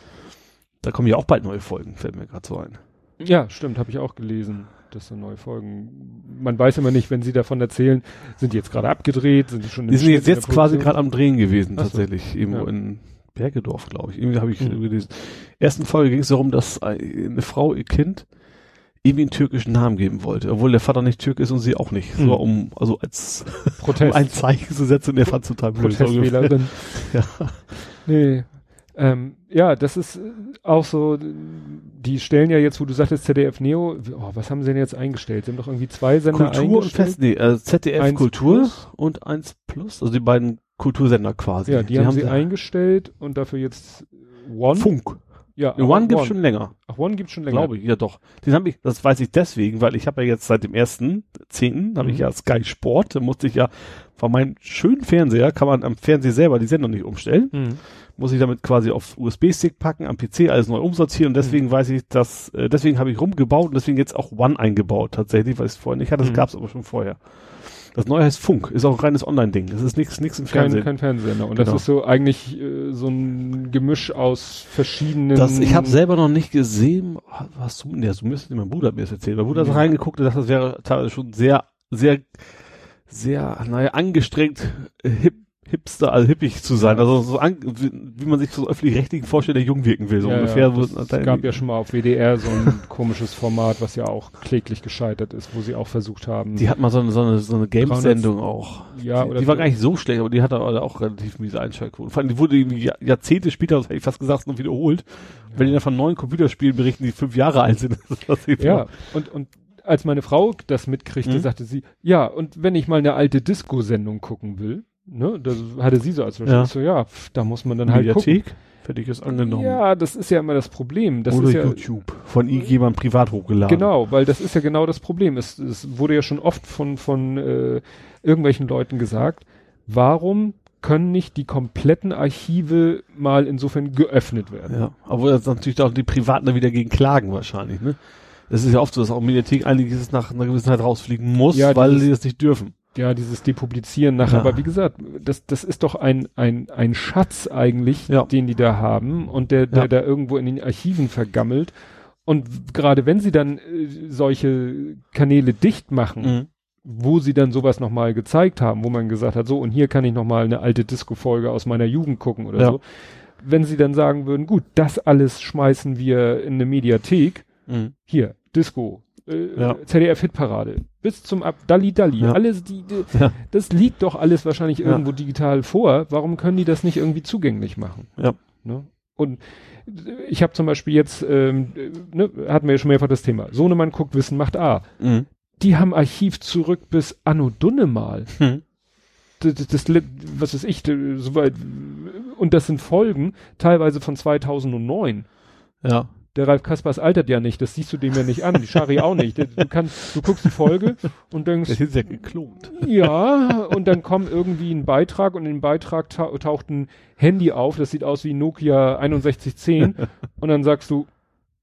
Da kommen ja auch bald neue Folgen, fällt mir gerade so ein. Ja, stimmt, habe ich auch gelesen dass so neue Folgen. Man weiß immer nicht, wenn sie davon erzählen, sind die jetzt gerade abgedreht, sind die schon Die sind jetzt, jetzt quasi gerade am Drehen gewesen, Ach tatsächlich. So. Irgendwo ja. in Bergedorf, glaube ich. Irgendwie habe ich mhm. gelesen. Ersten Folge ging es darum, dass eine Frau ihr Kind irgendwie einen türkischen Namen geben wollte, obwohl der Vater nicht Türk ist und sie auch nicht. So um, also als Protest. um ein Zeichen zu setzen, der fand total blöd. Protestwählerin. ja. Nee. Ähm, ja, das ist äh, auch so, die stellen ja jetzt, wo du sagtest ZDF Neo, oh, was haben sie denn jetzt eingestellt? Sie haben doch irgendwie zwei Sender Kultur und. Fest, nee, äh, ZDF 1 Kultur Plus. und 1 Plus, also die beiden Kultursender quasi. Ja, die, haben, sie eingestellt und dafür jetzt One. Funk. Ja, One, aber gibt's schon länger, Ach, One gibt's schon länger. glaube ich. Ja, doch. Den habe ich, das weiß ich deswegen, weil ich habe ja jetzt seit dem ersten zehnten habe ich Mhm. ja Sky Sport, da musste ich ja von meinem schönen Fernseher kann man am Fernseher selber die Sendung nicht umstellen. Mhm. Muss ich damit quasi auf USB-Stick packen, am PC alles neu umsortieren und deswegen Mhm. weiß ich, dass, äh, deswegen habe ich rumgebaut und deswegen jetzt auch One eingebaut tatsächlich, weil ich es vorher nicht hatte, das Mhm. gab's aber schon vorher. Das neue heißt Funk, ist auch ein reines Online-Ding, das ist nichts nichts im Kein, Fernsehen. kein Fernsehsender. Und Genau. das ist so eigentlich äh, so ein Gemisch aus verschiedenen. das, ich habe selber noch nicht gesehen, was du, ja, du müsstest mein Bruder hat mir das erzählen, mein Bruder hat Ja. reingeguckt und dachte, das wäre teilweise schon sehr, sehr, sehr, naja, angestrengt, äh, hip, hipster, also hippig zu sein, Ja. also so an, wie, wie man sich so öffentlich-rechtlichen vorstellt, der jung wirken will, so ja, ungefähr. Ja, es gab ja schon mal auf WDR so ein komisches Format, was ja auch kläglich gescheitert ist, wo sie auch versucht haben. Die hat mal so eine, so eine, so eine Games-Sendung auch. ja, die, oder die war gar nicht so schlecht, aber die hatte aber auch relativ miese Einschaltquoten. Vor allem, die wurde irgendwie Jahr- Jahrzehnte später, das hätte ich fast gesagt, noch wiederholt. Wenn die dann von neuen Computerspielen berichten, die fünf Jahre alt sind. Das ist Ja, und, und als meine Frau das mitkriegte, Mhm. sagte sie, ja, und wenn ich mal eine alte Disco-Sendung gucken will, ne, das hatte sie so als Beispiel. Ja. Ich so, ja, pf, da muss man dann halt gucken. Mediathek, fertig ist angenommen. Ja, das ist ja immer das Problem. Das Oder ist ja, YouTube. Von irgendjemandem privat hochgeladen. Genau, weil das ist ja genau das Problem. Es, es wurde ja schon oft von, von äh, irgendwelchen Leuten gesagt, warum können nicht die kompletten Archive mal insofern geöffnet werden? Ja, obwohl jetzt natürlich auch die Privaten da wieder gegen klagen wahrscheinlich, ne? Das ist ja oft so, dass auch Mediathek einiges nach einer gewissen Zeit rausfliegen muss, Ja, weil sie das nicht dürfen. Ja, dieses Depublizieren nachher. Ja. Aber wie gesagt, das, das ist doch ein, ein, ein Schatz eigentlich, Ja. den die da haben und der, der Ja. da irgendwo in den Archiven vergammelt. Und gerade wenn sie dann äh, solche Kanäle dicht machen, Mhm. wo sie dann sowas nochmal gezeigt haben, wo man gesagt hat, so und hier kann ich nochmal eine alte Disco-Folge aus meiner Jugend gucken oder so. Wenn sie dann sagen würden, gut, das alles schmeißen wir in eine Mediathek, Mhm. hier, Disco, äh, Ja. ZDF-Hitparade, bis zum Ab Dalli Dalli, Ja. alles, die, die Ja. das liegt doch alles wahrscheinlich irgendwo digital vor. Warum können die das nicht irgendwie zugänglich machen? Ja. Ne? Und ich habe zum Beispiel jetzt, ähm, äh, ne, hatten wir ja schon mehrfach das Thema, Sohnemann guckt, Wissen macht A. Mhm. Die haben Archiv zurück bis Anno Dunnemal. Mhm. Das, das, das, was ist ich, soweit, und das sind Folgen teilweise von 2009. Ja. Der Ralf Kaspers altert ja nicht, das siehst du dem ja nicht an, die Schari auch nicht. Du kannst, du guckst die Folge und denkst, Das ist ja geklont. ja, und dann kommt irgendwie ein Beitrag und in dem Beitrag tau taucht ein Handy auf, das sieht aus wie Nokia 6110 und dann sagst du,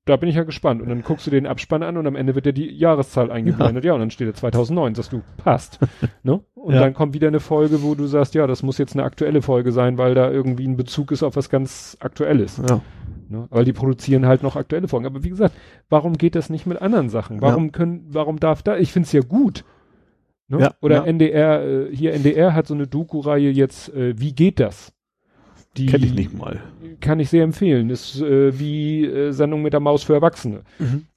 da bin ich ja gespannt. Und dann guckst du den Abspann an und am Ende wird dir die Jahreszahl eingeblendet. Ja, und dann steht da 2009, sagst du, passt. ne? Und Ja. dann kommt wieder eine Folge, wo du sagst, ja, das muss jetzt eine aktuelle Folge sein, weil da irgendwie ein Bezug ist auf was ganz Aktuelles. Ja. Ne? Weil die produzieren halt noch aktuelle Folgen. Aber wie gesagt, warum geht das nicht mit anderen Sachen? Warum können, warum darf da, ich find's ja gut. Ne? Ja, Oder ja. NDR, äh, hier NDR hat so eine Doku-Reihe jetzt, äh, wie geht das? Die Kenn ich nicht mal. Kann ich sehr empfehlen. Ist äh, wie äh, Sendung mit der Maus für Erwachsene.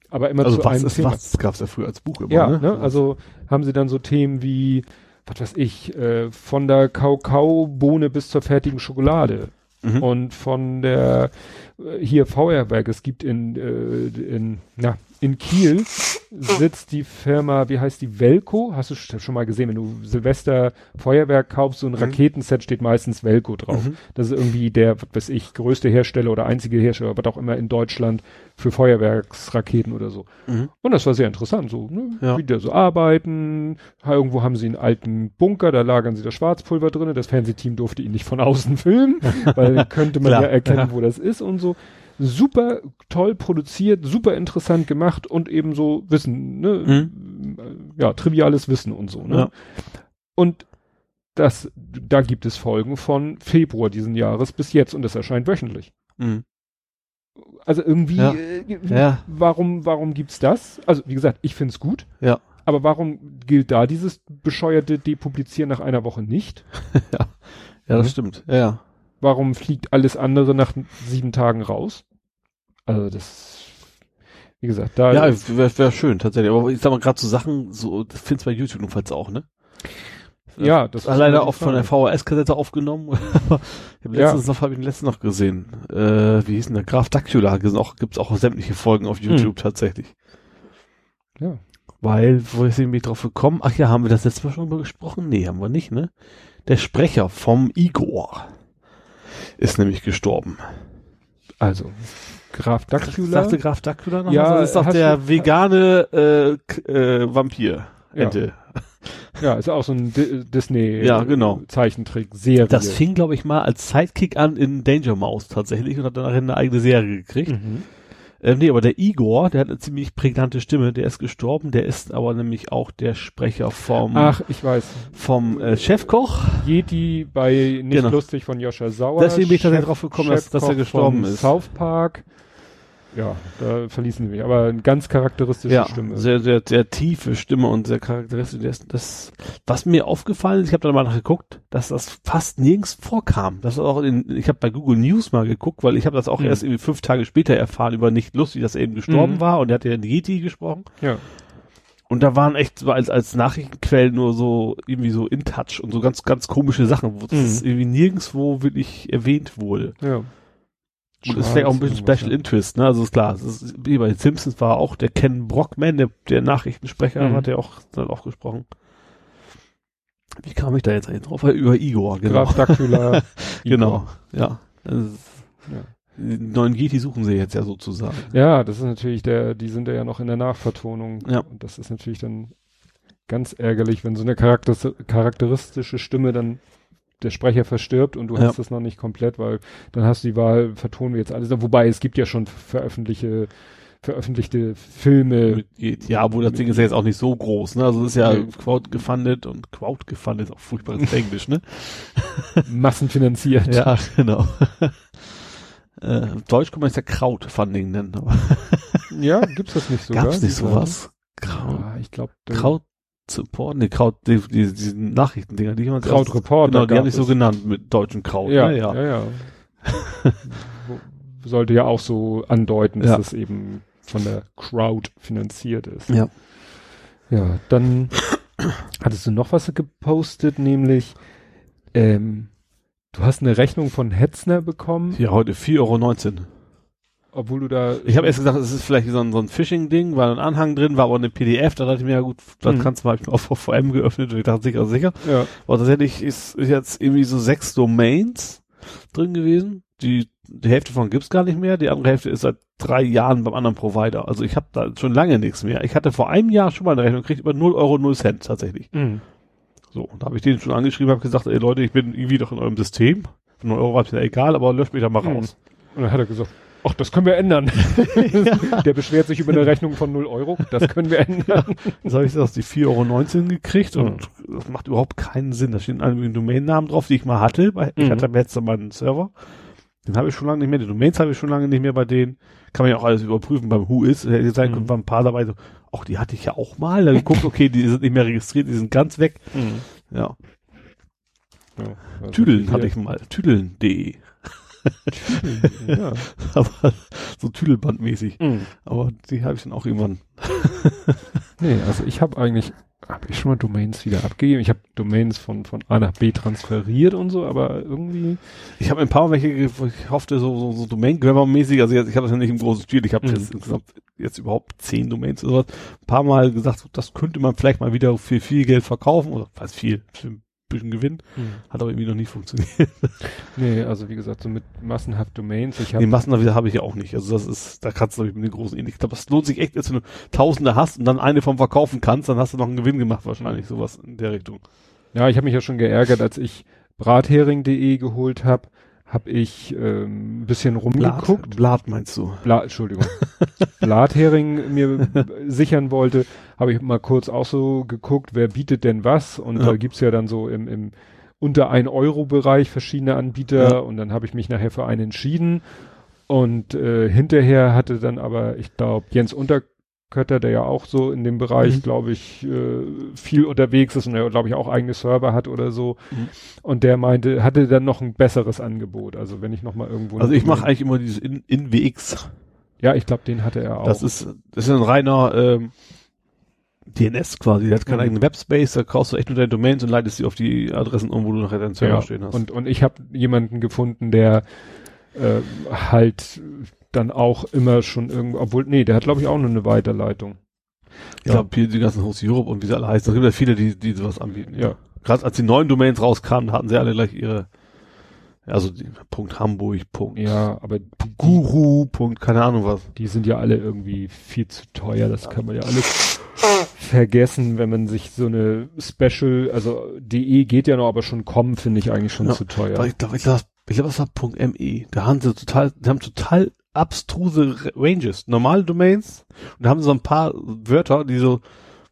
Aber immer Also zu was einem ist Thema. was? Das gab's ja früher als Buch immer, Ja, ne? ne? also haben sie dann so Themen wie, was weiß ich, äh, von der Kakaobohne bis zur fertigen Schokolade. Mhm. Und von der äh, hier Feuerwerk, es gibt in, äh, in, na, in Kiel sitzt die Firma, wie heißt die, Velco? Hast du sch- schon mal gesehen, wenn du Silvester Feuerwerk kaufst, so ein Mhm. Raketenset steht meistens Velco drauf. Mhm. Das ist irgendwie der, was weiß ich, größte Hersteller oder einzige Hersteller, was auch immer in Deutschland für Feuerwerksraketen oder so. Mhm. Und das war sehr interessant, so, ne? Ja. wie die da so arbeiten. Irgendwo haben sie einen alten Bunker, da lagern sie das Schwarzpulver drinne. Das Fernsehteam durfte ihn nicht von außen filmen, weil könnte man ja erkennen, ja. wo das ist und so. Super toll produziert, super interessant gemacht und eben so Wissen, ne? Ja, triviales Wissen und so, ne? Ja. Und das, da gibt es Folgen von Februar diesen Jahres bis jetzt und das erscheint wöchentlich. Mhm. Also irgendwie, Ja. äh, Ja. warum, warum gibt's das? Also, wie gesagt, ich find's gut. Ja. Aber warum gilt da dieses bescheuerte Depublizieren nach einer Woche nicht? Ja, das Mhm. stimmt. Ja, ja. Warum fliegt alles andere nach sieben Tagen raus? Also, das, wie gesagt, da, Ja, wäre wär schön, tatsächlich. Aber ich sag mal, gerade so Sachen, so, das findest du bei YouTube jedenfalls auch, ne? Ja, das ist leider oft von der. VHS-Kassette aufgenommen. ich habe Ja. letztens noch, habe ich letztens noch gesehen. Äh, wie hieß denn der? Graf Dacula. Auch, gibt's auch sämtliche Folgen auf YouTube tatsächlich. Ja. Weil, wo ist ich drauf gekommen? Ach ja, haben wir das letzte Mal schon drüber gesprochen? Nee, haben wir nicht, ne? Der Sprecher vom Igor ist nämlich gestorben. Also, Graf Dacula. Sagte Graf Dacula noch? Ja, was? das ist doch der du- vegane äh, äh, Vampir. Ja. Ente. Ja, ist auch so ein Di Disney Ja, genau. Zeichentrick Serie. Das fing, glaube ich, mal als Sidekick an in Danger Mouse tatsächlich und hat dann nachher eine eigene Serie gekriegt. Mhm. Ähm, nee, aber der Igor, der hat eine ziemlich prägnante Stimme, der ist gestorben, der ist aber nämlich auch der Sprecher vom, Ach, ich weiß. vom äh, Chefkoch. Yeti bei Nicht Genau. lustig von Joscha Sauer. Deswegen bin ich tatsächlich Chef- drauf gekommen, dass- dass er gestorben ist. South Park. Ja, da verließen sie mich. Aber eine ganz charakteristische Ja, Stimme. sehr, sehr, sehr tiefe Stimme und sehr charakteristisch. Das, das was mir aufgefallen ist, ich habe da mal nachgeguckt, dass das fast nirgends vorkam. Das auch in, ich habe bei Google News mal geguckt, weil ich habe das auch Mhm. erst irgendwie fünf Tage später erfahren über nicht lustig, dass er eben gestorben Mhm. war und er hat ja in Yeti gesprochen. ja. Und da waren echt so als, als Nachrichtenquellen nur so irgendwie so in touch und so ganz, ganz komische Sachen, wo das Mhm. irgendwie nirgendswo wirklich erwähnt wurde. ja. Und das ist vielleicht auch ein bisschen Special Interest, ne? Also ist klar, es ist, wie bei den Simpsons war auch der Ken Brockman, der, der Nachrichtensprecher, Mhm. hat ja auch, hat auch gesprochen. Wie kam ich da jetzt eigentlich drauf? Über Igor, genau. Graf Dacula. genau, ja. Ist, Ja. Den neuen Yeti suchen sie jetzt ja sozusagen. Ja, das ist natürlich der, die sind ja noch in der Nachvertonung. Ja. Und das ist natürlich dann ganz ärgerlich, wenn so eine charakteris charakteristische Stimme dann der Sprecher verstirbt und du Ja. hast das noch nicht komplett, weil dann hast du die Wahl, vertonen wir jetzt alles. Wobei es gibt ja schon veröffentlichte, veröffentlichte Filme. Ja, wo das Ding ist ja jetzt auch nicht so groß, ne? Also es ist ja. Crowd gefundet und Crowd gefundet ist auch furchtbares Englisch, ne? massenfinanziert. Ja, genau. äh, Deutsch kann man es ja Crowdfunding nennen, aber Ja, gibt's das nicht sogar? gab's nicht sowas? Kraut, Ja, ich glaube, Kraut Support, nee, Kraut, die, die, diese Nachrichtendinger, die haben Krautreporter Genau, die haben sich so genannt mit deutschen Kraut. Ja, ne? ja, ja. Wo- Sollte ja auch so andeuten, dass Ja. es eben von der Crowd finanziert ist. Ja. Ja, dann hattest du noch was gepostet, nämlich ähm, du hast eine Rechnung von Hetzner bekommen, Hier heute 4,19 Euro. Obwohl du da Ich habe erst gesagt, es ist vielleicht so ein, so ein Phishing-Ding, war ein Anhang drin, war aber eine PDF, da dachte ich mir, ja gut, das Mhm. kannst du mal ich auf VVM geöffnet und ich dachte, sicher, sicher. ja, Aber tatsächlich ist, jetzt irgendwie so sechs Domains drin gewesen. Die, die Hälfte von gibt's gar nicht mehr, die andere Hälfte ist seit drei Jahren beim anderen Provider. Also ich habe da schon lange nichts mehr. Ich hatte vor einem Jahr schon mal eine Rechnung gekriegt über 0 Euro 0 Cent tatsächlich. Mhm. So, und da habe ich den schon angeschrieben, habe gesagt, ey Leute, ich bin irgendwie doch in eurem System. 0 Euro war mir egal, aber löscht mich da mal Mhm. raus. Und dann hat er gesagt, ach, das können wir ändern. Der beschwert sich über eine Rechnung von 0 Euro, das können wir ändern. Jetzt habe ich das die 4,19 Euro gekriegt und das macht überhaupt keinen Sinn. Da stehen einige Domainnamen drauf, die ich mal hatte. Ich Mhm. hatte letztes Mal einen Server. Den habe ich schon lange nicht mehr. Die Domains habe ich schon lange nicht mehr bei denen. Kann man ja auch alles überprüfen beim Who is. Hätte sein können, Mhm. waren ein paar dabei so, ach, die hatte ich ja auch mal. Dann geguckt, okay, die sind nicht mehr registriert, die sind ganz weg. Ja. Ja, also Tüdeln hatte ich mal. Tüdeln.de. Ja. Aber so Tüdelbandmäßig. Mhm. Aber die habe ich dann auch irgendwann. Nee, also ich habe eigentlich, habe ich schon mal Domains wieder abgegeben. Ich habe Domains von, von A nach B transferiert und so, aber irgendwie. Ich habe ein paar welche, ich hoffte, so, so, so Domain-Grabber-mäßig, also jetzt, ich habe das ja nicht im großen Stil, ich habe Mhm. jetzt insgesamt jetzt überhaupt zehn Domains oder sowas, ein paar Mal gesagt, das könnte man vielleicht mal wieder für viel Geld verkaufen, oder was viel, ein bisschen Gewinn, hat aber irgendwie noch nicht funktioniert. Nee, also wie gesagt, so mit massenhaft Domains. Ich Die habe Massenavisa habe ich ja auch nicht, also das ist, da kannst du glaube ich mit den großen ähnlich, ich glaube, das lohnt sich echt, wenn du Tausende hast und dann eine vom Verkaufen kannst, dann hast du noch einen Gewinn gemacht wahrscheinlich, sowas in der Richtung. ja, ich habe mich ja schon geärgert, als ich brathering.de geholt habe, habe ich ähm, ein bisschen rumgeguckt. Blatt meinst du? Bla, Entschuldigung, Blathering mir sichern wollte, habe ich mal kurz auch so geguckt, wer bietet denn was und Ja. da gibt's ja dann so im, im unter 1 Euro Bereich verschiedene Anbieter Ja. und dann habe ich mich nachher für einen entschieden und äh, hinterher hatte dann aber, ich glaube, Jens Unterkötter, der ja auch so in dem Bereich, Mhm. glaube ich, äh, viel unterwegs ist und er, glaube ich, auch eigene Server hat oder so Mhm. und der meinte, hatte dann noch ein besseres Angebot, also wenn ich noch mal irgendwo Also ich mache eigentlich immer dieses in, in WX. ja, ich glaube, den hatte er auch. Das ist, das ist ein reiner, ähm, DNS quasi, der hat keinen Mhm. eigenen Webspace, da kaufst du echt nur deine Domains und leitest sie auf die Adressen um, wo du nachher deinen Server Ja, stehen hast. und, und ich habe jemanden gefunden, der äh, halt dann auch immer schon irgendwo, obwohl, nee, der hat glaube ich auch nur eine Weiterleitung. ich ja. glaube, hier die ganzen Host Europe und wie sie alle heißen, da gibt ja viele, die, die sowas anbieten. Ja. Gerade als die neuen Domains rauskamen, hatten sie alle gleich ihre, also die, Punkt Hamburg, Punkt Ja, aber Guru, Punkt, keine Ahnung was. die sind ja alle irgendwie viel zu teuer. Das kann man ja alles vergessen, wenn man sich so eine Special, also DE geht ja noch, aber schon kommen finde ich eigentlich schon Ja. zu teuer. Ich glaube, ich glaube, ich glaub, das war Punkt .me. Da haben sie total, die haben total abstruse Ranges. Normale Domains und da haben sie so ein paar Wörter, die so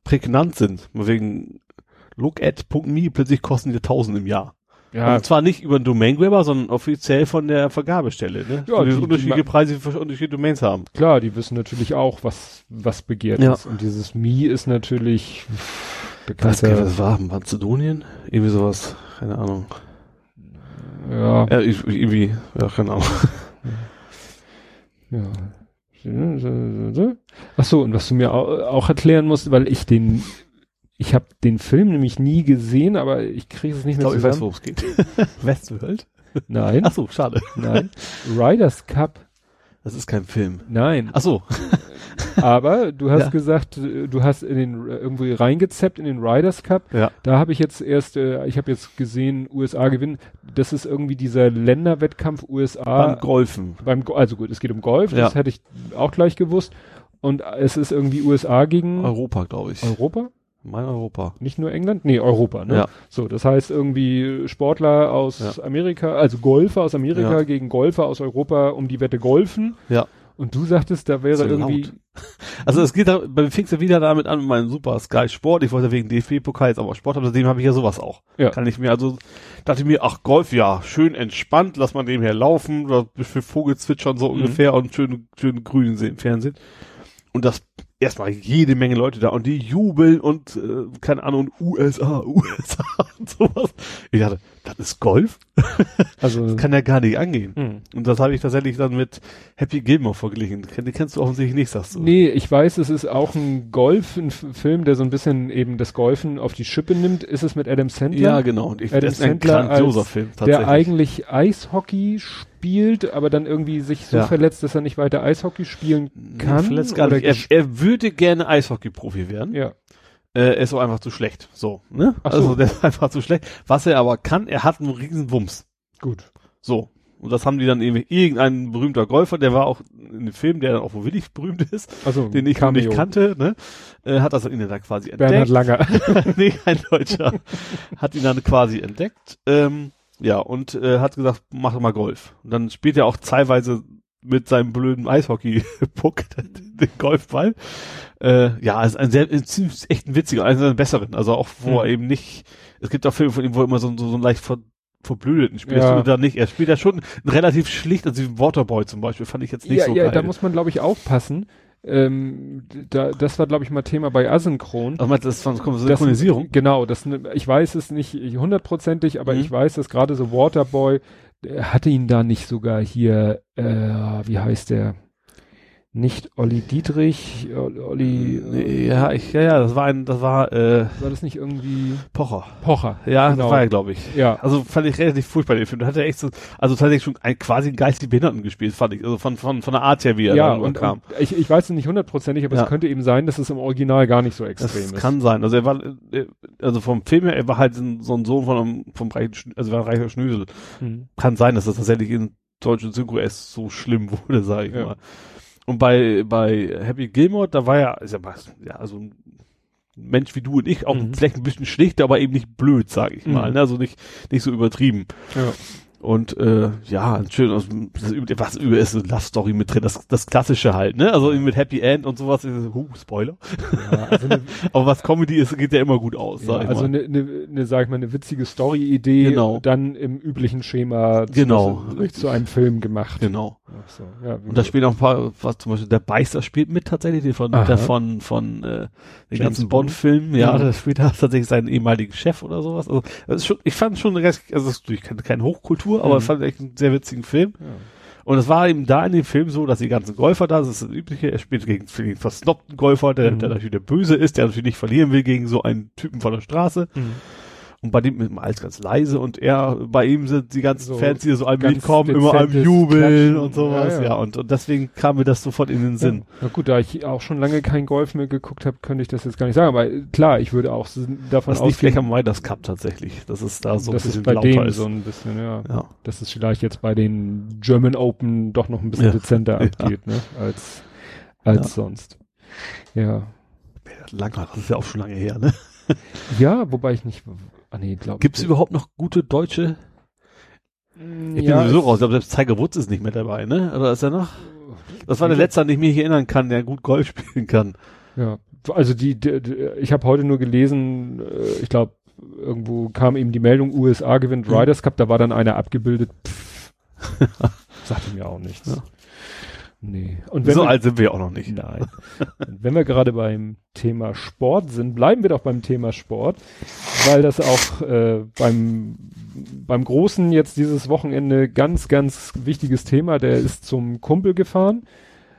prägnant sind. Wegen look at.me plötzlich kosten die 1000 im Jahr. ja, Und zwar nicht über einen Domain Grabber, sondern offiziell von der Vergabestelle, ne? Ja, die, die- die unterschiedliche ma- Preise für unterschiedliche Domains haben. klar, die wissen natürlich auch, was, was begehrt Ja. ist. Und dieses Mi ist natürlich Was, bekannter. was war? Mazedonien? Irgendwie sowas. Keine Ahnung. Ja, Ja, ich, irgendwie, ja, keine Ahnung. Ja. Ach so, und was du mir au- auch erklären musst, weil ich den, ich habe den Film nämlich nie gesehen, aber ich kriege es nicht Ich mehr glaube, ich weiß, zusammen. worum es geht. Westworld? Nein, Ach so, schade. nein. Riders Cup, Das ist kein Film. nein. Ach so. Aber du hast Ja. gesagt, äh, du hast in den äh, irgendwie reingezappt in den Riders Cup. Ja. Da habe ich jetzt erst, äh, ich habe jetzt gesehen, USA gewinnen. Das ist irgendwie dieser Länderwettkampf USA. Beim Golfen. beim also gut, es geht um Golf, Ja. das hätte ich auch gleich gewusst. Und es ist irgendwie USA gegen Europa, glaube ich. Europa? Mein Europa. Nicht nur England? Nee, Europa, ne? Ja. So, das heißt irgendwie Sportler aus Ja. Amerika, also Golfer aus Amerika Ja. gegen Golfer aus Europa um die Wette golfen. Ja. Und du sagtest, da wäre So irgendwie, laut. Also es geht da, bei fing's ja wieder damit an mit meinem Super Sky Sport. Ich wollte wegen DFB-Pokal jetzt aber Sport, aber seitdem habe ich ja sowas auch. Ja. Kann ich mir also, dachte ich mir, ach Golf, ja, schön entspannt, lass man dem her laufen, oder für Vogelzwitschern so Mhm. ungefähr und schön, schön grün sehen, Fernsehen. Und das erstmal jede Menge Leute da und die jubeln und äh, keine Ahnung, USA, USA und sowas. Ich dachte, das ist Golf? also, Das kann ja gar nicht angehen. hm. Und das habe ich tatsächlich dann mit Happy Gilmore verglichen. Den kennst du offensichtlich nicht, sagst du. Nee, ich weiß, es ist auch ein Golf, ein Film, der so ein bisschen eben das Golfen auf die Schippe nimmt. Ist es mit Adam Sandler? Ja, genau. Und ich, Adam das ist ein Sandler grandioser als Film, tatsächlich. der eigentlich Eishockey spielt, aber dann irgendwie sich so Ja. verletzt, dass er nicht weiter Eishockey spielen kann. Verletzt gar nicht. Er, er würde gerne Eishockey-Profi werden. ja. Äh, ist auch einfach zu schlecht. So, ne? Ach so. Also der ist einfach zu schlecht. Was er aber kann, er hat einen riesen Wumms. Gut. So. Und das haben die dann irgendwie, irgendein berühmter Golfer, der war auch in dem Film, der dann auch wirklich berühmt ist, Also den ich nicht kannte, ne? Äh, hat das ihn dann quasi Bernhard entdeckt. Langer. nee, kein Deutscher. hat ihn dann quasi entdeckt. Ähm, ja, und äh, hat gesagt, mach doch mal Golf. Und dann spielt er auch teilweise mit seinem blöden Eishockey-Puck den Golfball. Äh, ja, ist ein sehr, ist ziemlich, echt ein witziger, einer seiner besseren. Also auch, wo Mhm. er eben nicht, es gibt auch Filme von ihm, wo er immer so, so, so einen leicht ver, verblödeten spielt. Ja. Das er da nicht. Er spielt ja schon relativ schlicht, also wie Waterboy zum Beispiel, fand ich jetzt nicht ja, so ja, geil. da muss man, glaube ich, aufpassen. Ähm, da, das war, glaube ich, mal Thema bei Asynchron. also das ist von Das- Synchronisierung? Genau, das, ich weiß es nicht hundertprozentig, aber Mhm. ich weiß, dass gerade so Waterboy, der hatte ihn da nicht sogar hier, äh, wie heißt der? Nicht Olli Dietrich, Ol- Olli, Nee, ja, ich, ja, ja, das war ein, das war, äh, war das nicht irgendwie Pocher. Pocher? Ja, Genau. das war er, glaube ich. Ja, Also fand ich relativ furchtbar den Film. Da hat er echt so, also tatsächlich schon ein, quasi einen geistig Behinderten gespielt, fand ich. Also von, von, von der Art her, wie er ja, da und, kam. und ich, ich weiß es nicht hundertprozentig, aber Ja. es könnte eben sein, dass es im Original gar nicht so extrem Das ist. kann sein. Also er war, äh, also vom Film her, er war halt so ein Sohn von einem, vom reichen, also war ein reicher Schnösel. Mhm. Kann sein, dass das tatsächlich in deutschen Synchro erst so schlimm wurde, sage ich Ja. mal. Und bei, bei Happy Gilmore, da war ja, ist ja, was- ja, also ein Mensch wie du und ich, auch Mhm. vielleicht ein bisschen schlicht, aber eben nicht blöd, sage ich mal. Mhm. Ne? Also nicht, nicht so übertrieben. Ja. Und äh, ja, ein schön, das was über ist, eine Love Story mit drin, das, das klassische halt, ne? Also mit Happy End und sowas, huh, Spoiler. Ja, also eine, Aber was Comedy ist, geht ja immer gut aus, ja, sag ich also eine, eine, eine, sag ich mal, eine witzige Story-Idee, Genau. dann im üblichen Schema zu- Genau, zu, zu einem Film gemacht. Genau. Ach so, ja, Und da spielen auch ein paar, was zum Beispiel der Beißer spielt mit tatsächlich, der von, der von, von äh, den James ganzen Bond? Bond-Filmen, ja, Ja. da spielt er tatsächlich seinen ehemaligen Chef oder sowas. Also das ist schon, ich fand schon recht, also es ist natürlich keine, keine Hochkultur, aber Mhm. ich fand echt einen sehr witzigen Film. ja. Und es war eben da in dem Film so, dass die ganzen Golfer da, das ist das Übliche, er spielt gegen, gegen den versnobten Golfer, der, Mhm. der natürlich der Böse ist, der natürlich nicht verlieren will gegen so einen Typen von der Straße. Und bei dem ist immer alles ganz leise und er, bei ihm sind die ganzen So Fans, die so am ganz mitkommen, immer am Jubeln Klatschen. und sowas. Ja, Ja, ja. Und, und deswegen kam mir das sofort in den Sinn. Na gut, da ich auch schon lange kein Golf mehr geguckt habe, könnte ich das jetzt gar nicht sagen. Aber klar, ich würde auch davon Das liegt ausgehen, vielleicht am Midas Cup tatsächlich. Das ist da so ein bisschen bei lauter denen ist. so ein bisschen, ja, ja. dass es vielleicht jetzt bei den German Open doch noch ein bisschen Ja. dezenter abgeht, ne, als, als sonst. Ja. Lange, das ist ja auch schon lange her, ne? Ja, wobei ich nicht, ah nee, glaube Gibt es überhaupt noch gute deutsche? Ich ja, bin sowieso es- raus. Ich glaube, selbst Tiger Woods ist nicht mehr dabei, ne? Oder ist er noch? Das war der letzte, an den ich mich erinnern kann, der gut Golf spielen kann. Ja, also die, die, die ich habe heute nur gelesen, äh, ich glaube, irgendwo kam eben die Meldung, USA gewinnt Mhm. Riders Cup, da war dann einer abgebildet. Pff, sagte mir auch nichts. Ja. Nee. Und wenn so wir, alt sind wir auch noch nicht. Nein. Wenn wir gerade beim Thema Sport sind, bleiben wir doch beim Thema Sport, weil das auch äh, beim, beim Großen jetzt dieses Wochenende ganz, ganz wichtiges Thema. Der ist zum Kumpel gefahren,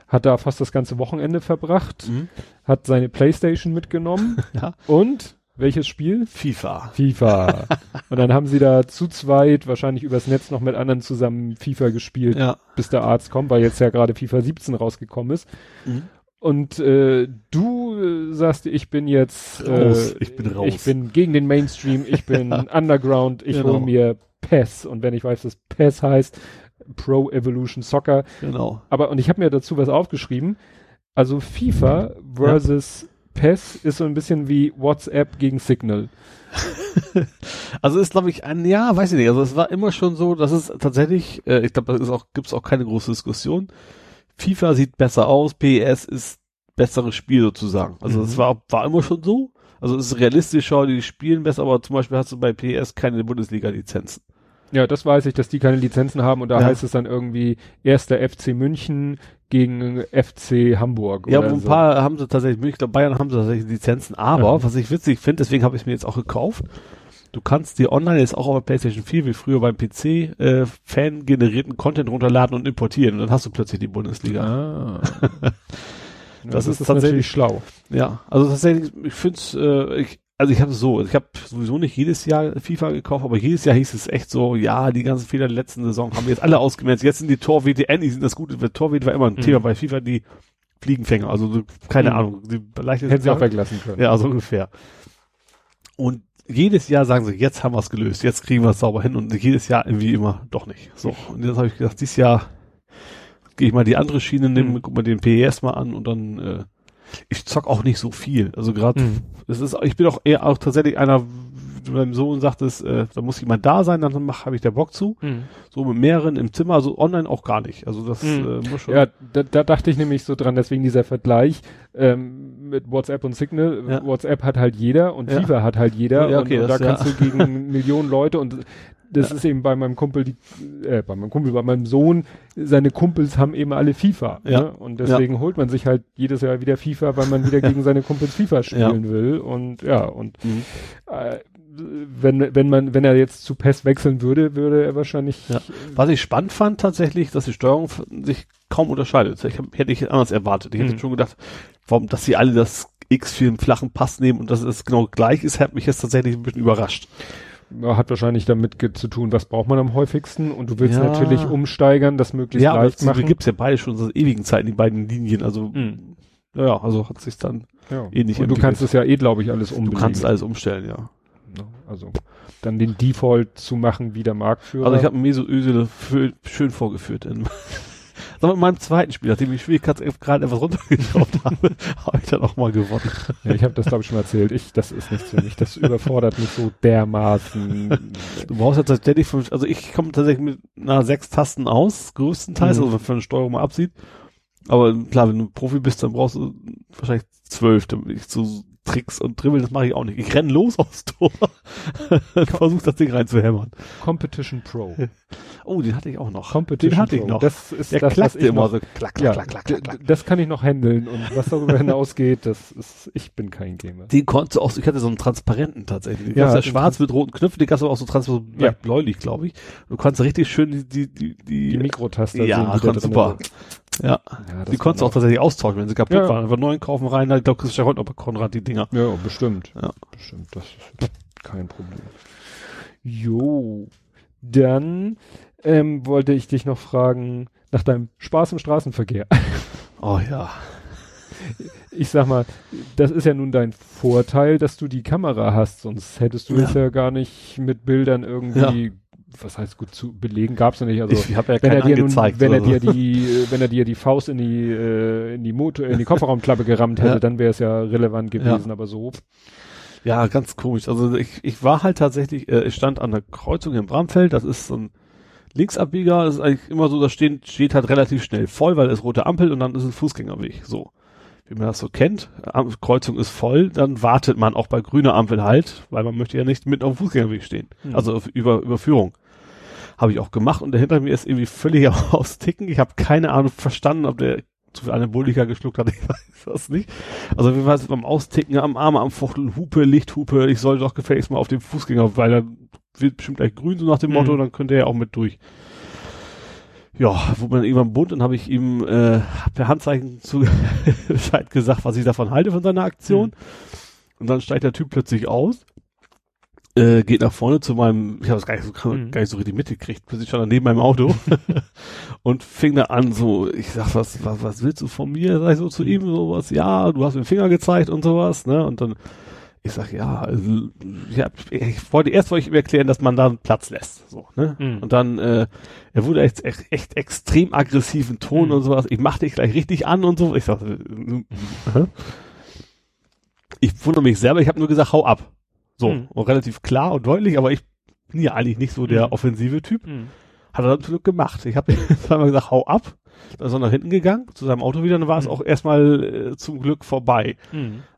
hat da fast das ganze Wochenende verbracht, Mhm. hat seine Playstation mitgenommen Ja. und welches Spiel? FIFA. FIFA. und dann haben sie da zu zweit, wahrscheinlich übers Netz noch mit anderen zusammen FIFA gespielt, Ja. bis der Arzt kommt, weil jetzt ja gerade FIFA 17 rausgekommen ist. Mhm. Und äh, du äh, sagst, ich bin jetzt Raus. Äh, Ich bin raus. Ich bin gegen den Mainstream, ich bin Underground, ich Genau. hole mir PES. Und wenn ich weiß, was PES heißt, Pro Evolution Soccer. Genau. Aber, und ich habe mir dazu was aufgeschrieben. Also FIFA versus PES ist so ein bisschen wie WhatsApp gegen Signal. Also ist, glaube ich, ein, ja, weiß ich nicht. Also es war immer schon so, dass es tatsächlich, äh, ich glaube, da ist auch, gibt's auch keine große Diskussion. FIFA sieht besser aus, PES ist besseres Spiel sozusagen. Also Mhm. es war, war immer schon so. Also es ist realistischer, die spielen besser, aber zum Beispiel hast du bei PES keine Bundesliga-Lizenzen. Ja, das weiß ich, dass die keine Lizenzen haben und da Ja. heißt es dann irgendwie erster FC München gegen FC Hamburg. Ja, ein so. paar haben sie tatsächlich, ich glaube Bayern haben sie tatsächlich Lizenzen, aber Ja. was ich witzig finde, deswegen habe ich mir jetzt auch gekauft, du kannst dir online jetzt auch auf der Playstation 4 wie früher beim PC äh, fan-generierten Content runterladen und importieren und dann hast du plötzlich die Bundesliga. Ah. Ja, Das das, ist ist, tatsächlich- schlau. Ja, also tatsächlich, ich finde es, äh, ich, also ich habe so, ich habe sowieso nicht jedes Jahr FIFA gekauft, aber jedes Jahr hieß es echt so, ja, die ganzen Fehler der letzten Saison haben wir jetzt alle ausgemerzt. Jetzt sind die Tor-WTN, die sind das Gute, weil Tor-WT war immer ein Mhm. Thema bei FIFA, die Fliegenfänger, also so, keine Mhm. Ahnung, die leichte Hätten sie auch weglassen können. Ja, so ungefähr. Und jedes Jahr sagen sie, jetzt haben wir es gelöst, jetzt kriegen wir es sauber hin und jedes Jahr irgendwie immer doch nicht. So, und jetzt habe ich gedacht, dieses Jahr gehe ich mal die andere Schiene, nehme, Mhm. guck mal den PES mal an und dann, äh, ich zock auch nicht so viel. Also gerade, Mhm. es ist, ich bin auch eher auch tatsächlich einer, meinem Sohn sagt es, äh, da muss jemand da sein, dann mach, habe ich da Bock zu. Mhm. So mit mehreren im Zimmer, also online auch gar nicht. Also das Mhm. äh, muss schon. Ja, da, da dachte ich nämlich so dran, deswegen dieser Vergleich ähm, mit WhatsApp und Signal. Ja. WhatsApp hat halt jeder und Ja. FIFA hat halt jeder Ja, okay, und, und da das- ja. kannst du gegen Millionen Leute und das Ja. ist eben bei meinem Kumpel, die, äh, bei meinem Kumpel, bei meinem Sohn, seine Kumpels haben eben alle FIFA. Ja. Ne? Und deswegen holt man sich halt jedes Jahr wieder FIFA, weil man wieder gegen seine Kumpels FIFA spielen will. Und ja, und Mhm. äh, wenn, wenn man, wenn er jetzt zu PES wechseln würde, würde er wahrscheinlich Ja. Was ich spannend fand tatsächlich, dass die Steuerung sich kaum unterscheidet. Ich hab, hätte ich anders erwartet. Ich hätte Mhm. schon gedacht, warum, dass sie alle das X für einen flachen Pass nehmen und dass es genau gleich ist, hat mich jetzt tatsächlich ein bisschen überrascht. Ja, hat wahrscheinlich damit zu tun, was braucht man am häufigsten und du willst Ja. natürlich umsteigern, das möglichst ja, aber leicht es machen. gibt's ja beide schon seit ewigen Zeiten, die beiden Linien. Also, Mhm. ja, also hat sich dann, ja. ähnlich und du entwickelt. kannst es ja eh, glaube ich, alles du umbelegen. kannst alles umstellen, ja. Ne? Also dann den Default zu machen wie der Marktführer. Also ich habe Ösele fö- schön vorgeführt. In, Sag mal, in meinem zweiten Spiel, nachdem ich Schwierigkeits gerade etwas runtergeschraubt habe, habe ich dann auch mal gewonnen. ja, ich habe das glaube ich schon erzählt. Ich, das ist nichts für mich. Das überfordert mich so dermaßen. Du brauchst ja tatsächlich fünf, also ich komme tatsächlich mit na, sechs Tasten aus, größtenteils, Mhm. also wenn eine Steuerung mal absieht. Aber klar, wenn du Profi bist, dann brauchst du wahrscheinlich zwölf, damit ich so Tricks und Dribbeln, das mache ich auch nicht. Ich renn los aufs Tor und versuche das Ding reinzuhämmern. Competition Pro. Oh, den hatte ich auch noch. Competition den hatte ich noch. Das ist Der das, was klackte ich immer noch, so klack, ja, klack, klack, klack, klack. d- das kann ich noch handeln und was darüber hinausgeht, das ist, ich bin kein Gamer. Den konntest du auch, ich hatte so einen transparenten tatsächlich. Ja, Ja, der den schwarz mit roten Knöpfen, den es aber auch so transparent Ja. bläulich, glaube ich. Du konntest richtig schön die, die, die, die, Die Mikrotaster ja, sehen, drin super. sind. Ja, Ja, die konntest du auch tatsächlich austauschen, wenn sie kaputt Ja. waren. Einfach neuen kaufen rein, ich glaube, kriegst du ja heute noch bei Konrad die Dinger. Ja, bestimmt. Ja. Bestimmt, das ist kein Problem. Jo, dann ähm, wollte ich dich noch fragen nach deinem Spaß im Straßenverkehr. Oh ja. Ich sag mal, das ist ja nun dein Vorteil, dass du die Kamera hast, sonst hättest du Ja. es ja gar nicht mit Bildern irgendwie, was heißt gut zu belegen, gab's ja nicht. Also ich habe ja wenn er dir nun, wenn er dir so. die, äh, wenn er dir die Faust in die, äh, in die Motor, in die Kofferraumklappe gerammt hätte, Ja. dann wäre es ja relevant gewesen, aber so. Ja, ganz komisch. Also ich, ich war halt tatsächlich, äh, ich stand an der Kreuzung in Bramfeld, das ist so ein Linksabbieger, das ist eigentlich immer so, da steht, steht halt relativ schnell voll, weil es rote Ampel und dann ist ein Fußgängerweg. So. Wie man das so kennt, Kreuzung ist voll, dann wartet man auch bei grüner Ampel halt, weil man möchte ja nicht mitten auf dem Fußgängerweg stehen. Hm. Also Über, Überführung. Habe ich auch gemacht und der hinter mir ist irgendwie völlig am Austicken. Ich habe keine Ahnung verstanden, ob der zu viel Anabolika geschluckt hat, ich weiß das nicht. Also wir waren beim Austicken am Arm, am Fuchtel, Hupe, Lichthupe, ich soll doch gefälligst mal auf den Fußgänger, weil er wird bestimmt gleich grün, so nach dem Mhm. Motto, dann könnte er ja auch mit durch. Ja, wo man irgendwann bunt, dann habe ich ihm äh, per Handzeichen zu Bescheid gesagt, was ich davon halte von seiner Aktion. Und dann steigt der Typ plötzlich aus, äh, geht nach vorne zu meinem, ich habe das gar nicht, so, Mhm. gar nicht so richtig mitgekriegt, plötzlich stand er neben meinem Auto und fing da an, so, ich sag, was, was, was willst du von mir? Sag ich so zu ihm, sowas, ja, du hast mir den Finger gezeigt und sowas, ne? Und dann, ich sag, ja, also, ich, hab, ich wollte, erst wollte ich ihm erklären, dass man da einen Platz lässt, so, ne? Mhm. Und dann, äh, er wurde echt, echt, echt extrem aggressiven Ton Mhm. und sowas, ich mach dich gleich richtig an und so, ich sag, äh, ich wundere mich selber, ich habe nur gesagt, hau ab. So, Mhm. und relativ klar und deutlich, aber ich bin ja eigentlich nicht so der Mhm. offensive Typ. Mhm. Hat er natürlich gemacht. Ich habe zweimal gesagt, hau ab. Dann ist er nach hinten gegangen, zu seinem Auto wieder, dann war es Mhm. auch erstmal äh, zum Glück vorbei.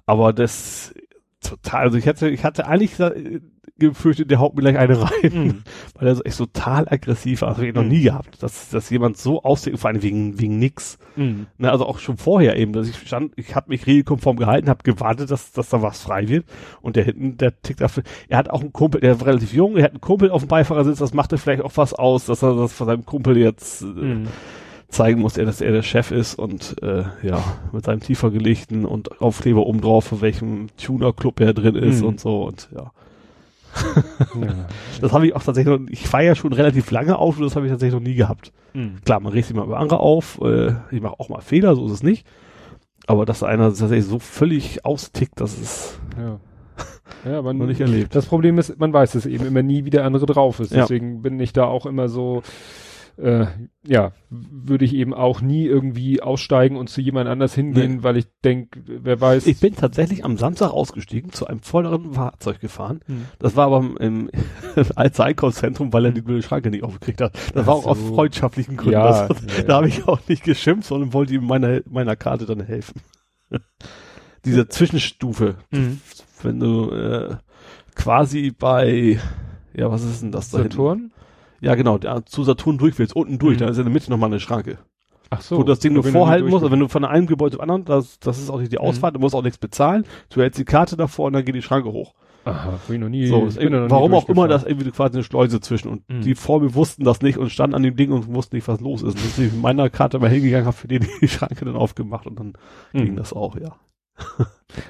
Aber das total, also ich hatte, ich hatte eigentlich äh, gefürchtet, der haut mir gleich eine rein, Mhm. weil er so echt total aggressiv war. Das habe ich noch Mhm. nie gehabt, dass, dass jemand so aussieht, vor allem wegen, wegen nix. Mhm. Ne, also auch schon vorher eben, dass ich stand, ich habe mich regelkonform gehalten, habe gewartet, dass, dass da was frei wird. Und der hinten, der tickt dafür. Er hat auch einen Kumpel, der war relativ jung, er hat einen Kumpel auf dem Beifahrersitz, das machte vielleicht auch was aus, dass er das von seinem Kumpel jetzt äh, Mhm. Zeigen muss, er, dass er der Chef ist und äh, ja, mit seinem tiefer gelegten und Aufkleber oben drauf, von welchem Tuner-Club er drin ist Mhm. und so und ja. Ja. Das habe ich auch tatsächlich, noch, ich fahre ja schon relativ lange auf und das habe ich tatsächlich noch nie gehabt. Mhm. Klar, man regt sich mal über andere auf, äh, ich mache auch mal Fehler, so ist es nicht. Aber dass einer tatsächlich so völlig austickt, das ist Ja. Ja, man, noch nicht erlebt. Das Problem ist, man weiß es eben immer nie, wie der andere drauf ist. Ja. Deswegen bin ich da auch immer so, äh, ja, würde ich eben auch nie irgendwie aussteigen und zu jemand anders hingehen, weil ich denke, wer weiß. Ich bin tatsächlich am Samstag ausgestiegen, zu einem volleren Fahrzeug gefahren. Hm. Das war aber im, Alter Einkaufszentrum, weil er die blöde Schranke nicht aufgekriegt hat. Das Ach war auch aus so. freundschaftlichen Gründen. Ja, das, ja. Da habe ich auch nicht geschimpft, sondern wollte ihm meiner, meiner Karte dann helfen. Diese Zwischenstufe, Mhm. wenn du äh, quasi bei, ja, was ist denn das da hinten? Saturn? Ja, genau, zu Saturn durch willst, unten durch, Mhm. da ist in der Mitte nochmal eine Schranke. Ach so. wo das Ding nur vorhalten musst, also wenn du von einem Gebäude zum anderen, das, das ist auch nicht die Ausfahrt, du musst auch nichts bezahlen, du hältst die Karte davor und dann geht die Schranke hoch. Aha, hab ich noch nie. so, da noch nie warum auch immer das irgendwie quasi eine Schleuse zwischen und Mhm. die vor mir wussten das nicht und standen an dem Ding und wussten nicht, was los ist. Und bin ich mit meiner Karte mal hingegangen, habe für den die Schranke dann aufgemacht und dann Mhm. ging das auch, ja.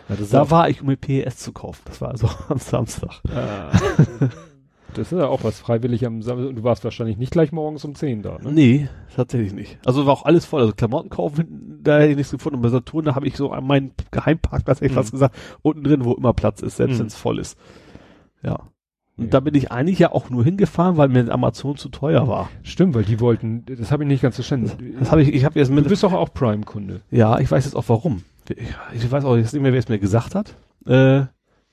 Ja, das Da war ich, um mit PES zu kaufen. Das war also am Samstag. Ah. Das ist ja auch was freiwillig am Samstag. Du warst wahrscheinlich nicht gleich morgens um 10 da, ne? Nee, tatsächlich nicht. Also war auch alles voll. Also Klamotten kaufen, da hätte ich nichts gefunden. Und bei Saturn, da habe ich so an meinen Geheimparkplatz, hätte ich Mhm. fast gesagt, unten drin, wo immer Platz ist, selbst Mhm. wenn es voll ist. Ja. Und Ja. da bin ich eigentlich ja auch nur hingefahren, weil mir Amazon zu teuer war. Stimmt, weil die wollten, das habe ich nicht ganz verstanden. Das habe ich, ich habe jetzt Du mit, bist doch auch Prime-Kunde. ja, ich weiß jetzt auch warum. Ich, ich weiß auch jetzt nicht mehr, wer es mir gesagt hat. Äh,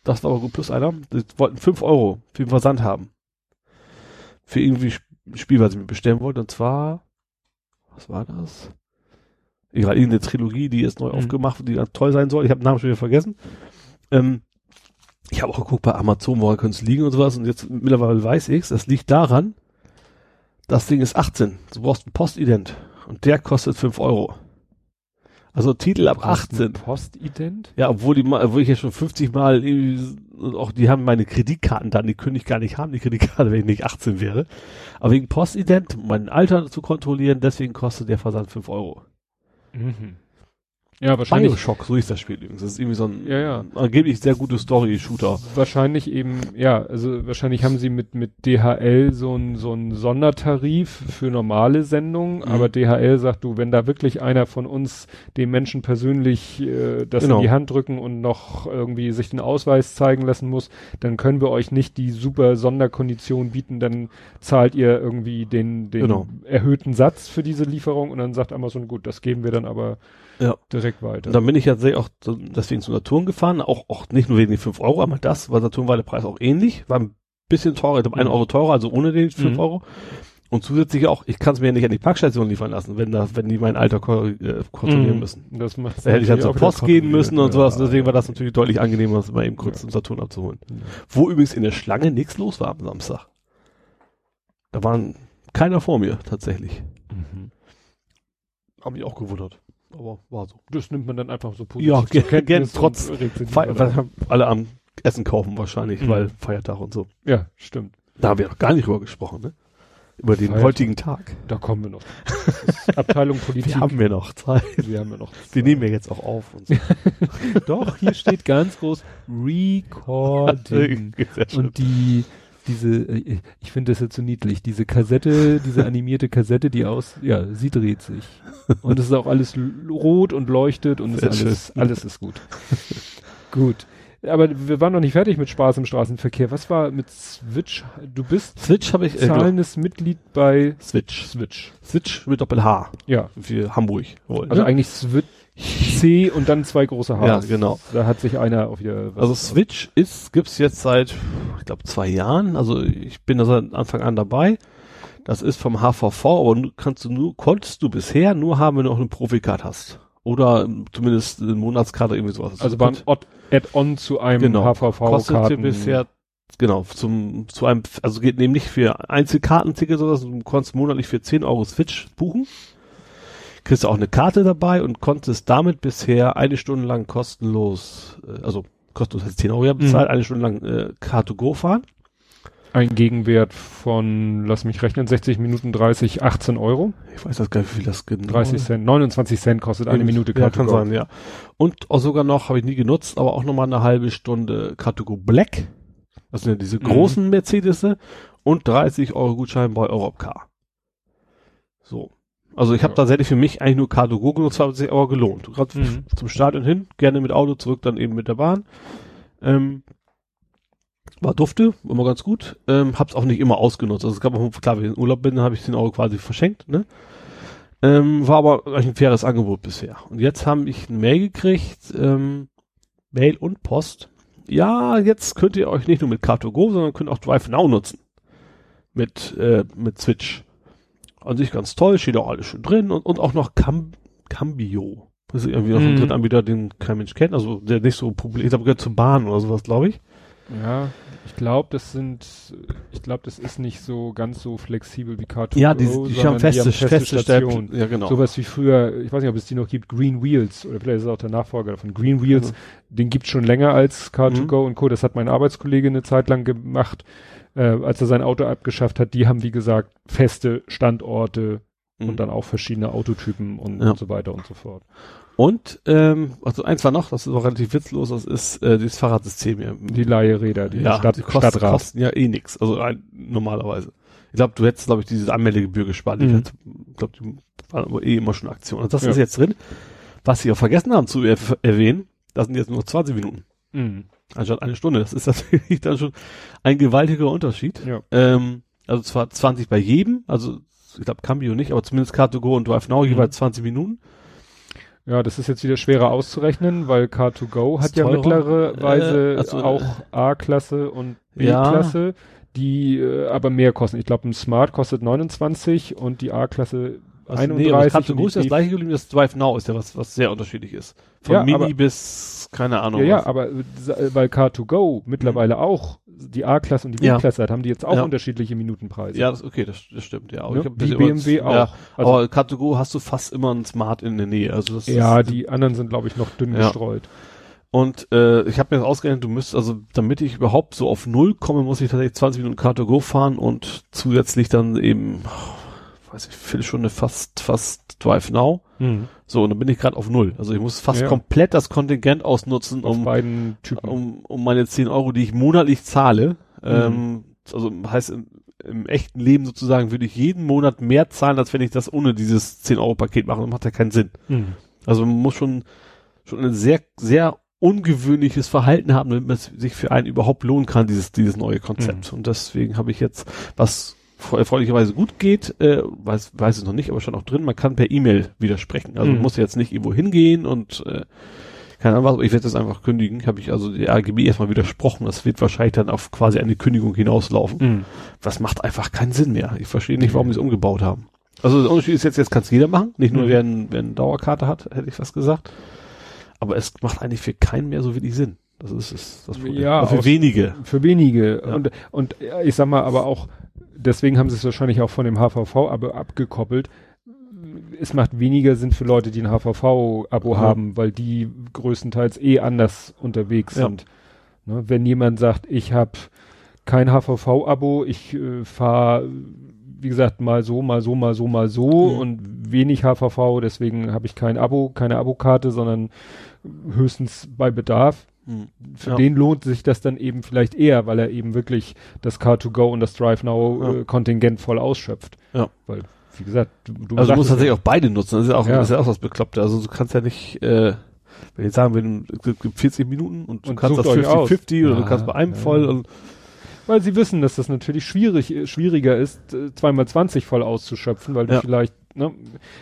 das war aber gut plus einer. Die wollten fünf Euro für den Versand haben. Für irgendwie Spiel, was ich mir bestellen wollte. Und zwar, was war das? Egal, irgendeine Trilogie, die jetzt neu Mhm. aufgemacht die ganz toll sein soll. Ich habe den Namen schon wieder vergessen. Ähm, ich habe auch geguckt bei Amazon, woher könnte es liegen und sowas. Und jetzt mittlerweile weiß ich's. Das liegt daran, das Ding ist 18. Du brauchst einen Postident. Und der kostet 5 Euro. Also Titel ab 18. Postident? Ja, obwohl die mal, obwohl ich ja schon 50 Mal und auch die haben meine Kreditkarten dann, die könnte ich gar nicht haben, die Kreditkarte, wenn ich nicht 18 wäre. Aber wegen Postident, um mein Alter zu kontrollieren, deswegen kostet der Versand 5 Euro. Mhm. Ja, wahrscheinlich. Bioshock, so ist das Spiel übrigens. Das ist irgendwie so ein Ja, ja. angeblich sehr gute Story-Shooter. Wahrscheinlich eben, ja, also wahrscheinlich haben sie mit, mit DHL so ein so ein Sondertarif für normale Sendungen, Mhm. aber DHL sagt du, wenn da wirklich einer von uns dem Menschen persönlich äh, das Genau. in die Hand drücken und noch irgendwie sich den Ausweis zeigen lassen muss, dann können wir euch nicht die super Sonderkondition bieten, dann zahlt ihr irgendwie den, den Genau. erhöhten Satz für diese Lieferung und dann sagt Amazon, gut, das geben wir dann aber Ja. direkt weiter. Und dann bin ich ja sehr auch deswegen zu Saturn gefahren, auch, auch nicht nur wegen den 5 Euro, aber das, weil Saturn war der Preis auch ähnlich, war ein bisschen teurer, ich glaube 1 Mhm. Euro teurer, also ohne den 5 Mhm. Euro. Und zusätzlich auch, ich kann es mir ja nicht an die Parkstation liefern lassen, wenn da, wenn die mein Alter ko äh, kontrollieren Mhm. müssen. Das macht Da hätte ich dann zur Post gehen müssen und ja. sowas. Und deswegen war das natürlich deutlich angenehmer, das mal eben kurz Ja. zum Saturn abzuholen. Ja. Wo übrigens in der Schlange nichts los war am Samstag. Da waren keiner vor mir, tatsächlich. Mhm. Hab mich auch gewundert. Aber war so. Das nimmt man dann einfach so positiv Ja, zur Kenntnis trotz alle am Essen kaufen wahrscheinlich, Mhm. weil Feiertag und so. Ja, stimmt. Da haben wir noch gar nicht drüber gesprochen, ne? Über den Feiertag. heutigen Tag. Da kommen wir noch. Abteilung Politik. Wir haben wir noch Zeit. wir haben ja noch. Wir nehmen ja jetzt auch auf und so. Doch, hier steht ganz groß Recording. Und die, diese, äh, ich finde das jetzt so niedlich, diese Kassette, diese animierte Kassette, die aus, ja, sie dreht sich. Und es ist auch alles rot und leuchtet und alles, alles ist gut. gut. Aber wir waren noch nicht fertig mit Spaß im Straßenverkehr. Was war mit Switch? Du bist Switch habe ich, äh, genau. zahlendes Mitglied bei Switch. Switch. Switch mit Doppel-H. Ja. Für Hamburg. Wohl, Also ne? eigentlich Switch C und dann zwei große H. Ja, genau. Da hat sich einer auch wieder was. Also Switch ist, gibt's jetzt seit, ich glaube, zwei Jahren. Also ich bin da seit Anfang an dabei. Das ist vom HVV, aber nu- kannst du nur, konntest du bisher nur haben, wenn du auch eine Profikarte hast. Oder zumindest eine Monatskarte irgendwie sowas. also beim Add-on zu einem Genau. kostet HVV-Karten. dir bisher, genau, zum, zu einem, also geht nämlich für Einzelkartenticket oder so, du konntest monatlich für 10 Euro Switch buchen. Kriegst du auch eine Karte dabei und konntest damit bisher eine Stunde lang kostenlos, äh, also kostenlos heißt 10 Euro ja bezahlt, Mhm. eine Stunde lang äh, Car2Go fahren. Ein Gegenwert von, lass mich rechnen, 60 Minuten 30, 18 Euro. Ich weiß das gar nicht, wie viel das genau 30 Cent, 29 Cent kostet eine Minute Ja, kann Car2Go. sein, ja. Und auch sogar noch, habe ich nie genutzt, aber auch nochmal eine halbe Stunde Car2Go Black. Das sind ja diese Mhm. großen Mercedes und 30 Euro Gutschein bei Europcar. So. Also ich habe Ja. tatsächlich für mich eigentlich nur Car2Go genutzt, hat sich aber gelohnt. Gerade Mhm. zum Stadion hin, gerne mit Auto, zurück dann eben mit der Bahn. Ähm, war dufte, immer ganz gut. Ähm, hab's auch nicht immer ausgenutzt. Also es gab auch, klar, wenn ich in Urlaub bin, habe ich den Euro quasi verschenkt, ne? Ähm, war aber eigentlich ein faires Angebot bisher. Und jetzt habe ich eine Mail gekriegt, ähm, Mail und Post. Ja, jetzt könnt ihr euch nicht nur mit Car2Go, sondern könnt auch Drive Now nutzen. Mit, äh, mit Switch. An sich ganz toll, steht auch alles schön drin und, und auch noch Cam Cambio. Das ist irgendwie noch ein Mhm. Drittanbieter, den kein Mensch kennt, also der nicht so populär ist, aber gehört zur Bahn oder sowas, glaube ich. Ja, ich glaube, das sind, ich glaube, das ist nicht so ganz so flexibel wie Car2Go. Ja, die, die sondern haben feste, feste, Stationen. Stationen. Ja, genau. Sowas wie früher, ich weiß nicht, ob es die noch gibt, Green Wheels, oder vielleicht ist es auch der Nachfolger davon. Green Wheels, Mhm. den gibt's schon länger als Car2Go und Co. Das hat mein Arbeitskollege eine Zeit lang gemacht, äh, als er sein Auto abgeschafft hat. Die haben, wie gesagt, feste Standorte Mhm. und dann auch verschiedene Autotypen und, Ja. und so weiter und so fort. Und, ähm, also eins war noch, das ist auch relativ witzlos, das ist äh, dieses Fahrradsystem hier. Die Leihräder, die ja, Stadt, die kosten, Stadtrat. kosten ja eh nix, also ein, normalerweise. Ich glaube, du hättest, glaube ich, diese Anmeldegebühr gespart. Ich Mhm. hätte- glaube, die waren aber eh immer schon Aktion. Und das Ja. ist jetzt drin. Was sie auch vergessen haben zu erf- erwähnen, das sind jetzt nur 20 Minuten. Mhm. Anstatt eine Stunde. Das ist natürlich dann schon ein gewaltiger Unterschied. Ja. Ähm, also zwar 20 bei jedem, also ich glaube Cambio nicht, aber zumindest Car2Go und Drive Now Mhm. jeweils 20 Minuten. Ja, das ist jetzt wieder schwerer auszurechnen, weil Car2Go hat ja teurer. mittlerweise Äh, also, auch A-Klasse und Ja. B-Klasse, die äh, aber mehr kosten. Ich glaube, ein Smart kostet 29 und die A-Klasse Also 31. nee, aber das und Car2Go die ist das gleiche geblieben, das Drive Now ist ja was, was sehr unterschiedlich ist. Von Ja, Mini aber- bis, keine Ahnung. Ja, ja, aber äh, weil Car2Go mittlerweile Mhm. auch die A-Klasse und die Ja. B-Klasse hat, haben die jetzt auch Ja. unterschiedliche Minutenpreise. Ja, das, okay, das, das stimmt, ja. Ne? Wie BMW auch. Ja, Also- aber Car2Go hast du fast immer ein Smart in der Nähe. Also das Ja, ist, die anderen sind, glaube ich, noch dünn Ja. gestreut. Und äh, ich habe mir das ausgerechnet, du müsst, also damit ich überhaupt so auf Null komme, muss ich tatsächlich 20 Minuten Car2Go fahren und zusätzlich dann eben, oh, weiß ich, Viertelstunde fast, fast Drive Now. So, und dann bin ich gerade auf Null. Also ich muss fast Ja. komplett das Kontingent ausnutzen, Auf um, um, um meine 10 Euro, die ich monatlich zahle. Mhm. Ähm, also heißt im, im echten Leben sozusagen würde ich jeden Monat mehr zahlen, als wenn ich das ohne dieses 10 Euro Paket mache. Das macht ja keinen Sinn. Mhm. Also man muss schon, schon ein sehr, sehr ungewöhnliches Verhalten haben, damit es sich für einen überhaupt lohnen kann, dieses, dieses neue Konzept. Und deswegen habe ich jetzt, was erfreulicherweise gut geht, äh, weiß, weiß es noch nicht, aber schon auch drin, man kann per E-Mail widersprechen. Also Mhm. muss jetzt nicht irgendwo hingehen und äh, keine Ahnung was, aber ich werde das einfach kündigen. Habe ich also die AGB erstmal widersprochen. Das wird wahrscheinlich dann auf quasi eine Kündigung hinauslaufen. Mhm. Das macht einfach keinen Sinn mehr. Ich verstehe nicht, warum die es umgebaut haben. Also der Unterschied ist jetzt, jetzt kann es jeder machen, nicht nur Mhm. wer, ein, wer eine Dauerkarte hat, hätte ich fast gesagt. Aber es macht eigentlich für keinen mehr so wenig Sinn. Das ist, ist das Problem. Ja, Aber für aus- wenige. Für wenige. Ja. Und, und ja, ich sag mal, aber auch, deswegen haben sie es wahrscheinlich auch von dem HVV-Abo abgekoppelt. Es macht weniger Sinn für Leute, die ein HVV-Abo Ja. haben, weil die größtenteils eh anders unterwegs Ja. sind. Ne? Wenn jemand sagt, ich habe kein HVV-Abo, ich äh, fahre, wie gesagt, mal so, mal so, mal so, mal so Mhm. und wenig HVV, deswegen habe ich kein Abo, keine Abokarte, sondern höchstens bei Bedarf für Ja. den lohnt sich das dann eben vielleicht eher, weil er eben wirklich das Car2Go und das Drive Now Ja. äh, Kontingent voll ausschöpft. Ja. Weil, wie gesagt, du, du Also du musst tatsächlich auch beide nutzen. Das ist ja auch, Ja. ist ja auch was Bekloppte. Also du kannst ja nicht, äh, wenn jetzt sagen wir, es gibt- gibt 40 Minuten und du Und kannst das euch aus. 50-50 oder du kannst bei einem voll und weil sie wissen, dass das natürlich schwierig, äh, schwieriger ist, äh, zweimal 20 voll auszuschöpfen, weil du vielleicht, ne,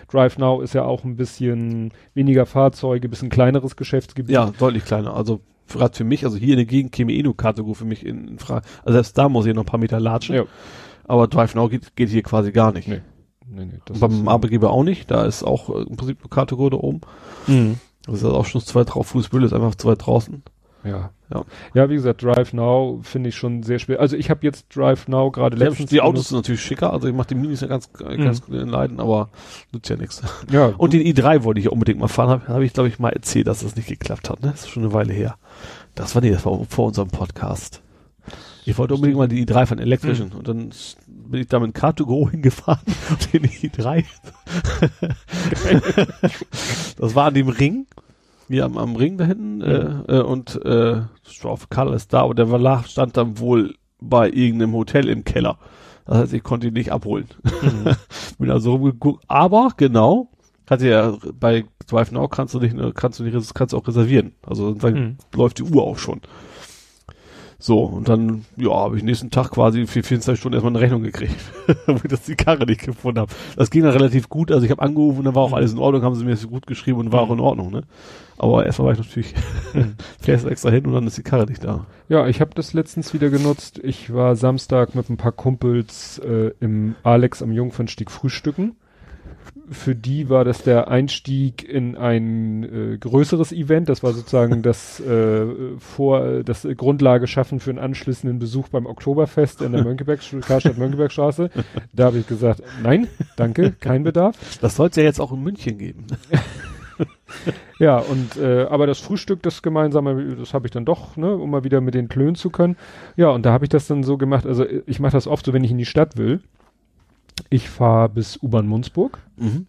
Drive Now ist ja auch ein bisschen weniger Fahrzeuge, bisschen kleineres Geschäftsgebiet. ja, deutlich kleiner. Also gerade für mich, also hier in der Gegend käme eh nur Car2Go für mich in, in Frage. Also selbst da muss ich noch ein paar Meter latschen. Ja. Aber Drive Now geht, geht hier quasi gar nicht. Nee. Nee, nee, das Und beim ist, Arbeitgeber auch nicht. Da ist auch äh, im Prinzip nur Car2Go da oben. Mhm. Das ist auch schon zu weit drauf. Fußbüll ist einfach zu weit draußen. Ja. Ja. Ja, wie gesagt, Drive Now finde ich schon sehr schwer. Also ich habe jetzt Drive Now gerade letztens die Autos sind natürlich schicker. Also ich mache die Minis ja ganz, ganz gut in Leiden, aber nützt ja nichts. Ja, Und den i3 wollte ich ja unbedingt mal fahren. Habe hab ich, glaube ich, mal erzählt, dass das nicht geklappt hat. Ne? Das ist schon eine Weile her. Das war nee, das war vor unserem Podcast. Ich wollte unbedingt mal die i3 von Electrician und dann bin ich da mit Car2Go hingefahren und den i3. das war an dem Ring, hier am, am Ring da hinten äh, äh, und äh, auf Karl ist da und der Verlag stand dann wohl bei irgendeinem Hotel im Keller. Das heißt, ich konnte ihn nicht abholen. Bin also rumgeguckt. Aber genau, hat ja bei Drive Now kannst du nicht, kannst du nicht, kannst du auch reservieren. Also dann Mhm. läuft die Uhr auch schon. So, und dann, ja, habe ich nächsten Tag quasi für 24 Stunden erstmal eine Rechnung gekriegt, wo ich das die Karre nicht gefunden habe. Das ging dann relativ gut, also ich habe angerufen und dann war auch alles in Ordnung, haben sie mir so gut geschrieben und war auch in Ordnung, ne? Aber erstmal war ich natürlich, fährst extra hin und dann ist die Karre nicht da. Ja, ich habe das letztens wieder genutzt. Ich war Samstag mit ein paar Kumpels äh, im Alex am Jungfernstieg frühstücken. Für die war das der Einstieg in ein äh, größeres Event. Das war sozusagen das äh, vor das Grundlage schaffen für einen anschließenden Besuch beim Oktoberfest in der Mönckeberg Karstadt Mönckebergstraße. Da habe ich gesagt, nein, danke, kein Bedarf. Das soll es ja jetzt auch in München geben. Ja, und äh, aber das Frühstück, das gemeinsame, das habe ich dann doch, ne, um mal wieder mit den klönen zu können. Ja, und da habe ich das dann so gemacht, also ich mache das oft so, wenn ich in die Stadt will. Ich fahre bis U-Bahn Munzburg, Mhm.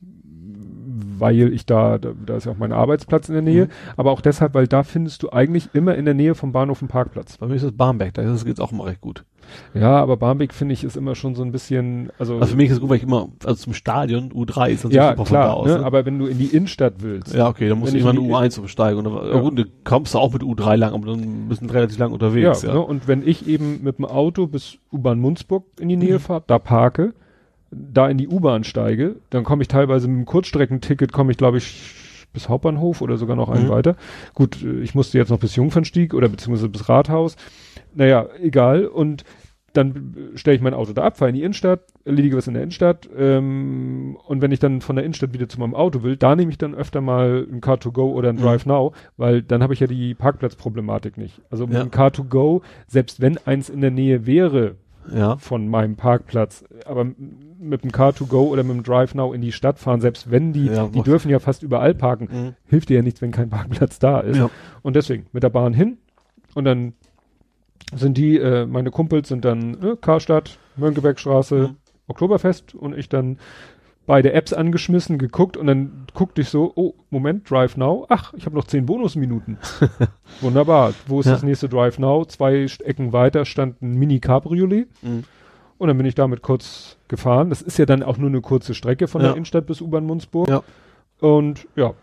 weil ich da, da, da ist ja auch mein Arbeitsplatz in der Nähe, Mhm. aber auch deshalb, weil da findest du eigentlich immer in der Nähe vom Bahnhof einen Parkplatz. Bei mir ist das Barmbek, da ist- geht's auch immer recht gut. Ja, aber Barmbek finde ich ist immer schon so ein bisschen, also, Also für mich ist es gut, weil ich immer, also zum Stadion, U3 ist natürlich ja, super klar, von da aus. ne, ne? aber wenn du in die Innenstadt willst, Ja, okay, dann musst du ich immer eine in die- U1 umsteigen. Und dann, Ja. gut, du kommst du auch mit U3 lang, aber dann bist du relativ lang unterwegs. Ja, Ja, Ne? und wenn ich eben mit dem Auto bis U-Bahn Munzburg in die Mhm. Nähe fahre, da parke, da in die U-Bahn steige, dann komme ich teilweise mit dem Kurzstreckenticket, komme ich glaube ich bis Hauptbahnhof oder sogar noch einen Mhm. weiter. Gut, äh, ich musste jetzt noch bis Jungfernstieg oder beziehungsweise bis Rathaus. Naja, egal. Und dann stelle ich mein Auto da ab, fahre in die Innenstadt, erledige was in der Innenstadt ähm, und wenn ich dann von der Innenstadt wieder zu meinem Auto will, da nehme ich dann öfter mal ein Car2Go oder ein Mhm. Drive Now, weil dann habe ich ja die Parkplatzproblematik nicht. Also mit Ja. dem Car2Go, selbst wenn eins in der Nähe wäre Ja. von meinem Parkplatz, aber mit dem Car2Go oder mit dem Drive Now in die Stadt fahren, selbst wenn die, Ja, die dürfen ja fast überall parken, Mhm. hilft dir ja nichts, wenn kein Parkplatz da ist. Ja. Und deswegen mit der Bahn hin und dann sind die, äh, meine Kumpels sind dann äh, Karstadt, Mönckebergstraße, Mhm. Oktoberfest und ich dann beide Apps angeschmissen, geguckt und dann guckte ich so, oh, Moment, Drive Now, ach, ich habe noch zehn Bonusminuten. Wunderbar. Wo ist Ja. das nächste Drive Now? Zwei Ecken weiter stand ein Mini-Cabriolet Mhm. und dann bin ich damit kurz gefahren. Das ist ja dann auch nur eine kurze Strecke von Ja. der Innenstadt bis U-Bahn Munzburg. Ja. Und ja,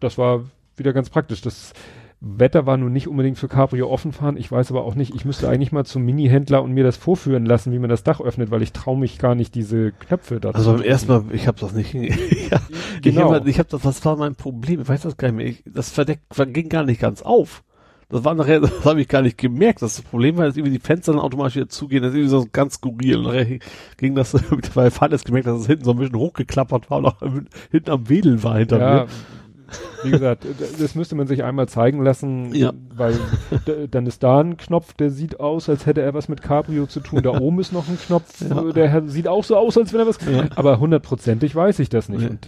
das war wieder ganz praktisch. Das Wetter war nun nicht unbedingt für Cabrio offen fahren. Ich weiß aber auch nicht, ich müsste eigentlich mal zum Mini-Händler und mir das vorführen lassen, wie man das Dach öffnet, weil ich traue mich gar nicht, diese Knöpfe da Also zu beim ersten Mal, ich habe das nicht. ja, Genau. Ich habe hab das, das war mein Problem. Ich weiß das gar nicht mehr. Ich, das verdeckt, ging gar nicht ganz auf. Das war nachher, das habe ich gar nicht gemerkt. Das Problem war, dass irgendwie die Fenster dann automatisch wieder zugehen. Das ist irgendwie so ganz skurril. Und nachher ging das, weil Fahrt jetzt gemerkt, dass es hinten so ein bisschen hochgeklappert war und auch hinten am Wedeln war hinter Ja, mir. Wie gesagt, das müsste man sich einmal zeigen lassen, Ja. weil dann ist da ein Knopf, der sieht aus, als hätte er was mit Cabrio zu tun. Da oben ist noch ein Knopf, Ja. der sieht auch so aus, als wenn er was. Ja. Aber hundertprozentig weiß ich das nicht. Nee.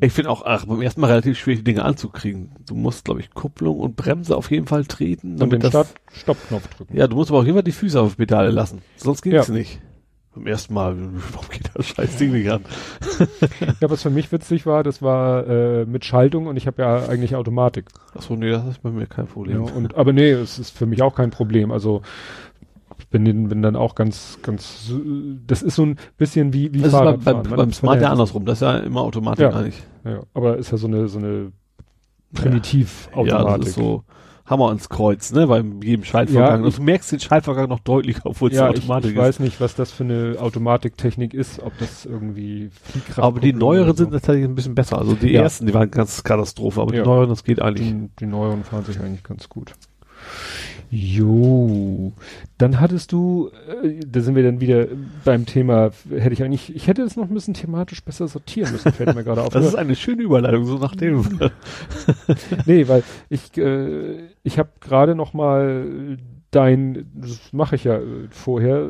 Ich finde auch, ach, beim ersten Mal relativ schwierig, die Dinge anzukriegen. Du musst, glaube ich, Kupplung und Bremse auf jeden Fall treten. und den Start Stoppknopf drücken. Ja, du musst aber jeden Fall die Füße auf die Pedale lassen. Sonst geht's Ja. nicht. Beim ersten Mal, warum geht das scheiß Ding nicht an? Ja, was für mich witzig war, das war äh, mit Schaltung und ich habe ja eigentlich Automatik. Achso, nee, das ist bei mir kein Ja, Problem. und, aber nee, es ist für mich auch kein Problem. Also bin, bin dann auch ganz, ganz, äh, das ist so ein bisschen wie, wie das ist beim, Fahrradfahren. beim, Man beim ist Smart ja andersrum. Das ist ja immer Automatik Ja. eigentlich. Ja, aber ist ja so eine, so eine Ja, Primitiv-Automatik. das ist so Hammer ins Kreuz, ne, bei jedem Schaltvorgang. Ja, und du merkst den Schaltvorgang noch deutlicher, obwohl es ja, eine ich, Automatik ich ist. weiß nicht, was das für eine Automatiktechnik ist, ob das irgendwie Fliehkraft aber die neueren so. sind tatsächlich ein bisschen besser. Also die Ja. ersten, die waren ganz Katastrophe, aber die neueren, das geht eigentlich. Die, die neueren fahren sich eigentlich ganz gut. Jo, dann hattest du, äh, da sind wir dann wieder beim Thema, hätte ich eigentlich, ich hätte es noch ein bisschen thematisch besser sortieren müssen, fällt mir gerade auf. Das ist eine schöne Überleitung, so nachdem. nee, weil ich, äh, ich habe gerade noch mal dein, das mache ich ja äh, vorher,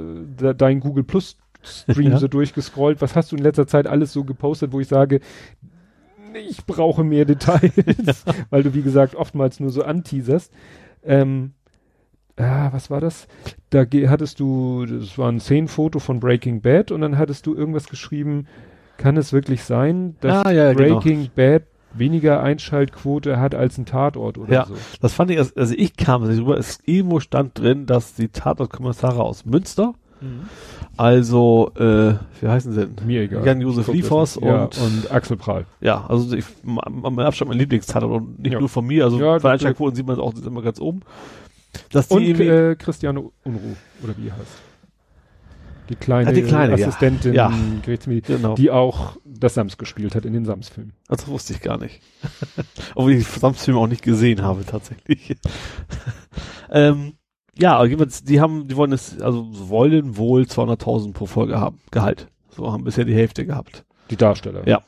dein Google Plus Stream Ja. so durchgescrollt. Was hast du in letzter Zeit alles so gepostet, wo ich sage, ich brauche mehr Details, weil du wie gesagt oftmals nur so anteaserst. Ähm, ah, was war das? Da hattest du, das war ein Szenenfoto von Breaking Bad und dann hattest du irgendwas geschrieben, kann es wirklich sein, dass Ah, ja, genau. Breaking Bad weniger Einschaltquote hat als ein Tatort oder Ja. so? Das fand ich, erst- also ich kam nicht rüber, es irgendwo stand drin, dass die Tatortkommissare aus Münster, also, äh, wie heißen sie denn? Mir egal. Jan-Josef Liefers nicht. ja, und- und Axel Prahl. Ja, also ich, am Abstand mein Lieblingstatort und nicht Ja. nur von mir, also Ja, bei Einschlagquoten sieht man es auch immer ganz oben. Dass die Und äh, Christiane Unruh, oder wie er heißt. Die kleine, Ah, die Kleine, ja. Assistentin, Ja. Gerichtsmedi- genau, die auch das Sams gespielt hat in den Sams-Filmen. das wusste ich gar nicht. Obwohl ich die Samsfilme auch nicht gesehen habe, tatsächlich. ähm, ja, jedenfalls, die haben, die wollen es, also wollen wohl 200.000 pro Folge haben, Gehalt. So haben bisher die Hälfte gehabt. Die Darsteller. Ja.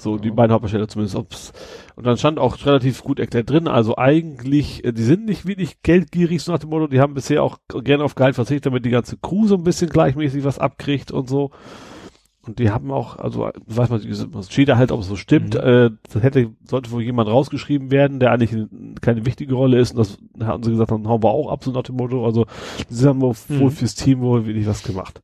So, die beiden Hauptdarsteller zumindest. Ob's, und dann stand auch relativ gut erklärt drin, also eigentlich, äh, die sind nicht wirklich geldgierig, so nach dem Motto, die haben bisher auch gerne auf Gehalt verzichtet, damit die ganze Crew so ein bisschen gleichmäßig was abkriegt und so. Und die haben auch, also weiß man, es steht da halt, ob es so stimmt, Mhm. äh, das hätte, sollte wohl jemand rausgeschrieben werden, der eigentlich keine wichtige Rolle ist und das hatten sie gesagt, dann hauen wir auch ab, so nach dem Motto, also sie haben wohl Mhm. wohl fürs Team wohl wirklich was gemacht.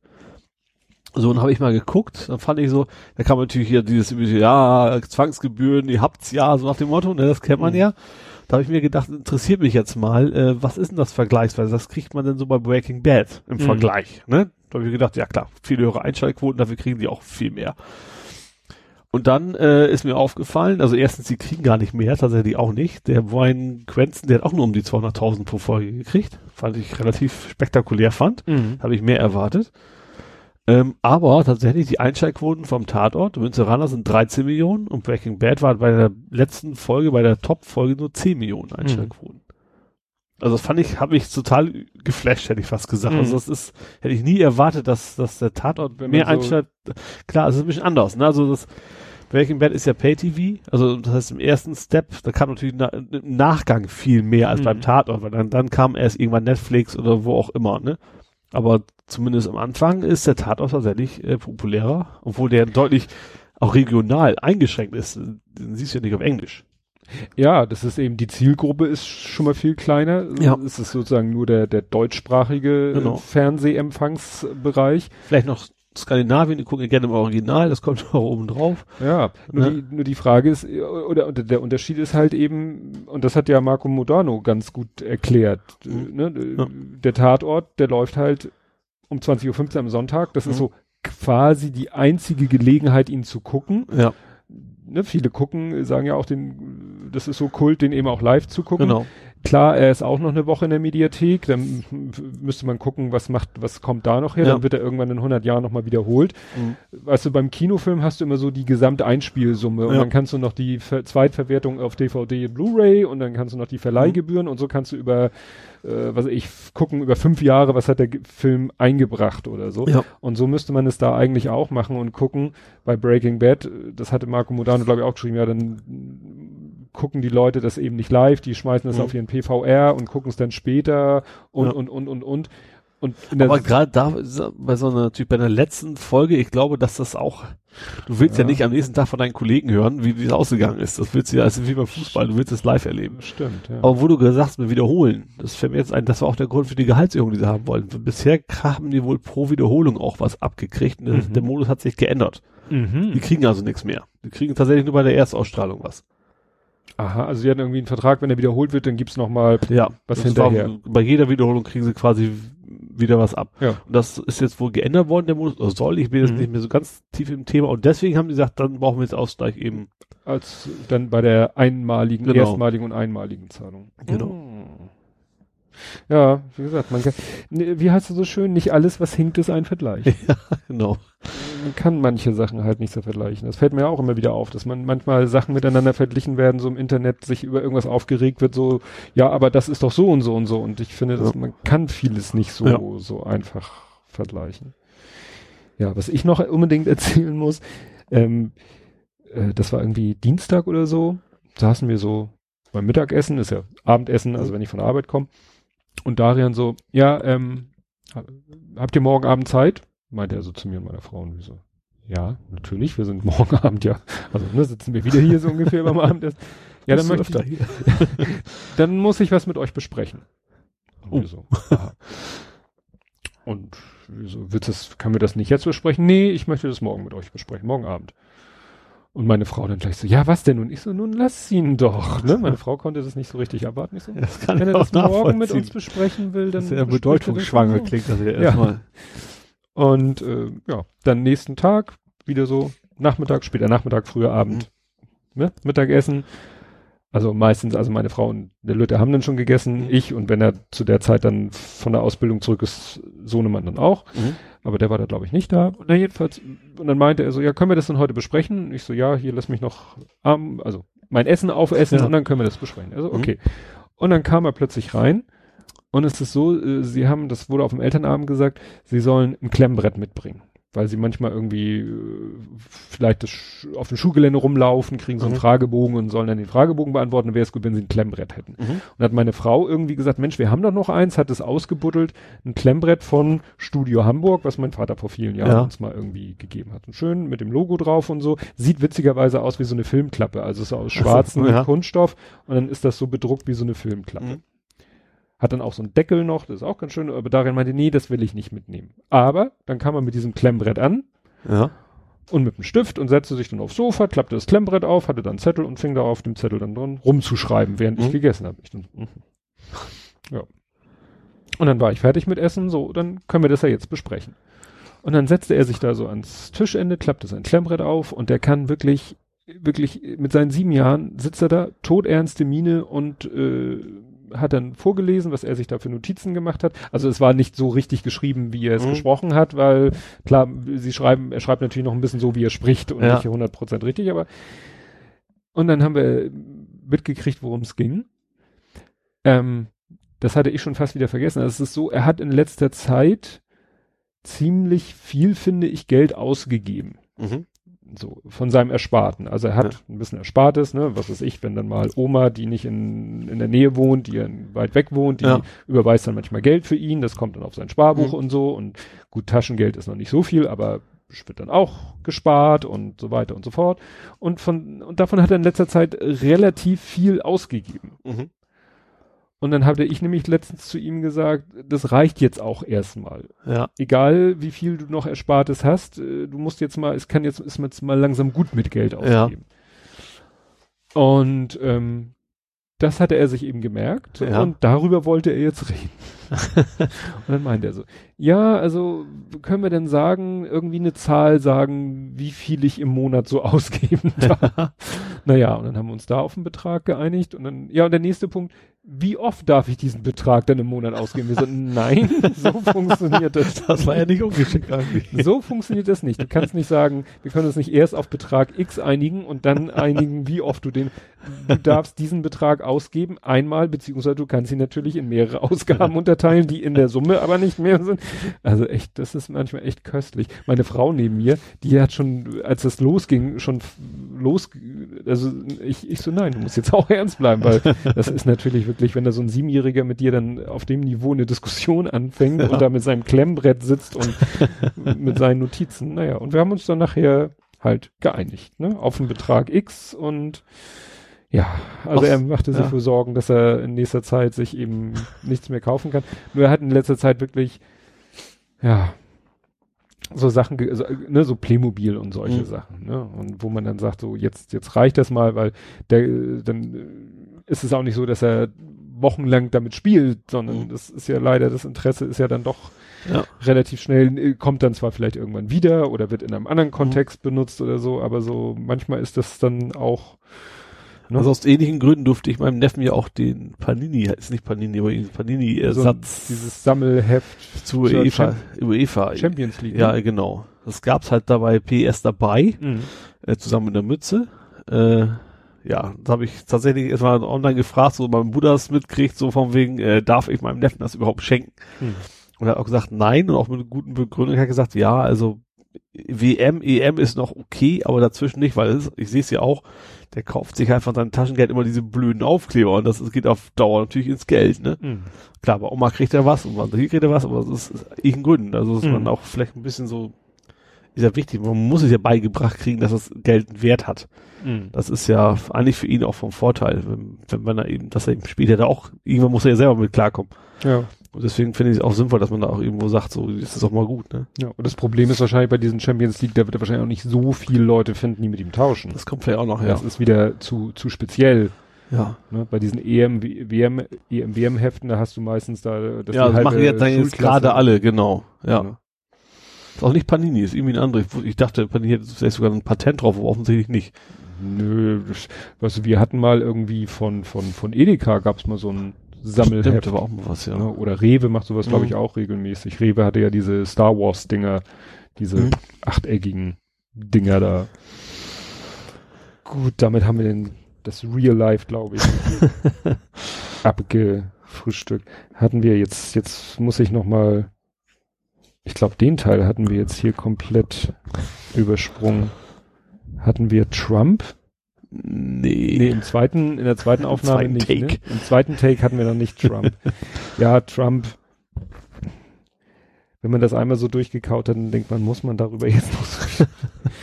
So, dann habe ich mal geguckt, dann fand ich so, da kam natürlich hier dieses, ja, Zwangsgebühren, ihr habt's ja, so nach dem Motto, ne, das kennt man Mhm. ja. Da habe ich mir gedacht, interessiert mich jetzt mal, äh, was ist denn das vergleichsweise? Was kriegt man denn so bei Breaking Bad im Mhm. Vergleich, ne? Da habe ich gedacht, ja klar, viel höhere Einschaltquoten, dafür kriegen die auch viel mehr. Und dann äh, ist mir aufgefallen, also erstens, die kriegen gar nicht mehr, tatsächlich auch nicht. Der Wayne Quentin, der hat auch nur um die 200.000 pro Folge gekriegt. Fand ich relativ spektakulär fand. Mhm. Habe ich mehr erwartet. Ähm, aber tatsächlich die Einschaltquoten vom Tatort, Münzeraner sind 13 Millionen und Breaking Bad war bei der letzten Folge, bei der Top-Folge nur 10 Millionen Einschaltquoten. Also das fand ich, habe ich total geflasht, hätte ich fast gesagt. Mhm. Also das ist, hätte ich nie erwartet, dass, dass der Tatort mehr so- einstellt. Klar, es ist ein bisschen anders, ne? Also das Breaking Bad ist ja Pay-TV, also das heißt im ersten Step, da kam natürlich na, im Nachgang viel mehr als Mhm. beim Tatort, weil dann, dann kam erst irgendwann Netflix oder wo auch immer, ne? Aber zumindest am Anfang ist der Tatort tatsächlich äh, populärer, obwohl der deutlich auch regional eingeschränkt ist. Den siehst du ja nicht auf Englisch. Ja, das ist eben, die Zielgruppe ist schon mal viel kleiner. Ja. Es ist sozusagen nur der, der deutschsprachige Genau. äh, Fernsehempfangsbereich. Vielleicht noch Skandinavien, die gucken ja gerne im Original, das kommt auch oben drauf. Ja, nur, Ja. Die, nur die Frage ist, äh, oder, oder der Unterschied ist halt eben, und das hat ja Marco Modano ganz gut erklärt, Mhm. ne? Ja. der Tatort, der läuft halt um 20.15 Uhr am Sonntag, das ist Mhm. so quasi die einzige Gelegenheit, ihn zu gucken. Ja, Ne, viele gucken, sagen ja auch den, das ist so Kult, den eben auch live zu gucken. genau. Klar, er ist auch noch eine Woche in der Mediathek, dann müsste man gucken, was macht, was kommt da noch her, Ja. dann wird er irgendwann in 100 Jahren nochmal wiederholt. Weißt du, beim Kinofilm hast du immer so die Gesamteinspielsumme und Ja. dann kannst du noch die Ver Zweitverwertung auf DVD, Blu-ray und dann kannst du noch die Verleihgebühren und so kannst du über, äh, was weiß ich, gucken über fünf Jahre, was hat der Film eingebracht oder so. Ja. Und so müsste man es da eigentlich auch machen und gucken, bei Breaking Bad, das hatte Marco Modano, glaube ich, auch geschrieben, ja, dann gucken die Leute das eben nicht live, die schmeißen das Mhm. auf ihren PVR und gucken es dann später und, Ja. und, und, und, und. Und Aber gerade da, bei so einer, natürlich bei einer letzten Folge, ich glaube, dass das auch, du willst ja, Ja. nicht am nächsten Tag von deinen Kollegen hören, wie es ausgegangen ist. Das willst du ja, also wie beim Fußball, du willst es live erleben. Stimmt, ja. Aber wo du gesagt hast, mit Wiederholen, das fällt mir jetzt ein, das war auch der Grund für die Gehaltserhöhung, die sie haben wollten. Bisher haben die wohl pro Wiederholung auch was abgekriegt. Mhm. Der Modus hat sich geändert. Die Mhm. kriegen also nichts mehr. Die kriegen tatsächlich nur bei der Erstausstrahlung was. Aha, also sie hatten irgendwie einen Vertrag, wenn er wiederholt wird, dann gibt's noch mal Ja, Was das hinterher. War, bei jeder Wiederholung kriegen sie quasi wieder was ab. Ja. Und das ist jetzt wohl geändert worden, der Modus, oder soll, ich bin jetzt Mhm. nicht mehr so ganz tief im Thema. Und deswegen haben die gesagt, dann brauchen wir jetzt Ausgleich eben. als dann bei der einmaligen, Genau. erstmaligen und einmaligen Zahlung. Genau. Mm. Ja, wie gesagt, man kann, ne, wie heißt es so schön, nicht alles, was hinkt, ist ein Vergleich. Genau. man kann manche Sachen halt nicht so vergleichen. Das fällt mir ja auch immer wieder auf, dass man manchmal Sachen miteinander verglichen werden, so im Internet sich über irgendwas aufgeregt wird, so, ja, aber das ist doch so und so und so. Und ich finde, dass Ja. man kann vieles nicht so, Ja. so einfach vergleichen. Ja, was ich noch unbedingt erzählen muss, ähm, äh, das war irgendwie Dienstag oder so, saßen wir so beim Mittagessen, ist ja Abendessen, also wenn ich von der Arbeit komme. Und Darian so, ja, ähm, habt ihr morgen Abend Zeit? Meinte er so zu mir und meiner Frau und wir so, ja, natürlich, wir sind morgen Abend ja, also ne, sitzen wir wieder hier so ungefähr beim Abendessen. Ja, dann, möchte ich, hier. dann muss ich was mit euch besprechen. Und Oh. so. Und so, willst das, kann wir das nicht jetzt besprechen? Nee, ich möchte das morgen mit euch besprechen, morgen Abend. Und meine Frau dann gleich so, ja, was denn? Und ich so, nun lass ihn doch. Ne? Meine Frau konnte das nicht so richtig erwarten. Ich so, Das kann wenn er das morgen mit uns besprechen will, dann. Das ist ja er bedeutungsschwanger klingt das ja Ja. erstmal. Und äh, ja, dann nächsten Tag wieder so Nachmittag, später Nachmittag, früher Abend, ne? Mittagessen. Also meistens, also meine Frau und der Lütte haben dann schon gegessen, Mhm. ich und wenn er zu der Zeit dann von der Ausbildung zurück ist, Sohnemann dann auch. Mhm. Aber der war da glaube ich nicht da. Na jedenfalls, und dann meinte er so, ja, können wir das dann heute besprechen? Ich so, ja, hier lass mich noch, ähm, also mein Essen aufessen Ja. und dann können wir das besprechen. Also Mhm. okay. Und dann kam er plötzlich rein und es ist so, äh, sie haben, das wurde auf dem Elternabend gesagt, sie sollen ein Klemmbrett mitbringen. Weil sie manchmal irgendwie äh, vielleicht das auf dem Schulgelände rumlaufen, kriegen so einen Mhm. Fragebogen und sollen dann den Fragebogen beantworten, dann wäre es gut, wenn sie ein Klemmbrett hätten. Mhm. Und hat meine Frau irgendwie gesagt, Mensch, wir haben doch noch eins, hat es ausgebuddelt, ein Klemmbrett von Studio Hamburg, was mein Vater vor vielen Jahren Ja. uns mal irgendwie gegeben hat. Und schön mit dem Logo drauf und so. Sieht witzigerweise aus wie so eine Filmklappe. Also ist aus Ach so, schwarzem ja. Kunststoff und dann ist das so bedruckt wie so eine Filmklappe. Mhm. Hat dann auch so einen Deckel noch, das ist auch ganz schön, aber darin meinte, nee, das will ich nicht mitnehmen. Aber dann kam er mit diesem Klemmbrett an Ja. und mit dem Stift und setzte sich dann aufs Sofa, klappte das Klemmbrett auf, hatte dann einen Zettel und fing da auf dem Zettel dann dran rumzuschreiben, während ich Mhm. gegessen habe. Ich dann, mhm. Ja. Und dann war ich fertig mit Essen, so, dann können wir das ja jetzt besprechen. Und dann setzte er sich da so ans Tischende, klappte sein Klemmbrett auf und der kann wirklich, wirklich mit seinen sieben Jahren sitzt er da, todernste Miene und äh, hat dann vorgelesen, was er sich da für Notizen gemacht hat. Also es war nicht so richtig geschrieben, wie er es Mhm. gesprochen hat, weil klar, sie schreiben, er schreibt natürlich noch ein bisschen so, wie er spricht und Ja. nicht 100% richtig, aber und dann haben wir mitgekriegt, worum es ging. Ähm, das hatte ich schon fast wieder vergessen. Also es ist so, er hat in letzter Zeit ziemlich viel, finde ich, Geld ausgegeben. Mhm. So, von seinem Ersparten. Also er hat Ja. ein bisschen Erspartes, ne, was weiß ich, wenn dann mal Oma, die nicht in, in der Nähe wohnt, die weit weg wohnt, die Ja. überweist dann manchmal Geld für ihn, das kommt dann auf sein Sparbuch Mhm. und so und gut, Taschengeld ist noch nicht so viel, aber wird dann auch gespart und so weiter und so fort. Und von, und davon hat er in letzter Zeit relativ viel ausgegeben. Mhm. Und dann hatte ich nämlich letztens zu ihm gesagt, das reicht jetzt auch erstmal. Ja. Egal wie viel du noch Erspartes hast, äh, du musst jetzt mal, es kann jetzt, ist jetzt mal langsam gut mit Geld Ja. ausgeben. Und ähm, das hatte er sich eben gemerkt Ja. und darüber wollte er jetzt reden. und dann meinte er so, ja, also können wir denn sagen, irgendwie eine Zahl sagen, wie viel ich im Monat so ausgeben darf? naja, und dann haben wir uns da auf einen Betrag geeinigt und dann, ja, und der nächste Punkt, wie oft darf ich diesen Betrag dann im Monat ausgeben? Wir so, nein, so funktioniert das. Das war ja nicht ungeschickt eigentlich. So funktioniert das nicht. Du kannst nicht sagen, wir können uns nicht erst auf Betrag X einigen und dann einigen, wie oft du den, du darfst diesen Betrag ausgeben, einmal, beziehungsweise du kannst ihn natürlich in mehrere Ausgaben unterteilen, die in der Summe aber nicht mehr sind. Also echt, das ist manchmal echt köstlich. Meine Frau neben mir, die hat schon, als es losging, schon los, also ich, ich so, nein, du musst jetzt auch ernst bleiben, weil das ist natürlich wirklich, wenn da so ein Siebenjähriger mit dir dann auf dem Niveau eine Diskussion anfängt Ja. und da mit seinem Klemmbrett sitzt und mit seinen Notizen. Naja, und wir haben uns dann nachher halt geeinigt, ne, auf einen Betrag X und ja, also Ach, er machte sich ja. wohl Sorgen, dass er in nächster Zeit sich eben nichts mehr kaufen kann. Nur er hat in letzter Zeit wirklich, ja, so Sachen, ge- so, ne, so Playmobil und solche Mhm. Sachen, ne, und wo man dann sagt, so jetzt, jetzt reicht das mal, weil der, äh, dann äh, ist es auch nicht so, dass er wochenlang damit spielt, sondern Mhm. das ist ja leider, das Interesse ist ja dann doch Ja. relativ schnell, äh, kommt dann zwar vielleicht irgendwann wieder oder wird in einem Mhm. anderen Kontext benutzt oder so, aber so manchmal ist das dann auch, ne? Also aus ähnlichen Gründen durfte ich meinem Neffen ja auch den Panini, ist nicht Panini, aber so Panini-Ersatz dieses Sammelheft zu UEFA, UEFA. Champions League. Ja, ne? genau. Das gab's halt dabei PS dabei, Mhm. äh, zusammen mit der Mütze. Äh, ja, da habe ich tatsächlich erstmal online gefragt, so mein Bruder es mitkriegt, so von wegen, äh, darf ich meinem Neffen das überhaupt schenken? Mhm. Und er hat auch gesagt, nein, und auch mit guten Begründung Er hat gesagt, ja, also WM, EM ist noch okay, aber dazwischen nicht, weil es, ich sehe es ja auch, der kauft sich einfach sein Taschengeld immer diese blöden Aufkleber und das, geht auf Dauer natürlich ins Geld, ne? Mhm. Klar, bei Oma kriegt er was und bei hier kriegt er was, aber das ist irgendein Gründen. Also dass Mhm. man auch vielleicht ein bisschen so, ist ja wichtig, man muss es ja beigebracht kriegen, dass das Geld einen Wert hat. Mhm. Das ist ja eigentlich für ihn auch vom Vorteil, wenn, wenn man da eben, dass er eben später da auch, irgendwann muss er ja selber mit klarkommen. Ja. Und deswegen finde ich es auch sinnvoll, dass man da auch irgendwo sagt, so, das ist auch mal gut, ne? ja. Und das Problem ist wahrscheinlich bei diesen Champions League, da wird er wahrscheinlich auch nicht so viele Leute finden, die mit ihm tauschen. Das kommt vielleicht auch noch, ja. Das ist wieder zu, zu speziell. Ja. Ne? Bei diesen EM, WM, EM, WM-Heften, da hast du meistens da, dass ja, die das machen jetzt, dann jetzt gerade alle, genau. Ja. Ja. Ist auch nicht Panini, ist irgendwie ein anderes. Ich, dachte, Panini hätte vielleicht sogar ein Patent drauf, aber offensichtlich nicht. Nö, das, weißt du, wir hatten mal irgendwie von, von, von Edeka gab's mal so ein Sammelheft. Stimmt, war auch mal was, ja. Ne? Oder Rewe macht sowas, glaube Mhm. ich, auch regelmäßig. Rewe hatte ja diese Star Wars-Dinger, diese Mhm. achteckigen Dinger da. Gut, damit haben wir den, das Real Life, glaube ich, abgefrühstückt. Hatten wir jetzt, jetzt muss ich noch mal, ich glaube, den Teil hatten wir jetzt hier komplett übersprungen. Hatten wir Trump? Nee. Nee, im zweiten, in der zweiten Aufnahme zweiten nicht. Ne? Im zweiten Take hatten wir noch nicht Trump. ja, Trump. Wenn man das einmal so durchgekaut hat, dann denkt man, muss man darüber jetzt noch so.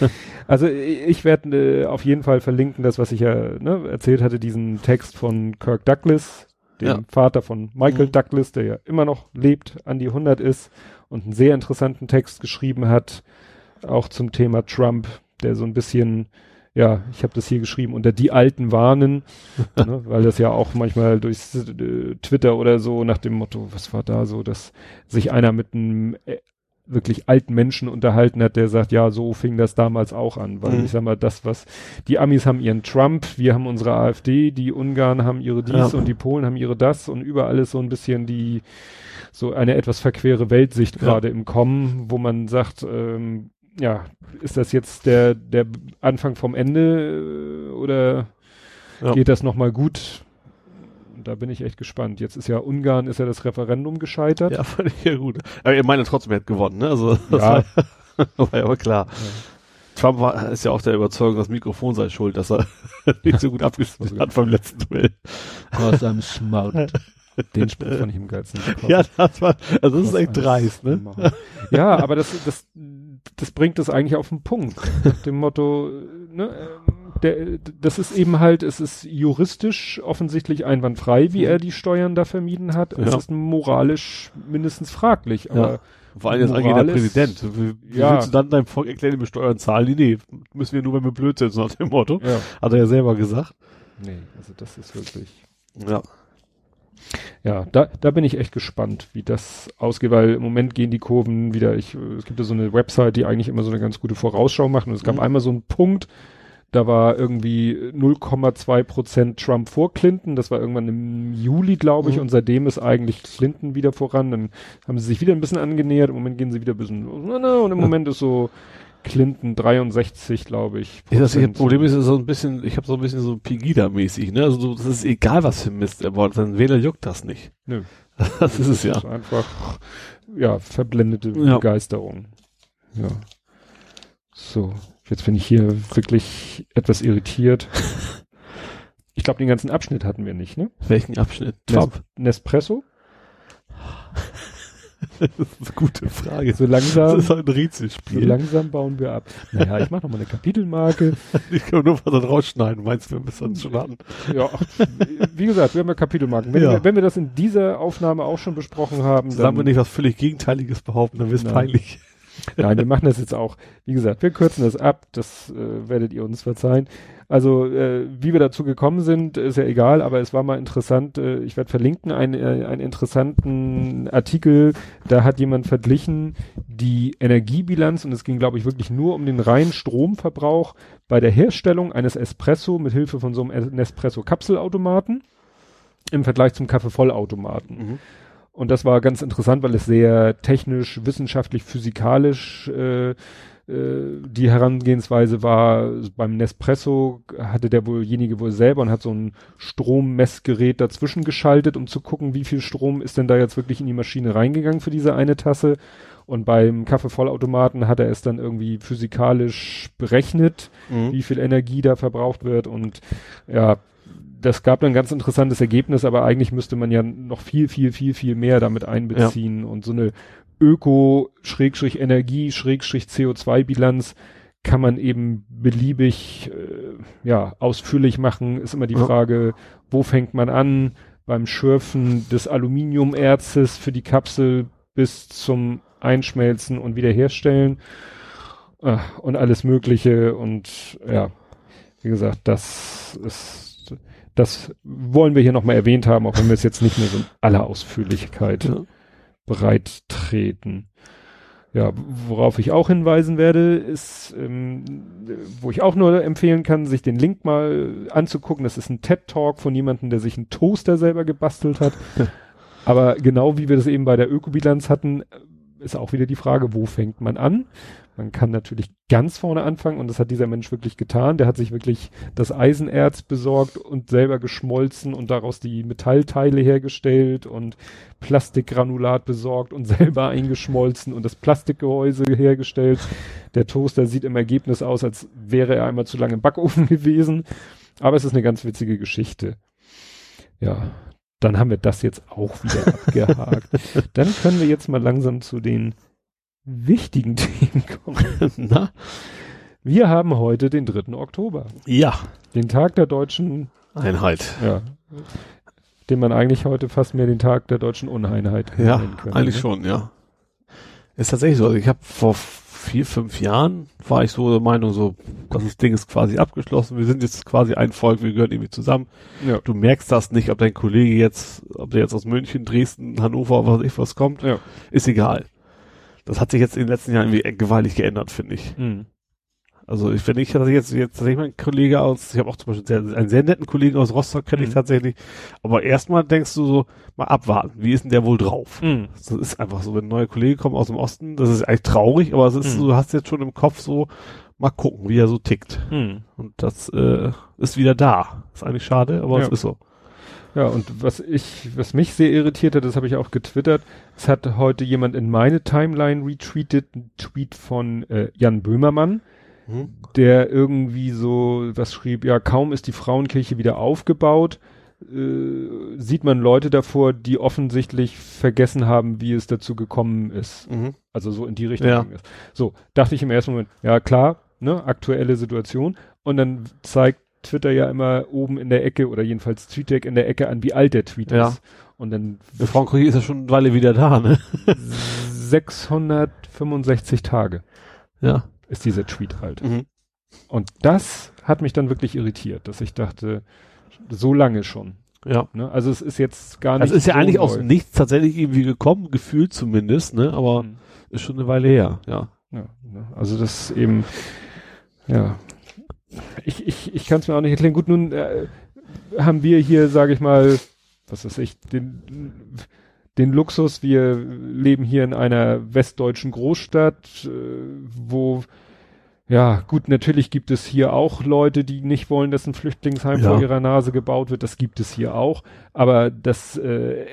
also ich, ich werde äh, auf jeden Fall verlinken, das, was ich ja ne, erzählt hatte, diesen Text von Kirk Douglas, dem Ja. Vater von Michael Mhm. Douglas, der ja immer noch lebt, an die 100 ist und einen sehr interessanten Text geschrieben hat, auch zum Thema Trump, der so ein bisschen ja, ich habe das hier geschrieben, unter die Alten warnen, ne, weil das ja auch manchmal durch äh, Twitter oder so nach dem Motto, was war da so, dass sich einer mit einem äh, wirklich alten Menschen unterhalten hat, der sagt, ja, so fing das damals auch an, weil Mhm. ich sag mal, das, was, die Amis haben ihren Trump, wir haben unsere AfD, die Ungarn haben ihre dies Ja. und die Polen haben ihre das und überall ist so ein bisschen die, so eine etwas verquere Weltsicht Ja. gerade im Kommen, wo man sagt, ähm, ja, ist das jetzt der, der Anfang vom Ende äh, oder Ja. geht das nochmal gut? da bin ich echt gespannt. Jetzt ist ja Ungarn, ist ja das Referendum gescheitert. Ja, fand ich ja gut. Aber ihr meint trotzdem, er hat gewonnen, ne? Also, das Ja. war, war ja aber klar. Trump war, ist ja auch der Überzeugung, das Mikrofon sei schuld, dass er nicht so gut abgeschlossen hat beim letzten Duell. Cause I'm smart. Den Spruch fand ich im geilsten. Ja, das war, also das ist echt dreist, ne? Ja, aber das, das, das bringt es eigentlich auf den Punkt. Dem Motto, ne, ähm, der, das ist eben halt, es ist juristisch offensichtlich einwandfrei, wie er die Steuern da vermieden hat. Es Ja. ist moralisch mindestens fraglich, aber Ja. Vor allem jetzt eigentlich der Moral ist- Präsident. Wie, wie Ja. willst du dann deinem Volk erklären, wir Steuern zahlen? Nee, müssen wir nur, wenn wir blöd sind, nach dem Motto. ja. Hat er ja selber gesagt. Nee, also das ist wirklich. Ja. Ja, da, da bin ich echt gespannt, wie das ausgeht, weil im Moment gehen die Kurven wieder, ich, es gibt ja so eine Website, die eigentlich immer so eine ganz gute Vorausschau macht und es gab Mhm. einmal so einen Punkt, da war irgendwie 0,2 Prozent Trump vor Clinton, das war irgendwann im Juli, glaube ich, Mhm. und seitdem ist eigentlich Clinton wieder voran, dann haben sie sich wieder ein bisschen angenähert, im Moment gehen sie wieder ein bisschen und im. Moment ist so Clinton 63, glaube ich. Ja, das Prozent. Problem ist so ein bisschen, ich habe so ein bisschen so Pegida-mäßig, ne? Also so, das ist egal, was für Mist er baut, sein Wähler juckt das nicht. Nö. Das ist es ja. Das ist einfach, ja, verblendete Ja. Begeisterung. Ja. So, jetzt bin ich hier wirklich etwas irritiert. Ich glaube, den ganzen Abschnitt hatten wir nicht, ne? Welchen Abschnitt? Nes Trump? Nespresso? Das ist eine gute Frage. So Das langsam, ist halt ein so Rätselspiel. langsam bauen wir ab. Naja, ich mache noch mal eine Kapitelmarke. Ich kann nur was dann rausschneiden. Meinst du, wir müssen uns schon hatten? Ja, ach, wie gesagt, wir haben ja Kapitelmarken. Wenn, Ja. wir, wenn wir das in dieser Aufnahme auch schon besprochen haben, Sagen wir nicht was völlig Gegenteiliges behaupten, dann wird's Nein. peinlich. Nein, wir machen das jetzt auch. Wie gesagt, wir kürzen das ab, das äh, werdet ihr uns verzeihen. Also, äh, wie wir dazu gekommen sind, ist ja egal, aber es war mal interessant, äh, ich werde verlinken, ein, äh, einen interessanten Artikel, da hat jemand verglichen die Energiebilanz und es ging, glaube ich, wirklich nur um den reinen Stromverbrauch bei der Herstellung eines Espresso mit Hilfe von so einem Nespresso-Kapselautomaten im Vergleich zum Kaffeevollautomaten. Mhm. Und das war ganz interessant, weil es sehr technisch, wissenschaftlich, physikalisch äh, äh, die Herangehensweise war. Beim Nespresso hatte der wohljenige wohl selber und hat so ein Strommessgerät dazwischen geschaltet, um zu gucken, wie viel Strom ist denn da jetzt wirklich in die Maschine reingegangen für diese eine Tasse. Und beim Kaffeevollautomaten hat er es dann irgendwie physikalisch berechnet, Mhm. wie viel Energie da verbraucht wird und ja, das gab dann ein ganz interessantes Ergebnis, aber eigentlich müsste man ja noch viel, viel, viel, viel mehr damit einbeziehen und so eine Öko-Energie-CO2-Bilanz kann man eben beliebig, äh, ja, ausführlich machen. Ist immer die Ja. Frage, wo fängt man an? Beim Schürfen des Aluminiumerzes für die Kapsel bis zum Einschmelzen und Wiederherstellen äh, und alles Mögliche und ja, wie gesagt, das ist, das wollen wir hier nochmal erwähnt haben, auch wenn wir es jetzt nicht mehr so in aller Ausführlichkeit Ja. breit treten. Ja, worauf ich auch hinweisen werde, ist, ähm, wo ich auch nur empfehlen kann, sich den Link mal anzugucken. Das ist ein TED-Talk von jemandem, der sich einen Toaster selber gebastelt hat. Aber genau wie wir das eben bei der Ökobilanz hatten, ist auch wieder die Frage, wo fängt man an? Man kann natürlich ganz vorne anfangen und das hat dieser Mensch wirklich getan. Der hat sich wirklich das Eisenerz besorgt und selber geschmolzen und daraus die Metallteile hergestellt und Plastikgranulat besorgt und selber eingeschmolzen und das Plastikgehäuse hergestellt. Der Toaster sieht im Ergebnis aus, als wäre er einmal zu lange im Backofen gewesen. Aber es ist eine ganz witzige Geschichte. Ja, dann haben wir das jetzt auch wieder abgehakt. Dann können wir jetzt mal langsam zu den wichtigen Themen kommen. Na? Wir haben heute den 3. Oktober, Ja. den Tag der deutschen, Einheit. ja, den man eigentlich heute fast mehr den Tag der deutschen Uneinheit Ja, nennen könnte, eigentlich ne? schon, ja. Ist tatsächlich so. Also ich habe vor vier, fünf Jahren war ich so der Meinung, so, das Ding ist quasi abgeschlossen. Wir sind jetzt quasi ein Volk, wir gehören irgendwie zusammen. Ja. Du merkst das nicht, ob dein Kollege jetzt, ob der jetzt aus München, Dresden, Hannover, was ich was kommt. Ja. Ist egal. Das hat sich jetzt in den letzten Jahren irgendwie gewaltig geändert, finde ich. Mhm. Also ich, wenn ich hatte jetzt jetzt tatsächlich mal einen Kollege aus, ich habe auch zum Beispiel sehr, einen sehr netten Kollegen aus Rostock kenne ich Mhm. tatsächlich. Aber erstmal denkst du so, mal abwarten, wie ist denn der wohl drauf? Mhm. Das ist einfach so, wenn neue Kollegen kommen aus dem Osten, das ist eigentlich traurig, aber es ist Mhm. so, du hast jetzt schon im Kopf so, mal gucken, wie er so tickt. Mhm. Und das äh, ist wieder da. Ist eigentlich schade, aber Ja. es ist so. Ja, und was ich, was mich sehr irritiert hat, das habe ich auch getwittert, es hat heute jemand in meine Timeline retweetet, ein Tweet von äh, Jan Böhmermann, Hm? der irgendwie so was schrieb, ja, kaum ist die Frauenkirche wieder aufgebaut, äh, sieht man Leute davor, die offensichtlich vergessen haben, wie es dazu gekommen ist. Mhm. Also so in die Richtung Ja. So, dachte ich im ersten Moment, ja klar, ne, aktuelle Situation. Und dann zeigt Twitter ja immer oben in der Ecke oder jedenfalls TweetDeck in der Ecke an, wie alt der Tweet Ja. ist. Und dann Der Frauenkirche ist ja schon eine Weile wieder da, ne? 665 Tage Ja. Ist dieser Tweet alt. Mhm. Und das hat mich dann wirklich irritiert, dass ich dachte, so lange schon. Ja. Ne? Also es ist jetzt gar nicht. Also ist ja so eigentlich neu. aus Nichts tatsächlich irgendwie gekommen, gefühlt zumindest, ne? Aber Mhm. ist schon eine Weile her, ja. Ja, ne? also das eben, ja. Ich, ich, ich kann es mir auch nicht erklären. Gut, nun äh, haben wir hier, sage ich mal, was weiß ich, den, den Luxus, wir leben hier in einer westdeutschen Großstadt, äh, wo ja, gut, natürlich gibt es hier auch Leute, die nicht wollen, dass ein Flüchtlingsheim Ja. vor ihrer Nase gebaut wird. Das gibt es hier auch. Aber das äh,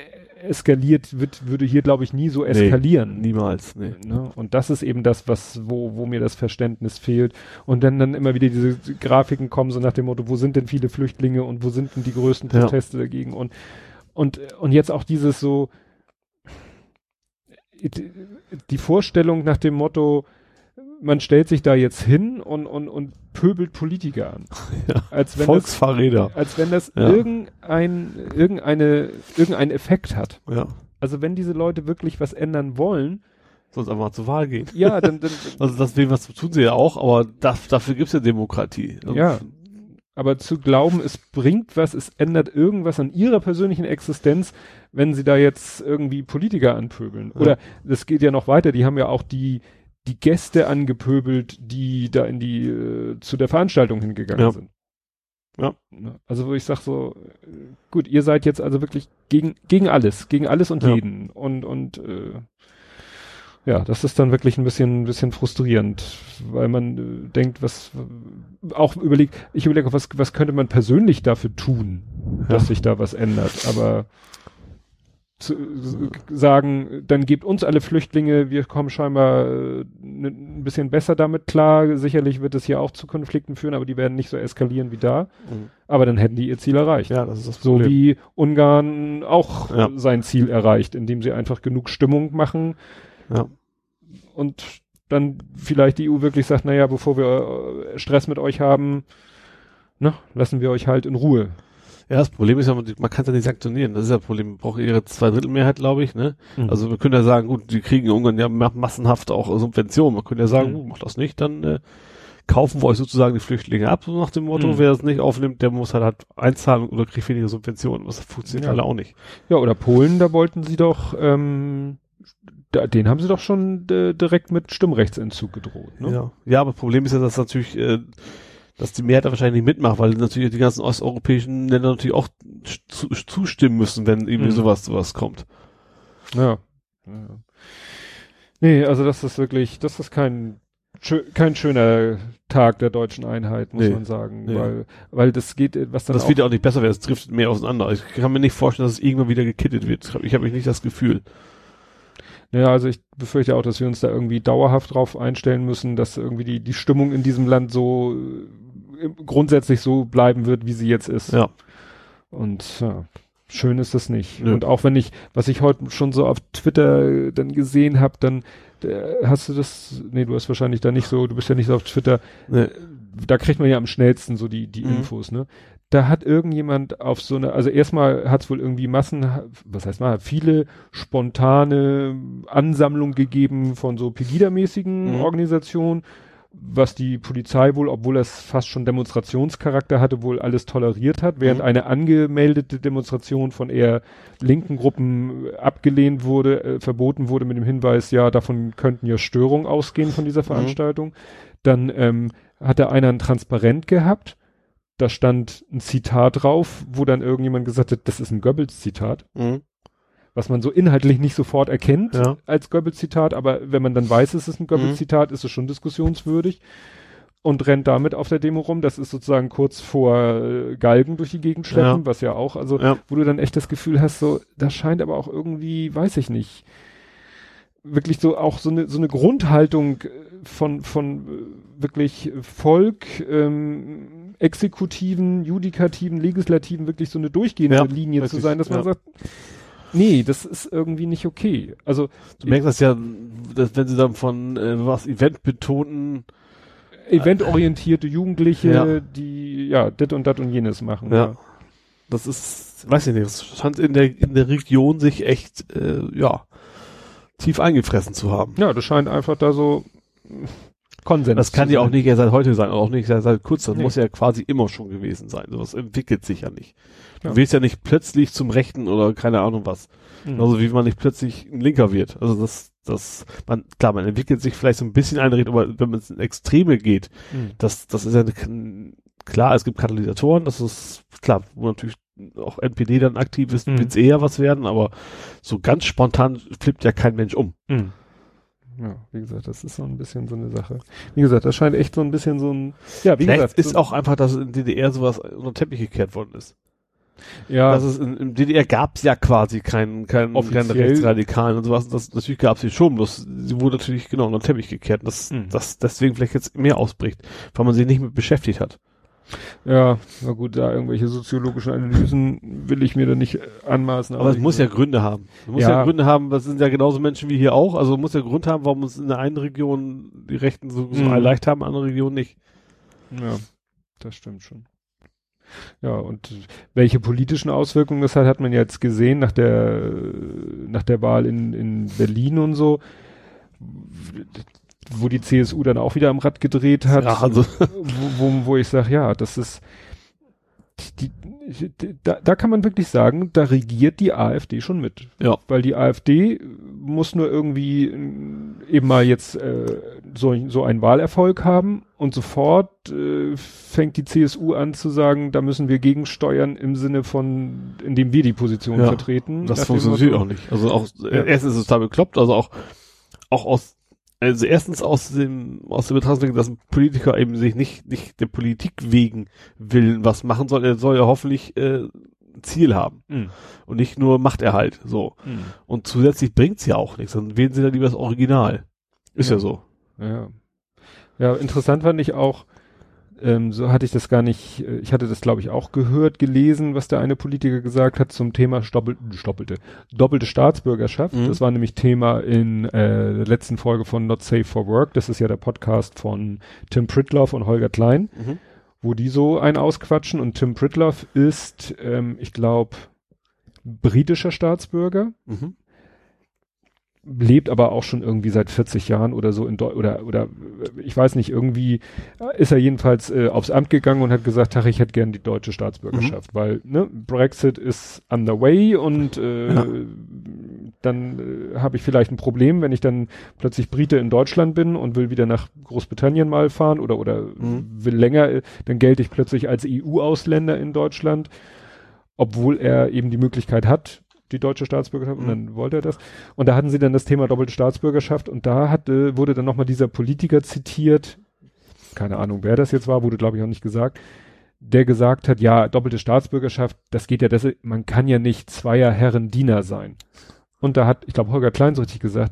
eskaliert wird, würde hier, glaube ich, nie so eskalieren. Niemals, nee. Ne? Und das ist eben das, was, wo, wo mir das Verständnis fehlt. Und dann, dann immer wieder diese Grafiken kommen, so nach dem Motto, wo sind denn viele Flüchtlinge und wo sind denn die größten Ja. Proteste dagegen? Und, und, und jetzt auch dieses so, die Vorstellung nach dem Motto, man stellt sich da jetzt hin und, und, und pöbelt Politiker an. Ja. Als wenn das, Volksfahrräder. als wenn das Ja. irgendein, irgendeine, irgendeinen Effekt hat. Ja. Also wenn diese Leute wirklich was ändern wollen, Sonst einfach mal zur Wahl gehen. ja, dann, dann Also das was tun sie ja auch, aber das, dafür gibt's ja Demokratie. Also Ja. Aber zu glauben, es bringt was, es ändert irgendwas an ihrer persönlichen Existenz, wenn sie da jetzt irgendwie Politiker anpöbeln. Ja. Oder das geht ja noch weiter, die haben ja auch die, die Gäste angepöbelt, die da in die, äh, zu der Veranstaltung hingegangen Ja. sind. Ja. Ne? Also wo ich sag so, äh, gut, ihr seid jetzt also wirklich gegen, gegen alles, gegen alles und Ja. jeden. Und, und äh, ja, das ist dann wirklich ein bisschen, ein bisschen frustrierend, weil man äh, denkt, was auch überlegt, ich überlege, auch, was, was könnte man persönlich dafür tun, Ja. dass sich da was ändert. Aber zu sagen, dann gebt uns alle Flüchtlinge, wir kommen scheinbar äh, ein bisschen besser damit klar. Sicherlich wird es hier auch zu Konflikten führen, aber die werden nicht so eskalieren wie da. Mhm. Aber dann hätten die ihr Ziel erreicht. Ja, das ist das So wie Ungarn auch Ja. sein Ziel erreicht, indem sie einfach genug Stimmung machen Ja. und dann vielleicht die EU wirklich sagt, naja, bevor wir äh, Stress mit euch haben, ne, lassen wir euch halt in Ruhe. Ja, das Problem ist ja, man, man kann es ja nicht sanktionieren. Das ist ja das Problem. Man braucht ihre Zweidrittelmehrheit, glaube ich, ne? Also wir können ja sagen, gut, die kriegen in Ungarn ja ma- massenhaft auch Subventionen. Man könnte ja sagen, Mhm. uh, macht das nicht, dann äh, kaufen wir euch sozusagen die Flüchtlinge ab, so nach dem Motto, Mhm. wer das nicht aufnimmt, der muss halt, halt einzahlen oder kriegt weniger Subventionen. Das funktioniert Ja. alle auch nicht. Ja, oder Polen, da wollten sie doch, ähm, den haben sie doch schon äh, direkt mit Stimmrechtsentzug gedroht. Ne? Ja. ja, aber Problem ist ja, dass natürlich, äh, dass die Mehrheit da wahrscheinlich nicht mitmacht, weil natürlich die ganzen osteuropäischen Länder natürlich auch zu, zustimmen müssen, wenn irgendwie Mhm. sowas, sowas kommt. Ja. ja. Nee, also das ist wirklich, das ist kein kein schöner Tag der deutschen Einheit, muss Nee. man sagen, Nee. weil weil das geht, was dann Das auch, wird ja auch nicht besser werden, es trifft mehr auseinander. Ich kann mir nicht vorstellen, dass es irgendwann wieder gekittet wird. Ich habe nicht das Gefühl. Ja, also ich befürchte auch, dass wir uns da irgendwie dauerhaft drauf einstellen müssen, dass irgendwie die, die Stimmung in diesem Land so äh, grundsätzlich so bleiben wird, wie sie jetzt ist. Ja. Und ja, schön ist das nicht. Nö. Und auch wenn ich, was ich heute schon so auf Twitter dann gesehen habe, dann äh, hast du das, nee, du hast wahrscheinlich da nicht so, du bist ja nicht so auf Twitter, Nee. da kriegt man ja am schnellsten so die, die Mhm. Infos, ne? Da hat irgendjemand auf so eine, also erstmal hat es wohl irgendwie Massen, was heißt mal, viele spontane Ansammlungen gegeben von so Pegida-mäßigen Mhm. Organisationen, was die Polizei wohl, obwohl das fast schon Demonstrationscharakter hatte, wohl alles toleriert hat, während Mhm. eine angemeldete Demonstration von eher linken Gruppen abgelehnt wurde, äh, verboten wurde mit dem Hinweis, ja, davon könnten ja Störungen ausgehen von dieser Veranstaltung. Dann ähm, hatte einer ein Transparent gehabt, da stand ein Zitat drauf, wo dann irgendjemand gesagt hat, das ist ein Goebbels-Zitat, Mhm. was man so inhaltlich nicht sofort erkennt Ja. als Goebbels-Zitat, aber wenn man dann weiß, es ist ein Goebbels-Zitat, ist es schon diskussionswürdig. und rennt damit auf der Demo rum. Das ist sozusagen kurz vor äh, Galgen durch die Gegend schleppen, Ja. was ja auch, also Ja. wo du dann echt das Gefühl hast, so, das scheint aber auch irgendwie, weiß ich nicht, wirklich so auch so eine so eine Grundhaltung äh, von von äh, wirklich Volk, ähm, Exekutiven, Judikativen, Legislativen wirklich so eine durchgehende Ja, Linie zu richtig, sein, dass man ja. sagt, nee, das ist irgendwie nicht okay. Also Du merkst das ja, dass wenn sie dann von äh, was Event betonten, eventorientierte Jugendliche, Ja. die ja dit und dat und jenes machen. Ja. das ist, weiß ich nicht, das scheint in der in der Region sich echt äh, ja tief eingefressen zu haben. Ja, das scheint einfach da so äh, Konsens. Das kann ja auch nicht erst seit heute sein, auch nicht seit, seit kurz, das Nee. muss ja quasi immer schon gewesen sein. Sowas entwickelt sich ja nicht. Du Ja. willst ja nicht plötzlich zum Rechten oder keine Ahnung was. Mhm. Also wie man nicht plötzlich ein Linker wird. Also das, das, man, klar, man entwickelt sich vielleicht so ein bisschen eine Richtung, aber wenn man ins Extreme geht, Mhm. das, das ist ja eine, klar, es gibt Katalysatoren, das ist klar, wo natürlich auch NPD dann aktiv ist, Mhm. wird's eher was werden, aber so ganz spontan flippt ja kein Mensch um. Mhm. Ja, wie gesagt, das ist so ein bisschen so eine Sache. Wie gesagt, das scheint echt so ein bisschen so ein, ja, wie Vielleicht gesagt, ist so, auch einfach, dass in DDR sowas unter den Teppich gekehrt worden ist. ja, dass es in, in DDR gab's ja quasi keinen, keinen, keinen Rechtsradikalen und sowas. Das, natürlich gab's sie schon, bloß sie wurde natürlich genau unter den Teppich gekehrt. Dass Mhm. das deswegen vielleicht jetzt mehr ausbricht, weil man sich nicht mit beschäftigt hat. Ja, na gut, da irgendwelche soziologischen Analysen will ich mir da nicht äh, anmaßen. Aber es wie muss ja Gründe haben. Es muss ja. Ja. Gründe haben, das sind ja genauso Menschen wie hier auch. Also muss ja Grund haben, warum es in der einen Region die Rechten so, so Mhm. leicht haben, anderen Region nicht. Ja, das stimmt schon. Ja, und welche politischen Auswirkungen das hat, hat man jetzt gesehen nach der, nach der Wahl in, in Berlin und so, wo die CSU dann auch wieder am Rad gedreht hat. Ja, also wo, wo, wo ich sage, ja, das ist, die, die, da, da kann man wirklich sagen, da regiert die AfD schon mit. Ja. Weil die AfD muss nur irgendwie äh, eben mal jetzt äh, so, so einen Wahlerfolg haben und sofort äh, fängt die CSU an zu sagen, da müssen wir gegensteuern im Sinne von, indem wir die Position Ja, vertreten. das funktioniert auch nicht. Also auch Ja. erstens ist es total bekloppt, also auch auch aus also erstens aus dem aus der Betrachtung, dass ein Politiker eben sich nicht nicht der Politik wegen willen was machen soll, er soll ja hoffentlich äh, Ziel haben Mhm. und nicht nur Machterhalt so. Mhm. Und zusätzlich bringt's ja auch nichts, dann wählen sie dann lieber das Original. Ist ja, Ja. so. Ja. Ja, interessant fand ich auch, ähm, so hatte ich das gar nicht, äh, ich hatte das glaube ich auch gehört, gelesen, was der eine Politiker gesagt hat zum Thema Stoppel, stoppelte, doppelte Staatsbürgerschaft. Mhm. Das war nämlich Thema in äh, der letzten Folge von Not Safe for Work. Das ist ja der Podcast von Tim Pritloff und Holger Klein, Mhm. wo die so einen ausquatschen. Und Tim Pritloff ist, ähm, ich glaube, britischer Staatsbürger Mhm. Lebt aber auch schon irgendwie seit 40 Jahren oder so in Deu oder oder ich weiß nicht irgendwie äh, ist er jedenfalls äh, aufs Amt gegangen und hat gesagt, ach, ich hätte gern die deutsche Staatsbürgerschaft, weil ne, Brexit ist on the way und äh, Ja. dann äh, habe ich vielleicht ein Problem, wenn ich dann plötzlich Brite in Deutschland bin und will wieder nach Großbritannien mal fahren oder oder Mhm. will länger, äh, dann gelte ich plötzlich als EU-Ausländer in Deutschland, obwohl er eben die Möglichkeit hat, die deutsche Staatsbürgerschaft und Mhm. dann wollte er das. Und da hatten sie dann das Thema doppelte Staatsbürgerschaft und da hatte, wurde dann nochmal dieser Politiker zitiert, keine Ahnung, wer das jetzt war, wurde glaube ich auch nicht gesagt, der gesagt hat, ja, doppelte Staatsbürgerschaft, das geht ja, das, man kann ja nicht zweier Herren Diener sein. Und da hat, ich glaube, Holger Klein so richtig gesagt,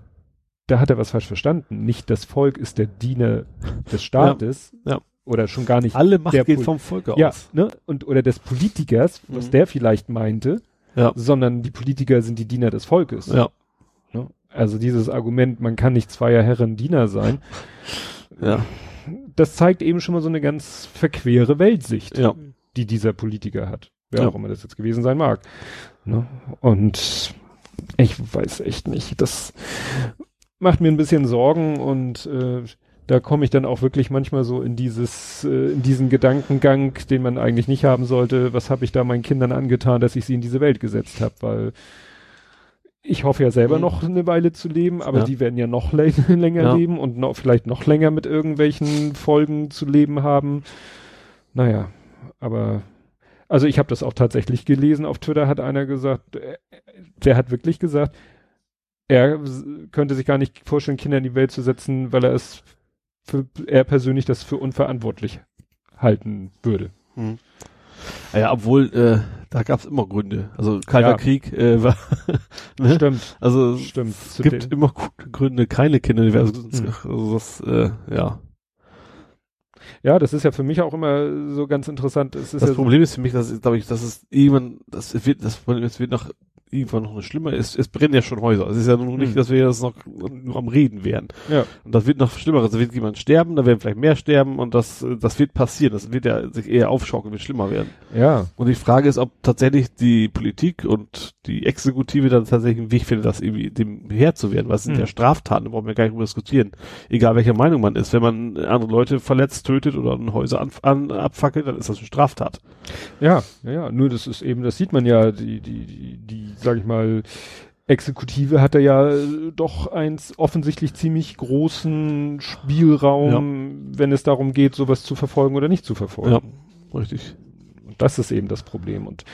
da hat er was falsch verstanden. Nicht das Volk ist der Diener des Staates. ja. Oder schon gar nicht Alle Macht geht Pol- vom Volke ja, aus. ne? Und oder des Politikers, was Mhm. der vielleicht meinte, Ja. sondern die Politiker sind die Diener des Volkes. Ja. Ne? Also dieses Argument, man kann nicht zweier Herren Diener sein, Ja. das zeigt eben schon mal so eine ganz verquere Weltsicht, Ja. die dieser Politiker hat. Wer Ja. auch immer das jetzt gewesen sein mag. Ne? Und ich weiß echt nicht, das macht mir ein bisschen Sorgen und äh, da komme ich dann auch wirklich manchmal so in dieses, äh, in diesen Gedankengang, den man eigentlich nicht haben sollte. Was habe ich da meinen Kindern angetan, dass ich sie in diese Welt gesetzt habe? Weil ich hoffe ja selber Mhm. noch eine Weile zu leben, aber Ja. die werden ja noch lä länger Ja. leben und noch, vielleicht noch länger mit irgendwelchen Folgen zu leben haben. Naja, aber also ich habe das auch tatsächlich gelesen. Auf Twitter hat einer gesagt, äh, der hat wirklich gesagt, er könnte sich gar nicht vorstellen, Kinder in die Welt zu setzen, weil er es für er persönlich das für unverantwortlich halten würde. Hm. Ja, obwohl, äh, da gab es immer Gründe. Also Kalter Ja. Krieg äh, war, ne? Stimmt, Also stimmt. es Zu gibt immer gute Gründe, keine Kinder. Also, Hm. also das, äh, ja. Ja, das ist ja für mich auch immer so ganz interessant. Das ja so- Problem ist für mich, dass glaube ich, dass es irgendwann, das wird, das es wird noch irgendwann noch schlimmer. Es, es brennen ja schon Häuser. Es ist ja nur nicht, Hm. dass wir jetzt noch nur am Reden wären. Ja. Und das wird noch schlimmer. Also wird jemand sterben, da werden vielleicht mehr sterben und das, das wird passieren. Das wird ja sich eher aufschaukeln, wird schlimmer werden. Ja, Und die Frage ist, ob tatsächlich die Politik und die Exekutive dann tatsächlich einen Weg findet, das irgendwie dem Herr zu werden. Weil es sind Hm. ja Straftaten, da brauchen wir gar nicht drüber diskutieren. Egal welcher Meinung man ist. Wenn man andere Leute verletzt, tötet oder ein Häuser an, an, abfackelt, dann ist das eine Straftat. ja, ja, ja. Nur das ist eben, das sieht man ja, die, die, die, die sag ich mal, Exekutive hat da ja äh, doch eins offensichtlich ziemlich großen Spielraum, wenn es darum geht, sowas zu verfolgen oder nicht zu verfolgen. Ja, richtig. Und das ist eben das Problem. Und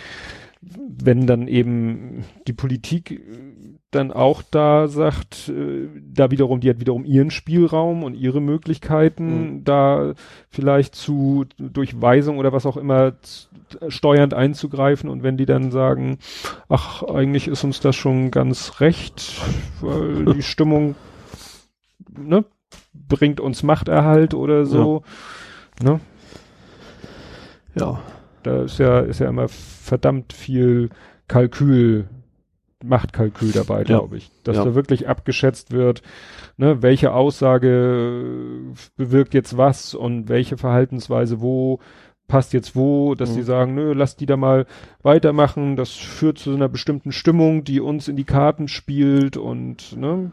wenn dann eben die Politik äh, dann auch da sagt, äh, da wiederum, die hat wiederum ihren Spielraum und ihre Möglichkeiten, Mhm. da vielleicht zu durch Weisung oder was auch immer steuernd einzugreifen und wenn die dann sagen, ach, eigentlich ist uns das schon ganz recht, weil die Stimmung ne, bringt uns Machterhalt oder so, ne? Ja. Da ist ja, ist ja immer verdammt viel Kalkül, Machtkalkül dabei, glaube ich. Dass Ja. da wirklich abgeschätzt wird, ne, welche Aussage bewirkt jetzt was und welche Verhaltensweise wo passt jetzt wo, dass Mhm. die sagen, nö, lass die da mal weitermachen, das führt zu einer bestimmten Stimmung, die uns in die Karten spielt und ne,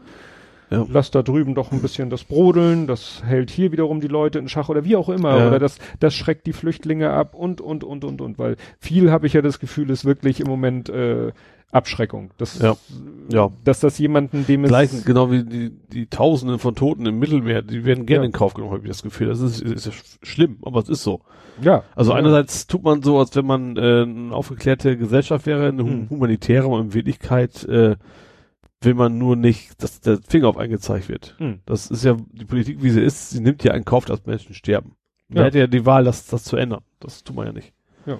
Ja. lass da drüben doch ein bisschen das brodeln, das hält hier wiederum die Leute in Schach oder wie auch immer, Ja. oder das, das schreckt die Flüchtlinge ab und, und, und, und, und, weil viel habe ich ja das Gefühl, ist wirklich im Moment äh, Abschreckung. Das, Ja. Ja. Dass das jemanden, dem es... Gleichen, genau wie die, die Tausenden von Toten im Mittelmeer, die werden gerne Ja. in Kauf genommen, habe ich das Gefühl. Das ist, ist sch- schlimm, aber es ist so. Ja. Also ja. einerseits tut man so, als wenn man äh, eine aufgeklärte Gesellschaft wäre, eine Hm. humanitäre, aber in Wirklichkeit äh, will man nur nicht, dass der Finger auf einen gezeigt wird. Hm. Das ist ja die Politik, wie sie ist. Sie nimmt ja in Kauf, dass Menschen sterben. Man Ja. hätte ja die Wahl, das, das zu ändern. Das tut man ja nicht. Ja,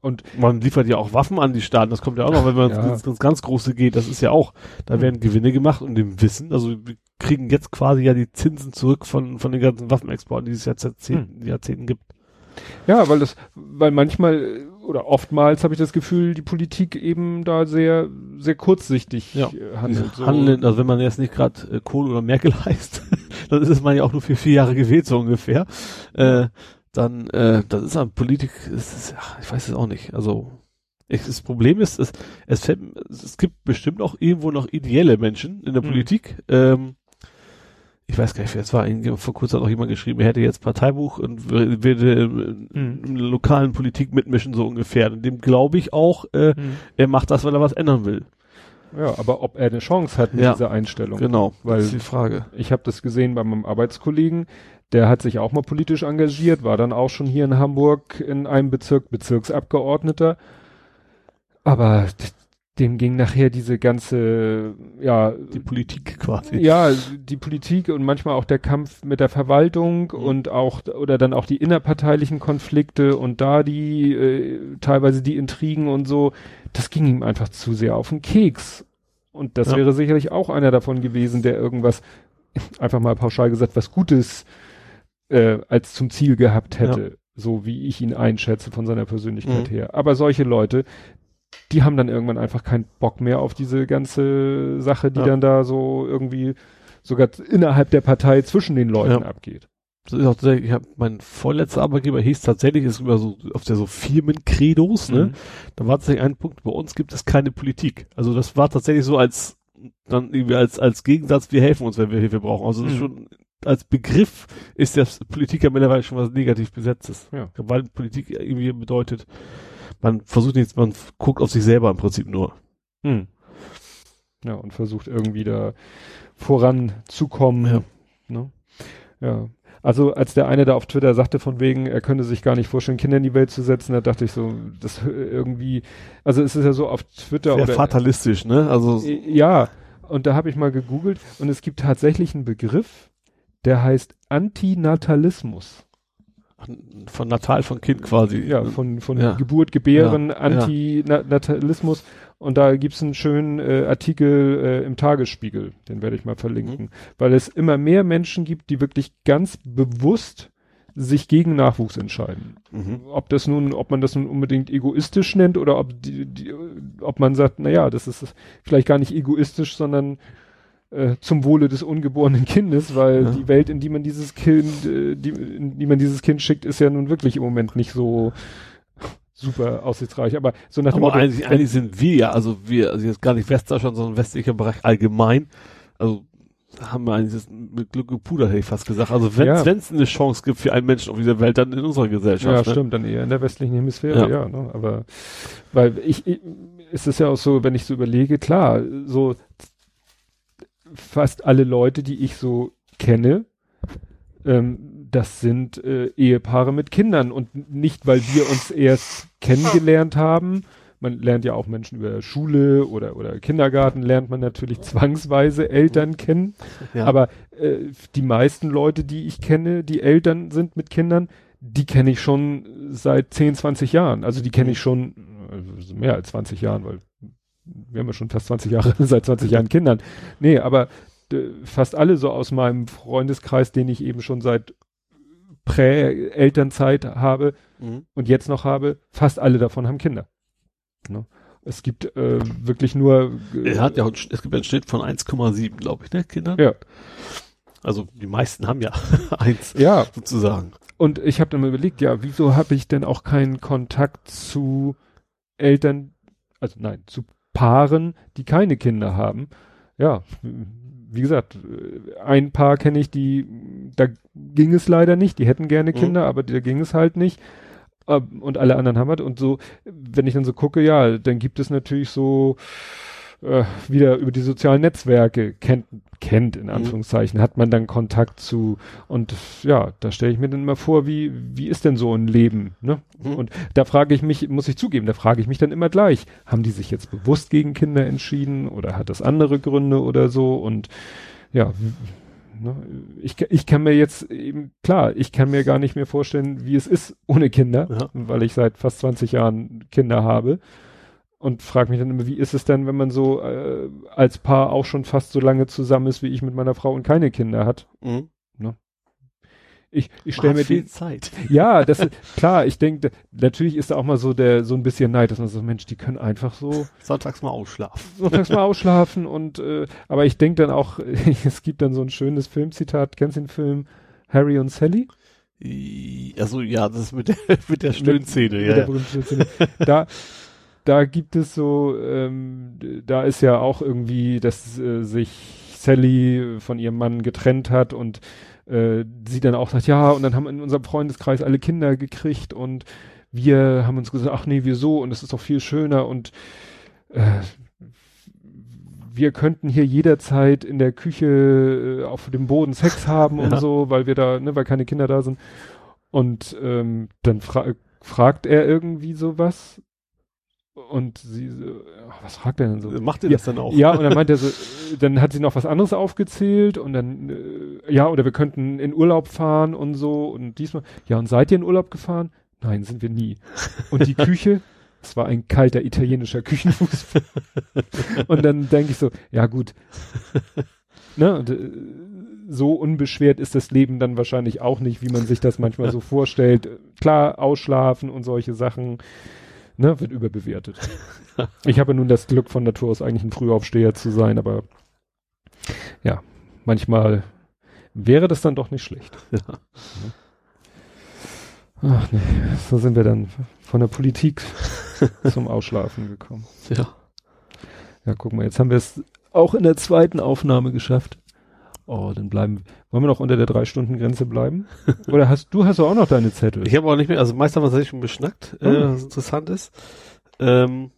und Man liefert ja auch Waffen an die Staaten. Das kommt ja auch noch, wenn man Ja. ins, ins ganz Große geht. Das ist ja auch, da Hm. werden Gewinne gemacht und dem Wissen. Also wir kriegen jetzt quasi ja die Zinsen zurück von von den ganzen Waffenexporten, die es jetzt seit Jahrzehnten, Jahrzehnten gibt. ja, weil das, weil manchmal äh, oder oftmals habe ich das Gefühl, die Politik eben da sehr, sehr kurzsichtig Ja. äh, handelt. So. Handeln, also wenn man jetzt nicht gerade äh, Kohl oder Merkel heißt, dann ist es man ja auch nur für vier Jahre gewählt, so ungefähr. Äh, dann, äh, das ist an Politik, es ist, ach, ich weiß es auch nicht. Also ich, das Problem ist, es, es, fällt, es gibt bestimmt auch irgendwo noch ideelle Menschen in der Mhm. Politik. Ähm, ich weiß gar nicht, wer es war. Vor kurzem hat noch jemand geschrieben, er hätte jetzt Parteibuch und wür- würde in, Mhm. in der lokalen Politik mitmischen, so ungefähr. Und dem glaube ich auch, äh, Hm. er macht das, weil er was ändern will. Ja, aber ob er eine Chance hat mit Ja. dieser Einstellung. Genau, Weil- das ist die Frage. Ich habe das gesehen bei meinem Arbeitskollegen, der hat sich auch mal politisch engagiert, war dann auch schon hier in Hamburg in einem Bezirk Bezirksabgeordneter. Aber dem ging nachher diese ganze, ja, Die Politik quasi. ja, die Politik und manchmal auch der Kampf mit der Verwaltung Mhm. und auch, oder dann auch die innerparteilichen Konflikte und da die, äh, teilweise die Intrigen und so, das ging ihm einfach zu sehr auf den Keks. Und das Ja. wäre sicherlich auch einer davon gewesen, der irgendwas, einfach mal pauschal gesagt, was Gutes äh, als zum Ziel gehabt hätte, so wie ich ihn einschätze von seiner Persönlichkeit Mhm. her. Aber solche Leute, die haben dann irgendwann einfach keinen Bock mehr auf diese ganze Sache, die Ja. dann da so irgendwie sogar innerhalb der Partei zwischen den Leuten Ja. abgeht. Das ist auch tatsächlich, ich hab, mein vorletzter Arbeitgeber hieß tatsächlich, ist über so, auf der so Firmenkredos, ne? Mhm. Da war tatsächlich ein Punkt, bei uns gibt es keine Politik. Also das war tatsächlich so als, dann irgendwie als, als Gegensatz, wir helfen uns, wenn wir Hilfe brauchen. Also das ist Mhm. schon, als Begriff ist das Politik ja mittlerweile schon was negativ besetztes. Ja. Weil Politik irgendwie bedeutet, man versucht nichts, man guckt auf sich selber im Prinzip nur. Hm. Ja, und versucht irgendwie da voranzukommen. Ja. Ne? ja. Also als der eine da auf Twitter sagte von wegen, er könnte sich gar nicht vorstellen, Kinder in die Welt zu setzen, da dachte ich so, das irgendwie, also es ist ja so auf Twitter Sehr oder fatalistisch, ne? Also, Äh, Ja, und da habe ich mal gegoogelt und es gibt tatsächlich einen Begriff, der heißt Antinatalismus. Von Natal von Kind quasi. Ja, von, von Ja. Geburt, Gebären, Ja, Antinatalismus. Und da gibt's einen schönen äh, Artikel äh, im Tagesspiegel, den werde ich mal verlinken, weil es immer mehr Menschen gibt, die wirklich ganz bewusst sich gegen Nachwuchs entscheiden. Mhm. Ob das nun, ob man das nun unbedingt egoistisch nennt oder ob die, die ob man sagt, na ja, das ist vielleicht gar nicht egoistisch, sondern äh, zum Wohle des ungeborenen Kindes, weil Ja. die Welt, in die man dieses Kind, äh, die, in die man dieses Kind schickt, ist ja nun wirklich im Moment nicht so super aussichtsreich. Aber so nach dem Aber Motto, eigentlich, eigentlich sind wir ja, also wir, also jetzt gar nicht Westdeutschland, sondern westlicher Bereich allgemein, also haben wir eigentlich das mit Glück gepudert, hätte ich fast gesagt. Also wenn Ja. es eine Chance gibt für einen Menschen auf dieser Welt, dann in unserer ja, Gesellschaft. ne? stimmt, dann eher in der westlichen Hemisphäre, ja, Ja. ne? aber weil ich, ich es ist ja auch so, wenn ich so überlege, klar, so fast alle Leute, die ich so kenne, ähm, das sind äh, Ehepaare mit Kindern und nicht, weil wir uns erst kennengelernt haben. Man lernt ja auch Menschen über Schule oder, oder Kindergarten, lernt man natürlich zwangsweise Eltern kennen. Ja. Aber äh, die meisten Leute, die ich kenne, die Eltern sind mit Kindern, die kenne ich schon seit 10, 20 Jahren. Also die kenne ich schon äh, mehr als 20 Jahren, weil wir haben ja schon fast 20 Jahre, seit 20 Jahren Kindern. Nee, aber äh, fast alle so aus meinem Freundeskreis, den ich eben schon seit Prä-Elternzeit habe Mhm. und jetzt noch habe, fast alle davon haben Kinder. Ne? Es gibt äh, wirklich nur äh, Er hat ja, es gibt einen Schnitt von 1,7, glaube ich, ne, Kinder? Ja. Also die meisten haben ja eins, ja, sozusagen. Und ich habe dann mal überlegt, ja, wieso habe ich denn auch keinen Kontakt zu Eltern, also nein, zu Paaren, die keine Kinder haben. Ja, wie gesagt, ein Paar kenne ich, die, da ging es leider nicht, die hätten gerne Mhm. Kinder, aber da ging es halt nicht. Ähm, Und alle anderen haben halt. Und so, wenn ich dann so gucke, ja, dann gibt es natürlich so äh, wieder über die sozialen Netzwerke kennt, kennt in Mhm. Anführungszeichen, hat man dann Kontakt zu und ja, da stelle ich mir dann immer vor, wie, wie ist denn so ein Leben, ne? Mhm. Und da frage ich mich, muss ich zugeben, da frage ich mich dann immer gleich, haben die sich jetzt bewusst gegen Kinder entschieden oder hat das andere Gründe oder so und ja, ne, ich, ich kann mir jetzt eben, klar, ich kann mir gar nicht mehr vorstellen, wie es ist ohne Kinder, Ja. weil ich seit fast 20 Jahren Kinder habe und frage mich dann immer, wie ist es denn, wenn man so äh, als Paar auch schon fast so lange zusammen ist, wie ich mit meiner Frau und keine Kinder hat. Mhm. Ich, ich stelle mir viel die, Zeit. ja, das ist, klar, ich denke, natürlich ist da auch mal so der, so ein bisschen Neid, dass man so, Mensch, die können einfach so Sonntags mal ausschlafen. sonntags mal ausschlafen und, äh, aber ich denke dann auch, es gibt dann so ein schönes Filmzitat, kennst du den Film Harry und Sally? Also ja, das mit der, mit der Stöhnszene, Mit ja. der berühmten Szene. da, da gibt es so, ähm, da ist ja auch irgendwie, dass äh, sich Sally von ihrem Mann getrennt hat und äh, sie dann auch sagt, ja, und dann haben in unserem Freundeskreis alle Kinder gekriegt und wir haben uns gesagt, ach nee, wieso und es ist doch viel schöner und äh, wir könnten hier jederzeit in der Küche äh, auf dem Boden Sex haben und Ja. so, weil wir da, ne, weil keine Kinder da sind. Und ähm, dann fra fragt er irgendwie sowas und sie so, ach, was fragt er denn so? Macht ihr Ja, das dann auch? Ja, und dann meint er so, äh, dann hat sie noch was anderes aufgezählt und dann, äh, ja, oder wir könnten in Urlaub fahren und so und diesmal, ja, und seid ihr in Urlaub gefahren? Nein, sind wir nie. Und die Küche, es war ein kalter italienischer Küchenfuß. und dann denke ich so, ja gut, ne, und, äh, so unbeschwert ist das Leben dann wahrscheinlich auch nicht, wie man sich das manchmal so vorstellt. Klar, ausschlafen und solche Sachen, ne, wird überbewertet. Ich habe nun das Glück von Natur aus eigentlich ein Frühaufsteher zu sein, aber ja, manchmal wäre das dann doch nicht schlecht. Ja. Ach nee, so sind wir dann von der Politik zum Ausschlafen gekommen. ja. Ja, guck mal, jetzt haben wir es auch in der zweiten Aufnahme geschafft. Oh, dann bleiben, wollen wir noch unter der Drei-Stunden-Grenze bleiben? Oder hast, du hast auch noch deine Zettel? Ich habe auch nicht mehr, also meist haben wir tatsächlich schon beschnackt, äh, Oh. was interessant ist. Ähm,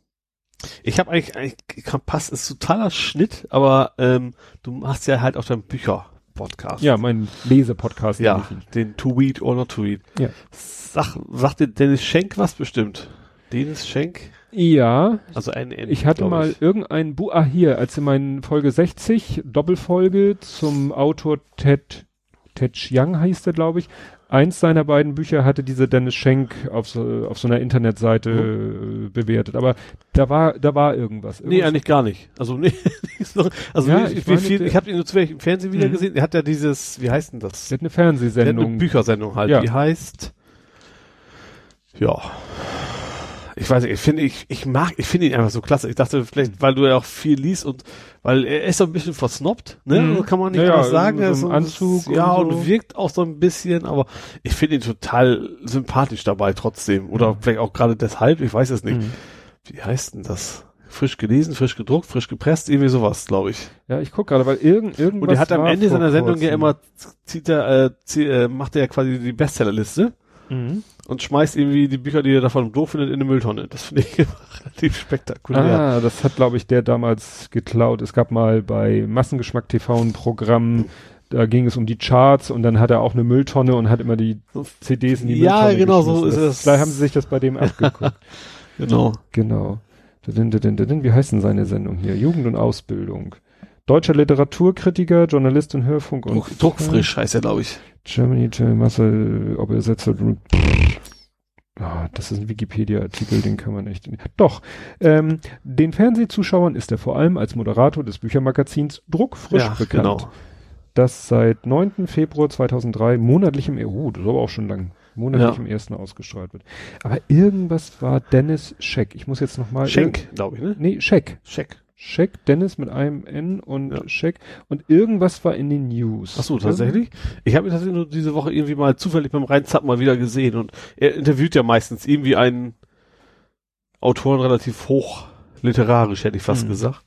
ich habe eigentlich, eigentlich Kompass ist totaler Schnitt, aber ähm, du machst ja halt auch deinen Bücher-Podcast. ja, mein Lesepodcast. ja, den To Read or Not to Read. Ja. Sag, sagt dir Dennis Schenk was bestimmt? Dennis Schenk? Ja, Also ein N, ich hatte mal ich. irgendein Buch, ah hier, als in meinen Folge 60, Doppelfolge zum Autor Ted Ted Chiang hieß der, glaube ich. Eins seiner beiden Bücher hatte diese Dennis Schenk auf so, auf so einer Internetseite äh, bewertet. Aber da war, da war irgendwas. Nee, irgendwas eigentlich gar nicht. Also nee, also Ja, ich, ich wie viel, ich habe ihn nur zufällig im Fernsehen wieder Mhm. gesehen. Er hat ja dieses, wie heißt denn das? Der hat eine Der hat eine Fernsehsendung. Büchersendung halt, Ja. die heißt, ja, ich weiß nicht, ich finde, ich, ich mag, ich finde ihn einfach so klasse. Ich dachte vielleicht, weil du ja auch viel liest und, weil er ist so ein bisschen versnobbt, ne, Mhm. kann man nicht Ja, ja, anders sagen. Er ist so- Anzug ja, und und, so. wirkt auch so ein bisschen, aber ich finde ihn total sympathisch dabei trotzdem. Oder vielleicht auch gerade deshalb, ich weiß es nicht. Mhm. Wie heißt denn das? Frisch gelesen, frisch gedruckt, frisch gepresst, irgendwie sowas, glaube ich. Ja, ich guck gerade, weil irgend, irgendwas Und er hat am Ende seiner Sendung ja immer, zieht er, äh, zieh, äh, macht er ja quasi die Bestsellerliste Mhm. und schmeißt irgendwie die Bücher, die er davon doof findet, in eine Mülltonne. Das finde ich relativ spektakulär. Ah, das hat, glaube ich, der damals geklaut. Es gab mal bei Massengeschmack TV ein Programm, da ging es um die Charts und dann hat er auch eine Mülltonne und hat immer die CDs in die Ja, Mülltonne genau so ist das, es. Da haben sie sich das bei dem abgeguckt. Genau. genau. Wie heißt denn seine Sendung hier? Jugend und Ausbildung. Deutscher Literaturkritiker, Journalist und Hörfunk und Druck, druckfrisch heißt er, glaube ich. Germany to Marcel, ob er setzt Ah, das ist ein Wikipedia-Artikel, den kann man echt. Doch. Ähm, den Fernsehzuschauern ist er vor allem als Moderator des Büchermagazins Druckfrisch ja, bekannt. genau. Das seit 9. Februar 2003 monatlich im, oh, das ist aber auch schon lang, monatlich Ja. im ersten ausgestrahlt wird. Aber irgendwas war Dennis Scheck. Ich muss jetzt nochmal. Schenk, glaube ich, ne? Nee, Scheck. Scheck. Scheck, Dennis mit einem N und Ja. Scheck. Und irgendwas war in den News. Ach so, tatsächlich? Ich habe ihn tatsächlich nur diese Woche irgendwie mal zufällig beim Reinzappen mal wieder gesehen und er interviewt ja meistens irgendwie einen Autoren relativ hoch literarisch, hätte ich fast Mhm. gesagt.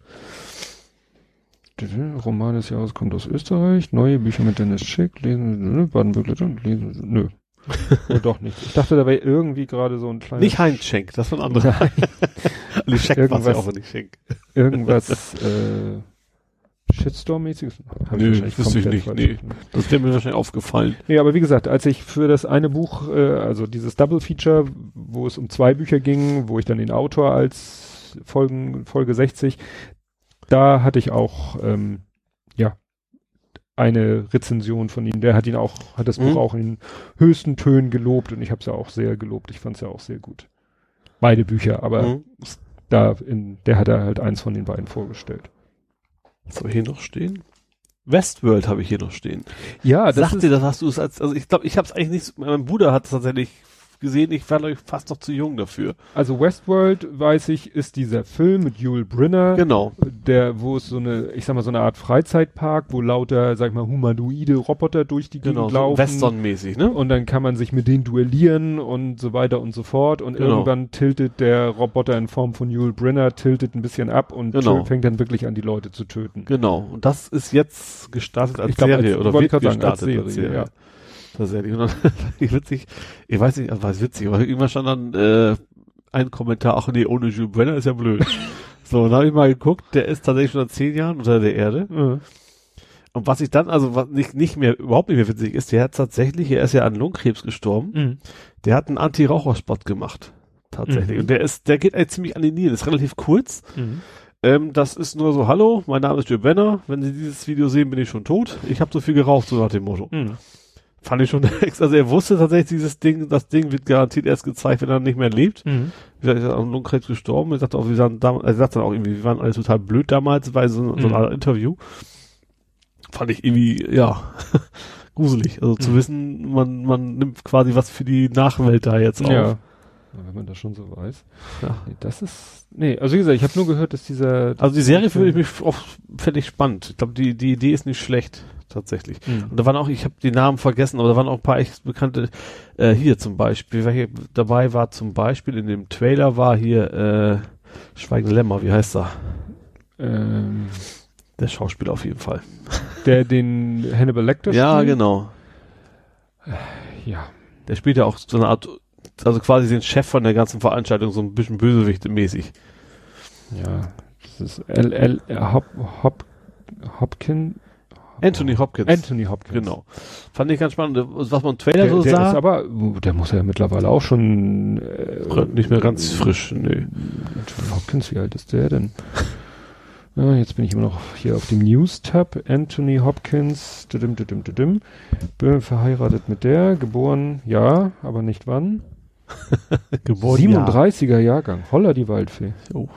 Roman des Jahres kommt aus Österreich. Neue Bücher mit Dennis Schick. Lesen, Baden-Württemberg und lesen. Nö. Oder doch nicht. Ich dachte, da wäre irgendwie gerade so ein kleiner. Nicht Heinz Schenk, das war ein anderer. Nein, Die Scheck war ja Irgendwas- auch nicht Schenk. irgendwas äh, Shitstorm-mäßiges. Hab Nö, wahrscheinlich wüsste ich nicht, nee. Das wäre mir wahrscheinlich aufgefallen. Nee, aber wie gesagt, als ich für das eine Buch, äh, also dieses Double Feature, wo es um zwei Bücher ging, wo ich dann den Autor als Folgen, Folge 60, da hatte ich auch, ähm, eine Rezension von ihm. Der hat ihn auch, hat das Mhm. Buch auch in höchsten Tönen gelobt und ich habe es ja auch sehr gelobt. Ich fand es ja auch sehr gut. Beide Bücher, aber Mhm. da in, der hat er halt eins von den beiden vorgestellt. Was habe ich hier noch stehen? Westworld habe ich hier noch stehen. Ja, das Sagt ist, dir das, hast du es als, also ich glaube, ich habe es eigentlich nicht, mein Bruder hat es tatsächlich gesehen, ich war ich fast noch zu jung dafür. also Westworld, weiß ich, ist dieser Film mit Yul Brynner. Genau. der, wo es so eine, ich sag mal, so eine Art Freizeitpark, wo lauter, sag ich mal, humanoide Roboter durch die Genau, Gegend so laufen. Western-mäßig, ne? und dann kann man sich mit denen duellieren und so weiter und so fort. Und Genau. irgendwann tiltet der Roboter in Form von Yul Brynner, tiltet ein bisschen ab und Genau. fängt dann wirklich an, die Leute zu töten. Genau. Und das ist jetzt gestartet als glaub, Serie als- oder wird sagen, als gestartet als Serie, Serie. ja. Tatsächlich. Und dann, witzig, ich weiß nicht, was witzig, aber irgendwann stand dann äh, ein Kommentar, ach nee, ohne Jules Brenner ist ja blöd. so, dann habe ich mal geguckt, der ist tatsächlich schon seit zehn Jahren unter der Erde. Mhm. Und was ich dann, also was nicht, nicht mehr, überhaupt nicht mehr witzig ist, der hat tatsächlich, er ist ja an Lungenkrebs gestorben, Mhm. der hat einen Anti-Raucher-Spot gemacht. Tatsächlich. Mhm. Und der ist, der geht eigentlich ziemlich an die Nieren, ist relativ kurz. Mhm. Ähm, das ist nur so, hallo, mein Name ist Jules Benner, wenn Sie dieses Video sehen, bin ich schon tot. Ich habe so viel geraucht, so nach dem Motto. Mhm. Fand ich schon, also er wusste tatsächlich, dieses Ding, das Ding wird garantiert erst gezeigt, wenn er nicht mehr lebt. Mhm. Wie gesagt, er ist an Lungenkrebs gestorben. Er sagte auch, wir waren damals, er sagt dann auch irgendwie, wir waren alle total blöd damals bei so, so Mhm. einer Interview. Fand ich irgendwie, ja, gruselig. Also zu Mhm. wissen, man, man nimmt quasi was für die Nachwelt da jetzt auf. Ja. Wenn man das schon so weiß. Ja. Nee, das ist, nee, also wie gesagt, ich habe nur gehört, dass dieser, Also die Serie würde ich mich auch, ich spannend. Ich glaube, die, die Idee ist nicht schlecht, tatsächlich. Mhm. Und da waren auch, ich habe die Namen vergessen, aber da waren auch ein paar echt bekannte, äh, hier zum Beispiel, hier dabei war zum Beispiel, in dem Trailer war hier, äh, Schweigende Lämmer, wie heißt er? ähm, Der Schauspieler auf jeden Fall. der den Hannibal Lecter Ja, spielt. genau. Ja. Der spielt ja auch so eine Art, also quasi den Chef von der ganzen Veranstaltung, so ein bisschen Bösewicht-mäßig. Ja, das ist L. L. Hop, Hop, Hopkin. Anthony Hopkins. Anthony Hopkins. Genau. Fand ich ganz spannend. Was man im Trailer Der, so der sah, ist aber, uh, der muss ja mittlerweile auch schon äh, nicht mehr ganz frisch, nö. Anthony Hopkins, wie alt ist der denn? Ah, jetzt bin ich immer noch hier auf dem News-Tab. Anthony Hopkins, didim, didim, didim. Bin verheiratet mit der, geboren, ja, aber nicht wann. Geboren 37er Jahrgang, Holla die Waldfee. Oh.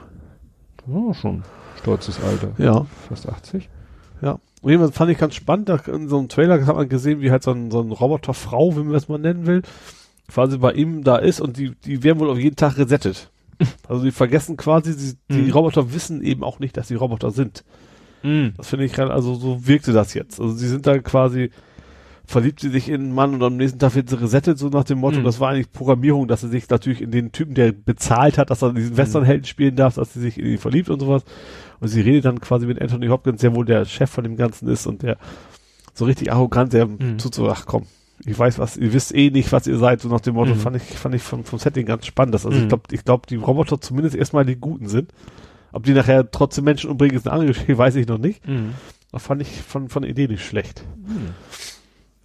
Oh, schon stolzes Alter. Ja. Fast 80. Ja. Und jedenfalls fand ich ganz spannend, da in so einem Trailer hat man gesehen, wie halt so ein, so ein Roboterfrau, wie man das mal nennen will, quasi bei ihm da ist und die, die werden wohl auf jeden Tag resettet. Also die vergessen quasi, die, die Mhm. Roboter wissen eben auch nicht, dass sie Roboter sind. Mhm. Das finde ich halt, also so wirkte das jetzt. Also sie sind da quasi, verliebt sie sich in einen Mann und am nächsten Tag wird sie resettet, so nach dem Motto, Mhm. das war eigentlich Programmierung, dass sie sich natürlich in den Typen, der bezahlt hat, dass er diesen Westernhelden spielen darf, dass sie sich in ihn verliebt und sowas. Und sie redet dann quasi mit Anthony Hopkins, der wohl der Chef von dem Ganzen ist und der so richtig arrogant, der Mhm. tut so, ach komm, ich weiß was, ihr wisst eh nicht, was ihr seid, so nach dem Motto, Mhm. fand ich, fand ich vom, vom Setting ganz spannend. Dass, also Mhm. ich glaube, ich glaube, die Roboter zumindest erstmal die Guten sind. Ob die nachher trotzdem Menschen umbringen, ist eine andere Geschichte, weiß ich noch nicht. Mhm. Das fand ich von, von der Idee nicht schlecht.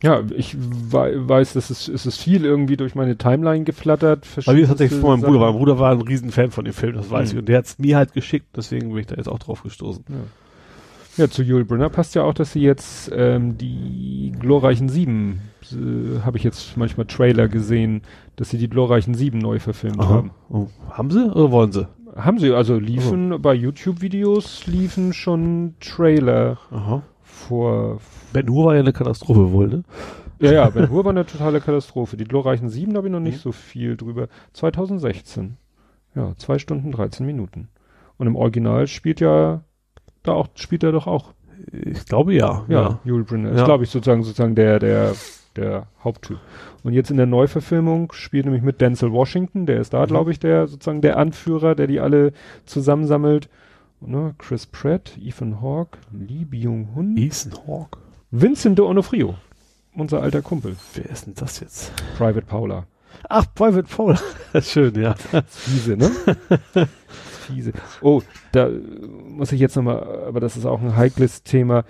Ja, ich wei- weiß, dass es, es ist viel irgendwie durch meine Timeline geflattert. Bei mir tatsächlich von meinem Bruder, mein Bruder war ein Riesenfan von dem Film, das weiß Mhm. ich. Und der hat es mir halt geschickt, deswegen bin ich da jetzt auch drauf gestoßen. Ja, zu Yul Brynner passt ja auch, dass sie jetzt ähm, die glorreichen Sieben, äh, habe ich jetzt manchmal Trailer gesehen, dass sie die glorreichen Sieben neu verfilmt haben. Oh. Haben sie oder wollen sie? Haben sie, also liefen bei YouTube-Videos liefen schon Trailer Aha. vor. Ben Hur war ja eine Katastrophe wohl, ne? Ja, ja, Ben Hur war eine totale Katastrophe. Die glorreichen Sieben habe ich noch nicht Mhm. so viel drüber. 2016. Ja, zwei Stunden 13 Minuten. Und im Original spielt ja da auch, spielt er doch auch. Ich glaube ja. Ja, Yul Brynner. Ist, Ja. glaube ich, sozusagen, sozusagen der, der, der Haupttyp. Und jetzt in der Neuverfilmung spielt nämlich mit Denzel Washington, der ist da, Mhm. glaube ich, der, sozusagen der Anführer, der die alle zusammensammelt. Ne, Chris Pratt, Ethan Hawke, Lee Byung-hun, Ethan Hawke. Vincent D'Onofrio. Unser alter Kumpel. Wer ist denn das jetzt? Private Paula. Ach, Private Paul. Schön, ja. Fiese, ne? Fiese. Oh, da muss ich jetzt nochmal, aber das ist auch ein heikles Thema.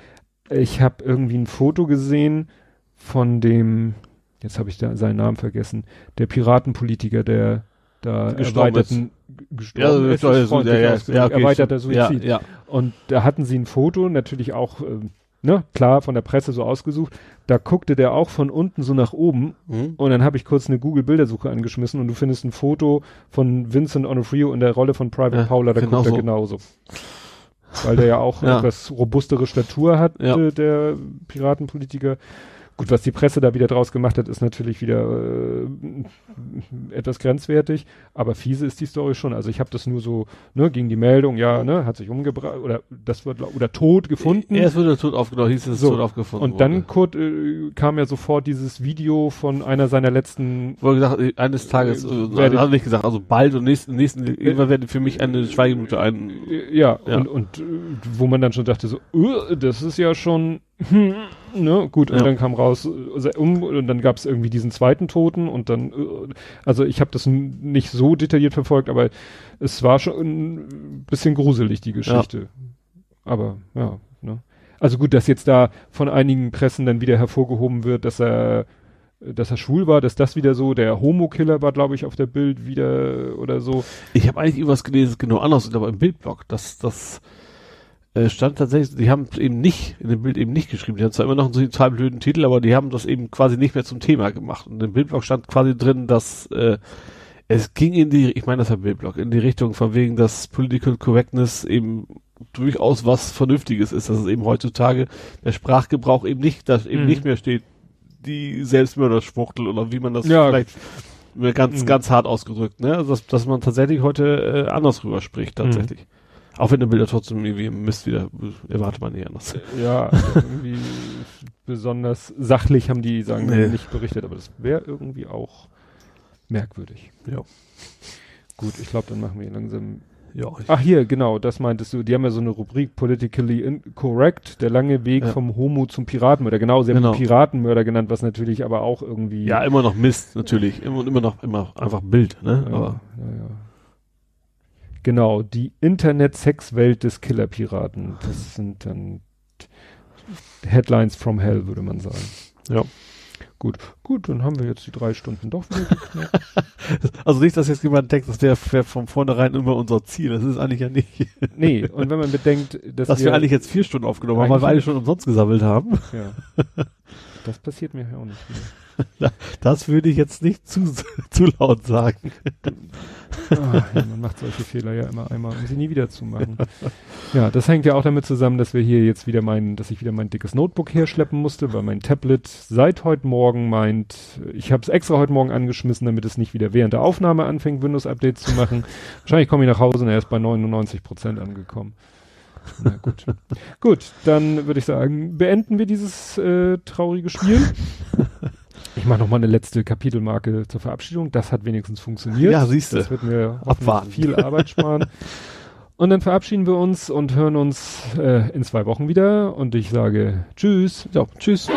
Ich habe irgendwie ein Foto gesehen von dem, jetzt habe ich da seinen Namen vergessen, der Piratenpolitiker, der da Gestorben erweiterten gestorben ist, ist ja, ja, ja, okay, erweiterter so- ja, Suizid. ja. Und da hatten sie ein Foto, natürlich auch, ähm, ne, klar, von der Presse so ausgesucht. Da guckte der auch von unten so nach oben Mhm. und dann habe ich kurz eine Google-Bildersuche angeschmissen und du findest ein Foto von Vincent Onofrio in der Rolle von Private Ja, Paula, da genau guckt er so. genauso. Weil der ja auch Ja. etwas robustere Statur hat, Ja. äh, der Piratenpolitiker. Gut, was die Presse da wieder draus gemacht hat, ist natürlich wieder äh, etwas grenzwertig, aber fiese ist die Story schon. Also ich habe das nur so, ne, gegen die Meldung, ja, ne, hat sich umgebracht oder das wird oder tot gefunden. Erst wurde er tot aufgenommen, hieß es So. tot aufgefunden. und dann wurde. Kurt, äh, kam ja sofort dieses Video von einer seiner letzten wurde gesagt, eines Tages, Äh, äh, werde- hat nicht gesagt, also bald und nächsten, nächsten, irgendwann werden für mich eine Schweigeminute ein. Äh, Ja, Ja. und, und äh, wo man dann schon dachte so, uh, das ist ja schon, hm, ne, gut, und Ja. dann kam raus, äh, um, und dann gab es irgendwie diesen zweiten Toten und dann, äh, also ich habe das nicht so detailliert verfolgt, aber es war schon ein bisschen gruselig, die Geschichte. Aber, ja, ne. Also gut, dass jetzt da von einigen Pressen dann wieder hervorgehoben wird, dass er dass er schwul war, dass das wieder so, der Homo-Killer war, glaube ich, auf der Bild wieder oder so. Ich habe eigentlich irgendwas gelesen, das genau anders, aber im Bildblock, das, das äh, stand tatsächlich, die haben eben nicht, in dem Bild eben nicht geschrieben, die haben zwar immer noch einen total blöden Titel, aber die haben das eben quasi nicht mehr zum Thema gemacht. Und im Bildblock stand quasi drin, dass äh, es ging in die, ich meine das war Bildblock, in die Richtung von wegen, dass Political Correctness eben durchaus was Vernünftiges ist, dass es eben heutzutage der Sprachgebrauch eben nicht, dass eben Mhm. nicht mehr steht, die Selbstmörderschwuchtel oder wie man das Ja. vielleicht ganz, Mhm. ganz hart ausgedrückt, ne? Also, dass, dass man tatsächlich heute äh, anders rüber spricht, tatsächlich. Auch wenn der Bilder trotzdem irgendwie Mist wieder erwartet man nicht anders. Ja, irgendwie besonders sachlich haben die, sagen Nee. nicht berichtet, aber das wäre irgendwie auch merkwürdig. Ja. Gut, ich glaube, dann machen wir langsam. Ja, Ach hier, genau, das meintest du. Die haben ja so eine Rubrik Politically Incorrect, der lange Weg Ja. vom Homo zum Piratenmörder. Genau, sie haben Genau. Piratenmörder genannt, was natürlich aber auch irgendwie. ja, immer noch Mist, natürlich. Immer und immer noch, immer einfach Bild, ne? ja, Aber ja, ja. Genau, die Internet-Sex-Welt des Killerpiraten. Das sind dann Headlines from Hell, würde man sagen. Ja. Gut, gut, dann haben wir jetzt die drei Stunden doch wieder geknackt. Also nicht, dass jetzt jemand denkt, das wäre wär von vornherein immer unser Ziel. Das ist eigentlich ja nicht. nee, und wenn man bedenkt, dass, dass wir, wir eigentlich jetzt vier Stunden aufgenommen haben, weil wir alle schon umsonst gesammelt haben. Ja. Das passiert mir ja auch nicht mehr. Das würde ich jetzt nicht zu, zu laut sagen. Ah, ja, man macht solche Fehler ja immer einmal, um sie nie wieder zu machen. Ja, das hängt ja auch damit zusammen, dass wir hier jetzt wieder mein, dass ich wieder mein dickes Notebook herschleppen musste, weil mein Tablet seit heute Morgen meint, ich habe es extra heute Morgen angeschmissen, damit es nicht wieder während der Aufnahme anfängt, Windows-Updates zu machen. Wahrscheinlich komme ich nach Hause und er ist bei 99 Prozent angekommen. Na gut. gut, dann würde ich sagen, beenden wir dieses äh, traurige Spiel. Ich mache noch mal eine letzte Kapitelmarke zur Verabschiedung. Das hat wenigstens funktioniert. Ja, siehst du. Das wird mir abwarten. viel Arbeit sparen. und dann verabschieden wir uns und hören uns äh, in zwei Wochen wieder. Und ich sage Tschüss. Ja, tschüss.